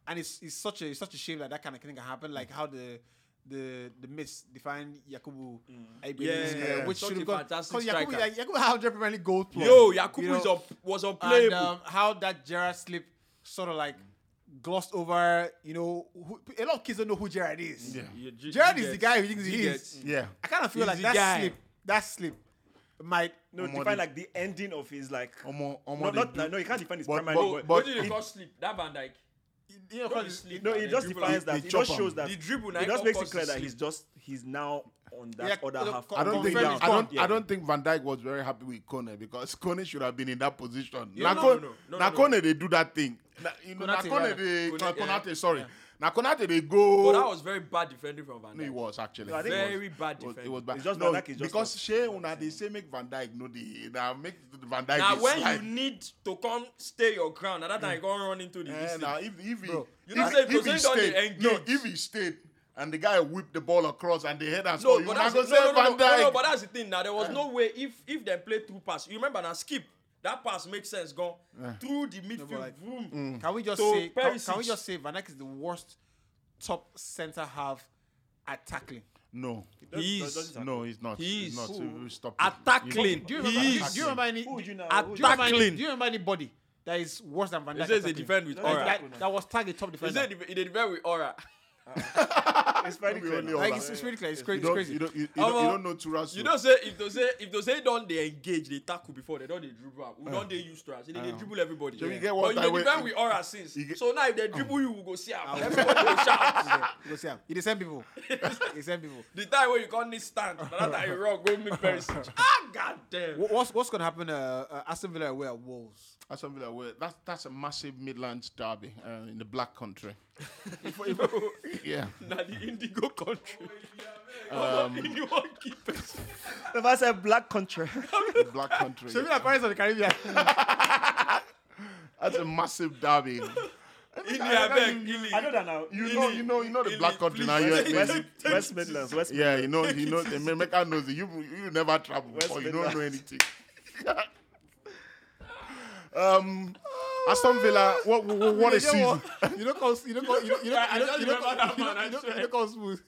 Speaker 3: and it's, it's such a it's such a shame that that kind of thing can happen. Like how the the the miss defined Yakubu Aibe's
Speaker 2: Yeah,
Speaker 3: career, which
Speaker 2: such
Speaker 3: should have gone
Speaker 2: fantastic
Speaker 3: because Yakubu,
Speaker 2: striker.
Speaker 3: like, Yakubu had 100 Premier League goals plus.
Speaker 2: Yo, Yakubu
Speaker 3: you know,
Speaker 2: is up, was
Speaker 3: and
Speaker 2: unplayable.
Speaker 3: um, how that Gerrard slip sort of like glossed over. You know, who, a lot of kids don't know who Gerrard is.
Speaker 1: Yeah.
Speaker 2: Yeah, G-
Speaker 3: Gerrard
Speaker 2: G
Speaker 3: is the guy who thinks
Speaker 2: G
Speaker 3: he is.
Speaker 1: Yeah.
Speaker 3: I kind of feel
Speaker 2: He's
Speaker 3: like that
Speaker 2: guy.
Speaker 3: slip, that slip, might
Speaker 5: No,
Speaker 1: Omo,
Speaker 5: define
Speaker 1: the-
Speaker 5: like the ending of his like.
Speaker 1: Omo, Omo,
Speaker 5: No,
Speaker 1: they
Speaker 5: not,
Speaker 1: do-
Speaker 5: no, no, you can't define his
Speaker 1: But-
Speaker 5: primary.
Speaker 1: but-
Speaker 5: but,
Speaker 2: What
Speaker 1: but-
Speaker 2: did they
Speaker 1: it-
Speaker 2: call sleep? That Van Dijk.
Speaker 3: You know,
Speaker 2: No, be
Speaker 3: 'cause-
Speaker 2: sleep.
Speaker 5: no,
Speaker 2: now,
Speaker 5: it just
Speaker 2: dribble
Speaker 5: defines that.
Speaker 1: they
Speaker 5: It just shows that.
Speaker 2: The dribble now,
Speaker 5: It
Speaker 2: it
Speaker 5: just makes it clear that he's just he's now on that
Speaker 3: Yeah,
Speaker 5: other
Speaker 3: look,
Speaker 5: half.
Speaker 1: I don't think
Speaker 3: confirm
Speaker 1: I don't,
Speaker 3: gone.
Speaker 1: I don't think Van Dijk was very happy with Kone because Kone should have been in that position.
Speaker 2: Yeah,
Speaker 1: now
Speaker 2: no,
Speaker 1: Kone,
Speaker 2: no, no,
Speaker 1: now
Speaker 2: no,
Speaker 1: Kone they do that thing. Na, you know,
Speaker 3: Konate,
Speaker 1: Kone
Speaker 3: yeah.
Speaker 1: they
Speaker 2: Kone,
Speaker 1: Konate,
Speaker 2: yeah.
Speaker 1: Konate, sorry.
Speaker 2: Yeah.
Speaker 1: Now Konate they go.
Speaker 2: But that was very bad defending from Van
Speaker 1: no, it
Speaker 2: Dijk.
Speaker 1: was actually.
Speaker 5: No, I think it was-
Speaker 2: Very bad defending.
Speaker 1: it was bad.
Speaker 5: It's just
Speaker 1: no,
Speaker 5: Van Dijk is just
Speaker 1: because
Speaker 5: not-
Speaker 1: Shea una they say make Van Dijk no the now make Van Dijk
Speaker 2: Now when
Speaker 1: slide.
Speaker 2: you need to come stay your ground, at that time you go run into the
Speaker 1: Eh,
Speaker 2: this thing.
Speaker 1: now if if he,
Speaker 3: Bro,
Speaker 2: you know
Speaker 1: if,
Speaker 2: say
Speaker 1: if
Speaker 2: Jose
Speaker 1: he
Speaker 2: don dey
Speaker 1: stayed, no,
Speaker 2: engage.
Speaker 1: if he stayed and the guy whipped the ball across and the head and
Speaker 2: No,
Speaker 1: score, you
Speaker 2: but that's no, no, no, no, no, no,
Speaker 1: Dijk.
Speaker 2: but that's the thing. Now there was no way if if they play through pass. You remember now skip that pass makes sense. Go eh. through the midfield.
Speaker 3: like-
Speaker 2: vroom. Mm. Mm.
Speaker 3: Can we just
Speaker 2: So,
Speaker 3: say? Can, can we just say Van Dijk is the worst top centre half at tackling?
Speaker 1: No,
Speaker 2: He is
Speaker 5: does it happen?
Speaker 1: no, he's not.
Speaker 2: He
Speaker 1: He's
Speaker 2: is.
Speaker 1: not.
Speaker 2: Who?
Speaker 1: So Stop
Speaker 2: At
Speaker 1: it.
Speaker 2: tackling.
Speaker 3: Do you
Speaker 2: He
Speaker 3: remember?
Speaker 2: is.
Speaker 3: Do you remember any?
Speaker 5: Who
Speaker 3: do,
Speaker 5: you know?
Speaker 2: At
Speaker 5: Who would
Speaker 3: do you remember any? you remember anybody that is worse than Van
Speaker 2: He
Speaker 3: Dijk?
Speaker 2: says
Speaker 3: at
Speaker 2: they
Speaker 3: tackling?
Speaker 2: defend with
Speaker 5: No,
Speaker 2: aura.
Speaker 3: That, that was tagged a top
Speaker 2: He
Speaker 3: defender.
Speaker 2: said he did very aura.
Speaker 5: It's very clear.
Speaker 1: only.
Speaker 3: Like it's, it's really clear. It's
Speaker 1: You
Speaker 3: crazy. It's crazy.
Speaker 1: you don't, you, you don't, you don't know Turasu.
Speaker 2: You know say if they say if they say don't they engage they tackle before they don't they dribble am. We don't they use to us. They dey dribble everybody.
Speaker 1: So you
Speaker 2: Yeah.
Speaker 1: get
Speaker 2: but
Speaker 1: what
Speaker 2: you
Speaker 1: I
Speaker 2: dey defend with aura since.
Speaker 1: get-
Speaker 2: So now if they dribble you, we go see am. Everybody go shout.
Speaker 3: You go see him. He the same people. He the same people.
Speaker 2: The time when you can't need stand, but that time you wrong, go meet Perisic. Ah, goddamn.
Speaker 3: What's what's gonna happen? Uh, uh, Aston Villa away at Wolves.
Speaker 1: That's something like well, that's that's a massive Midlands derby uh, in the Black Country. Yeah,
Speaker 2: Now the indigo country.
Speaker 1: um,
Speaker 2: you want keepers.
Speaker 5: The man said black country.
Speaker 1: the Black Country.
Speaker 3: So Villa Pirates of the Caribbean.
Speaker 1: That's a massive derby.
Speaker 2: India, I beg, Ili.
Speaker 5: I know that now.
Speaker 1: You know, you know, you know the
Speaker 2: Ili,
Speaker 1: Black Country
Speaker 2: please.
Speaker 1: now.
Speaker 2: West-
Speaker 1: You,
Speaker 5: West,
Speaker 1: you,
Speaker 5: West Midlands, West
Speaker 1: yeah, you know, you know. The Mecca knows it. You you never travel
Speaker 5: West
Speaker 1: before. You don't know anything. um, Aston Villa. What what, what a
Speaker 3: You
Speaker 1: season!
Speaker 3: what? You don't call you don't call you don't you
Speaker 2: I
Speaker 3: don't
Speaker 2: just
Speaker 3: you don't
Speaker 2: remember
Speaker 3: you
Speaker 2: man,
Speaker 3: don't
Speaker 2: I
Speaker 3: you don't
Speaker 2: swear.
Speaker 3: you don't call smooth.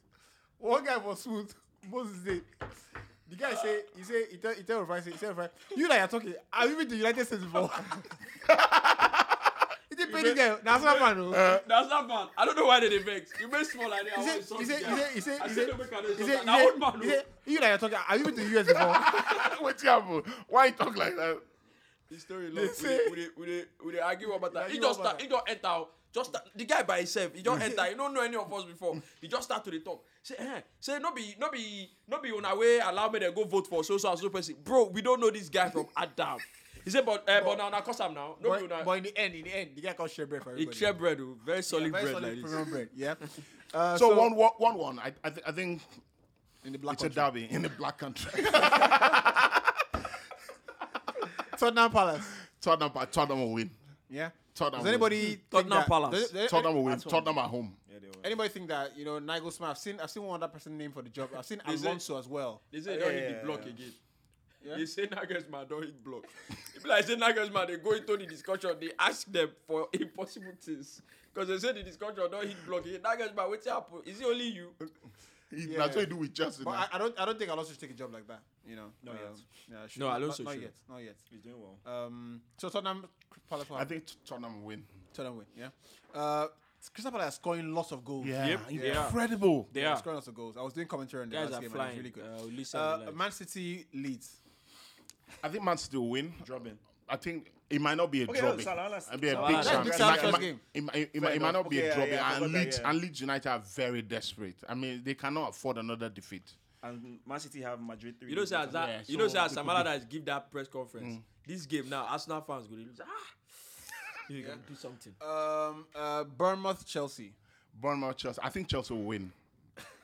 Speaker 3: One guy was smooth. Moses Day. The guy say he say he tell he tell Rufai say he tell Rufai you that you're talking. Have you been to United States before? He did pay the guy. That's not man. oh.
Speaker 2: Uh, that's not man. I don't know why they dey vex. You make small like that. I
Speaker 3: He
Speaker 2: want
Speaker 3: said,
Speaker 2: to
Speaker 3: he said,
Speaker 2: insult
Speaker 3: he
Speaker 2: you.
Speaker 3: said, he said,
Speaker 2: I
Speaker 3: he
Speaker 2: said,
Speaker 3: said,
Speaker 2: no make I no
Speaker 3: he
Speaker 2: insult
Speaker 3: said,
Speaker 2: you. Now old man,
Speaker 3: he said, you that you're talking. Have you been to the US before?
Speaker 1: Wait, Tiago, why you talk like that?
Speaker 2: The story
Speaker 3: They
Speaker 2: long. Dey argue about that. He just
Speaker 3: about
Speaker 2: start. He just enter. out. Just start, the guy by himself. He just enter. He don't know any of us before. He just start to the talk. Say, eh, say no be no be no be on our way. Allow me to go vote for so so and so person. Bro, we don't know this guy from Adam. He said, but uh, but now now cause I'm now. No be
Speaker 3: But,
Speaker 2: una.
Speaker 3: but in the end, in the end, the guy called share bread for
Speaker 2: He
Speaker 3: everybody.
Speaker 2: share bread, oh, very solid
Speaker 3: Very
Speaker 2: bread
Speaker 3: solid
Speaker 2: like this.
Speaker 3: premium bread. Yeah. Uh,
Speaker 1: So, one, one, one, one. I, I, th- I think
Speaker 3: in the black
Speaker 1: it's a
Speaker 3: country.
Speaker 1: derby in the Black Country.
Speaker 3: Tottenham Palace.
Speaker 1: Tottenham, Tottenham will win.
Speaker 3: Yeah.
Speaker 1: Tottenham
Speaker 3: Does
Speaker 1: will
Speaker 3: anybody
Speaker 1: win.
Speaker 3: think
Speaker 2: Tottenham
Speaker 3: that-
Speaker 2: Palace.
Speaker 3: does- does-
Speaker 1: Tottenham will win.
Speaker 5: At home.
Speaker 1: Tottenham at home.
Speaker 5: Yeah, they were.
Speaker 3: Anybody think that you know Nigel I've seen I've seen one other person named for the job. I've seen
Speaker 2: Is it-
Speaker 3: Alonso as well.
Speaker 2: They say
Speaker 5: Uh,
Speaker 2: don't
Speaker 5: yeah,
Speaker 2: hit the block
Speaker 5: yeah.
Speaker 2: again.
Speaker 3: Yeah?
Speaker 2: They say Nagelsmann don't hit block. If like say Nagelsmann, they go into the discussion, they ask them for impossible things. Because they say the discussion don't hit block again. Nagelsmann, what's happen? Is it only you?
Speaker 1: He,
Speaker 3: Yeah.
Speaker 1: That's what he do with Chelsea.
Speaker 3: But. I, I don't I don't think Alonso should take a job like that. You know.
Speaker 5: Not
Speaker 3: Um,
Speaker 5: yet.
Speaker 3: Yeah, should-
Speaker 2: No,
Speaker 3: not-
Speaker 2: Alonso
Speaker 3: not,
Speaker 2: should.
Speaker 3: yet. Not yet.
Speaker 5: He's doing well.
Speaker 3: Um. So Tottenham Palace.
Speaker 1: I think Tottenham win.
Speaker 3: Tottenham win. Yeah. Uh. Crystal Palace is scoring lots of goals.
Speaker 1: Yeah,
Speaker 2: Yep, they are.
Speaker 1: incredible.
Speaker 2: They
Speaker 3: Yeah,
Speaker 2: are.
Speaker 3: scoring lots of goals. I was doing commentary on the
Speaker 2: Guys
Speaker 3: last
Speaker 2: are
Speaker 3: game
Speaker 2: flying.
Speaker 3: and it's really good.
Speaker 2: Uh,
Speaker 3: Uh, Man City leads.
Speaker 1: I think Man City will win.
Speaker 5: Dropping.
Speaker 1: I think it might not be a
Speaker 5: Okay,
Speaker 1: draw.
Speaker 5: no, Salah,
Speaker 1: It'll be a
Speaker 5: Salah,
Speaker 1: big
Speaker 2: let's-
Speaker 1: chance.
Speaker 2: big
Speaker 1: It might- it might- It it might, it might
Speaker 5: enough.
Speaker 1: not be
Speaker 5: Okay,
Speaker 1: a
Speaker 5: yeah,
Speaker 1: draw,
Speaker 5: yeah, I
Speaker 1: and
Speaker 5: forgot that,
Speaker 1: Leeds
Speaker 5: yeah.
Speaker 1: and Leeds United are very desperate. I mean, they cannot afford another defeat.
Speaker 5: And Man City have Madrid three.
Speaker 2: You know, say as that,
Speaker 1: Yeah,
Speaker 2: you know,
Speaker 1: so
Speaker 2: say as
Speaker 1: it could
Speaker 2: Sam Allardyce give that press conference. This game now, Arsenal fans go, they lose. Ah, You can do something.
Speaker 3: Um, uh, Bournemouth, Chelsea.
Speaker 1: Bournemouth, Chelsea. I think Chelsea will win.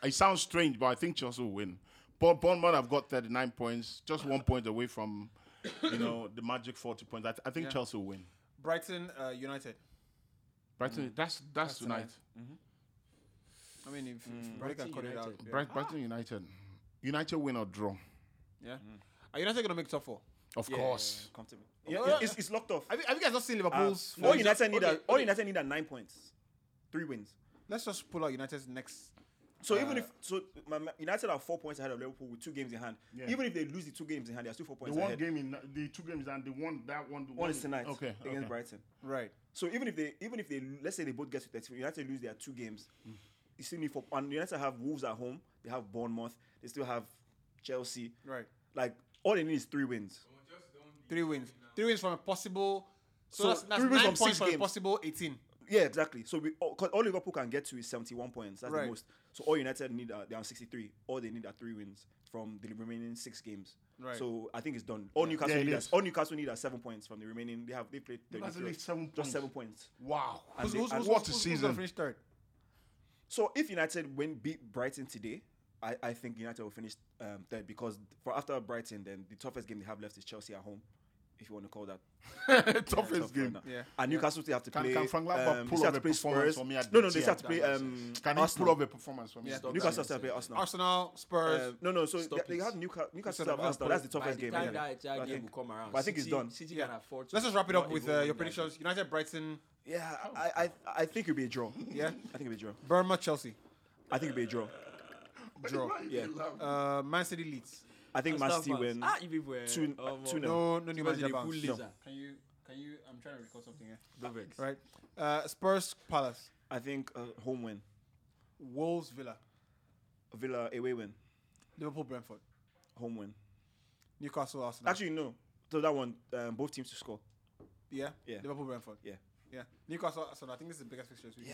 Speaker 1: It sounds strange, but I think Chelsea will win. But Bournemouth have got 39 points, just one point away from, you know, the magic 40 points. I, th- I think
Speaker 3: Yeah.
Speaker 1: Chelsea will win.
Speaker 3: Brighton, uh, United.
Speaker 1: Brighton, that's that's, tonight.
Speaker 3: I mean, if, if Brighton can cut it out.
Speaker 2: United.
Speaker 3: Yeah.
Speaker 1: Bright, Brighton United. United win or draw.
Speaker 3: yeah. Are United going to make it top four?
Speaker 1: Of
Speaker 5: Yeah,
Speaker 1: course.
Speaker 5: comfortable. Yeah,
Speaker 3: yeah.
Speaker 5: it's, it's locked off.
Speaker 3: Have you, have you guys not seen
Speaker 5: Uh,
Speaker 3: Liverpool's?
Speaker 5: all
Speaker 3: form?
Speaker 5: United need
Speaker 2: okay,
Speaker 5: are, all
Speaker 2: okay.
Speaker 5: United need are nine points, three wins.
Speaker 3: Let's just pull out United's next.
Speaker 5: So even
Speaker 3: Uh,
Speaker 5: if so, my, my- United are four points ahead of Liverpool with two games in hand.
Speaker 1: Yeah.
Speaker 5: Even if they lose the two games in hand, they are still four points.
Speaker 1: The one
Speaker 5: ahead.
Speaker 1: game in the two games and the one that one. The
Speaker 5: One is tonight
Speaker 1: Okay.
Speaker 5: against
Speaker 1: okay.
Speaker 5: Brighton.
Speaker 3: Right.
Speaker 5: So even if they even if they let's say they both get to 30, United lose their two games,
Speaker 1: Mm.
Speaker 5: you still need four. And United have Wolves at home. They have Bournemouth. They still have Chelsea.
Speaker 3: Right.
Speaker 5: Like all they need is three wins.
Speaker 3: Three wins. Three wins from a possible. So,
Speaker 5: So
Speaker 3: that's, that's
Speaker 5: three wins
Speaker 3: nine
Speaker 5: from
Speaker 3: points
Speaker 5: six
Speaker 3: from a possible 18.
Speaker 5: Yeah, exactly. So we all, 'cause all Liverpool can get to is 71 points. That's
Speaker 3: Right.
Speaker 5: the most. So all United need are they're 63. All they need are three wins from the remaining six games.
Speaker 3: Right.
Speaker 5: So I think it's done. All Newcastle
Speaker 1: Yeah,
Speaker 5: need
Speaker 1: is.
Speaker 5: are, all Newcastle need are seven points from the remaining. They have they played
Speaker 1: Newcastle
Speaker 5: 33.
Speaker 1: need seven
Speaker 5: Just
Speaker 1: points.
Speaker 5: seven points.
Speaker 1: Wow.
Speaker 5: And
Speaker 3: Who's,
Speaker 5: they-
Speaker 3: who's,
Speaker 5: and
Speaker 3: who's,
Speaker 1: what
Speaker 3: who's,
Speaker 1: a
Speaker 3: who's
Speaker 1: season.
Speaker 3: going finish third?
Speaker 5: So if United win beat Brighton today, I, I think United will finish um, third because for after Brighton, then the toughest game they have left is Chelsea at home, if you want to call that.
Speaker 1: Toughest
Speaker 5: tough
Speaker 1: game.
Speaker 3: Yeah.
Speaker 5: And Newcastle still have to
Speaker 1: Can-
Speaker 5: play.
Speaker 1: can Frank Lampard
Speaker 5: um,
Speaker 1: pull
Speaker 5: they
Speaker 1: off a
Speaker 5: play
Speaker 1: performance
Speaker 5: Spurs.
Speaker 1: for me at
Speaker 5: No, no, they still have to play um,
Speaker 1: Can he
Speaker 5: Arsenal.
Speaker 1: pull off a performance for me?
Speaker 3: Yeah,
Speaker 5: Newcastle still have to play Arsenal.
Speaker 3: Arsenal, Spurs.
Speaker 5: Uh, no, no. So
Speaker 2: Stop
Speaker 5: they, they
Speaker 2: it.
Speaker 5: have Newcastle. Newcastle have Arsenal. That's the
Speaker 3: Liverpool.
Speaker 2: By
Speaker 5: toughest
Speaker 2: the
Speaker 5: game.
Speaker 2: time that, that
Speaker 5: I
Speaker 2: game
Speaker 5: think-
Speaker 2: will come around,
Speaker 5: but I think it's
Speaker 2: City-
Speaker 5: done.
Speaker 2: City
Speaker 3: Yeah.
Speaker 2: can afford to
Speaker 3: Let's just wrap it up with uh, your predictions. United, Brighton,
Speaker 5: Yeah, I, I, I think it'll be a draw.
Speaker 3: yeah.
Speaker 5: I think it'll be a draw.
Speaker 3: Bournemouth, Chelsea.
Speaker 5: I think it'll be a draw.
Speaker 3: Draw.
Speaker 5: Yeah.
Speaker 3: Uh, Man City, Leeds.
Speaker 5: I think
Speaker 2: game.
Speaker 5: Man City
Speaker 2: Stop
Speaker 5: wins.
Speaker 2: fans. Ah, you people were
Speaker 5: Two-
Speaker 2: um,
Speaker 5: two nil.
Speaker 3: No, no new
Speaker 2: Because
Speaker 3: manager
Speaker 2: they
Speaker 3: bounce. No. Can you, can you, I'm trying to record something here.
Speaker 2: Go vex.
Speaker 3: Right. Uh, Spurs, Palace.
Speaker 5: I think uh, home win.
Speaker 3: Wolves, Villa.
Speaker 5: Villa away win.
Speaker 3: Liverpool, Brentford.
Speaker 5: Home win.
Speaker 3: Newcastle, Arsenal.
Speaker 5: Actually, no. So that one, um, both teams to score.
Speaker 3: yeah.
Speaker 5: Yeah.
Speaker 3: Liverpool, Brentford.
Speaker 5: Yeah.
Speaker 3: Yeah. Newcastle, Arsenal. I think this is the biggest fixture. this week.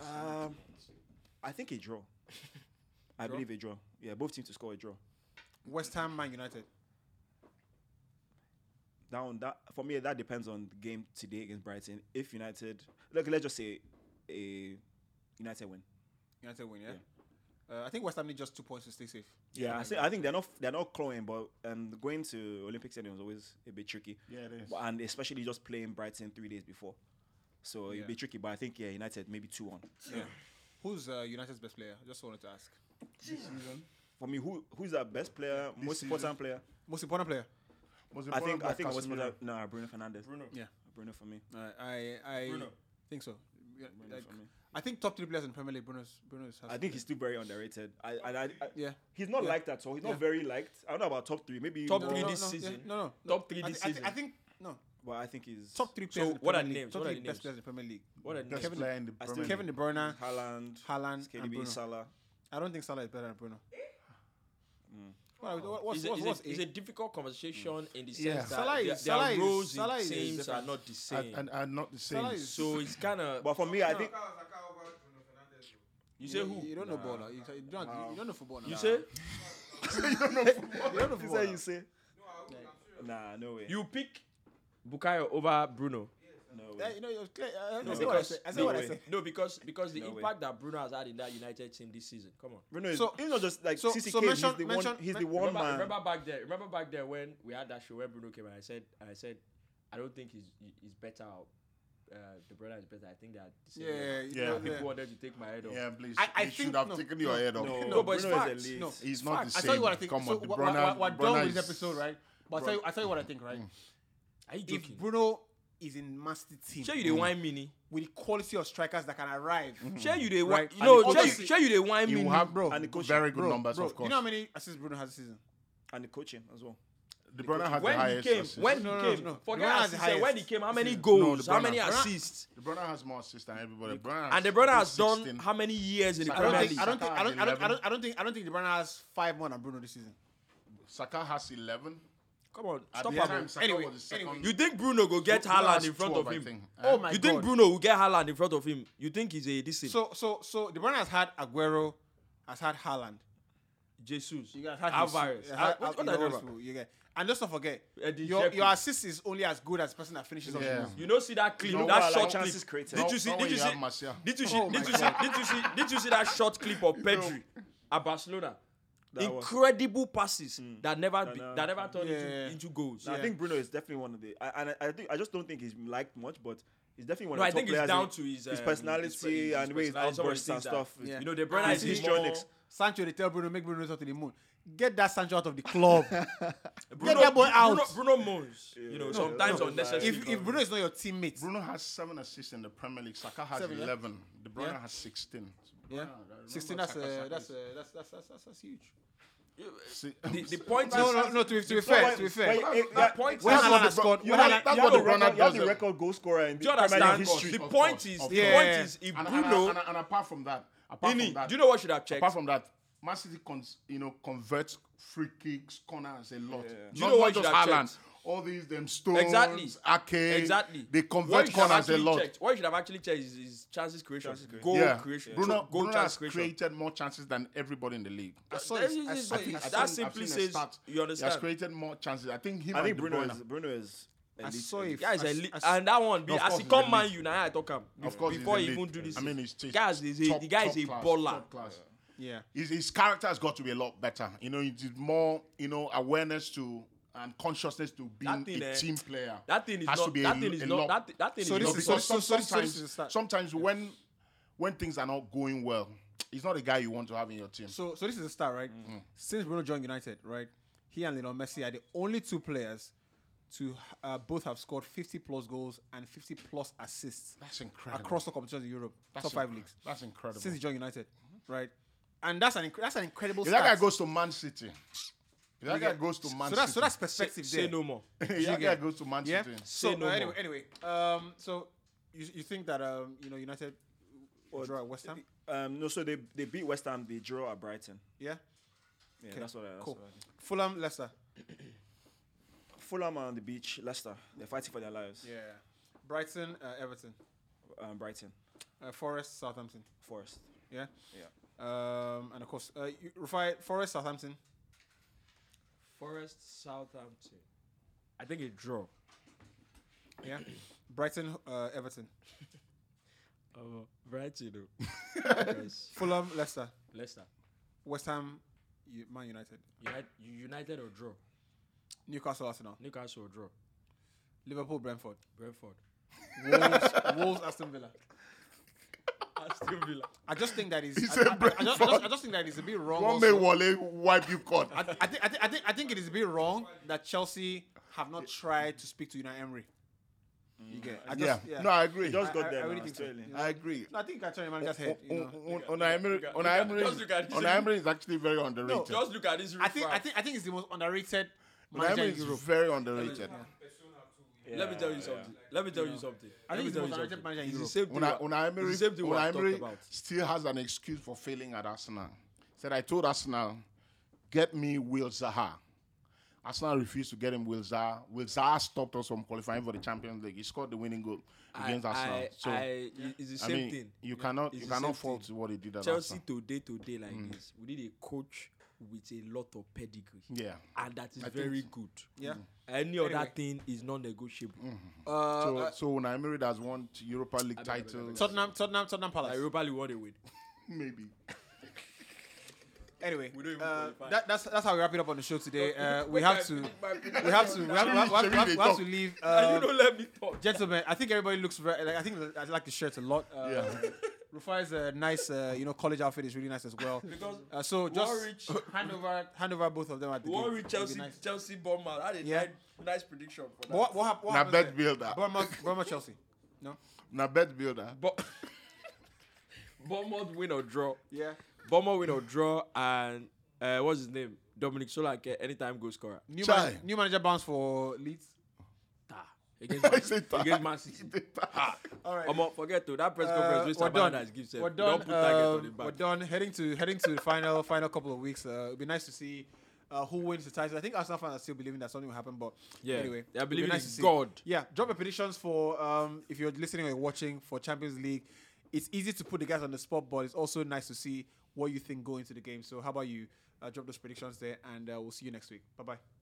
Speaker 5: Um, I think a draw. I
Speaker 3: Draw?
Speaker 5: believe a draw. Yeah, both teams to score a draw.
Speaker 3: West Ham, Man United.
Speaker 5: That one, that for me, that depends on the game today against Brighton. If United, look, let's just say a United win.
Speaker 3: United win, yeah. Uh, I think West Ham need just two points to stay safe.
Speaker 5: Yeah, I, say, I think they're not they're not clawing, but um, going to Olympic Stadium is always a bit tricky.
Speaker 1: Yeah, it is.
Speaker 5: But- and especially just playing Brighton three days before, so
Speaker 3: Yeah.
Speaker 5: it'd be tricky. But I think yeah, United maybe two one.
Speaker 3: Yeah. Who's uh, United's best player? Just wanted to ask.
Speaker 5: For me, who who's our best player, most
Speaker 1: season?
Speaker 5: important player?
Speaker 3: Most important player.
Speaker 1: Was it
Speaker 5: I think I
Speaker 1: Black
Speaker 5: think most
Speaker 1: Casemiro?
Speaker 5: important. No, Bruno Fernandes.
Speaker 2: Bruno.
Speaker 3: Yeah.
Speaker 5: Bruno for me.
Speaker 3: Uh, I I
Speaker 2: Bruno.
Speaker 3: think so. Yeah,
Speaker 5: Bruno
Speaker 3: like,
Speaker 5: for me.
Speaker 3: I think top three players in Premier League. Bruno's Bruno's. Has
Speaker 5: I think he's still very underrated. I, I, I, I
Speaker 3: yeah.
Speaker 5: he's not
Speaker 3: Yeah.
Speaker 5: liked at all. He's
Speaker 3: Yeah.
Speaker 5: not very liked. I don't know about top three. Maybe
Speaker 2: Top
Speaker 5: more,
Speaker 2: three
Speaker 3: no,
Speaker 2: this
Speaker 3: no,
Speaker 2: season.
Speaker 3: Yeah, no, no, no.
Speaker 2: Top three
Speaker 3: I,
Speaker 2: this
Speaker 3: I, thi-
Speaker 2: season.
Speaker 3: I think no.
Speaker 5: but I think he's
Speaker 3: Top three players. in the
Speaker 2: what are
Speaker 3: Premier
Speaker 2: the
Speaker 3: League.
Speaker 2: names?
Speaker 3: Top
Speaker 2: What are
Speaker 3: three
Speaker 2: the
Speaker 3: best
Speaker 2: names?
Speaker 3: players in the Premier League.
Speaker 2: What a
Speaker 1: Best
Speaker 2: Kevin,
Speaker 1: player in the
Speaker 5: I still-
Speaker 1: Premier
Speaker 3: Kevin De Bruyne,
Speaker 5: Haaland,
Speaker 3: Haaland, and
Speaker 5: KDB,
Speaker 3: Bruno.
Speaker 5: Salah.
Speaker 3: I don't think Salah is better than Bruno.
Speaker 5: Mm.
Speaker 3: Well, what- what's,
Speaker 2: it's, a,
Speaker 3: what's,
Speaker 2: it's, a,
Speaker 3: what's
Speaker 2: it's
Speaker 3: A?
Speaker 2: a difficult conversation in the sense
Speaker 1: Yeah.
Speaker 2: that
Speaker 3: Salah
Speaker 2: their,
Speaker 3: is-
Speaker 2: their
Speaker 3: Salah is-
Speaker 2: roles
Speaker 3: Salah
Speaker 2: in teams are not the same.
Speaker 1: And, and, and not the same.
Speaker 3: Is-
Speaker 2: so it's kind of.
Speaker 5: But for me, I think
Speaker 2: You say who?
Speaker 3: You don't know ball. You, you don't. You don't know football.
Speaker 2: You say
Speaker 3: You don't know
Speaker 5: you
Speaker 3: football.
Speaker 5: say
Speaker 3: now.
Speaker 5: you say. Nah, no way.
Speaker 2: you pick Bukayo over Bruno.
Speaker 5: No
Speaker 3: Yeah,
Speaker 5: way.
Speaker 3: you know, you're clear. I, I
Speaker 2: No,
Speaker 3: say what I
Speaker 2: because-
Speaker 3: I say
Speaker 5: no
Speaker 3: what I
Speaker 5: way.
Speaker 2: No, because because the
Speaker 5: No way.
Speaker 2: impact that Bruno has had in that United team this season. Come on.
Speaker 5: Bruno is
Speaker 3: So-
Speaker 5: he's not just like
Speaker 3: so-
Speaker 5: CCK.
Speaker 3: so mention-
Speaker 5: he's the
Speaker 3: mention-
Speaker 5: one. He's the one
Speaker 2: remember,
Speaker 5: man.
Speaker 2: remember back there. Remember back there when we had that show where Bruno came and I said I said I don't think he's he's better. Uh, the brother is better. I think that the same
Speaker 3: Yeah,
Speaker 2: level.
Speaker 3: yeah,
Speaker 1: Yeah.
Speaker 3: yeah.
Speaker 2: people wanted to take my head off.
Speaker 1: Yeah, please.
Speaker 3: I- I
Speaker 1: he
Speaker 3: think-
Speaker 1: should have
Speaker 3: no,
Speaker 1: taken your head off.
Speaker 5: No,
Speaker 2: No, but it's
Speaker 5: Bruno
Speaker 2: facts.
Speaker 5: is elite.
Speaker 3: No.
Speaker 1: He's not the same.
Speaker 3: I
Speaker 1: same.
Speaker 3: tell you what I think.
Speaker 1: Come
Speaker 3: so
Speaker 1: on, the
Speaker 3: what,
Speaker 1: Bruyne-
Speaker 3: what, what
Speaker 1: the
Speaker 3: done with this episode, right? But I tell you, I tell you what I think, right?
Speaker 2: Are you
Speaker 3: If? Bruno is in master team
Speaker 2: Share you the wine mini.
Speaker 3: with the quality of strikers that can arrive,
Speaker 2: Share you the
Speaker 3: Right.
Speaker 2: wine.
Speaker 3: And
Speaker 2: No,
Speaker 3: the
Speaker 2: share you, share you the wine mini.
Speaker 1: will have bro,
Speaker 5: And the coaching.
Speaker 1: very good
Speaker 3: bro,
Speaker 1: numbers,
Speaker 3: bro,
Speaker 1: of course.
Speaker 3: you know how many assists Bruno has this season?
Speaker 5: and the coaching as well.
Speaker 1: De Bruyne has the
Speaker 2: when he
Speaker 1: highest
Speaker 2: came,
Speaker 1: assists.
Speaker 2: when
Speaker 3: No,
Speaker 2: he
Speaker 3: no,
Speaker 2: came,
Speaker 3: no.
Speaker 2: forget
Speaker 3: Bruno has the
Speaker 2: assists, eh, when he came, how many goals,
Speaker 1: De
Speaker 2: how many
Speaker 3: Bruno-
Speaker 2: assists,
Speaker 1: De Bruyne has more assists than everybody. De Bruyne
Speaker 2: and the Bruyne
Speaker 1: I
Speaker 2: has
Speaker 1: think
Speaker 2: done how many years in the
Speaker 3: I
Speaker 2: Premier League?
Speaker 3: I don't think I don't, I don't, I don't think I don't think De Bruyne has five more than Bruno this season.
Speaker 1: Saka has 11.
Speaker 2: Come on,
Speaker 1: At
Speaker 2: stop
Speaker 1: the time,
Speaker 2: him.
Speaker 1: Saka
Speaker 3: Anyway,
Speaker 1: was the second.
Speaker 3: anyway.
Speaker 2: You think Bruno go get
Speaker 1: Bruno
Speaker 2: Haaland
Speaker 1: has
Speaker 2: in front
Speaker 1: 12,
Speaker 2: of
Speaker 1: I
Speaker 2: him?
Speaker 1: think.
Speaker 3: Oh my
Speaker 2: You
Speaker 3: god!
Speaker 2: think Bruno will get Haaland in front of him? You think he's a this thing?
Speaker 3: So so so the Bruyne has had Aguero, has had Haaland.
Speaker 2: Jesus,
Speaker 3: You guys had
Speaker 2: Alvarez.
Speaker 3: Jesus,
Speaker 2: Al-
Speaker 3: had-
Speaker 2: what, what
Speaker 3: you
Speaker 2: are
Speaker 3: know
Speaker 2: they
Speaker 3: those you get- And just don't forget,
Speaker 2: Eddie
Speaker 3: your,
Speaker 2: Dzeko.
Speaker 3: your assist is only as good as the person that finishes on
Speaker 1: Yeah.
Speaker 3: the
Speaker 2: You know, see that clip,
Speaker 1: know
Speaker 2: that
Speaker 5: what, like,
Speaker 2: short
Speaker 5: chances
Speaker 2: clip.
Speaker 5: created.
Speaker 2: Did you see?
Speaker 1: Not
Speaker 2: Did
Speaker 1: when
Speaker 2: you
Speaker 1: you
Speaker 2: see?
Speaker 1: Martial.
Speaker 2: Did you see?
Speaker 3: Oh
Speaker 2: Did you see? Did you see? Did you see that short clip of Pedri at Barcelona?
Speaker 5: That was-
Speaker 2: Incredible passes that never be,
Speaker 5: That
Speaker 2: that never turned
Speaker 3: Yeah.
Speaker 2: into, into goals.
Speaker 5: No, I think Bruno is definitely one of the. I, and I, I think I just don't think he's liked much, but he's definitely one
Speaker 2: No,
Speaker 5: of
Speaker 2: I
Speaker 5: the top
Speaker 2: think it's
Speaker 5: players.
Speaker 2: down
Speaker 5: in-
Speaker 2: to his,
Speaker 5: his
Speaker 2: um,
Speaker 5: personality
Speaker 2: his- his
Speaker 5: and way his
Speaker 2: personality, some of the
Speaker 5: outbursts and
Speaker 2: things that-
Speaker 5: stuff.
Speaker 3: Yeah.
Speaker 2: You know, De Bruyne is
Speaker 5: his
Speaker 2: more.
Speaker 3: Sancho, they tell Bruno, make Bruno to the moon. Get that Sancho out of the club.
Speaker 2: Bruno,
Speaker 3: Get that boy out.
Speaker 2: Bruno, Bruno moans. You know, sometimes
Speaker 5: no,
Speaker 2: unnecessary.
Speaker 3: if, if Bruno is not your teammate,
Speaker 1: Bruno has seven assists in the Premier League. Saka has
Speaker 3: Seven, yeah?
Speaker 1: eleven. De Bruyne
Speaker 3: Yeah.
Speaker 1: has sixteen.
Speaker 3: Yeah,
Speaker 1: Bruno, I remember
Speaker 3: 16, that's,
Speaker 1: Saka,
Speaker 3: uh, that's,
Speaker 1: is-
Speaker 3: uh, that's, that's, that's, that's, that's huge.
Speaker 1: See-
Speaker 2: the, the point
Speaker 3: No,
Speaker 2: is,
Speaker 3: no, no, to be, to be fair, to be fair.
Speaker 5: when-
Speaker 1: That-
Speaker 5: eh,
Speaker 2: point
Speaker 3: When
Speaker 2: is-
Speaker 3: Haaland has scored,
Speaker 5: you
Speaker 3: when
Speaker 5: have,
Speaker 3: Haaland-
Speaker 5: you
Speaker 1: that's what
Speaker 5: the
Speaker 1: De Bruyne
Speaker 5: record, you have the record goal scorer in the Premier history.
Speaker 2: The point is,
Speaker 1: of
Speaker 2: the point is, if
Speaker 1: and, and,
Speaker 2: Bruno,
Speaker 1: and, and, apart from that, apart from that,
Speaker 2: do you know what should have checked?
Speaker 1: apart from that, Man City cons, you know converts free kicks, corners a lot.
Speaker 2: Do you
Speaker 1: Not,
Speaker 2: know what
Speaker 1: not just
Speaker 2: should have
Speaker 1: Haaland.
Speaker 2: Checked?
Speaker 1: All these them stones,
Speaker 2: Exactly.
Speaker 1: arcade,
Speaker 2: Exactly.
Speaker 1: They
Speaker 2: What
Speaker 1: convert
Speaker 2: you should have
Speaker 1: corners a
Speaker 2: actually
Speaker 1: lot.
Speaker 2: checked- What you should have actually checked is, is chances creation,
Speaker 5: Chances creation.
Speaker 2: goal
Speaker 1: yeah,
Speaker 2: creation,
Speaker 1: Bruno,
Speaker 2: goal
Speaker 1: Bruno
Speaker 2: chance
Speaker 1: has
Speaker 2: creation.
Speaker 1: created more chances than everybody in the league.
Speaker 3: I saw
Speaker 2: That
Speaker 3: his, I
Speaker 2: is-
Speaker 3: saw
Speaker 2: I
Speaker 3: his-
Speaker 2: think
Speaker 3: I saw
Speaker 2: that simply
Speaker 1: I've seen a
Speaker 2: says
Speaker 1: stat.
Speaker 2: you
Speaker 1: He has created more chances. I think him
Speaker 5: I think
Speaker 1: and
Speaker 5: Bruno is Bruno is.
Speaker 3: I saw it.
Speaker 2: Guys,
Speaker 3: I-
Speaker 2: elite,
Speaker 3: I s-
Speaker 2: and that one, be,
Speaker 1: Of
Speaker 2: as
Speaker 1: course
Speaker 2: he
Speaker 1: he's
Speaker 2: come man, you now I talk him
Speaker 1: Of course,
Speaker 2: before he even do this.
Speaker 1: I mean, he's he's
Speaker 2: guys, he's a,
Speaker 1: top-
Speaker 2: the guy is
Speaker 1: top
Speaker 2: a
Speaker 1: class,
Speaker 2: baller.
Speaker 1: top class.
Speaker 3: yeah.
Speaker 1: His, his character has got to be a lot better. You know, it is more, you know, awareness to and consciousness to being
Speaker 2: thing,
Speaker 1: a
Speaker 2: eh,
Speaker 1: team player.
Speaker 2: That thing is
Speaker 1: has
Speaker 2: not.
Speaker 1: to be
Speaker 2: that
Speaker 1: a,
Speaker 2: thing is
Speaker 1: a
Speaker 2: not.
Speaker 1: lot.
Speaker 2: That, thi- that thing
Speaker 3: So
Speaker 2: is
Speaker 3: this
Speaker 2: not
Speaker 3: is-
Speaker 2: because
Speaker 3: so-
Speaker 1: because
Speaker 3: so- so this
Speaker 1: sometimes,
Speaker 3: is the start.
Speaker 1: sometimes when when things are not going well, he's not a guy you want to have in your team.
Speaker 3: So, so this is the start, right?
Speaker 1: Mm.
Speaker 3: Since Bruno joined United, right? He and Lionel Messi are the only two players to uh, both have scored 50 plus goals and 50 plus assists
Speaker 1: That's incredible.
Speaker 3: across the competitions in Europe,
Speaker 1: That's
Speaker 3: top five
Speaker 1: inc-
Speaker 3: leagues
Speaker 1: That's incredible.
Speaker 3: since he joined United, right? And that's an inc- that's an incredible.
Speaker 1: if that guy goes to Man City, if that guy goes to Man
Speaker 3: so that's so that's perspective
Speaker 2: say
Speaker 3: there.
Speaker 2: no more.
Speaker 3: you
Speaker 1: that guy goes to Man
Speaker 3: Yeah.
Speaker 1: City.
Speaker 3: So
Speaker 2: Say no
Speaker 3: uh,
Speaker 2: more.
Speaker 3: anyway, anyway, um, so you, you think that um, you know United will draw at West Ham?
Speaker 5: Um, no, so they they beat West Ham. They draw at Brighton.
Speaker 3: Yeah.
Speaker 5: Yeah,
Speaker 3: Okay,
Speaker 5: that's what I. That's
Speaker 3: cool.
Speaker 5: what I think.
Speaker 3: Fulham, Leicester.
Speaker 5: Fulham are on the beach. Leicester. They're fighting for their lives.
Speaker 3: Yeah. Brighton, uh, Everton.
Speaker 5: Um, Brighton.
Speaker 3: Uh, Forest, Southampton.
Speaker 5: Forest.
Speaker 3: Yeah.
Speaker 5: Yeah.
Speaker 3: Um, and of course, uh, you, Rufai, Forest, Southampton.
Speaker 2: Forest, Southampton. I think a draw.
Speaker 3: Yeah. Brighton, uh, Everton.
Speaker 2: Uh, Brighton. Yes.
Speaker 3: Fulham, Leicester.
Speaker 2: Leicester.
Speaker 3: West Ham, U- Man United.
Speaker 2: United, United or draw.
Speaker 3: Newcastle, Arsenal.
Speaker 2: Newcastle or draw.
Speaker 3: Liverpool, Brentford.
Speaker 2: Brentford.
Speaker 3: Wolves, Wolves, Aston Villa.
Speaker 2: Aston Villa.
Speaker 3: I just think that is. I,
Speaker 1: said
Speaker 3: I- I- I just, I, just,
Speaker 1: Brentford.
Speaker 3: I just think that is a bit wrong.
Speaker 1: One may. Wale eh, wipe you caught.
Speaker 3: I, I, think, I, think, I, think, I think it is a bit wrong that Chelsea have not tried to speak to Unai Emery. You get? I just,
Speaker 1: yeah.
Speaker 3: yeah.
Speaker 1: no, I agree.
Speaker 5: He just
Speaker 3: I-
Speaker 5: got
Speaker 3: I-
Speaker 5: there.
Speaker 3: I really think so. You know?
Speaker 1: I agree.
Speaker 3: I think I turn the manager's head. You oh, know.
Speaker 1: Oh, oh, Unai Emery,
Speaker 2: look at-
Speaker 1: Unai
Speaker 2: look at-
Speaker 1: Emery,
Speaker 2: just look at this.
Speaker 1: Unai Emery is actually very underrated.
Speaker 2: Just look at this.
Speaker 3: I think I think I think it's the most underrated
Speaker 1: Unai
Speaker 3: manager
Speaker 1: Emery
Speaker 3: in
Speaker 1: is very underrated.
Speaker 2: Let me tell you something. Let me tell you something.
Speaker 3: I
Speaker 2: Let
Speaker 3: think
Speaker 2: me
Speaker 3: he's the
Speaker 2: tell you
Speaker 3: most underrated
Speaker 2: something.
Speaker 3: manager in
Speaker 2: It's
Speaker 3: Europe.
Speaker 2: the same thing.
Speaker 1: Unai, Emery,
Speaker 2: it's the same thing we
Speaker 1: Unai Emery
Speaker 2: about.
Speaker 1: still has an excuse for failing at Arsenal. Said I told Arsenal, get me Will Zaha. Arsenal refused to get him Will Zaha. Will Zaha stopped us from qualifying for the Champions League. He scored the winning goal against
Speaker 2: I,
Speaker 1: Arsenal.
Speaker 2: I,
Speaker 1: so
Speaker 2: I, it's the
Speaker 1: I
Speaker 2: same
Speaker 1: mean,
Speaker 2: thing.
Speaker 1: you cannot
Speaker 2: It's
Speaker 1: you cannot
Speaker 2: same
Speaker 1: fault
Speaker 2: thing.
Speaker 1: what he did at
Speaker 2: Chelsea
Speaker 1: Arsenal.
Speaker 2: today, today like
Speaker 1: Mm.
Speaker 2: this, we need a coach with a lot of pedigree,
Speaker 1: Yeah.
Speaker 2: and that is
Speaker 1: I
Speaker 2: very
Speaker 1: so.
Speaker 2: good.
Speaker 3: Yeah.
Speaker 2: Any other thing is non-negotiable.
Speaker 3: Uh,
Speaker 1: So
Speaker 3: uh,
Speaker 1: so Unai Emery has won Europa League titles.
Speaker 3: Tottenham, Tottenham, Tottenham
Speaker 2: Like
Speaker 3: Palace.
Speaker 2: Europa League won away.
Speaker 1: Maybe.
Speaker 3: Anyway,
Speaker 2: We don't even
Speaker 3: uh, that, that's that's how we wrap it up on the show today. Uh, we have to, we have to, we have, we have, we have, we have, we have, to leave.
Speaker 2: And
Speaker 3: Uh,
Speaker 2: you don't let me talk.
Speaker 3: gentlemen, I think everybody looks very. Like, I think I like the shirt a lot. Uh,
Speaker 1: Yeah.
Speaker 3: Rufai's a nice, uh, you know, college outfit is really nice as well.
Speaker 2: Because
Speaker 3: Uh, so just
Speaker 2: Warwick-
Speaker 3: hand over, hand over both of them at the
Speaker 2: we
Speaker 3: gate.
Speaker 2: won with
Speaker 3: It'll be
Speaker 2: Chelsea,
Speaker 3: nice.
Speaker 2: Chelsea Bournemouth. I had a
Speaker 3: Yeah.
Speaker 2: nice, nice prediction for that.
Speaker 3: What, what, hap- what
Speaker 1: Na
Speaker 3: happens
Speaker 1: bet
Speaker 3: there?
Speaker 1: builder.
Speaker 3: Bournemouth, Bournemouth, Chelsea. No.
Speaker 1: Na bet builder.
Speaker 2: But Bournemouth win or draw.
Speaker 3: Yeah.
Speaker 2: Bournemouth win or draw, and uh, what's his name? Dominic Solanke, anytime goal scorer.
Speaker 3: New, man, new manager bounce for Leeds.
Speaker 2: Against Man,
Speaker 1: I ta.
Speaker 2: against Man City.
Speaker 3: All right.
Speaker 2: Omo, forget to that press
Speaker 3: Uh,
Speaker 2: conference.
Speaker 3: we're
Speaker 2: Uh,
Speaker 3: done.
Speaker 2: Has
Speaker 3: We're
Speaker 2: Don't
Speaker 3: done.
Speaker 2: put target on
Speaker 3: um,
Speaker 2: the back.
Speaker 3: we're done. Heading to heading to the final final couple of weeks. Uh, it'd be nice to see uh, who wins the title. I think Arsenal fans are still believing that something will happen, but
Speaker 2: Yeah,
Speaker 3: anyway,
Speaker 2: they are believing
Speaker 3: nice
Speaker 2: in
Speaker 3: see.
Speaker 2: God.
Speaker 3: Yeah, drop your predictions for um, if you're listening or watching for Champions League. It's easy to put the guys on the spot, but it's also nice to see what you think going into the game. So, how about you uh, drop those predictions there, and uh, we'll see you next week. Bye bye.